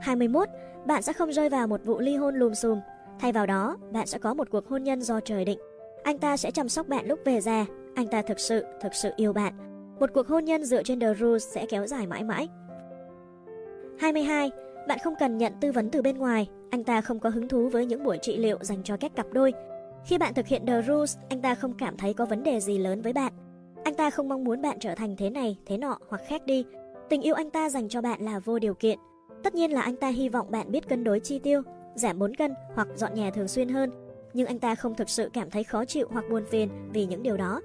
21. Bạn sẽ không rơi vào một vụ ly hôn lùm xùm. Thay vào đó, bạn sẽ có một cuộc hôn nhân do trời định. Anh ta sẽ chăm sóc bạn lúc về già. Anh ta thực sự, thực sự yêu bạn. Một cuộc hôn nhân dựa trên The Rules sẽ kéo dài mãi mãi. 22. Bạn không cần nhận tư vấn từ bên ngoài. Anh ta không có hứng thú với những buổi trị liệu dành cho các cặp đôi. Khi bạn thực hiện The Rules, anh ta không cảm thấy có vấn đề gì lớn với bạn. Anh ta không mong muốn bạn trở thành thế này, thế nọ hoặc khác đi. Tình yêu anh ta dành cho bạn là vô điều kiện. Tất nhiên là anh ta hy vọng bạn biết cân đối chi tiêu, giảm 4 cân hoặc dọn nhà thường xuyên hơn. Nhưng anh ta không thực sự cảm thấy khó chịu hoặc buồn phiền vì những điều đó.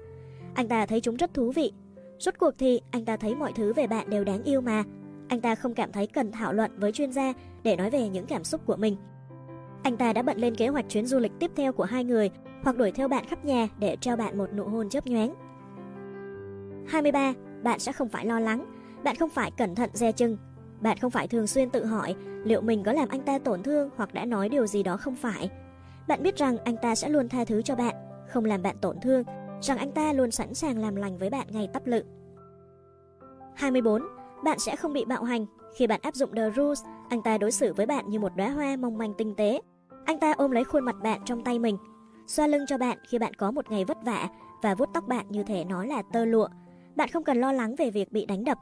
Anh ta thấy chúng rất thú vị. Rốt cuộc thì anh ta thấy mọi thứ về bạn đều đáng yêu mà. Anh ta không cảm thấy cần thảo luận với chuyên gia để nói về những cảm xúc của mình. Anh ta đã bận lên kế hoạch chuyến du lịch tiếp theo của hai người hoặc đuổi theo bạn khắp nhà để trao bạn một nụ hôn chớp nhoáng. 23. Bạn sẽ không phải lo lắng, bạn không phải cẩn thận dè chừng, bạn không phải thường xuyên tự hỏi liệu mình có làm anh ta tổn thương hoặc đã nói điều gì đó không phải. Bạn biết rằng anh ta sẽ luôn tha thứ cho bạn, không làm bạn tổn thương, rằng anh ta luôn sẵn sàng làm lành với bạn ngay tấp lự. 24. Bạn sẽ không bị bạo hành. Khi bạn áp dụng The Rules, anh ta đối xử với bạn như một đóa hoa mong manh tinh tế. Anh ta ôm lấy khuôn mặt bạn trong tay mình, xoa lưng cho bạn khi bạn có một ngày vất vả và vuốt tóc bạn như thể nó là tơ lụa. Bạn không cần lo lắng về việc bị đánh đập.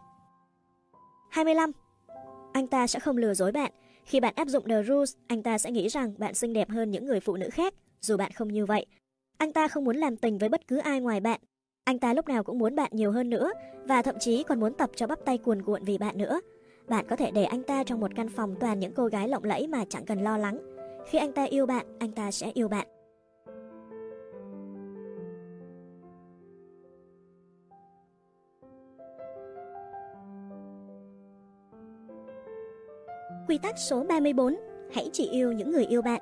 25. Anh ta sẽ không lừa dối bạn. Khi bạn áp dụng The Rules, anh ta sẽ nghĩ rằng bạn xinh đẹp hơn những người phụ nữ khác, dù bạn không như vậy. Anh ta không muốn làm tình với bất cứ ai ngoài bạn. Anh ta lúc nào cũng muốn bạn nhiều hơn nữa và thậm chí còn muốn tập cho bắp tay cuồn cuộn vì bạn nữa. Bạn có thể để anh ta trong một căn phòng toàn những cô gái lộng lẫy mà chẳng cần lo lắng. Khi anh ta yêu bạn, anh ta sẽ yêu bạn. Quy tắc số 34 Hãy chỉ yêu những người yêu bạn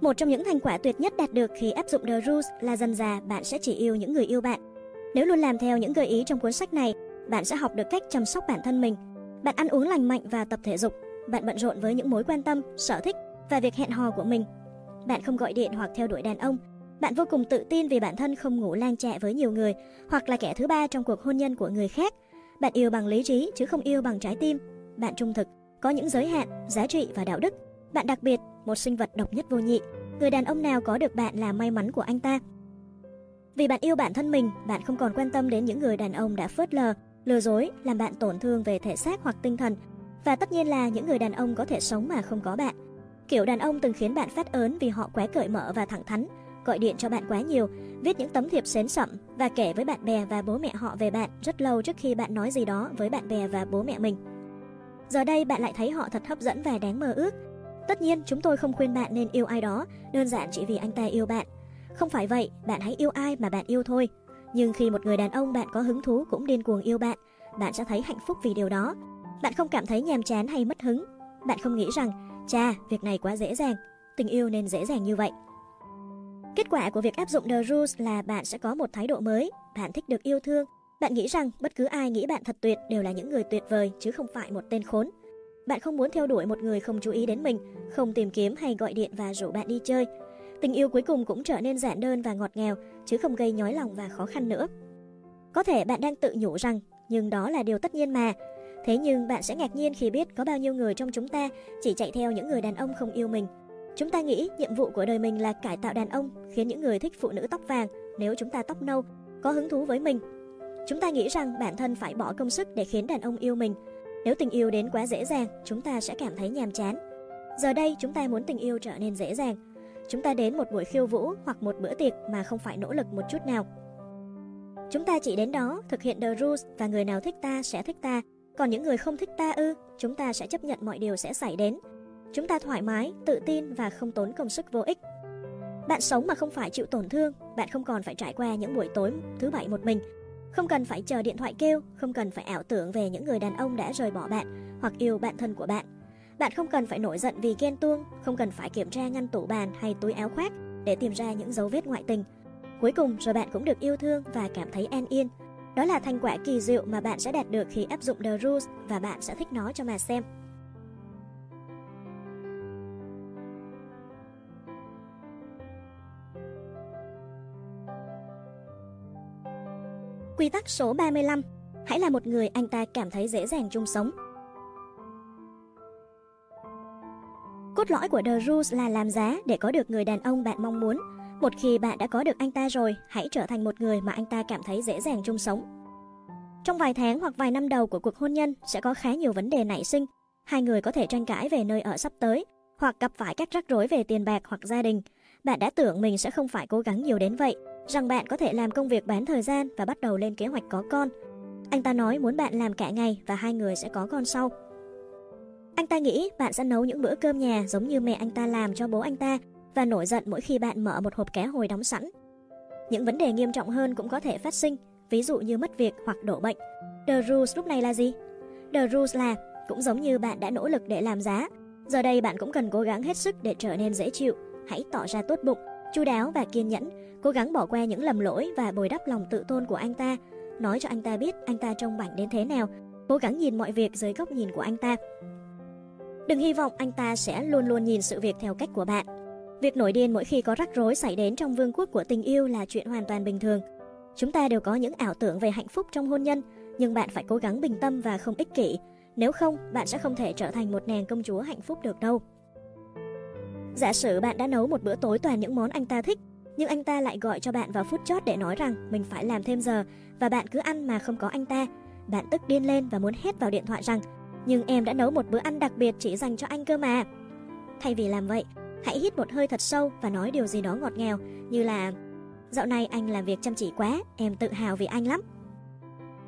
Một trong những thành quả tuyệt nhất đạt được khi áp dụng The Rules là dần dà bạn sẽ chỉ yêu những người yêu bạn. Nếu luôn làm theo những gợi ý trong cuốn sách này, bạn sẽ học được cách chăm sóc bản thân mình. Bạn ăn uống lành mạnh và tập thể dục. Bạn bận rộn với những mối quan tâm, sở thích và việc hẹn hò của mình. Bạn không gọi điện hoặc theo đuổi đàn ông. Bạn vô cùng tự tin vì bản thân không ngủ lang trẹ với nhiều người hoặc là kẻ thứ ba trong cuộc hôn nhân của người khác. Bạn yêu bằng lý trí chứ không yêu bằng trái tim. Bạn trung thực, có những giới hạn, giá trị và đạo đức. Bạn đặc biệt, một sinh vật độc nhất vô nhị. Người đàn ông nào có được bạn là may mắn của anh ta. Vì bạn yêu bản thân mình, bạn không còn quan tâm đến những người đàn ông đã phớt lờ, lừa dối, làm bạn tổn thương về thể xác hoặc tinh thần. Và tất nhiên là những người đàn ông có thể sống mà không có bạn. Kiểu đàn ông từng khiến bạn phát ớn vì họ quá cởi mở và thẳng thắn, gọi điện cho bạn quá nhiều, viết những tấm thiệp xén sậm và kể với bạn bè và bố mẹ họ về bạn rất lâu trước khi bạn nói gì đó với bạn bè và bố mẹ mình. Giờ đây bạn lại thấy họ thật hấp dẫn và đáng mơ ước. Tất nhiên, chúng tôi không khuyên bạn nên yêu ai đó, đơn giản chỉ vì anh ta yêu bạn. Không phải vậy, bạn hãy yêu ai mà bạn yêu thôi. Nhưng khi một người đàn ông bạn có hứng thú cũng điên cuồng yêu bạn, bạn sẽ thấy hạnh phúc vì điều đó. Bạn không cảm thấy nhàm chán hay mất hứng. Bạn không nghĩ rằng, cha, việc này quá dễ dàng, tình yêu nên dễ dàng như vậy. Kết quả của việc áp dụng The Rules là bạn sẽ có một thái độ mới, bạn thích được yêu thương. Bạn nghĩ rằng bất cứ ai nghĩ bạn thật tuyệt đều là những người tuyệt vời chứ không phải một tên khốn. Bạn không muốn theo đuổi một người không chú ý đến mình, không tìm kiếm hay gọi điện và rủ bạn đi chơi. Tình yêu cuối cùng cũng trở nên giản đơn và ngọt ngào, chứ không gây nhói lòng và khó khăn nữa. Có thể bạn đang tự nhủ rằng, nhưng đó là điều tất nhiên mà. Thế nhưng bạn sẽ ngạc nhiên khi biết có bao nhiêu người trong chúng ta chỉ chạy theo những người đàn ông không yêu mình. Chúng ta nghĩ nhiệm vụ của đời mình là cải tạo đàn ông, khiến những người thích phụ nữ tóc vàng nếu chúng ta tóc nâu, có hứng thú với mình. Chúng ta nghĩ rằng bản thân phải bỏ công sức để khiến đàn ông yêu mình. Nếu tình yêu đến quá dễ dàng, chúng ta sẽ cảm thấy nhàm chán. Giờ đây chúng ta muốn tình yêu trở nên dễ dàng. Chúng ta đến một buổi khiêu vũ hoặc một bữa tiệc mà không phải nỗ lực một chút nào. Chúng ta chỉ đến đó, thực hiện the rules và người nào thích ta sẽ thích ta, còn những người không thích ta ư, chúng ta sẽ chấp nhận mọi điều sẽ xảy đến. Chúng ta thoải mái, tự tin và không tốn công sức vô ích. Bạn sống mà không phải chịu tổn thương, bạn không còn phải trải qua những buổi tối thứ bảy một mình, không cần phải chờ điện thoại kêu, không cần phải ảo tưởng về những người đàn ông đã rời bỏ bạn hoặc yêu bạn thân của bạn. Bạn không cần phải nổi giận vì ghen tuông, không cần phải kiểm tra ngăn tủ bàn hay túi áo khoác để tìm ra những dấu vết ngoại tình. Cuối cùng rồi bạn cũng được yêu thương và cảm thấy an yên. Đó là thành quả kỳ diệu mà bạn sẽ đạt được khi áp dụng The Rules và bạn sẽ thích nó cho mà xem. Quy tắc số 35 Hãy là một người anh ta cảm thấy dễ dàng chung sống. Cốt lõi của The Rules là làm giá để có được người đàn ông bạn mong muốn. Một khi bạn đã có được anh ta rồi, hãy trở thành một người mà anh ta cảm thấy dễ dàng chung sống. Trong vài tháng hoặc vài năm đầu của cuộc hôn nhân sẽ có khá nhiều vấn đề nảy sinh. Hai người có thể tranh cãi về nơi ở sắp tới, hoặc gặp phải các rắc rối về tiền bạc hoặc gia đình. Bạn đã tưởng mình sẽ không phải cố gắng nhiều đến vậy, rằng bạn có thể làm công việc bán thời gian và bắt đầu lên kế hoạch có con. Anh ta nói muốn bạn làm cả ngày và hai người sẽ có con sau. Anh ta nghĩ bạn sẽ nấu những bữa cơm nhà giống như mẹ anh ta làm cho bố anh ta và nổi giận mỗi khi bạn mở một hộp cá hồi đóng sẵn. Những vấn đề nghiêm trọng hơn cũng có thể phát sinh, ví dụ như mất việc hoặc đổ bệnh. The rules lúc này là gì? The rules là cũng giống như bạn đã nỗ lực để làm giá, giờ đây bạn cũng cần cố gắng hết sức để trở nên dễ chịu. Hãy tỏ ra tốt bụng, chu đáo và kiên nhẫn, cố gắng bỏ qua những lầm lỗi và bồi đắp lòng tự tôn của anh ta, nói cho anh ta biết anh ta trông bảnh đến thế nào, cố gắng nhìn mọi việc dưới góc nhìn của anh ta. Đừng hy vọng anh ta sẽ luôn luôn nhìn sự việc theo cách của bạn. Việc nổi điên mỗi khi có rắc rối xảy đến trong vương quốc của tình yêu là chuyện hoàn toàn bình thường. Chúng ta đều có những ảo tưởng về hạnh phúc trong hôn nhân, nhưng bạn phải cố gắng bình tâm và không ích kỷ. Nếu không, bạn sẽ không thể trở thành một nàng công chúa hạnh phúc được đâu. Giả sử bạn đã nấu một bữa tối toàn những món anh ta thích, nhưng anh ta lại gọi cho bạn vào phút chót để nói rằng mình phải làm thêm giờ và bạn cứ ăn mà không có anh ta. Bạn tức điên lên và muốn hét vào điện thoại rằng nhưng em đã nấu một bữa ăn đặc biệt chỉ dành cho anh cơ mà. Thay vì làm vậy, hãy hít một hơi thật sâu và nói điều gì đó ngọt ngào như là Dạo này anh làm việc chăm chỉ quá, em tự hào vì anh lắm.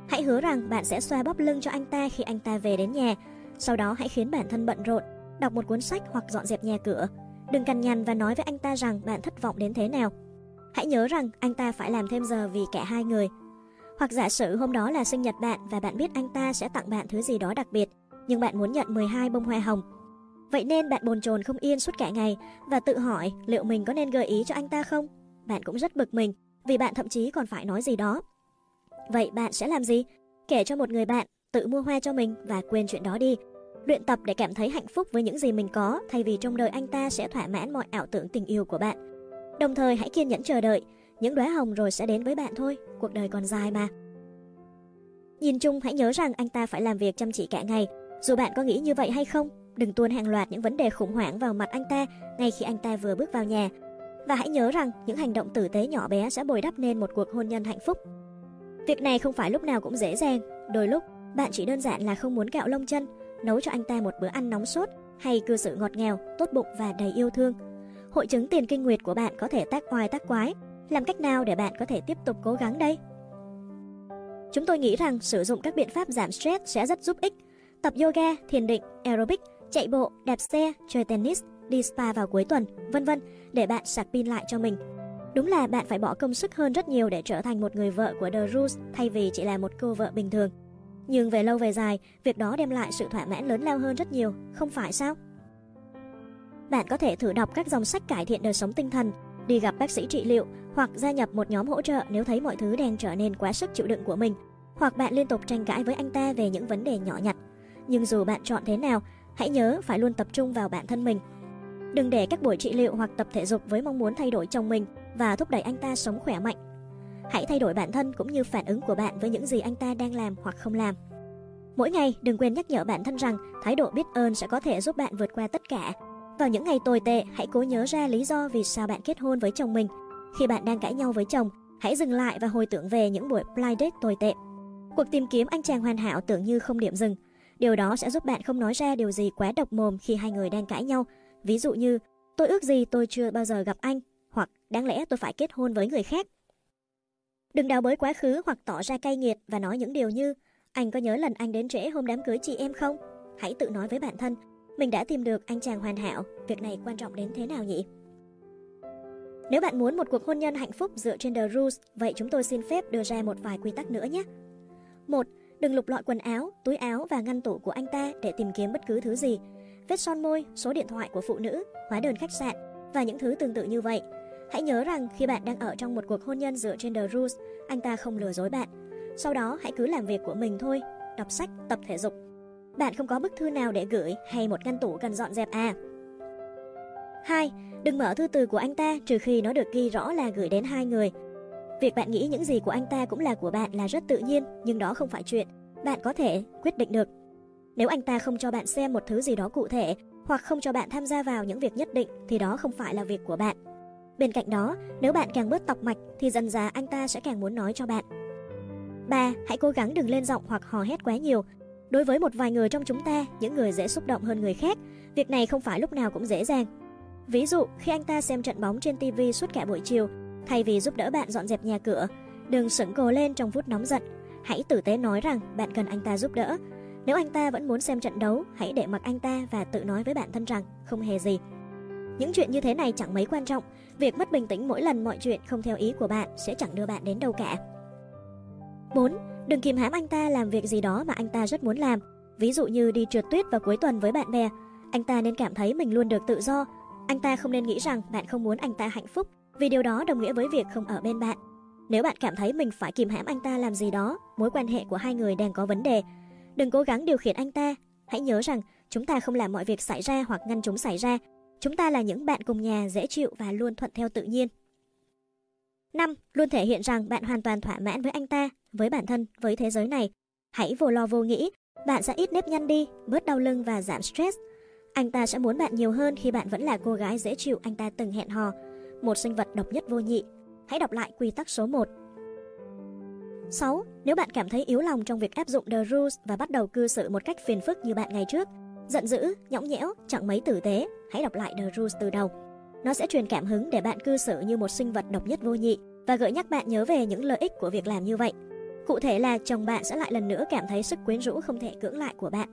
Hãy hứa rằng bạn sẽ xoa bóp lưng cho anh ta khi anh ta về đến nhà, sau đó hãy khiến bản thân bận rộn, đọc một cuốn sách hoặc dọn dẹp nhà cửa. Đừng cằn nhằn và nói với anh ta rằng bạn thất vọng đến thế nào. Hãy nhớ rằng anh ta phải làm thêm giờ vì cả hai người. Hoặc giả sử hôm đó là sinh nhật bạn và bạn biết anh ta sẽ tặng bạn thứ gì đó đặc biệt, nhưng bạn muốn nhận 12 bông hoa hồng. Vậy nên bạn bồn chồn không yên suốt cả ngày và tự hỏi liệu mình có nên gợi ý cho anh ta không? Bạn cũng rất bực mình vì bạn thậm chí còn phải nói gì đó. Vậy bạn sẽ làm gì? Kể cho một người bạn, tự mua hoa cho mình và quên chuyện đó đi. Luyện tập để cảm thấy hạnh phúc với những gì mình có thay vì trong đời anh ta sẽ thỏa mãn mọi ảo tưởng tình yêu của bạn. Đồng thời hãy kiên nhẫn chờ đợi, những đóa hồng rồi sẽ đến với bạn thôi, cuộc đời còn dài mà. Nhìn chung hãy nhớ rằng anh ta phải làm việc chăm chỉ cả ngày dù bạn có nghĩ như vậy hay không, đừng tuôn hàng loạt những vấn đề khủng hoảng vào mặt anh ta ngay khi anh ta vừa bước vào nhà. Và hãy nhớ rằng những hành động tử tế nhỏ bé sẽ bồi đắp nên một cuộc hôn nhân hạnh phúc. Việc này không phải lúc nào cũng dễ dàng, đôi lúc bạn chỉ đơn giản là không muốn cạo lông chân, nấu cho anh ta một bữa ăn nóng sốt hay cư xử ngọt ngào, tốt bụng và đầy yêu thương. Hội chứng tiền kinh nguyệt của bạn có thể tác oai tác quái, làm cách nào để bạn có thể tiếp tục cố gắng đây? Chúng tôi nghĩ rằng sử dụng các biện pháp giảm stress sẽ rất giúp ích tập yoga, thiền định, aerobic, chạy bộ, đạp xe, chơi tennis, đi spa vào cuối tuần, vân vân để bạn sạc pin lại cho mình. Đúng là bạn phải bỏ công sức hơn rất nhiều để trở thành một người vợ của The Rules thay vì chỉ là một cô vợ bình thường. Nhưng về lâu về dài, việc đó đem lại sự thỏa mãn lớn lao hơn rất nhiều, không phải sao? Bạn có thể thử đọc các dòng sách cải thiện đời sống tinh thần, đi gặp bác sĩ trị liệu hoặc gia nhập một nhóm hỗ trợ nếu thấy mọi thứ đang trở nên quá sức chịu đựng của mình, hoặc bạn liên tục tranh cãi với anh ta về những vấn đề nhỏ nhặt nhưng dù bạn chọn thế nào, hãy nhớ phải luôn tập trung vào bản thân mình. Đừng để các buổi trị liệu hoặc tập thể dục với mong muốn thay đổi chồng mình và thúc đẩy anh ta sống khỏe mạnh. Hãy thay đổi bản thân cũng như phản ứng của bạn với những gì anh ta đang làm hoặc không làm. Mỗi ngày đừng quên nhắc nhở bản thân rằng thái độ biết ơn sẽ có thể giúp bạn vượt qua tất cả. Vào những ngày tồi tệ, hãy cố nhớ ra lý do vì sao bạn kết hôn với chồng mình. Khi bạn đang cãi nhau với chồng, hãy dừng lại và hồi tưởng về những buổi blind date tồi tệ. Cuộc tìm kiếm anh chàng hoàn hảo tưởng như không điểm dừng. Điều đó sẽ giúp bạn không nói ra điều gì quá độc mồm khi hai người đang cãi nhau. Ví dụ như, tôi ước gì tôi chưa bao giờ gặp anh, hoặc đáng lẽ tôi phải kết hôn với người khác. Đừng đào bới quá khứ hoặc tỏ ra cay nghiệt và nói những điều như anh có nhớ lần anh đến trễ hôm đám cưới chị em không? Hãy tự nói với bản thân, mình đã tìm được anh chàng hoàn hảo, việc này quan trọng đến thế nào nhỉ? Nếu bạn muốn một cuộc hôn nhân hạnh phúc dựa trên The Rules, vậy chúng tôi xin phép đưa ra một vài quy tắc nữa nhé. 1. Đừng lục lọi quần áo, túi áo và ngăn tủ của anh ta để tìm kiếm bất cứ thứ gì. Vết son môi, số điện thoại của phụ nữ, hóa đơn khách sạn và những thứ tương tự như vậy. Hãy nhớ rằng khi bạn đang ở trong một cuộc hôn nhân dựa trên The Rules, anh ta không lừa dối bạn. Sau đó hãy cứ làm việc của mình thôi, đọc sách, tập thể dục. Bạn không có bức thư nào để gửi hay một ngăn tủ cần dọn dẹp à. 2. Đừng mở thư từ của anh ta trừ khi nó được ghi rõ là gửi đến hai người. Việc bạn nghĩ những gì của anh ta cũng là của bạn là rất tự nhiên, nhưng đó không phải chuyện bạn có thể quyết định được. Nếu anh ta không cho bạn xem một thứ gì đó cụ thể hoặc không cho bạn tham gia vào những việc nhất định thì đó không phải là việc của bạn. Bên cạnh đó, nếu bạn càng bớt tọc mạch thì dần dà anh ta sẽ càng muốn nói cho bạn. 3. Hãy cố gắng đừng lên giọng hoặc hò hét quá nhiều. Đối với một vài người trong chúng ta, những người dễ xúc động hơn người khác, việc này không phải lúc nào cũng dễ dàng. Ví dụ, khi anh ta xem trận bóng trên TV suốt cả buổi chiều, thay vì giúp đỡ bạn dọn dẹp nhà cửa, đừng sững cồ lên trong phút nóng giận. Hãy tử tế nói rằng bạn cần anh ta giúp đỡ. Nếu anh ta vẫn muốn xem trận đấu, hãy để mặc anh ta và tự nói với bản thân rằng không hề gì. Những chuyện như thế này chẳng mấy quan trọng, việc mất bình tĩnh mỗi lần mọi chuyện không theo ý của bạn sẽ chẳng đưa bạn đến đâu cả. 4. Đừng kìm hãm anh ta làm việc gì đó mà anh ta rất muốn làm. Ví dụ như đi trượt tuyết vào cuối tuần với bạn bè. Anh ta nên cảm thấy mình luôn được tự do. Anh ta không nên nghĩ rằng bạn không muốn anh ta hạnh phúc vì điều đó đồng nghĩa với việc không ở bên bạn. Nếu bạn cảm thấy mình phải kìm hãm anh ta làm gì đó, mối quan hệ của hai người đang có vấn đề. Đừng cố gắng điều khiển anh ta. Hãy nhớ rằng chúng ta không làm mọi việc xảy ra hoặc ngăn chúng xảy ra. Chúng ta là những bạn cùng nhà dễ chịu và luôn thuận theo tự nhiên. 5. Luôn thể hiện rằng bạn hoàn toàn thỏa mãn với anh ta, với bản thân, với thế giới này. Hãy vô lo vô nghĩ, bạn sẽ ít nếp nhăn đi, bớt đau lưng và giảm stress. Anh ta sẽ muốn bạn nhiều hơn khi bạn vẫn là cô gái dễ chịu anh ta từng hẹn hò, một sinh vật độc nhất vô nhị. Hãy đọc lại quy tắc số 1. 6. Nếu bạn cảm thấy yếu lòng trong việc áp dụng The Rules và bắt đầu cư xử một cách phiền phức như bạn ngày trước, giận dữ, nhõng nhẽo, chẳng mấy tử tế, hãy đọc lại The Rules từ đầu. Nó sẽ truyền cảm hứng để bạn cư xử như một sinh vật độc nhất vô nhị và gợi nhắc bạn nhớ về những lợi ích của việc làm như vậy. Cụ thể là chồng bạn sẽ lại lần nữa cảm thấy sức quyến rũ không thể cưỡng lại của bạn.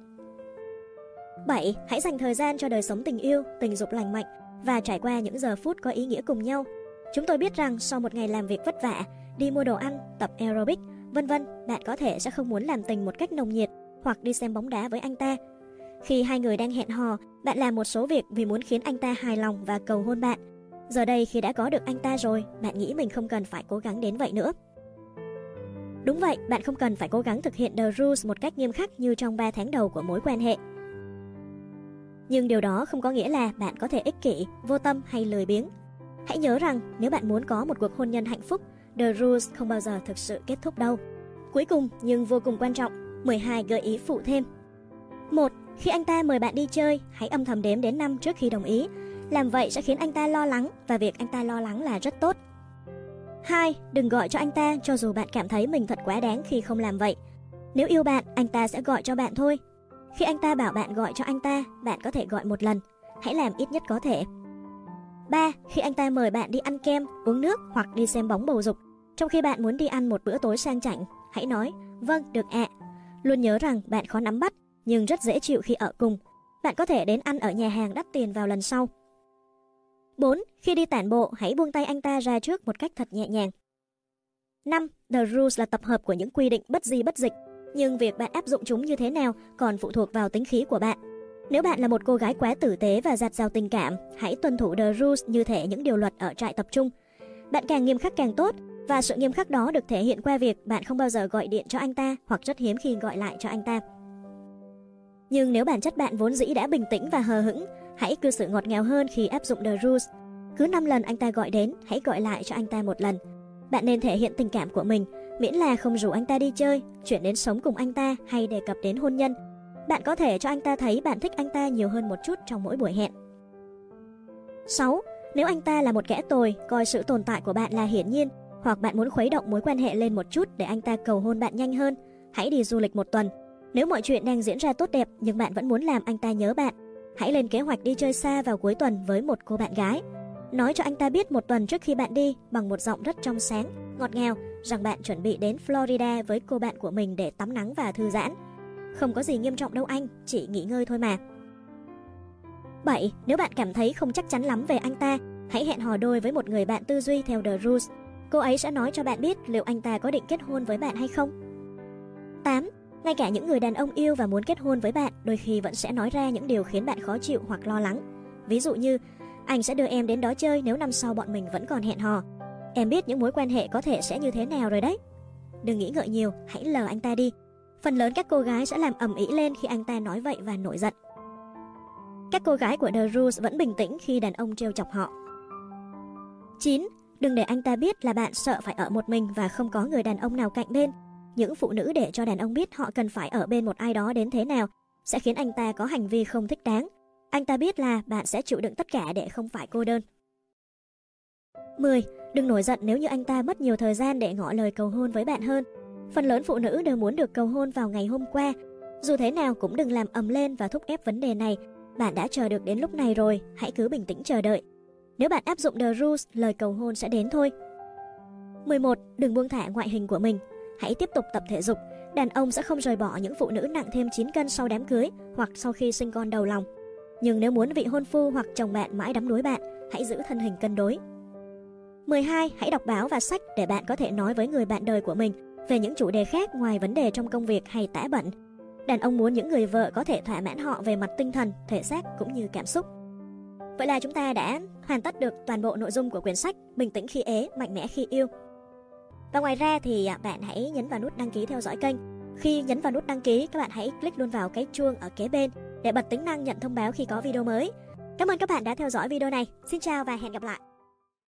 7. Hãy dành thời gian cho đời sống tình yêu, tình dục lành mạnh và trải qua những giờ phút có ý nghĩa cùng nhau. Chúng tôi biết rằng sau một ngày làm việc vất vả, đi mua đồ ăn, tập aerobic, vân vân, bạn có thể sẽ không muốn làm tình một cách nồng nhiệt hoặc đi xem bóng đá với anh ta. Khi hai người đang hẹn hò, bạn làm một số việc vì muốn khiến anh ta hài lòng và cầu hôn bạn. Giờ đây khi đã có được anh ta rồi, bạn nghĩ mình không cần phải cố gắng đến vậy nữa. Đúng vậy, bạn không cần phải cố gắng thực hiện The Rules một cách nghiêm khắc như trong 3 tháng đầu của mối quan hệ. Nhưng điều đó không có nghĩa là bạn có thể ích kỷ, vô tâm hay lười biếng. Hãy nhớ rằng nếu bạn muốn có một cuộc hôn nhân hạnh phúc, The Rules không bao giờ thực sự kết thúc đâu. Cuối cùng nhưng vô cùng quan trọng, 12 gợi ý phụ thêm. 1. Khi anh ta mời bạn đi chơi, hãy âm thầm đếm đến 5 trước khi đồng ý. Làm vậy sẽ khiến anh ta lo lắng và việc anh ta lo lắng là rất tốt. 2. Đừng gọi cho anh ta cho dù bạn cảm thấy mình thật quá đáng khi không làm vậy. Nếu yêu bạn, anh ta sẽ gọi cho bạn thôi. Khi anh ta bảo bạn gọi cho anh ta, bạn có thể gọi một lần. Hãy làm ít nhất có thể. 3. Khi anh ta mời bạn đi ăn kem, uống nước hoặc đi xem bóng bầu dục, trong khi bạn muốn đi ăn một bữa tối sang chảnh, hãy nói, vâng, được ạ. Luôn nhớ rằng bạn khó nắm bắt, nhưng rất dễ chịu khi ở cùng. Bạn có thể đến ăn ở nhà hàng đắt tiền vào lần sau. 4. Khi đi tản bộ, hãy buông tay anh ta ra trước một cách thật nhẹ nhàng. 5. The Rules là tập hợp của những quy định bất di bất dịch, nhưng việc bạn áp dụng chúng như thế nào còn phụ thuộc vào tính khí của bạn. Nếu bạn là một cô gái quá tử tế và giặt rào tình cảm, hãy tuân thủ The Rules như thể những điều luật ở trại tập trung. Bạn càng nghiêm khắc càng tốt, và sự nghiêm khắc đó được thể hiện qua việc bạn không bao giờ gọi điện cho anh ta hoặc rất hiếm khi gọi lại cho anh ta. Nhưng nếu bản chất bạn vốn dĩ đã bình tĩnh và hờ hững, Hãy cư xử ngọt ngào hơn khi áp dụng The Rules. Cứ 5 lần anh ta gọi đến, hãy gọi lại cho anh ta một lần. Bạn nên thể hiện tình cảm của mình, miễn là không rủ anh ta đi chơi, chuyển đến sống cùng anh ta hay đề cập đến hôn nhân. Bạn có thể cho anh ta thấy bạn thích anh ta nhiều hơn một chút trong mỗi buổi hẹn. 6. Nếu anh ta là một kẻ tồi, coi sự tồn tại của bạn là hiển nhiên, hoặc bạn muốn khuấy động mối quan hệ lên một chút để anh ta cầu hôn bạn nhanh hơn, hãy đi du lịch một tuần. Nếu mọi chuyện đang diễn ra tốt đẹp nhưng bạn vẫn muốn làm anh ta nhớ bạn, hãy lên kế hoạch đi chơi xa vào cuối tuần với một cô bạn gái. Nói cho anh ta biết một tuần trước khi bạn đi bằng một giọng rất trong sáng, ngọt ngào rằng bạn chuẩn bị đến Florida với cô bạn của mình để tắm nắng và thư giãn. Không có gì nghiêm trọng đâu anh, chỉ nghỉ ngơi thôi mà. 7. Nếu bạn cảm thấy không chắc chắn lắm về anh ta, hãy hẹn hò đôi với một người bạn tư duy theo The Rules. Cô ấy sẽ nói cho bạn biết liệu anh ta có định kết hôn với bạn hay không. 8. Ngay cả những người đàn ông yêu và muốn kết hôn với bạn đôi khi vẫn sẽ nói ra những điều khiến bạn khó chịu hoặc lo lắng. Ví dụ như, anh sẽ đưa em đến đó chơi nếu năm sau bọn mình vẫn còn hẹn hò. Em biết những mối quan hệ có thể sẽ như thế nào rồi đấy. Đừng nghĩ ngợi nhiều, hãy lờ anh ta đi. Phần lớn các cô gái sẽ làm ầm ĩ lên khi anh ta nói vậy và nổi giận. Các cô gái của The Rules vẫn bình tĩnh khi đàn ông trêu chọc họ. 9. Đừng để anh ta biết là bạn sợ phải ở một mình và không có người đàn ông nào cạnh bên. Những phụ nữ để cho đàn ông biết họ cần phải ở bên một ai đó đến thế nào sẽ khiến anh ta có hành vi không thích đáng. Anh ta biết là bạn sẽ chịu đựng tất cả để không phải cô đơn. 10. Đừng nổi giận nếu như anh ta mất nhiều thời gian để ngỏ lời cầu hôn với bạn hơn. Phần lớn phụ nữ đều muốn được cầu hôn vào ngày hôm qua. Dù thế nào cũng đừng làm ầm lên và thúc ép vấn đề này bạn đã chờ được đến lúc này rồi, hãy cứ bình tĩnh chờ đợi. Nếu bạn áp dụng The Rules, lời cầu hôn sẽ đến thôi. 11. Đừng buông thả ngoại hình của mình. Hãy tiếp tục tập thể dục. Đàn ông sẽ không rời bỏ những phụ nữ nặng thêm 9 cân sau đám cưới hoặc sau khi sinh con đầu lòng. Nhưng nếu muốn vị hôn phu hoặc chồng bạn mãi đắm đuối bạn, hãy giữ thân hình cân đối. 12. Hãy đọc báo và sách để bạn có thể nói với người bạn đời của mình về những chủ đề khác ngoài vấn đề trong công việc hay tã bận Đàn ông muốn những người vợ có thể thỏa mãn họ về mặt tinh thần, thể xác cũng như cảm xúc. Vậy là chúng ta đã hoàn tất được toàn bộ nội dung của quyển sách Bình tĩnh khi ế, mạnh mẽ khi yêu. Và ngoài ra thì à, bạn hãy nhấn vào nút đăng ký theo dõi kênh. Khi nhấn vào nút đăng ký, các bạn hãy click luôn vào cái chuông ở kế bên để bật tính năng nhận thông báo khi có video mới. Cảm ơn các bạn đã theo dõi video này. Xin chào và hẹn gặp lại.